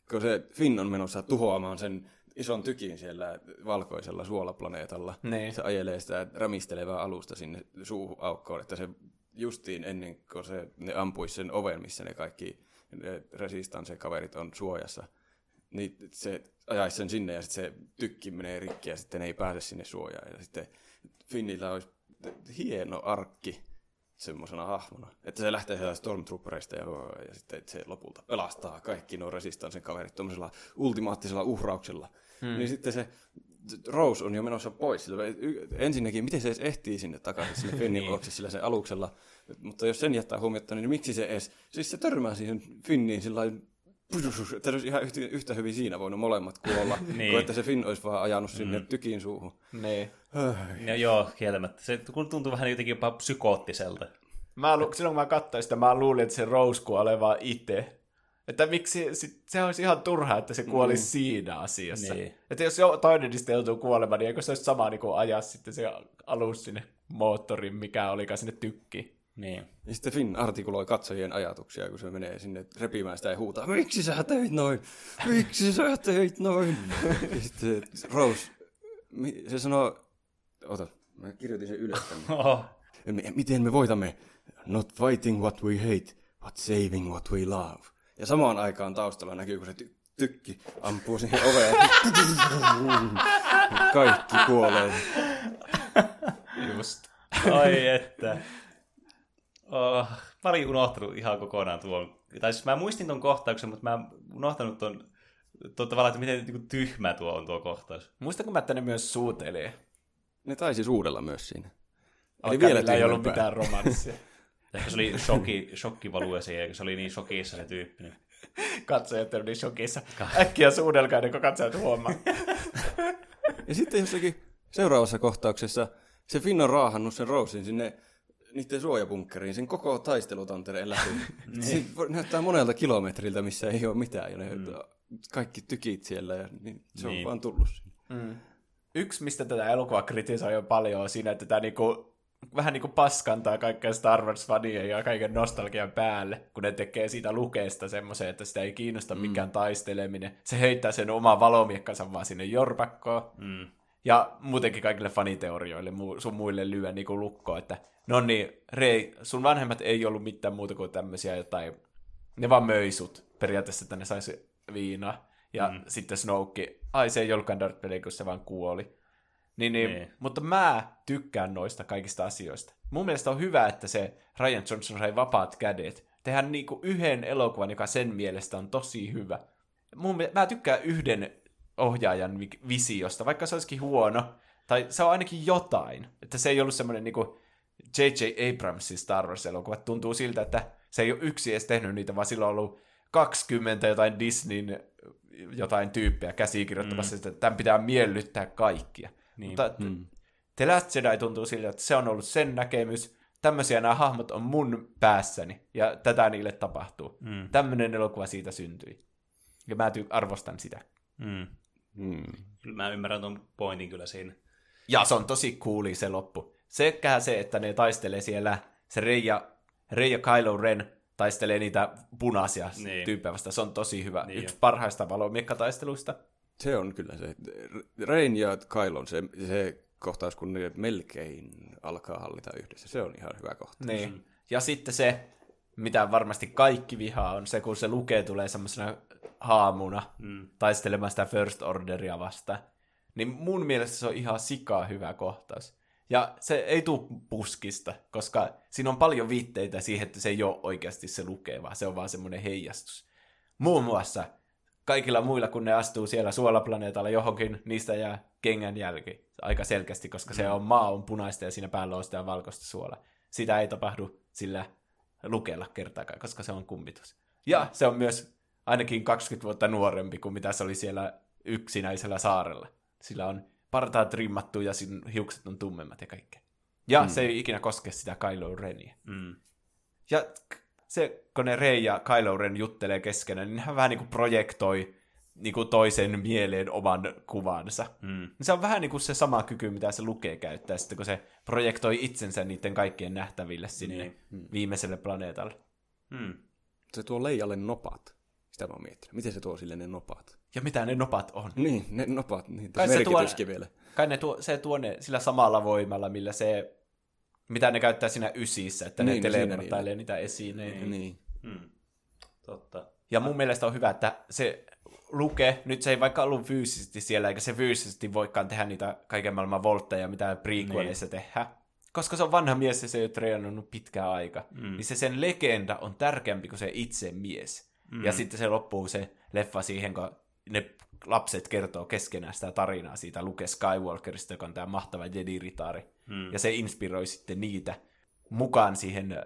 kun se Finn on menossa tuhoamaan sen ison tykin siellä valkoisella suolaplaneetalla. Niin. Se ajelee sitä rämistelevää alusta sinne suuaukkoon, että se justiin ennen kuin se, ne ampuisi sen oven, missä ne kaikki ne resistanse-kaverit on suojassa, niin se ajaisi sen sinne ja sitten se tykki menee rikki ja sitten ne ei pääse sinne suojaan. Ja sitten Finnillä olisi hieno arkki semmoisena hahmona. Että se lähtee sieltä Stormtroopereista ja, ja sitten se lopulta pelastaa kaikki nuo Resistansen kaverit tuommoisella ultimaattisella uhrauksella. Hmm. Niin sitten se Rose on jo menossa pois. Sillä ensinnäkin, miten se edes ehtii sinne takaisin sinne Finnin luokse sillä sen aluksella. Mutta jos sen jättää huomiota, niin miksi se edes... Siis se törmää siihen Finniin sillä että olisi ihan yhtä, yhtä hyvin siinä voinut molemmat kuolla, Niin. niin. kuin että se Finn olisi vaan ajanut sinne mm. tykin suuhun. Niin. Ja joo, kieltämättä. Se kun tuntuu vähän jotenkin jopa psykoottiselta. Mä lu- silloin kun mä katsoin sitä, mä luulin, että se Rose kuolee vaan itse. Että miksi, sit, se olisi ihan turhaa, että se kuolisi mm. siinä asiassa. Niin. Että jos jo toinen niistä joutuu kuolemaan, niin eikö se olisi sama niin kuin ajaa sitten se alus sinne moottorin, mikä olikaan sinne tykkiin. Niin. Ja sitten Finn artikuloi katsojien ajatuksia, kun se menee sinne repimään sitä ja huutaa, miksi sä teit noin? Miksi sä teit noin? ja sitten Rose, se sanoo, ota, mä kirjoitin sen ylös Miten me voitamme? Not fighting what we hate, but saving what we love. Ja samaan aikaan taustalla näkyy, kun se ty- tykki ampuu siihen oveen. Kaikki kuolee. Just. Ai että. Oh, mä olin unohtanut ihan kokonaan tuon. Tai siis mä muistin tuon kohtauksen, mutta mä en unohtanut tuon, tuon tavallaan, että miten niin tyhmä tuo on tuo kohtaus. Muistanko mä, että ne myös suutelee? Ne taisi suudella myös siinä. Eli vielä ei ollut mitään romanssia. Ehkä se oli shokki, shokkivalue siihen, kun se oli niin shokissa se tyyppi. niin- Katsojat on niin shokissa. Äkkiä suudelkaa, ennen kuin katsojat huomaa. Ja sitten jossakin seuraavassa kohtauksessa se Finn on raahannut sen Rosein sinne niiden suojabunkkeriin sen koko taistelutantereen läpi. se voi- näyttää monelta kilometriltä, missä ei ole mitään. Ja ne kaikki tykit siellä ja niin se on Niin. vaan tullut sinne. Yksi, mistä tätä elokuvaa kritisoi jo paljon, on siinä, että tämä niinku, vähän niin kuin paskantaa kaikkea Star Wars-fania ja kaiken nostalgian päälle, kun ne tekee siitä lukeesta semmoisen, että sitä ei kiinnosta mm. mikään taisteleminen. Se heittää sen oman valomiekkansa vaan sinne jorpakkoon. Mm. Ja muutenkin kaikille faniteorioille sun muille lyö niin kuin lukko, että no niin, Rei, sun vanhemmat ei ollut mitään muuta kuin tämmöisiä jotain, ne vaan möi sut periaatteessa, että ne saisi viinaa. Ja mm. sitten Snoke, ai se ei ollutkaan Darth Vader, kun se vaan kuoli. Niin, niin, Niin. mutta mä tykkään noista kaikista asioista. Mun mielestä on hyvä, että se Ryan Johnson sai vapaat kädet. Tehdään niinku yhden elokuvan, joka sen mielestä on tosi hyvä. Mun, mä tykkään yhden ohjaajan vi- visiosta, vaikka se olisikin huono. Tai se on ainakin jotain. Että se ei ollut semmoinen niinku J.J. Abramsin Star Wars-elokuvat. Tuntuu siltä, että se ei ole yksi edes tehnyt niitä, vaan sillä on ollut 20 jotain Disneyn jotain tyyppiä käsikirjoittamassa, mm. että tämän pitää miellyttää kaikkia. Niin. Mutta mm. The Last Jedi tuntuu siltä, että se on ollut sen näkemys, tämmöisiä nämä hahmot on mun päässäni, ja tätä niille tapahtuu. Mm. Tämmöinen elokuva siitä syntyi. Ja mä ty- arvostan sitä. Mm. Kyllä mä ymmärrän tuon pointin kyllä siinä. Ja se on tosi cooli se loppu. Sekä se, että ne taistelee siellä, se Reija, Reija Kylo Ren taistelee niitä punaisia Niin. tyyppejä vasta. Se on tosi hyvä. Niin Niin Yksi jo. parhaista valomiekkataisteluista. Se on kyllä se. Rein ja Kylon, se, se kohtaus, kun ne melkein alkaa hallita yhdessä. Se on ihan hyvä kohtaus. Niin. Ja sitten se, mitä varmasti kaikki vihaa, on se, kun se lukee tulee semmoisena haamuna mm. taistelemaan sitä First Orderia vastaan. Niin mun mielestä se on ihan sikaa hyvä kohtaus. Ja se ei tule puskista, koska siinä on paljon viitteitä siihen, että se ei ole oikeasti se lukee, vaan se on vaan semmoinen heijastus. Muun muassa kaikilla muilla, kun ne astuu siellä suolaplaneetalla johonkin, niistä jää kengän jälki aika selkeästi, koska se on maa on punaista ja siinä päällä on sitä valkoista suolaa. Sitä ei tapahdu sillä lukella kertaakaan, koska se on kummitus. Ja se on myös ainakin 20 vuotta nuorempi kuin mitä se oli siellä yksinäisellä saarella. Sillä on partaat trimmattu ja sin hiukset on tummemmat ja kaikkea. Ja mm. se ei ikinä koske sitä Kylo Renia. Mm. Ja se, kun ne Rey ja Kylo Ren juttelee keskenään, niin hän vähän niin kuin projektoi niin kuin toisen mieleen oman kuvansa. Mm. Se on vähän niin kuin se sama kyky, mitä se lukee käyttää, sitten kun se projektoi itsensä niiden kaikkien nähtäville sinne niin. viimeiselle planeetalle. Mm. Se tuo Leijalle nopat. Sitä mä oon miettinyt. Miten se tuo sille ne nopat? Ja mitä ne nopat on? Niin, ne nopat, niin Kai se tuo- vielä. Kai ne tuo, se tuo ne sillä samalla voimalla, millä se, mitä ne käyttää siinä ysissä, että ne Niin, siinä teleportailee niitä esineitä. Niin. Mm. Totta. Ja mun mielestä on hyvä, että se luke, nyt se ei vaikka ollut fyysisesti siellä, eikä se fyysisesti voikaan tehdä niitä kaiken maailman voltteja, mitä prequelissa niin. tehdään. Koska se on vanha mies ja se ei ole treenannut pitkään aika. Mm. Niin se sen legenda on tärkeämpi kuin se itse mies. Mm. Ja sitten se loppuu se leffa siihen, kun ne lapset kertoo keskenään sitä tarinaa siitä Luke Skywalkerista, joka on tämä mahtava Jedi-ritari. Mm. Ja se inspiroi sitten niitä mukaan siihen äh,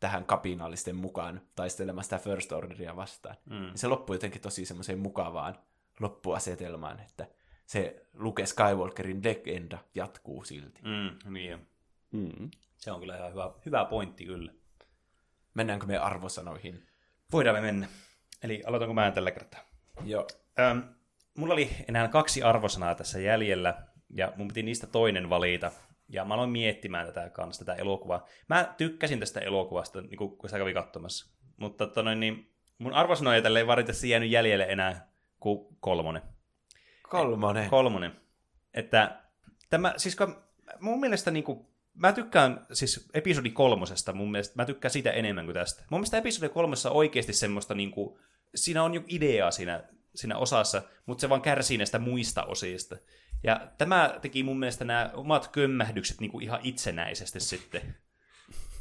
tähän kapinallisten mukaan taistelemaan sitä First Orderia vastaan. Mm. Se loppui jotenkin tosi semmoiseen mukavaan loppuasetelmaan, että se Luke Skywalkerin legenda jatkuu silti. Mm. Niin jo. Mm. Se on kyllä ihan hyvä, hyvä pointti kyllä. Mennäänkö me arvosanoihin? Voidaan me mennä. Eli aloitanko mä tällä kertaa? Joo. Öm, mulla oli enää kaksi arvosanaa tässä jäljellä, ja mun piti niistä toinen valita. Ja mä aloin miettimään tätä kanssa, tätä elokuvaa. Mä tykkäsin tästä elokuvasta, niin kun sitä kävi katsomassa. Mutta tonne, niin mun arvosanoja tälle ei varitettavasti jäänyt jäljelle enää kuin kolmonen. Kolmonen. Kolmonen. Että tämä, siis kun, mun mielestä niin kuin, mä tykkään siis episodi kolmosesta, mun mielestä, mä tykkään siitä enemmän kuin tästä. Mun mielestä episodi kolmosessa on oikeasti semmoista, niin kuin, siinä on joku idea siinä, siinä osassa, mutta se vaan kärsii näistä muista osista. Ja tämä teki mun mielestä nämä omat kömmähdykset niin kuin ihan itsenäisesti sitten.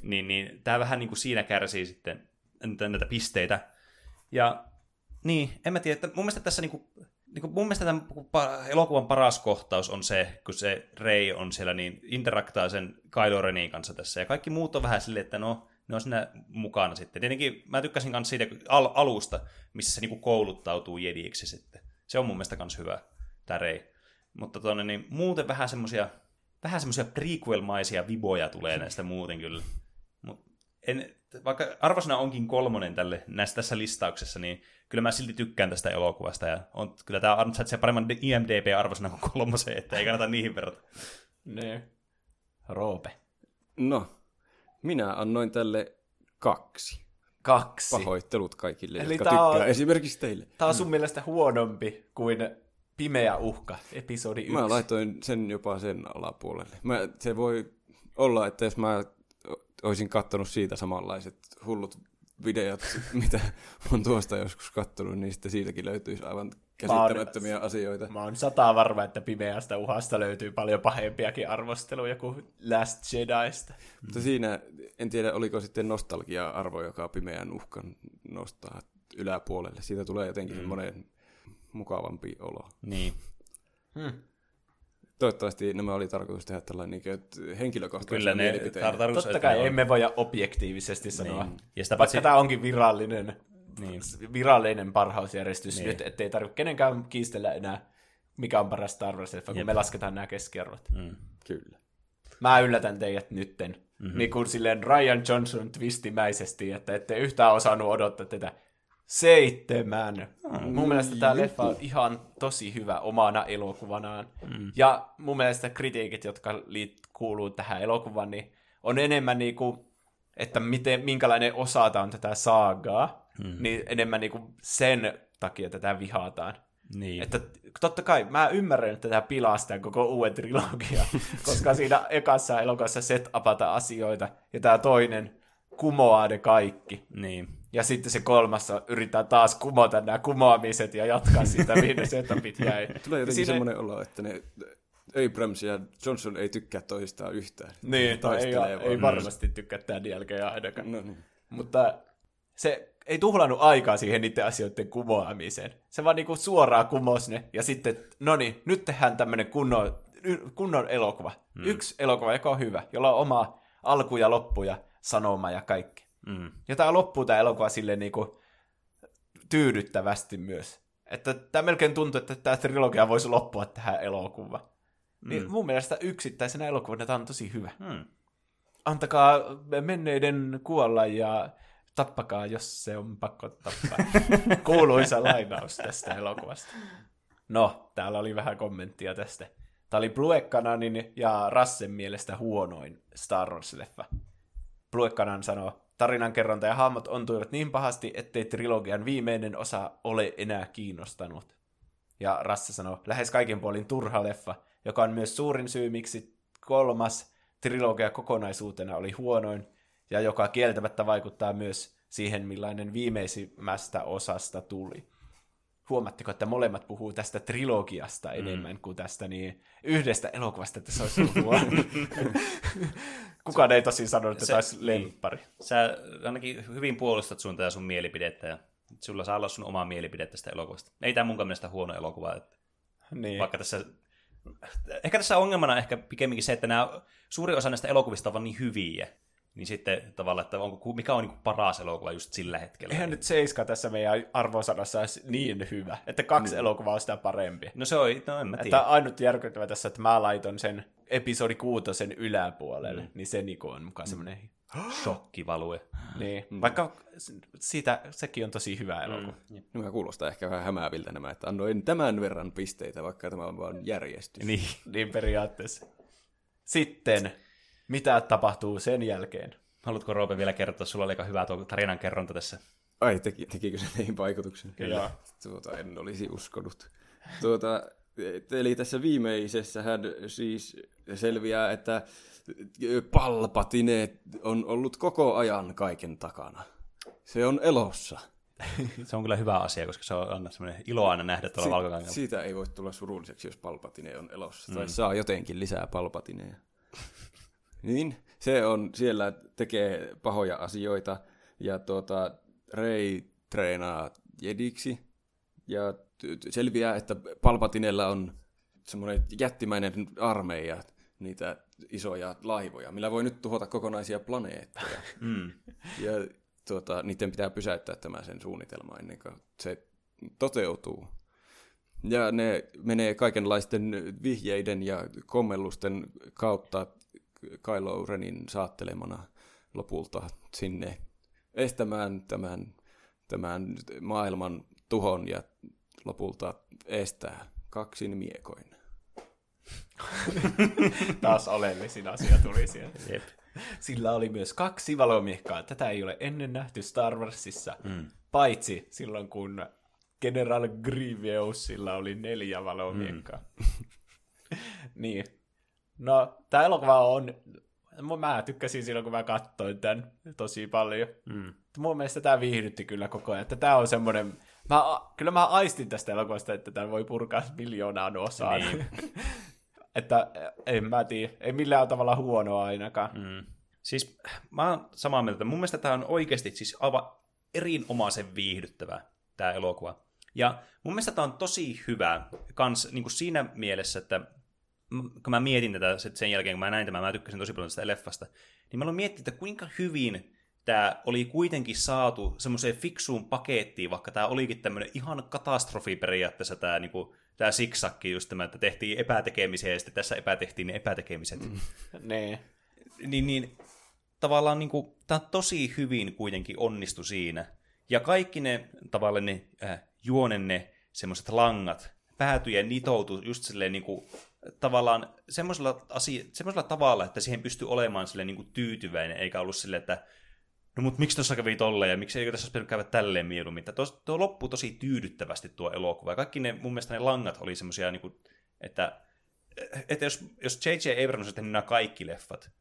Niin, niin tämä vähän niin kuin siinä kärsii sitten näitä pisteitä. Ja niin, en mä tiedä, että mun mielestä tässä niin kuin, niin kuin mun mielestä tämän elokuvan paras kohtaus on se, kun se Rey on siellä, niin interaktaa sen Kylo Renin kanssa tässä. Ja kaikki muut on vähän silleen, että no, ne on siinä mukana sitten. Tietenkin mä tykkäsin myös siitä al- alusta, missä se niin kouluttautuu jediksi sitten. Se on mun mielestä myös hyvä, tämä Rey. Mutta tuonne, niin muuten vähän semmosia, vähän semmosia prequel-maisia viboja tulee näistä muuten kyllä. Mut en, vaikka arvosana onkin kolmonen tälle näissä tässä listauksessa, niin kyllä mä silti tykkään tästä elokuvasta. Ja on, kyllä tämä ansaitsee paremman IMDB-arvosana kuin kolmosen, että ei kannata niihin verrata. Ne. Roope. No, minä annoin tälle kaksi. Kaksi. Pahoittelut kaikille, Eli jotka tää tykkää. on- Esimerkiksi teille. Tämä on sun mielestä huonompi kuin Pimeä uhka, episodi yksi. Mä laitoin sen jopa sen alapuolelle. Mä, se voi olla, että jos mä olisin kattonut siitä samanlaiset hullut videot, mitä on tuosta joskus kattonut, niin sitten siitäkin löytyisi aivan käsittämättömiä asioita. Mä oon sataa varma, että Pimeästä uhasta löytyy paljon pahempiakin arvosteluja kuin Last Jediista. Mutta siinä, en tiedä, oliko sitten nostalgia-arvo, joka pimeän uhkan nostaa yläpuolelle. Siitä tulee jotenkin mm. semmoinen mukavampi olo. Niin. Toivottavasti nämä oli tarkoitus tehdä tällainen niin että henkilökohtaisen Kyllä ne tar- tarkoitus, Totta kai on- emme voi objektiivisesti sanoa. Niin. Ja sitä Vaikka paitsi, tämä onkin virallinen, niin. virallinen parhausjärjestys Niin. nyt, ettei tarvitse kenenkään kiistellä enää, mikä on paras Star Wars, kun Jep. me lasketaan nämä keskiarvot. Mm. Kyllä. Mä yllätän teidät nytten. Mhm. Mm-hmm. Niin kuin silleen Ryan Johnson twistimäisesti, että ette yhtään osannut odottaa tätä. Seitsemän. Mm. Mun mielestä tämä leffa on ihan tosi hyvä omana elokuvanaan. Mm. Ja mun mielestä kritiikit, jotka liit- kuuluu tähän elokuvaan, niin on enemmän niinku, että miten, minkälainen osa tää on tätä saagaa, mm. niin enemmän niinku sen takia tätä vihataan. Niin. Että totta kai mä ymmärrän, että tämä pilastaa koko uuden trilogia, koska siinä ekassa elokuvassa set asioita, ja tämä toinen kumoaa ne kaikki. niin. Ja sitten se kolmas yrittää taas kumota nämä kumoamiset ja jatkaa siitä, mihin ne setupit jäi. Tulee Ja jotenkin siinä- semmoinen olo, että ne Abrams ja Johnson ei tykkää toistaan yhtään. Niin, no ei, ei varmasti tykkää tämän jälkeen ainakaan. No niin. Mutta se ei tuhlannut aikaa siihen niiden asioiden kumoamiseen. Se vaan niinku suoraan kumos ne, ja sitten, no niin, nyt tehdään tämmönen kunnon, kunnon elokuva. Mm. Yksi elokuva, joka on hyvä, jolla on oma alku ja loppu ja sanoma ja kaikki. Mm. Ja tää loppuu tää elokuva silleen niinku tyydyttävästi myös. Että tämä melkein tuntuu, että tämä trilogia voisi loppua tähän elokuvaan. Niin mun mielestä yksittäisenä elokuvana tämä on tosi hyvä Mm. antakaa menneiden kuolla ja tappakaa, jos se on pakko tappaa. Kuuluisa lainaus tästä elokuvasta. No, täällä oli vähän kommenttia tästä. Tämä oli Blue Canonin ja Rassen mielestä huonoin Star Wars-leffa. Blue Canon sanoo, tarinankerronta ja hahmot ontuivat niin pahasti, ettei trilogian viimeinen osa ole enää kiinnostanut. Ja Rasse sanoo, lähes kaiken puolin turha leffa, joka on myös suurin syy, miksi kolmas trilogia kokonaisuutena oli huonoin, ja joka kieltämättä vaikuttaa myös siihen, millainen viimeisimmästä osasta tuli. Huomatteko, että molemmat puhuu tästä trilogiasta enemmän kuin tästä niin yhdestä elokuvasta, että se olisi huono. Kukaan ei tosin sanonut, että se- olisi lemppari. Sä ainakin hyvin puolustat sun tätä sun mielipidettä, ja sulla saa olla sun oma mielipide tästä elokuvasta. Ei tämä munkaan mielestä huono elokuva, että Niin. vaikka tässä... Ehkä tässä ongelmana ehkä pikemminkin se, että nämä, suuri osa näistä elokuvista on niin hyviä, niin sitten tavallaan, että onko, mikä on niin paras elokuva just sillä hetkellä. Eihän nyt Seiska tässä meidän arvosanassa olisi niin hyvä, että kaksi Mm. elokuvaa on sitä parempi. No se on, no en mä Että tiedä. ainut järkyttävä tässä, että mä laiton sen episodi kuutosen yläpuolelle, mm. niin se niinku on mukaan semmoinen... Shokkivalue. Niin, vaikka siitä, sekin on tosi hyvä elokuva. Mm. Nämä kuulostaa ehkä vähän hämääviltä nämä, että annoin tämän verran pisteitä, vaikka tämä on vain järjestys. Niin. Niin periaatteessa. sitten, mitä tapahtuu sen jälkeen? Haluatko Roope vielä kertoa? Sulla oli aika hyvä tuo tarinan kerronta tässä. Ai, teki, tekikö se teihin vaikutuksen? Kyllä. Tuota, en olisi uskonut. Tuota, eli tässä viimeisessähän siis selviää, että Palpatine on ollut koko ajan kaiken takana. Se on elossa. Se on kyllä hyvä asia, koska se on semmoinen ilo aina nähdä tuolla valkokankalla. Siitä ei voi tulla surulliseksi, jos Palpatine on elossa. Mm. Tai saa jotenkin lisää Palpatineja. Niin, se on siellä, tekee pahoja asioita. Ja tuota, Rey treenaa jediksi. Ja selviää, että Palpatinella on semmoinen jättimäinen armeija, niitä isoja laivoja, millä voi nyt tuhota kokonaisia planeettoja. Mm. Ja tuota, niiden pitää pysäyttää tämä sen suunnitelma ennen kuin se toteutuu. Ja ne menee kaikenlaisten vihjeiden ja kommellusten kautta Kylo Renin saattelemana lopulta sinne estämään tämän, tämän maailman tuhon ja lopulta estää kaksin miekoin. Taas oleellisin asia tuli sieltä. Jep. Sillä oli myös kaksi valomiekkaa. Tätä ei ole ennen nähty Star Warsissa, mm. paitsi silloin kun General Grievousilla oli neljä valomiekkaa. Mm. niin. No, tämä elokuva on... Mä tykkäsin silloin, kun mä katsoin tämän tosi paljon. Mm. Mun mielestä tämä viihdytti kyllä koko ajan. Että tämä on semmoinen... Mä, kyllä mä aistin tästä elokuvasta, että tämän voi purkaa miljoonaan osaan. Niin. että en mä tiedä, ei millään tavalla huonoa ainakaan. Mm. Siis mä oon samaa mieltä, mun mielestä tämä on oikeasti siis aivan erinomaisen viihdyttävä tämä elokuva. Ja mun mielestä tämä on tosi hyvä kans niin kuin siinä mielessä, että kun mä mietin tätä sen jälkeen, kun mä näin tämän, mä tykkäsin tosi paljon tästä leffasta, niin mä aloin miettiä, että kuinka hyvin tämä oli kuitenkin saatu semmoiseen fiksuun pakettiin, vaikka tämä olikin tämmöinen ihan katastrofi periaatteessa tämä niinku, tämä siksakki just tämä, että tehtiin epätekemisiä ja sitten tässä epätehtiin ne epätekemiset. Mm. Nee. Niin, niin tavallaan niin kuin, tämä tosi hyvin kuitenkin onnistui siinä. Ja kaikki ne tavallaan ne äh, juonen ne semmoiset langat päätyi ja nitoutui just silleen niin kuin, tavallaan semmoisella, asia, semmoisella tavalla, että siihen pystyi olemaan silleen niin kuin tyytyväinen, eikä ollut silleen, että no mutta miksi tuossa kävi tolleen ja miksi eikö tässä olisi käydä tälleen mieluummin. Tuo, tuo loppui tosi tyydyttävästi tuo elokuva. Ja kaikki ne, mun mielestä ne langat oli semmoisia, niin että, että jos, jos J.J. Abrams olisi tehnyt nämä kaikki leffat,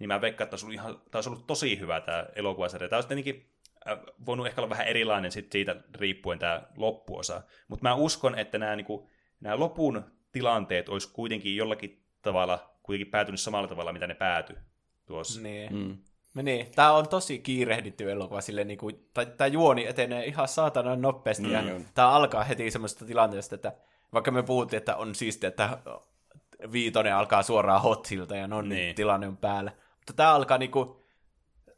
niin mä veikkaan, että olisi tämä olisi ollut tosi hyvä tämä elokuvasarja. Tämä olisi tietenkin äh, voinut ehkä olla vähän erilainen sit siitä riippuen tämä loppuosa. Mutta mä uskon, että nämä, niin kuin, nämä lopun tilanteet olisi kuitenkin jollakin tavalla kuitenkin päätynyt samalla tavalla, mitä ne päätyi tuossa. Niin. Mm. Niin, tämä on tosi kiirehditty elokuva, sille niin kuin, tämä juoni etenee ihan saatana nopeasti, mm, ja tämä alkaa heti semmoista tilanteesta, että vaikka me puhuttiin, että on siistiä, että viitonen alkaa suoraan hothilta ja no niin, tilanne on päällä. Mutta tämä alkaa niinku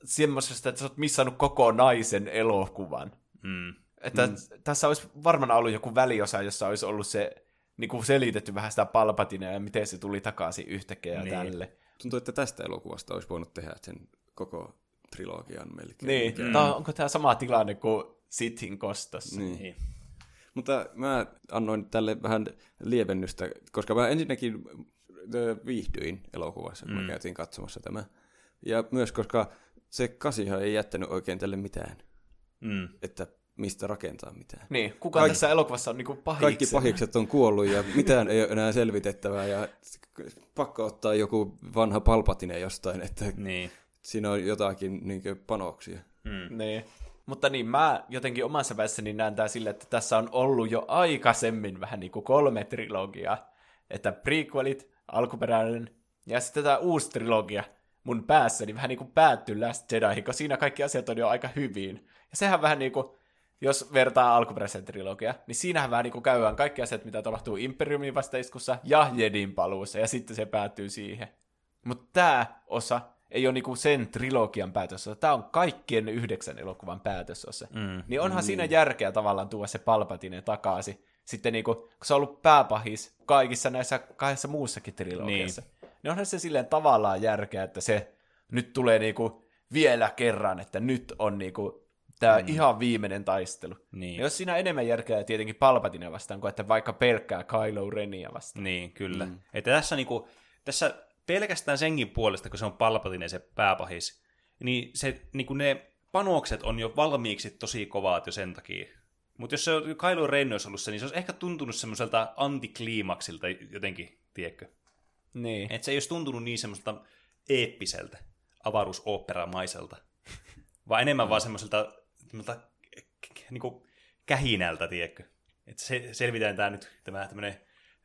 semmoisesta, että sä oot missannut koko naisen elokuvan. Mm. Että mm. tässä olisi varmaan ollut joku väliosa, jossa olisi ollut se niin kuin selitetty vähän sitä palpatinea ja miten se tuli takaisin yhtäkkiä niin. tälle. Tuntuu, että tästä elokuvasta olisi voinut tehdä sen koko trilogian melkein. Niin, mm. Tämä, onko tämä sama tilanne kuin Sithin kostossa? Niin. niin. Mutta mä annoin tälle vähän lievennystä, koska mä ensinnäkin viihdyin elokuvassa, kun mm. me käytiin katsomassa tämä. Ja myös koska se kasihan ei jättänyt oikein tälle mitään. Mm. Että mistä rakentaa mitään. Niin, kuka Kaik- tässä elokuvassa on niinku pahiksi? Kaikki pahikset on kuollut ja mitään ei ole enää selvitettävää ja pakko ottaa joku vanha palpatine jostain, että niin. siinä on jotakin niin panoksia. Mm. Niin. Mutta niin, mä jotenkin omassa päässäni näen tää sille, että tässä on ollut jo aikaisemmin vähän niin kuin kolme trilogiaa. Että prequelit, alkuperäinen ja sitten tämä uusi trilogia mun päässäni vähän niin kuin päättyy Last Jedi, koska siinä kaikki asiat on jo aika hyvin. Ja sehän vähän niin kuin, jos vertaa alkuperäisen trilogia, niin siinähän vähän niin käydään kaikki asiat, mitä tapahtuu Imperiumin vastaiskussa ja Jedin paluussa, ja sitten se päättyy siihen. Mutta tämä osa ei ole niinku sen trilogian päätösosa, tämä on kaikkien yhdeksän elokuvan päätösosa. Mm. Niin onhan mm. siinä järkeä tavallaan tuoda se Palpatine takaisin. Sitten niinku, kun se on ollut pääpahis kaikissa näissä kahdessa muussakin trilogiassa, niin, niin onhan se silleen tavallaan järkeä, että se nyt tulee niinku vielä kerran, että nyt on niinku tämä mm. ihan viimeinen taistelu. Niin. Jos siinä enemmän järkeä tietenkin Palpatine vastaan, kuin että vaikka pelkkää Kylo Renia vastaan. Niin, kyllä. Mm. Että tässä, niinku, tässä pelkästään senkin puolesta, kun se on Palpatine se pääpahis, niin se, niin kuin ne panokset on jo valmiiksi tosi kovaat jo sen takia. Mutta jos se on Kylo Ren olisi ollut se, niin se olisi ehkä tuntunut semmoiselta antikliimaksilta jotenkin, tiedätkö? Niin. Että se ei olisi tuntunut niin semmoiselta eeppiseltä, avaruusoopperamaiselta, vaan enemmän vaan semmoiselta, niin kuin kähinältä, tiedätkö? Että se, selvitään tämä nyt, tämä tämmöinen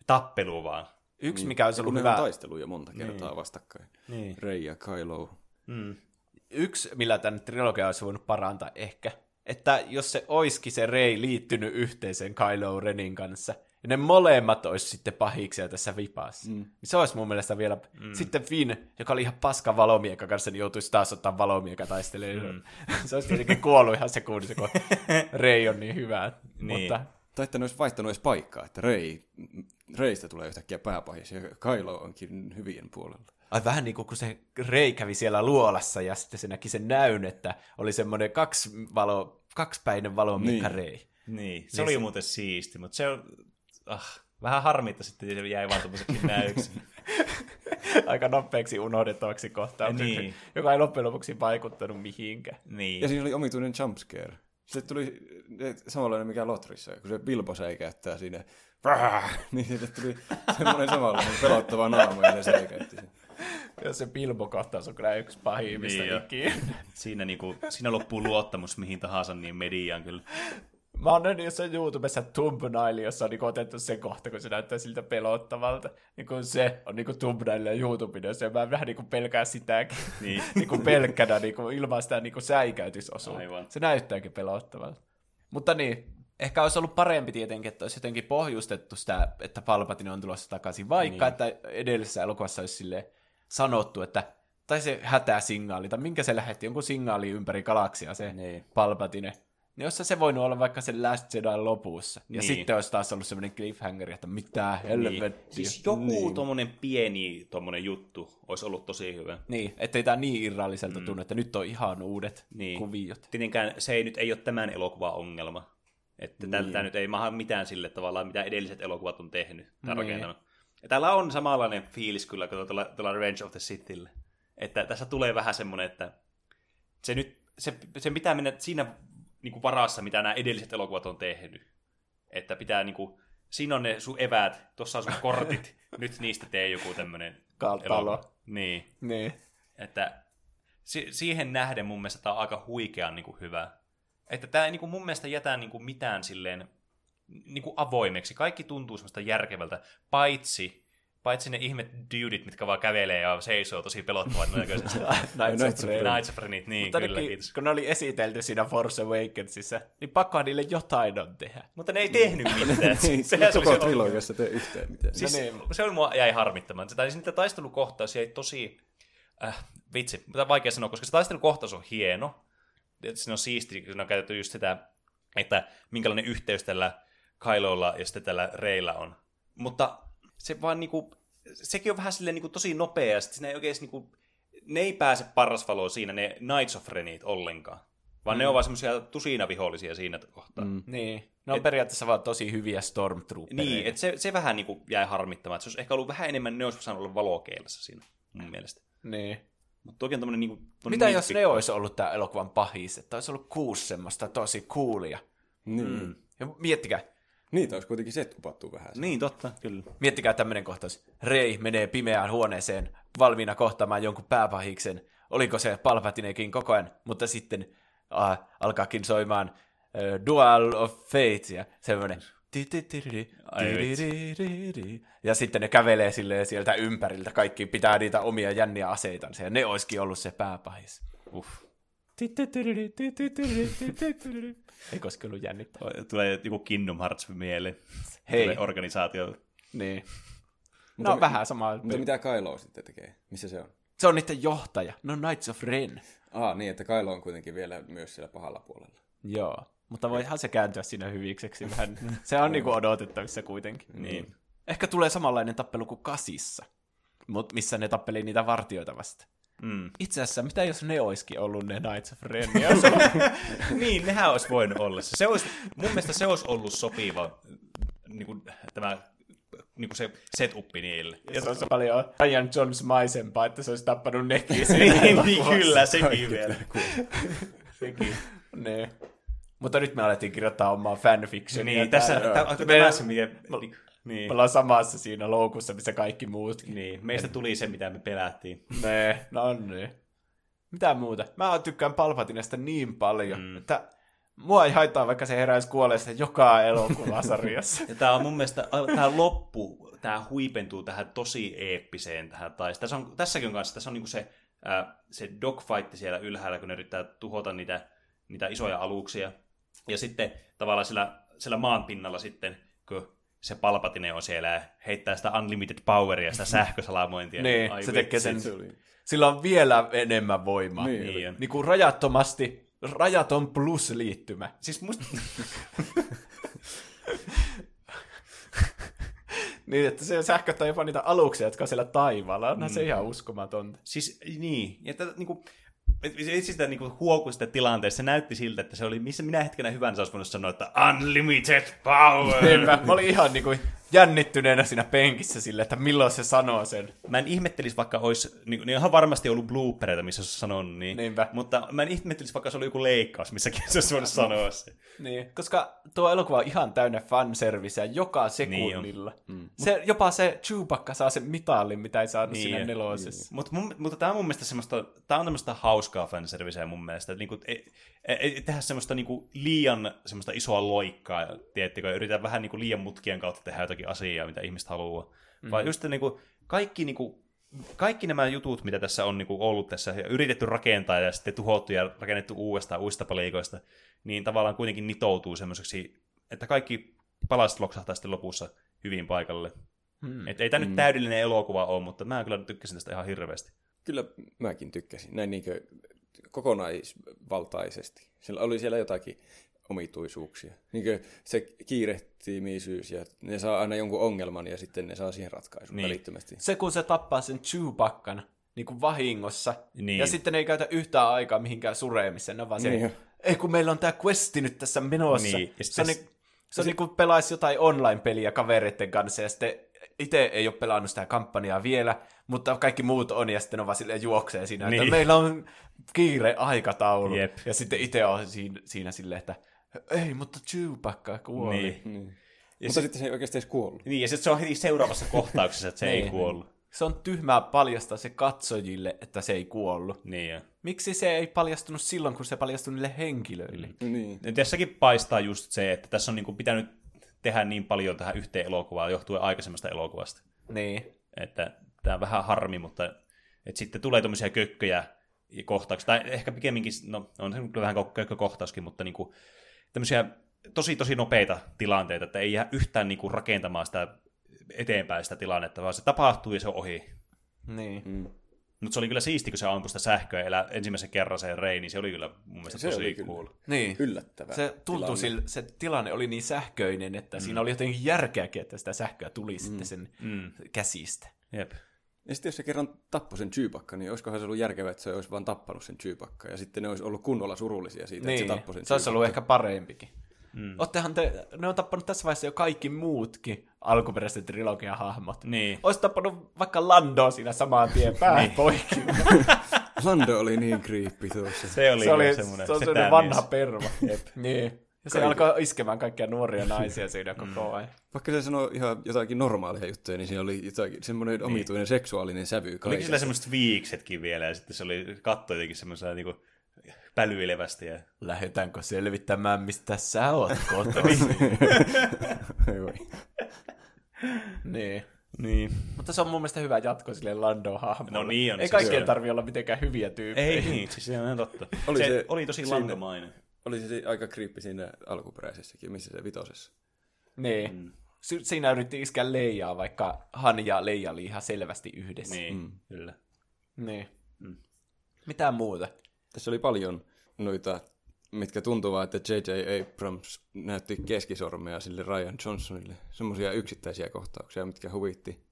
tappelu vaan. Yksi, mikä olisi ollut hyvä, on taisteluja monta kertaa vastakkain. Niin. Rey ja Kylo. Mm. yksi, millä tämän trilogia olisi voinut parantaa ehkä, että jos se oiski se Rey liittynyt yhteiseen Kylo Renin kanssa, ja ne molemmat olisi sitten pahiksia tässä vipassa. Mm. Niin se olisi mun mielestä vielä... Mm. Sitten Finn, joka oli ihan paska valomiekka kanssa, niin joutuisi taas ottaa valomiekka taistelemaan. Mm. se olisi tietenkin kuollut ihan sekunnissa, kun Rey on niin hyvä. Niin. Mutta Tai että ne olisi vaihtanut edes paikkaa, että Rey, Reistä tulee yhtäkkiä pääpahis ja Kylo onkin hyvien puolella. Ai vähän niin kuin kun se Rey kävi siellä luolassa ja sitten se näki sen näyn, että oli semmoinen kaksi valo, kaksipäinen valomiekka Niin. Rey. Niin, se oli muuten siisti, mutta se on... Ah, vähän harmi, että sitten se jäi vaan tommoseksi näyksi. Aika nopeaksi unohdettavaksi kohtaukseksi, Niin. joka ei loppujen lopuksi vaikuttanut mihinkään. niin. Ja siinä oli omituinen jumpscare. Se tuli samanlainen mikä Lotrissa, kun se Bilbo säikäyttää siinä, niin siitä tuli semmoinen samanlainen pelottava naama, ja se säikäytti sen. Ja se Bilbo-kohtaus on kyllä yksi pahimmista niin ikinä. Siinä, niinku, siinä loppuu luottamus mihin tahansa niin mediaan kyllä. Mä oon nähnyt jossain YouTubessa thumbnaili, jossa on niinku otettu se kohta, kun se näyttää siltä pelottavalta. Niin kun se on niinku thumbnaililla YouTubessa, ja mä vähän niinku pelkään sitäkin. Niin. niinku pelkkänä niinku ilman sitä niinku säikäytysosuutta. Aivan. Se näyttääkin pelottavalta. Mutta niin, ehkä olisi ollut parempi tietenkin, että olisi jotenkin pohjustettu sitä, että Palpatine on tulossa takaisin, vaikka niin. että edellisessä elokuvassa olisi silleen sanottu, että tai se hätäsignaali, tai minkä se lähetti, jonkun signaali ympäri galaksia se Niin. Palpatine. Niin olisi se voinut olla vaikka sen Last Jedi lopussa. Ja Niin. sitten olisi taas ollut semmoinen cliffhanger, että mitä helvettiä. Niin. Siis joku niin. tommonen pieni tommonen juttu olisi ollut tosi hyvä. Niin, ettei tämä niin irralliselta mm. tunnu, että nyt on ihan uudet Niin. niin. kuviot. Tietenkään se ei nyt ei ole tämän elokuvan ongelma. Että niin. tämä nyt ei maha mitään sille tavallaan, mitä edelliset elokuvat on tehnyt tai Niin. rakentanut. Ja täällä on samanlainen fiilis kyllä kuin tuolla, tuolla Revenge of the Sithillä. Että tässä tulee vähän semmoinen, että se nyt, se, se pitää mennä siinä niin kuin varassa, mitä nämä edelliset elokuvat on tehnyt. Että pitää niin kuin, siinä on ne sun eväät, tuossa on sun kortit, nyt niistä tee joku tämmöinen elokuva. Niin. Niin. Että si- siihen nähden mun mielestä tämä on aika huikean niin kuin hyvä. Että tämä ei niin kuin mun mielestä jätä niin kuin mitään silleen niin kuin avoimeksi. Kaikki tuntuu semmoista järkevältä, paitsi, paitsi ne ihme dudit, mitkä vaan kävelee ja seisoo tosi pelottavat näköisesti. Knights Knights of of Ren. Knights of Renit, niin Mutta kyllä, ainakin, kiitos. kun ne oli esitelty siinä Force Awakensissa, niin pakkohan niille jotain on tehdä. Mutta ne ei tehnyt mitään. Ei Sehän se oli koko se trilogiassa tee yhtään mitään. Siis No niin. se oli mua jäi harmittamaan. Se tai niitä taistelukohtaus jäi tosi... Äh, vitsi, mitä on vaikea sanoa, koska se taistelukohtaus on hieno. Siinä on siisti, kun on käytetty just sitä, että minkälainen yhteys tällä Kylolla ja sitten tällä Reillä on. Mutta se vaan niinku, sekin on vähän silleen niinku tosi nopea, ja sit siinä ei oikein niinku, ne ei pääse parasvaloon siinä, ne Knights of Renit ollenkaan. Vaan mm. ne on vaan semmoisia tusinavihollisia siinä kohtaa. Mm. Niin. Ne on Et... periaatteessa vaan tosi hyviä stormtroopereita. Niin, että se, se vähän niin kuin jäi harmittamaan. Että se olisi ehkä ollut vähän enemmän, ne olisi saanut olla valokeilassa siinä, mun mielestä. Niin. Mutta toki on tämmöinen niin kuin, Mitä jos ne olisi ollut tämä elokuvan pahis, että olisi ollut kuusi semmoista tosi coolia. Niin. Ja miettikää, Niitä olisi kuitenkin setupattu vähän. Niin, totta, kyllä. miettikää tämmöinen kohtaus. Rei menee pimeään huoneeseen valmiina kohtaamaan jonkun pääpahiksen. Oliko se Palpatinekin koko ajan, mutta sitten äh, alkaakin soimaan äh, Dual of Fate ja semmoinen. Ja sitten ne kävelee silleen sieltä ympäriltä. Kaikki pitää niitä omia jänniä aseitansa. Ja ne olisikin ollut se pääpahis. Uff. Ei koskaan ollut jännittävää. Tulee joku Kingdom Hearts mieleen. Hei. Tulee organisaatio. Niin. No vähän samaa. Mutta mitä Kylo sitten tekee? Missä se on? Se on niiden johtaja. No Knights of Ren. Ah, niin, että Kylo on kuitenkin vielä myös siellä pahalla puolella. Joo. Mutta voihan se kääntyä siinä hyvikseksi vähän. Se on niinku odotettavissa kuitenkin. Niin. Ehkä tulee samanlainen tappelu kuin Kasissa, mut missä ne tappeli niitä vartioita vasta. Mm. Itse asiassa, mitä jos ne olisikin ollut ne Knights of Ren? niin, nehän olisi voinut olla. Se olisi, mun mielestä se olisi ollut sopiva niin kuin, tämä niinku se setupi niille. Ja se on paljon Ryan Jones maisempaa, että se olisi tappanut nekin niin, niin, kyllä, sekin vielä. Sekin. Ne. Mutta nyt me alettiin kirjoittaa omaa fanfictionia. Niin, tässä, Me- tää, se, mikä, niin, Me ollaan samassa siinä loukussa, missä kaikki muutkin. niin, meistä tuli se, mitä me pelättiin. Ne, no niin. Mitä muuta? Mä tykkään Palpatinesta niin paljon, mm. että mua ei haittaa, vaikka se heräisi kuolleesta joka elokuvasarjassa. Ja tää on mun mielestä, tää loppu, tää huipentuu tähän tosi eeppiseen tähän taisi. Tässä on, tässäkin on kanssa, tässä on niinku se, ää, se dogfight siellä ylhäällä, kun ne yrittää tuhota niitä, niitä isoja aluksia. Ja sitten tavallaan sillä, sillä maan pinnalla sitten, kun se Palpatine on siellä ja heittää sitä unlimited poweria, sitä sähkösalamointia. niin, Ai se tekee sen. Sillä on vielä enemmän voimaa. Niin. Niin on. Niin kuin rajattomasti, rajaton plus-liittymä. Siis musta, Niin, että se sähköttää jopa niitä aluksia, jotka on siellä taivaalla. Onhan se ihan uskomatonta. Siis niin, ja tätä niinku, et se itse sitä niinku huokui sitä tilanteessa, se näytti siltä, että se oli, missä minä hetkenä hyvänsä olisi voinut sanoa, että unlimited power. Niinpä, mä olin ihan niin kuin jännittyneenä siinä penkissä sille, että milloin se sanoo sen. Mä en ihmettelisi, vaikka olisi, niin, niin ihan varmasti ollut bloopereita, missä se sanonut niin. Niinpä. Mutta mä en ihmettelisi, vaikka se oli joku leikkaus, missäkin se olisi voinut sanoa se. Niin, koska tuo elokuva on ihan täynnä fanserviceä joka sekunnilla. Niin mm. se, jopa se Chewbacca saa sen mitallin, mitä ei saanut Niin niin, siinä on. nelosessa. Mut mun, mutta tämä on mun mielestä semmoista, tää on tämmöistä hauskaa fanserviceä mun mielestä, että niinku, ei, ei, ei, tehdä semmoista niinku liian semmoista isoa loikkaa, tiedättekö, ja yritetään vähän niinku liian mutkien kautta tehdä jotakin asiaa, mitä ihmiset haluaa. Mm-hmm. Vaan just niinku, kaikki niinku, kaikki nämä jutut, mitä tässä on niinku ollut tässä, ja yritetty rakentaa ja sitten tuhottu ja rakennettu uudestaan uusista palikoista, niin tavallaan kuitenkin nitoutuu semmoiseksi, että kaikki palaset loksahtaa sitten lopussa hyvin paikalle. Hmm. Et ei tämä nyt täydellinen elokuva ole, mutta mä kyllä tykkäsin tästä ihan hirveästi. Kyllä mäkin tykkäsin, näin niinkö kokonaisvaltaisesti. Siellä oli siellä jotakin omituisuuksia. Niinkö se kiirehtiimisyys ja ne saa aina jonkun ongelman ja sitten ne saa siihen ratkaisun Niin. niin. välittömästi. Se, kun se tappaa sen Chewbaccan niin kuin vahingossa, Niin. ja sitten ne ei käytä yhtään aikaa mihinkään sureemiseen, ne on vaan se, Niin. ei kun meillä on tämä questi nyt tässä menossa. Niin, ja Se on, niin, se on niin kuin pelaisi jotain online-peliä kavereiden kanssa, ja sitten itse ei ole pelannut sitä kampanjaa vielä, mutta kaikki muut on, ja sitten on vaan silleen juoksee siinä, niin. Niin. että meillä on kiire aikataulu. Jep. Ja sitten itse on siinä, siinä silleen, että ei, mutta Chewbacca kuoli. Niin. Niin. Ja Mutta se- sitten se ei oikeasti edes kuollut. Niin, ja sitten se on heti seuraavassa kohtauksessa, että se ei Niin. kuollut. Se on tyhmää paljastaa se katsojille, että se ei kuollut. Niin, ja. Miksi se ei paljastunut silloin, kun se paljastui niille henkilöille? Niin. Ja Tässäkin paistaa just se, että tässä on niinku pitänyt tehdä niin paljon tähän yhteen elokuvaan johtuen aikaisemmasta elokuvasta. Niin. Että tämä on vähän harmi, mutta että sitten tulee tämmöisiä kökköjä ja kohtauksia, tai ehkä pikemminkin, no on se kyllä vähän kökkökohtauskin, mutta niinku, tämmöisiä tosi tosi nopeita tilanteita, että ei jää yhtään niinku rakentamaan sitä eteenpäin sitä tilannetta, vaan se tapahtuu ja se on ohi. Niin. Mm. Mutta se oli kyllä siisti, kun se ampui sitä sähköä elä, ensimmäisen kerran se Rei, niin se oli kyllä mun mielestä Se tosi oli kyllä. cool. Niin. Yllättävää. Se tuntui tilanne. sille, se tilanne oli niin sähköinen, että mm. siinä oli jotenkin järkeäkin, että sitä sähköä tuli mm. sitten sen Mm. käsistä. Jep. Ja sitten jos se kerran tappoi sen Chewbacca, niin olisikohan se ollut järkevää, että se olisi vaan tappanut sen Chewbacca. Ja sitten ne olisi ollut kunnolla surullisia siitä, Niin. että se tappoi sen se olisi ollut ehkä parempikin. Mm. Ottehan te, ne on tappanut tässä vaiheessa jo kaikki muutkin alkuperäiset trilogian hahmot. Niin. Olisi tappanut vaikka Landoa siinä saman tien pää poikki. Lando oli niin creepy tuossa. Se oli, se oli semmoinen se on semmoinen vanha perva. Niin. Ja se alkoi iskemään kaikkia nuoria naisia siinä koko ajan. Vaikka se sanoi ihan jotakin normaalia juttuja, niin siinä oli jotakin semmoinen omituinen seksuaalinen sävy Oliko kaikessa. sillä semmoiset viiksetkin vielä, ja sitten se oli katto jotenkin semmoisella niinku pälyilevästi. Ja... Lähdetäänkö selvittämään, mistä sä oot kotoisin? Oi. niin. Niin. Mutta se on mun mielestä hyvä jatko sille Lando-hahmolle. No niin on, Ei siis kaikkien joo. tarvi olla mitenkään hyviä tyyppejä. Ei niin, siis se on ihan totta. Oli se, se- oli tosi siinä- landomainen. Oli se aika creepy siinä alkuperäisessäkin, missä se vitosessa. Niin. Mm. Siinä yritti iskeä Leijaa, vaikka Han ja Leija oli ihan selvästi yhdessä. Niin, mm. kyllä. niin. Mm. Mitä muuta? Tässä oli paljon noita, mitkä tuntuvat, että J.J. Abrams näytti keskisormea sille Ryan Johnsonille. Semmoisia yksittäisiä kohtauksia, mitkä huvitti.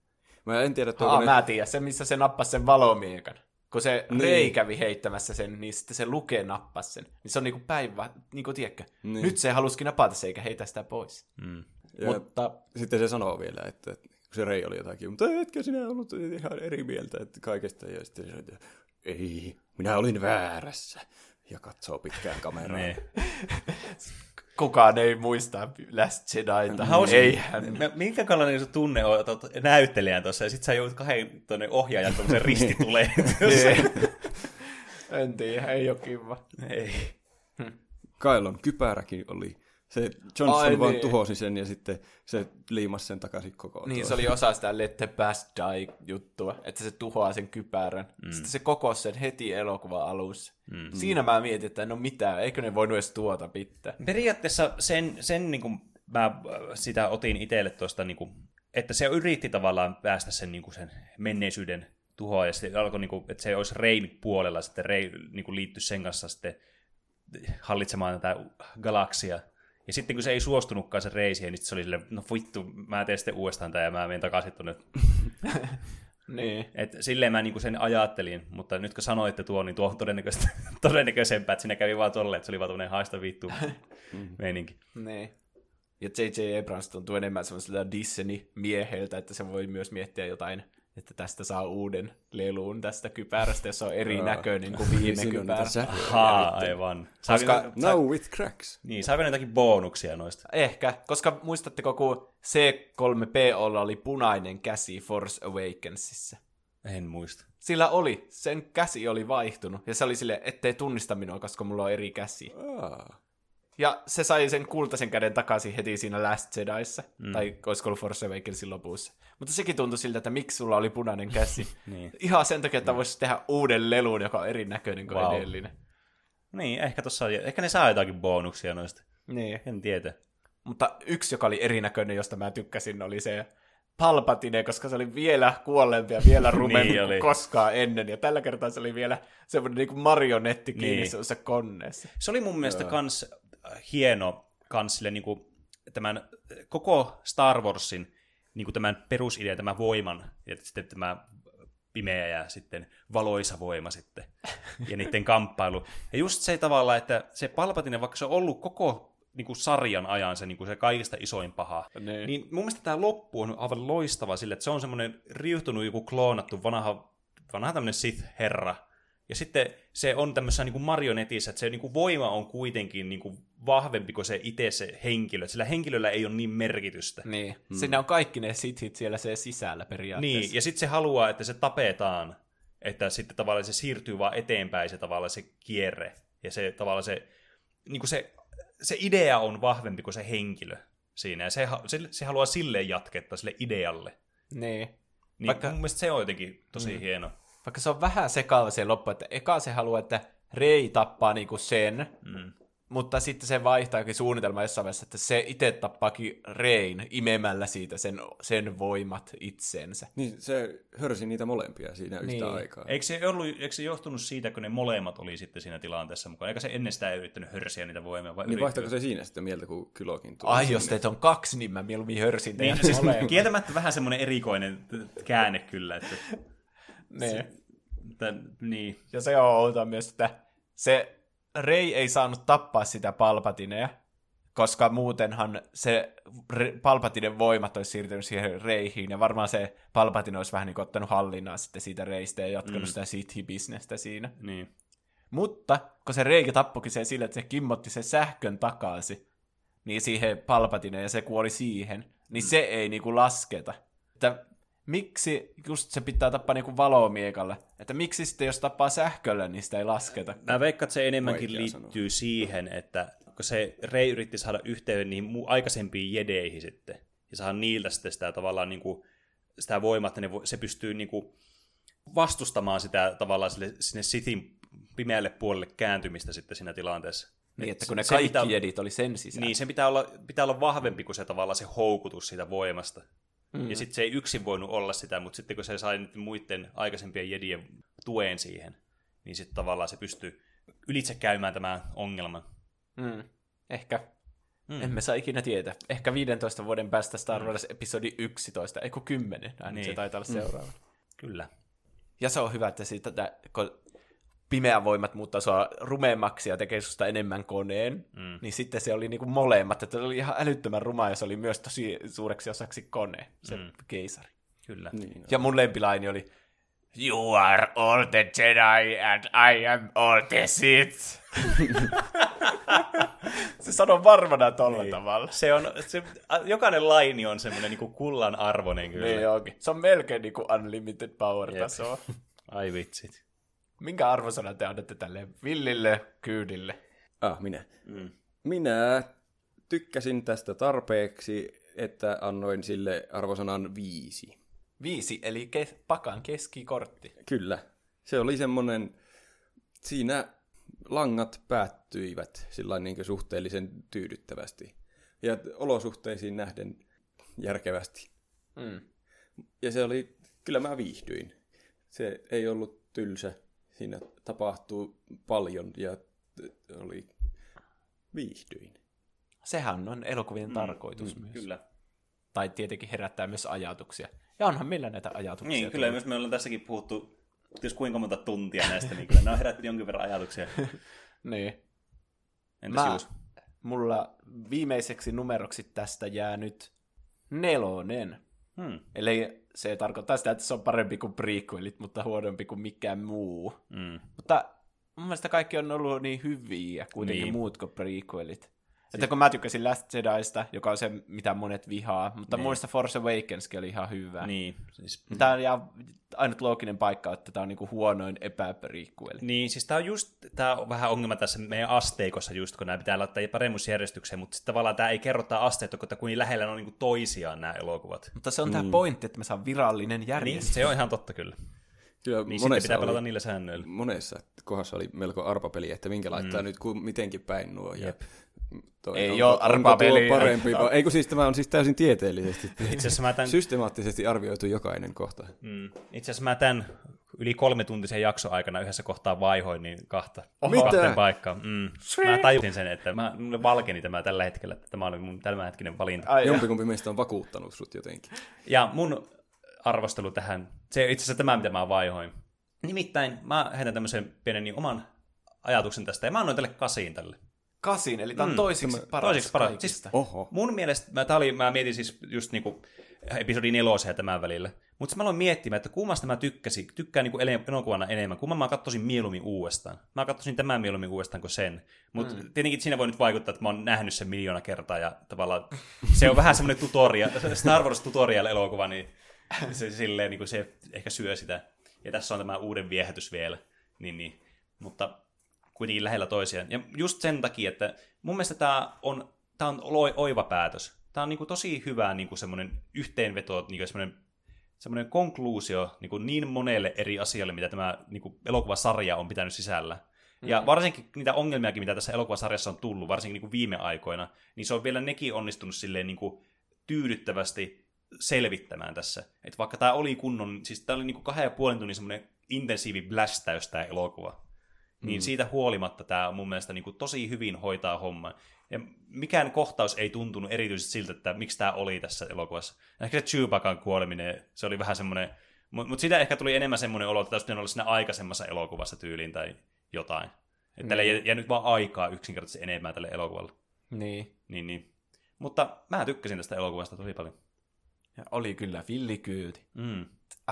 Mä en tiedä, Aa, onko ne... mä tiedän, se missä se nappasi sen valomiekan. Kun se Niin. niin. Rei kävi heittämässä sen, niin sitten se Luke nappasi sen. Niin se on niinku päivä, niinku tiedätkö? Niin. Nyt se halusikin napata se eikä heitä sitä pois. Mm. Ja Mutta sitten se sanoo vielä, että kun se Rei oli jotakin, mutta etkö sinä ollut ihan eri mieltä että kaikesta. Ja sitten se että ei, minä olin väärässä. Ja katsoo pitkään kameraan. Niin. Kukaan ei muista Last Jediita. Hauska. Eihän. Minkä kalainen sun tunne on, että oot näyttelijän tuossa, ja sit sä joudut kahden tuonne ohjaajan tuommoisen ristituleen. Niin. en tiedä, ei ole kiva. Ei. Kailon kypäräkin oli. Se Johnson Ai vaan niin. tuhosi sen ja sitten se liimasi sen takaisin koko Niin, se oli osa sitä Let the Past Die-juttua, että se tuhoaa sen kypärän. Mm. Sitten se kokosi sen heti elokuvan alussa. Mm. Siinä mä mietin, että no mitä, eikö ne voinut edes tuota pitää. Periaatteessa sen, sen niin kuin mä äh, sitä otin itselle tuosta, niin kuin, että se yritti tavallaan päästä sen, niin kuin sen menneisyyden tuhoon, ja sitten alkoi, niin kuin, että se olisi Rein puolella, sitten Rei niin kuin liittyi sen kanssa sitten hallitsemaan tätä galaksia. Ja sitten kun se ei suostunutkaan se Rei siihen, niin se oli silleen, no vittu, mä teen sitten uudestaan tämän ja mä menen takaisin tuonne. Niin. Et silleen mä niinku sen ajattelin, mutta nyt kun sanoitte tuon, niin tuo on todennäköisesti, todennäköisempää, että siinä kävi vaan tolleen, että se oli vaan tämmöinen haista vittu meininki. Niin. Ja J.J. Abrams tuntuu enemmän semmoiselta Disney-mieheltä, että se voi myös miettiä jotain, että tästä saa uuden leluun tästä kypärästä, jos se on erinäköinen kuin viime kypärä. Ahaa, aivan. Koska- sa, Now with cracks. niin, saako jotakin bonuksia noista? Ehkä, koska muistatteko, kun C3POlla oli punainen käsi Force Awakensissa? En muista. Sillä oli, sen käsi oli vaihtunut, ja se oli sille, ettei tunnista minua, koska mulla on eri käsi. Aa. Ja se sai sen kultaisen käden takaisin heti siinä Last Jediissa, mm. tai olisiko ollut Force Awakensin lopussa. Mutta sekin tuntui siltä, että miksi sulla oli punainen käsi. Niin. Ihan sen takia, että voisi tehdä uuden lelun, joka on erinäköinen kuin Wow. edellinen. Niin, ehkä, tossa, ehkä ne saa jotakin bonuksia noista. Niin. En tiedä. Mutta yksi, joka oli erinäköinen, josta mä tykkäsin, oli se Palpatine, koska se oli vielä kuolleempi ja vielä rumempi Niin niin oli. kuin koskaan ennen. Ja tällä kertaa se oli vielä semmoinen niin marionetti kiinni Niin. niin. semmoisessa konneessa. Se oli mun mielestä kans äh, hieno kans sille niinku, tämän äh, koko Star Warsin niinku tämän perusidea, tämän voiman, ja sitten tämä pimeä ja sitten valoisa voima sitten, ja niiden kamppailu. Ja just se tavalla, että se Palpatine, vaikka se on ollut koko niinku sarjan ajan se, niinku se kaikista isoin paha, Niin. niin mun mielestä tämä loppu on aivan loistava sille, että se on semmoinen riuhtunut joku kloonattu vanha, vanha tämmöinen Sith-herra, ja sitten se on tämmöisessä niin kuin marionetissä, että se niin kuin voima on kuitenkin niin kuin vahvempi kuin se itse se henkilö. Sillä henkilöllä ei ole niin merkitystä. Niin. Hmm. Siinä on kaikki ne sithit siellä se sisällä periaatteessa. Niin, ja sitten se haluaa, että se tapetaan, että sitten tavallaan se siirtyy vaan eteenpäin se tavallaan se kierre. Ja se tavallaan se, niin kuin se, se idea on vahvempi kuin se henkilö siinä. Ja se, se, se haluaa silleen jatketta sille idealle. niin. Niin Vaikka... mun mielestä se on jotenkin tosi mm. hieno. Vaikka se on vähän sekaava se loppu, että eka se haluaa, että Rei tappaa niinku sen, Mm. mutta sitten se vaihtaakin suunnitelma jossain vaiheessa, että se itse tappaakin Rein imemällä siitä sen, sen voimat itsensä. Niin se hörsi niitä molempia siinä yhtä Niin. aikaa. Eikö se, ollut, eikö se johtunut siitä, kun ne molemmat oli sitten siinä tilanteessa mukaan? Eikä se ennen sitä ei yrittänyt hörsiä niitä voimia? Vai Niin vaihtaako se siinä sitten mieltä, kun Kylokin tuli Ai sinne? jos teitä on kaksi, niin mä mieluummin hörsin Niin, siis molemmat. kieltämättä vähän semmoinen erikoinen käänne kyllä. Että, Niin. että, niin. Ja se on outoa myös, että se Rei ei saanut tappaa sitä Palpatinea, koska muutenhan se Re- Palpatinen voimat olisi siirtynyt siihen Reihin, ja varmaan se Palpatine olisi vähän niin kuin ottanut hallinnan sitten siitä Reistä ja jatkanut mm. sitä Sith-bisnestä siinä. niin. Mutta kun se Reikä tappokin sen sillä, että se kimmotti sen sähkön takaisin, niin siihen Palpatineen ja se kuoli siihen, niin mm. se ei niinku lasketa. Että miksi just se pitää tappaa niinku valomiekalla? Että miksi sitten jos tappaa sähköllä, niin sitä ei lasketa? Mä veikkaan, että se enemmänkin Vaikea liittyy siihen, että kun se Rei yritti saada yhteyden niihin aikaisempiin jedeihin sitten, ja saada niiltä sitten sitä tavallaan niin kuin, sitä voimaa, että ne vo- se pystyy niin kuin, vastustamaan sitä tavallaan sille, sinne Sithin pimeälle puolelle kääntymistä sitten siinä tilanteessa. Niin, Et että kun ne kaikki pitää- jedit oli sen sisällä. Niin, se pitää olla, pitää olla vahvempi kuin se tavallaan se houkutus siitä voimasta. Mm. Ja sitten se ei yksin voinut olla sitä, mutta sitten kun se sai niiden muiden aikaisempien jedien tuen siihen, niin sitten tavallaan se pystyy ylitse käymään tämän ongelman. Mm. Ehkä. Mm. Emme saa ikinä tietää. Ehkä 15 vuoden päästä Star Wars episodi 11, eikö 10, näin niin. Se taitaa olla seuraava. Kyllä. Ja se on hyvä, että siitä, että kun pimeän voimat muuttaa sua rumeammaksi ja tekee susta enemmän koneen, mm. niin sitten se oli niinku molemmat, että se oli ihan älyttömän ruma ja se oli myös tosi suureksi osaksi kone, se mm. keisari. Kyllä. Niin, Ja mun lempilaini oli, You are all the Jedi and I am all the Sith. se sanoi varmana tolla niin. tavalla. Se on, se, jokainen laini on semmoinen niin kullan arvoinen kyllä. Niin onkin. Se on melkein niinku unlimited power tasoa. Ai vitsit. Minkä arvosanan te annatte tälle villille kyydille? Ah, minä. Mm. Minä tykkäsin tästä tarpeeksi, että annoin sille arvosanan viisi. Viisi, eli ke- pakan keskikortti. Kyllä. Se oli semmoinen, siinä langat päättyivät sillä niin suhteellisen tyydyttävästi. Ja olosuhteisiin nähden järkevästi. Mm. Ja se oli, kyllä mä viihdyin. Se ei ollut tylsä. Siinä tapahtuu paljon ja oli viihdyin. Sehän on elokuvien mm. tarkoitus mm, myös. Kyllä. Tai tietenkin herättää myös ajatuksia. Ja onhan meillä näitä ajatuksia. Niin, kyllä, jos me ollaan tässäkin puhuttu jos kuinka monta tuntia näistä, niin kyllä ne on herättänyt jonkin verran ajatuksia. niin. Entäs Mä, Juus? mulla viimeiseksi numeroksi tästä jää nyt nelonen. Hmm. Eli se tarkoittaa sitä, että se on parempi kuin prequelit, mutta huonompi kuin mikään muu. Mm. Mutta mun mielestä kaikki on ollut niin hyviä kuitenkin Niin. muut kuin prequelit. Että kun mä tykkäsin Last Jediista, joka on se, mitä monet vihaa, mutta Niin. niin. muista Force Awakenskin oli ihan hyvä. Niin, siis, Tämä on ihan ainut looginen paikka, että tämä on niinku huonoin epäprequel. niin, siis tämä on just, tämä on vähän ongelma tässä meidän asteikossa just, kun nämä pitää laittaa paremmuusjärjestykseen, mutta sitten tavallaan tämä ei kerro tämä asteet, että kuin lähellä ne on niin toisiaan nämä elokuvat. Mutta se on tämä pointti, että me saa virallinen Niin, järjestys. se on ihan totta kyllä. Kyllä Niin sitten pitää pelata niillä säännöillä. Monessa kohdassa oli melko arpapeli, että minkä laittaa mm. nyt ku, mitenkin päin nuo. Ja Jep. Toi, Ei onko- arpapeli. tuo parempi, vai- ei kun siis tämä on siis täysin tieteellisesti. Itse asiassa mä tämän, Systemaattisesti arvioitu jokainen kohta. mm, itse asiassa mä tämän yli kolme tuntisen jakson aikana yhdessä kohtaa vaihoin niin kahta, Mitä? kahteen paikkaan. Mm. Mä tajusin sen, että mä, mulle valkeni tämä tällä hetkellä, että tämä oli mun tämänhetkinen valinta. Ai, Jompikumpi meistä on vakuuttanut sut jotenkin. Ja mun arvostelu tähän, se itse asiassa tämä, mitä mä vaihoin. Nimittäin mä heitän tämmöisen pienen niin oman ajatuksen tästä, ja mä annoin tälle kasiin tälle. Kasin, eli tämä on Mm, toisiksi tämä- paras toisiksi paras. Siis- Oho. Mun mielestä, mä, tää oli, mä mietin siis just niinku episodi nelosen ja tämän välillä, mutta mä aloin miettimään, että kummasta mä tykkäsin, tykkään niinku ele- elokuvana enemmän, kumman mä katsoisin mieluummin uudestaan. Mä katsoisin tämän mieluummin uudestaan kuin sen. Mutta mm. tietenkin siinä voi nyt vaikuttaa, että mä oon nähnyt sen miljoona kertaa ja tavallaan se on vähän semmoinen tutorial, Star Wars tutorial-elokuva, niin se, silleen, niin kuin se ehkä syö sitä. Ja tässä on tämä uuden viehätys vielä. Niin, niin. Mutta kuitenkin lähellä toisiaan. Ja just sen takia, että mun mielestä tämä on, tää on oi- oiva päätös. Tämä on niinku tosi hyvä niinku semmoinen yhteenveto, niinku semmoinen, semmoinen konkluusio niinku niin monelle eri asialle, mitä tämä niinku elokuvasarja on pitänyt sisällä. Ja varsinkin niitä ongelmiakin, mitä tässä elokuvasarjassa on tullut, varsinkin niinku viime aikoina, niin se on vielä nekin onnistunut silleen niinku tyydyttävästi selvittämään tässä. Et vaikka tämä oli kunnon, siis tämä oli niinku kahden ja puolen tunnin semmoinen intensiivi blästäys tämä elokuva. Niin siitä huolimatta tämä mun mielestä niinku tosi hyvin hoitaa homman. Ja mikään kohtaus ei tuntunut erityisesti siltä, että miksi tämä oli tässä elokuvassa. Ehkä se Chewbacan kuoleminen, se oli vähän semmoinen, mutta mut siitä ehkä tuli enemmän semmoinen olo, että olisi olla siinä aikaisemmassa elokuvassa tyyliin tai jotain. Että tälle ei jäänyt vaan aikaa yksinkertaisesti enemmän tälle elokuvalle. Niin. Niin, niin. Mutta mä tykkäsin tästä elokuvasta tosi paljon. Ja oli kyllä villikyyti. Mm.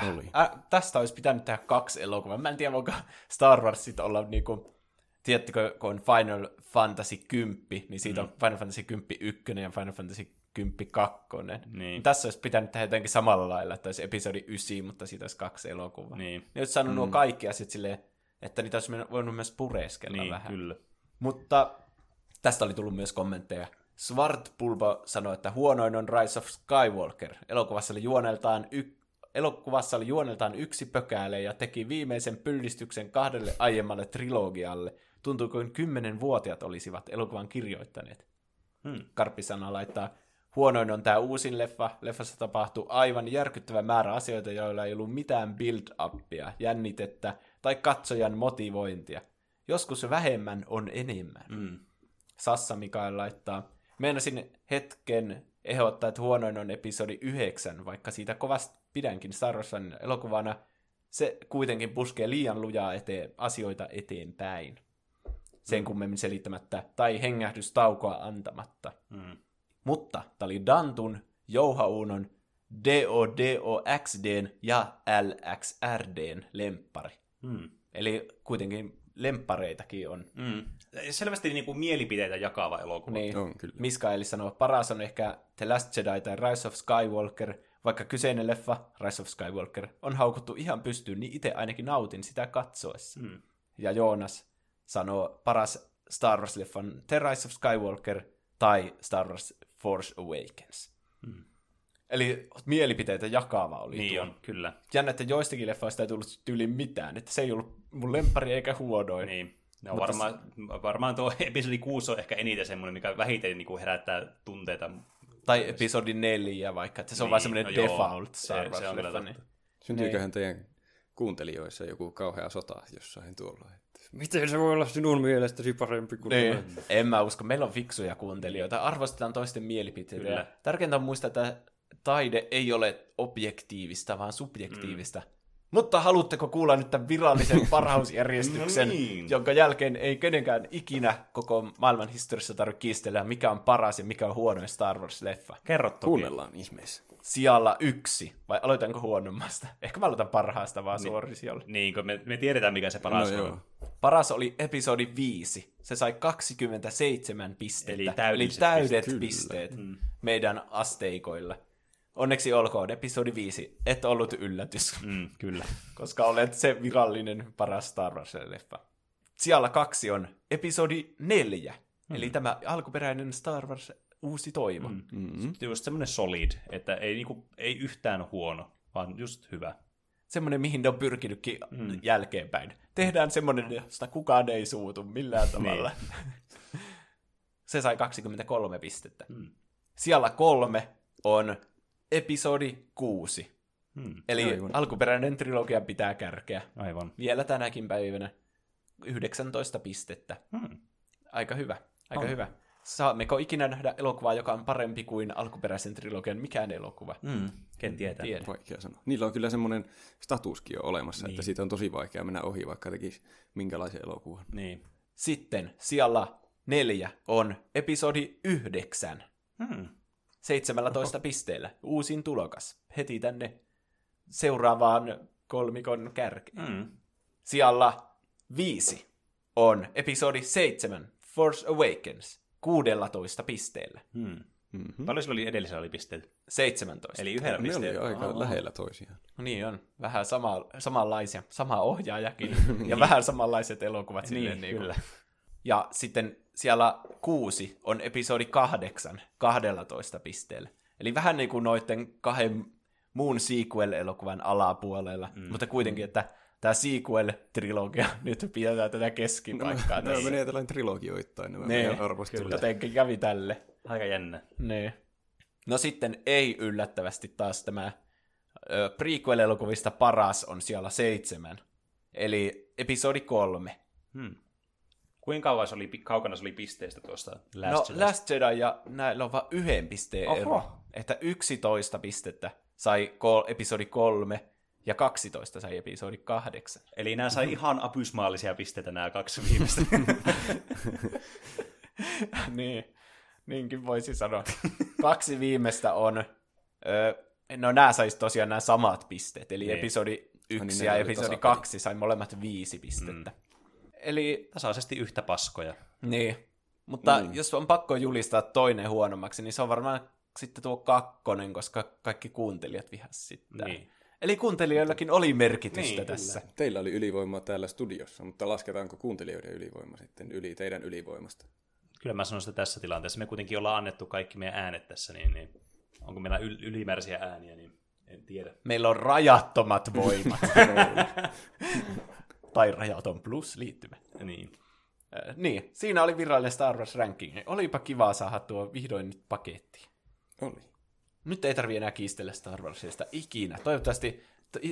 Äh, Oli. Äh, tästä olisi pitänyt tehdä kaksi elokuvaa. Mä en tiedä, voiko Star Wars sit olla niinku, tiedättekö, kun on Final Fantasy 10, niin siitä mm. on Final Fantasy 10 1 ja Final Fantasy 10 2. Niin. Tässä olisi pitänyt tehdä jotenkin samalla lailla, että olisi episodi 9, mutta siitä olisi kaksi elokuvaa. Niin. Ne olisi saanut mm. nuo kaikki asiat silleen, että niitä olisi voinut myös pureskella Niin, vähän. kyllä. Mutta tästä oli tullut myös kommentteja. Svartpulpo sanoi, että huonoin on Rise of Skywalker. Elokuvassa oli juoneltaan, y- elokuvassa oli juoneltaan yksi pökäle ja teki viimeisen pyllistyksen kahdelle aiemmalle trilogialle. Tuntui kuin kymmenenvuotiaat olisivat elokuvan kirjoittaneet. Hmm. Karppisana laittaa, huonoin on tämä uusin leffa. Leffassa tapahtuu aivan järkyttävä määrä asioita, joilla ei ollut mitään build-upia, jännitettä tai katsojan motivointia. Joskus vähemmän on enemmän. Mm. Sassa Mikael laittaa, meinasin hetken ehdottaa, että huonoin on episodi 9, vaikka siitä kovasti pidänkin Star Warsin elokuvana. se kuitenkin puskee liian lujaa eteen, asioita eteenpäin. Sen Mm. kummemmin selittämättä, tai hengähdystaukoa antamatta. Mm. Mutta tämä oli Dantun, Jouhaunon, DODOXDn ja LXRDn lemppari. Mm. Eli kuitenkin lemppareitakin on. Mm. Selvästi niin kuin mielipiteitä jakava elokuva. Niin. On kyllä. Miskaeli sanoo, paras on ehkä The Last Jedi tai Rise of Skywalker, vaikka kyseinen leffa, Rise of Skywalker, on haukuttu ihan pystyyn, niin itse ainakin nautin sitä katsoessa. Mm. Ja Joonas sanoo, paras Star Wars-leffan The Rise of Skywalker tai Star Wars Force Awakens. Mm. Eli mielipiteitä jakava oli Niin tuo. on, kyllä. Jännä, että joistakin leffoista ei tullut tyyliin mitään, että se ei ollut mun lemppari eikä huodoin. Niin. No Mutta varmaan, varmaan tuo episodi 6 on ehkä eniten semmoinen, mikä vähiten niin kuin herättää tunteita. Tai episodi neljä vaikka, että se on Niin, vaan semmoinen no default se- Star kyllä Wars-leffa. totta. Niin. Syntyyköhän teidän kuuntelijoissa joku kauhea sota jossain tuolla? Että Miten se voi olla sinun mielestäsi parempi kuin Niin. En mä usko. Meillä on fiksuja kuuntelijoita. Arvostetaan toisten mielipiteitä. Tärkeintä on muistaa, että taide ei ole objektiivista, vaan subjektiivista. Mm. Mutta haluatteko kuulla nyt tämän virallisen parhausjärjestyksen, No niin. jonka jälkeen ei kenenkään ikinä koko maailman historiassa tarvitse kiistellä, mikä on paras ja mikä on huonoin Star Wars-leffa. Kerro toki. kuunnellaan ihmeessä. Sijalla yksi. Vai aloitanko huonommasta? Ehkä mä aloitan parhaasta vaan niin. suori sijalle. Niin, kun me, me tiedetään, mikä se paras No on. joo. Paras oli episodi 5. Se sai 27 pistettä. Eli täydelliset Eli täydet pisteet. pisteet mm. meidän asteikoilla. Onneksi olkoon, episodi 5. Et ollut yllätys, Mm, kyllä. koska olet se virallinen paras Star Wars-leffa. Siellä kaksi on episodi 4. Mm. Eli tämä alkuperäinen Star Wars uusi toivo. Mm. Mm-hmm. Just semmoinen solid, että ei, niinku, ei yhtään huono, vaan just hyvä. Semmoinen, mihin ne on pyrkinytkin mm. jälkeenpäin. Tehdään semmoinen, josta kukaan ei suutu millään tavalla. Se sai 23 pistettä. Mm. Siellä kolme on episodi 6. Mm. Eli Aivan. alkuperäinen trilogia pitää kärkeä. Aivan. Vielä tänäkin päivänä 19 pistettä. Mm. Aika hyvä, aika On. hyvä. Saammeko ikinä nähdä elokuvaa, joka on parempi kuin alkuperäisen trilogian mikään elokuva? Mm. Ken tietää. Tiedä. Vaikea sanoa. Niillä on kyllä semmoinen statuskin jo olemassa, niin. Että siitä on tosi vaikea mennä ohi, vaikka tekisi minkälaisen elokuvan. Niin. Sitten siellä neljä on episodi 9. Mm. 17 pisteellä. Uusin tulokas. Heti tänne seuraavaan kolmikon kärkeen. Mm. Siellä viisi on episodi 7, Force Awakens, 16 pisteellä. Mm. Mm-hmm. Paljon sillä oli edellisellä oli pisteet? 17. Eli yhdellä Ne oli pisteellä. aika Aa. lähellä toisiaan. No niin on. Vähän sama, samanlaisia. Sama ohjaajakin. ja vähän samanlaiset elokuvat. silleen Niin, kyllä. Ja sitten siellä kuusi on episodi kahdeksan, 12 pisteellä. Eli vähän niin kuin noiden kahden muun sequel-elokuvan alapuolella. Mm. Mutta kuitenkin, että tämä sequel-trilogia nyt pidetään tätä keskipaikkaa. No, tässä. menee tällainen trilogioittain nämä Niin, meidän arvostelut. Jotenkin kävi tälle. Aika jännä. Niin. No sitten ei yllättävästi taas tämä ö, prequel-elokuvista paras on siellä seitsemän. Eli episodi kolme. Hmm. Kuinka kauan se oli, kaukana se oli pisteestä tuosta Last no, Jedi? Last Jedi ja näillä on vain yhden pisteen Oho. ero. Että 11 pistettä sai kol- episodi kolme ja 12 sai episodi kahdeksan. Eli nämä sai ihan apysmaallisia pisteitä nämä kaksi viimeistä. niin, niinkin voisi sanoa. Kaksi viimeistä on, ö, no nämä sais tosiaan nämä samat pisteet, eli Niin. episodi niin yksi ne ja episodi tasapeli. kaksi sai molemmat viisi pistettä. Mm. Eli, Tasaisesti yhtä paskoja. niin, mutta Niin. jos on pakko julistaa toinen huonommaksi, niin se on varmaan sitten tuo kakkonen, koska kaikki kuuntelijat vihas sitten. Niin. Eli kuuntelijoillakin oli merkitystä Niin, tässä. Teillä oli ylivoimaa täällä studiossa, mutta lasketaanko kuuntelijoiden ylivoima sitten yli teidän ylivoimasta? Kyllä mä sanon sitä tässä tilanteessa. Me kuitenkin ollaan annettu kaikki meidän äänet tässä, niin, niin onko meillä yl- ylimääräisiä ääniä, niin en tiedä. Meillä on rajattomat voimat. tai rajaton plus liittymä. Niin. Äh, niin, siinä oli virallinen Star Wars ranking. Olipa kiva saada tuo vihdoin nyt pakettiin. Oli. Nyt ei tarvi enää kiistellä Star Warsista ikinä. Toivottavasti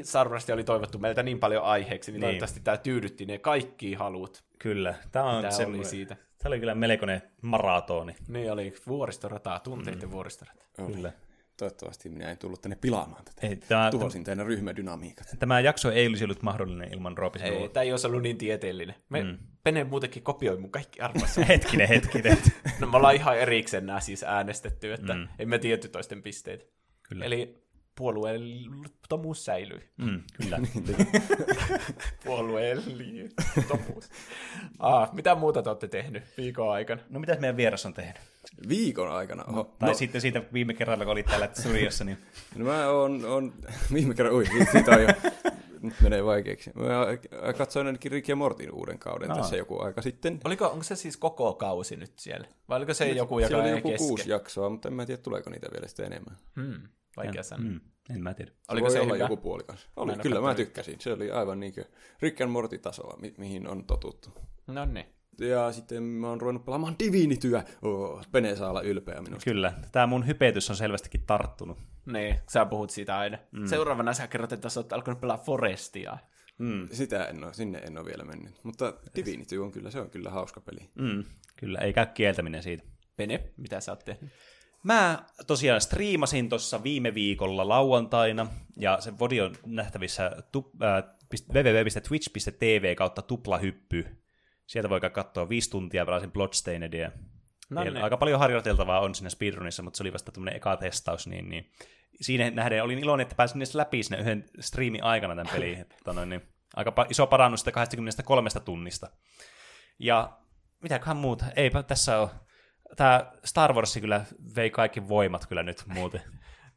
Star Warsia oli toivottu meiltä niin paljon aiheeksi, niin, Niin. toivottavasti tämä tyydytti ne kaikki halut. Kyllä. Tämä on Mitä oli siitä? Tämä oli kyllä melkoinen maratoni. Ne oli vuoristorataa, tunteiden mm. vuoristorataa. oli. Kyllä. Toivottavasti minä en tullut tänne pilaamaan tätä. Ei, tämä, Tuhosin teidän ryhmädynamiikat. tämä jakso ei olisi ollut mahdollinen ilman Roopisen Ei, tämä ei olisi ollut niin tieteellinen. Me, mm. Pene muutenkin kopioi mun kaikki arvonsa. Hetkinen, hetkinen. no me ollaan ihan erikseen nämä siis äänestetty, että mm. emme tietty toisten pisteitä. Kyllä. Eli puolueettomuus säilyi. Mm, kyllä. Puolueettomuus. ah, mitä muuta te olette tehnyt viikon aikana? No mitä meidän vieras on tehnyt? Viikon aikana? Oho. Tai no. sitten siitä viime kerralla, kun olit täällä studiossa, niin No mä oon, oon viime kerran, ui, siitä on jo, nyt menee vaikeaksi. Mä katsoin ainakin Rick ja Mortin uuden kauden Aa. tässä joku aika sitten. Oliko, onko se siis koko kausi nyt siellä? Vai oliko se joku, joka Siellä oli joku kesken? kuusi jaksoa, mutta en mä tiedä, tuleeko niitä vielä sitten enemmän. Hmm, vaikea sanoa. mm, en mä tiedä. Oliko Voi se olla hyvä? joku puolikas. Oli, oo kyllä mä tykkäsin. Se oli aivan niin kuin Rick and Morty-tasoa, mi- mihin on totuttu. No niin. Ja sitten mä oon ruvennut pelaamaan Divinityä. Oh, Pene saa olla ylpeä minusta. Kyllä. Tämä mun hypetys on selvästikin tarttunut. Niin, sä puhut siitä aina. Mm. Seuraavana sä kerrot, että sä oot alkanut pelaa Forestia. Mm. Sitä en ole, sinne en ole vielä mennyt. Mutta Divinity on kyllä, se on kyllä hauska peli. Mm. Kyllä, ei käy kieltäminen siitä. Pene, mitä sä oot tehnyt? Mä tosiaan striimasin tuossa viime viikolla lauantaina, ja se vodi on nähtävissä tu, äh, www.twitch.tv kautta tuplahyppy. Sieltä voi katsoa viisi tuntia, pelasin Bloodstainedia. No niin. Aika paljon harjoiteltavaa on siinä speedrunissa, mutta se oli vasta tämmöinen eka testaus, niin, niin siinä nähden olin iloinen, että pääsin edes läpi sinne yhden striimin aikana tämän peliin. Että, noin, niin, aika iso parannus sitä 23 tunnista. Ja mitäköhän muuta? Eipä tässä ole. Tämä Star Wars kyllä vei kaikki voimat kyllä nyt muuten.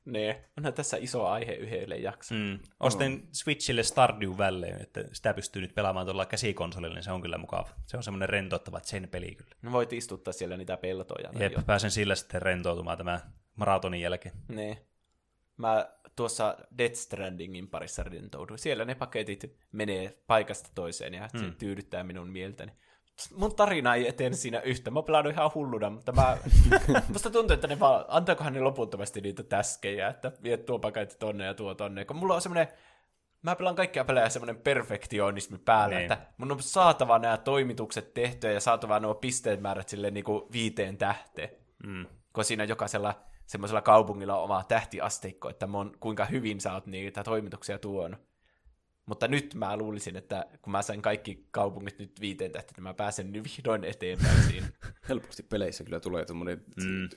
Niin, onhan tässä iso aihe yhdelle jaksolle. Mm. Ostin Switchille Stardew Valley, että sitä pystyy nyt pelaamaan tuolla käsikonsolilla, niin se on kyllä mukava. Se on semmoinen rentouttava sen peli kyllä. No voit istuttaa siellä niitä peltoja. Jep, pääsen sillä sitten rentoutumaan tämän maratonin jälkeen. Niin. Mä tuossa Death Strandingin parissa rentouduin. Siellä ne paketit menee paikasta toiseen ja se tyydyttää minun mieltäni. Mun tarina ei etene siinä yhtä. Mä pelaan ihan hulluna, mutta mä... musta tuntuu, että ne vaan... Antaakohan ne loputtomasti niitä täskejä, että vie tuo paketti tonne ja tuo tonne. Kun mulla on semmoinen... Mä pelaan kaikkia pelejä semmoinen perfektionismi päällä, Niin. että mun on saatava nämä toimitukset tehtyä ja saatava nuo pisteet määrät sille niinku viiteen tähteen. Mm. kun siinä jokaisella semmoisella kaupungilla on oma tähtiasteikko, että mon, kuinka hyvin sä oot niitä toimituksia tuonut. Mutta nyt mä luulisin, että kun mä sain kaikki kaupungit nyt viiteen tähteen, niin mä pääsen nyt vihdoin eteenpäin siinä. Helposti peleissä kyllä tulee tuommoinen Mm.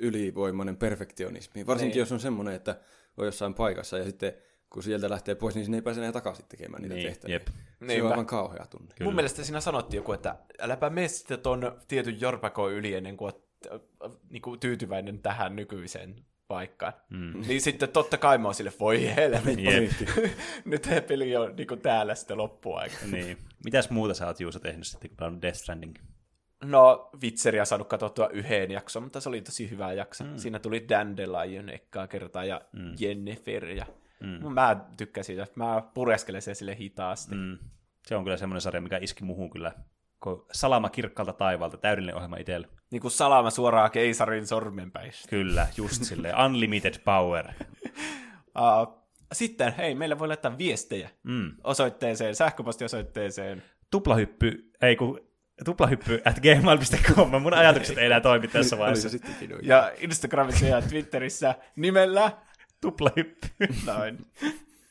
ylivoimainen perfektionismi. Varsinkin Niin. jos on semmoinen, että on jossain paikassa ja sitten kun sieltä lähtee pois, niin sinne ei pääse enää takaisin tekemään niitä Niin, tehtäviä. jep. Se on Niinpä. aivan kauhea tunne. Mun mielestä siinä sanottiin joku, että äläpä mene sitten ton tietyn jorpako yli ennen kuin oot äh, äh, niinku tyytyväinen tähän nykyiseen paikkaan. Mm. Niin sitten totta kai mä oon sille, voi helvetti. Jep. Nyt tämä peli on niinku täällä sitten loppuaika. niin. Mitäs muuta sä oot Juuso tehnyt sitten, kun pelannut Death Stranding? No, Witcheria saanut katsottua yhden jakson, mutta se oli tosi hyvä jakso. Mm. Siinä tuli Dandelion ekkaa kertaa ja mm. Jennifer. Ja... Mm. Mä tykkäsin siitä, että mä pureskelen sen sille hitaasti. Mm. Se on kyllä semmoinen sarja, mikä iski muhun kyllä. Ko- Salama kirkkaalta taivaalta, täydellinen ohjelma itselle. Niin kuin salama suoraan keisarin sormenpäistä. Kyllä, just silleen. Unlimited power. Uh, sitten, hei, meillä voi laittaa viestejä Mm. osoitteeseen, sähköpostiosoitteeseen. Tuplahyppy, ei kun tuplahyppy at gmail.com. Mun ajatukset ei enää toimi tässä vaiheessa. Ja Instagramissa ja Twitterissä nimellä Tuplahyppy. Noin.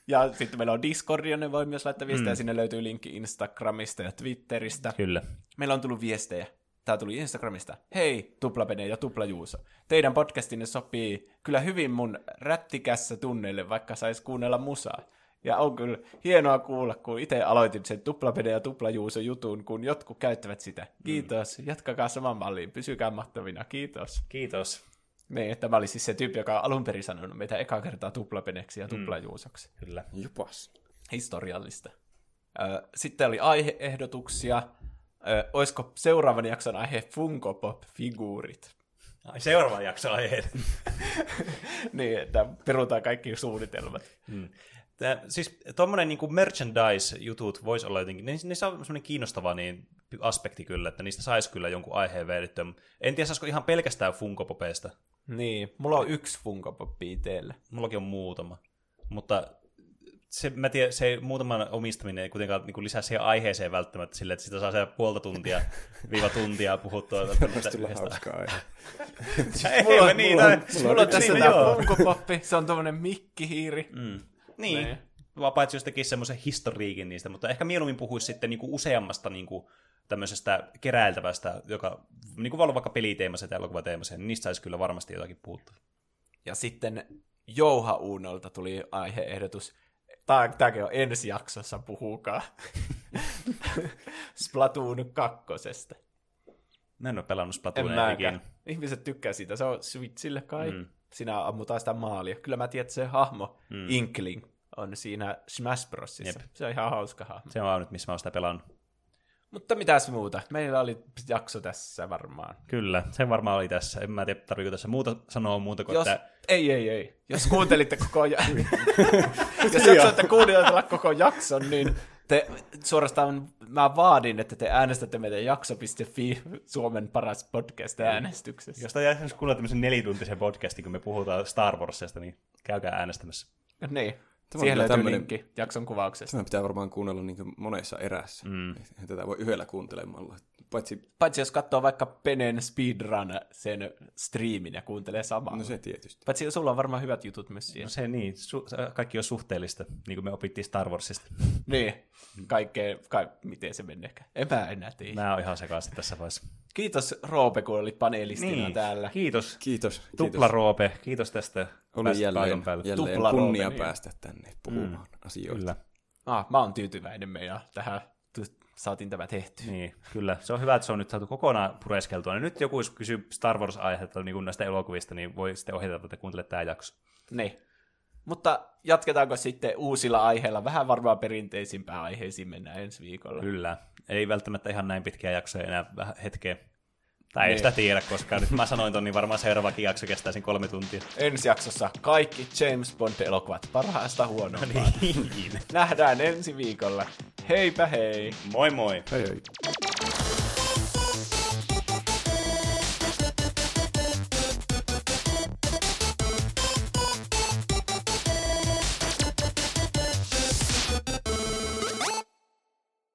Ja sitten meillä on Discord, jonne voi myös laittaa viestejä. Mm. Sinne löytyy linkki Instagramista ja Twitteristä. Kyllä. Meillä on tullut viestejä. Tämä tuli Instagramista. Hei, Tuplapene ja Tuplajuuso. Teidän podcastinne sopii kyllä hyvin mun rättikässä tunneille, vaikka sais kuunnella musaa. Ja on kyllä hienoa kuulla, kun itse aloitin sen Tuplapene ja Tuplajuuso jutun, kun jotkut käyttävät sitä. Kiitos. Jatkakaa saman malliin. Pysykää mahtavina. Kiitos. Kiitos. Niin, tämä oli siis se tyyppi, joka on alun perin sanonut meitä eka kertaa tuplapeneksi ja tuplajuusoksi. Kyllä. Jopas. Historiallista. Sitten oli aiheehdotuksia. Olisiko seuraavan jakson aihe Funko Pop-figuurit? Ai, seuraava jakso aiheet. niin, että perutaan kaikki suunnitelmat. Tää, siis tuommoinen niin merchandise-jutut voisi olla jotenkin, ne, ne saa semmoinen kiinnostava niin, aspekti kyllä, että niistä saisi kyllä jonkun aiheen vedettyä. En tiedä, saisiko ihan pelkästään Funko-popeista. Niin, mulla on yksi Funko Pop teille. Mullakin on muutama. Mutta se, mä tiedän, se muutaman omistaminen ei kuitenkaan niin lisää siihen aiheeseen välttämättä sille, että sitä saa se puolta tuntia, viiva tuntia puhuttua. Voisi tulla hauskaa aihe. Ei, Mulla on, niin, mulla, tai- on, mulla on tässä niin, tää joo. Funko Poppi, se on tommonen mikkihiiri. Mm. Niin. Niin. Vaan paitsi jos tekisi semmoisen historiikin niistä, mutta ehkä mieluummin puhuisi sitten niinku useammasta niinku tämmöisestä keräiltävästä, joka niinku voi olla vaikka peliteemaiset ja elokuvateemaiset, niin niistä saisi kyllä varmasti jotakin puhuttua. Ja sitten Jouha Uunolta tuli aiheehdotus. Tää, tääkin on ensi jaksossa, puhukaa. Splatoon kakkosesta. Mä en ole pelannut Splatoonia ikinä. Ihmiset tykkää siitä, se on Switchille kai. Mm. Siinä ammutaan sitä maalia. Kyllä mä tiedän, että se hahmo, mm. Inkling, on siinä Smash Brosissa. Jep. Se on ihan hauska hahmo. Se on ainut, missä mä oon sitä pelannut. Mutta mitäs muuta? Meillä oli jakso tässä varmaan. Kyllä, se varmaan oli tässä. En mä tiedä, tarviiko tässä muuta sanoa muuta kuin, Jos, että Ei, ei, ei. Jos kuuntelitte koko ja... Jos jaksoitte kuunnella koko jakson, niin te suorastaan mä vaadin, että te äänestätte meidän jakso.fi Suomen paras podcast äänestyksessä. jos jääisi kuulla tämmöisen nelituntisen podcastin, kun me puhutaan Star Warsista, niin käykää äänestämässä. Niin. Tämä on Siihen löytyy tämmönen- linkki jakson kuvauksesta. Tämä pitää varmaan kuunnella niin monessa erässä. Mm. Eihän tätä voi yhdellä kuuntelemalla. Paitsi, Paitsi jos katsoo vaikka Penen speedrun sen striimin ja kuuntelee samaa. no se tietysti. Paitsi sulla on varmaan hyvät jutut myös siihen. No se niin, su- kaikki on suhteellista, niin kuin me opittiin Star Warsista. Niin. Kaikkea, ka- miten se meneekään. En mä enää tiedä. Mä oon ihan sekaisin tässä vaiheessa. Kiitos Roope, kun olit panelistina täällä. Kiitos. Kiitos. Tupla kiitos. Roope, kiitos tästä. Oli jälleen, jälleen kunnia Roope, niin. päästä tänne puhumaan mm. asioista. Kyllä, Ah, mä oon tyytyväinen meidän tähän. Saatiin tämä tehty. niin, kyllä. Se on hyvä, että se on nyt saatu kokonaan pureskeltua. Ja nyt joku, jos kysyy Star Wars-aihetta niin kuin näistä elokuvista, niin voi sitten ohjata, että kuuntele tämä jakso. Niin. Mutta jatketaanko sitten uusilla aiheilla? Vähän varmaan perinteisimpään aiheisiin mennään ensi viikolla. Kyllä. Ei välttämättä ihan näin pitkiä jaksoja enää vähän hetkeä. Tai ei Niin. sitä tiedä, koska nyt mä sanoin ton, niin varmaan seuraavakin jakso kestää sen kolme tuntia. Ensi jaksossa kaikki James Bond-elokuvat parhaasta huonompaan. Niin. Nähdään ensi viikolla. Heipä hei! Moi moi! Hei hei.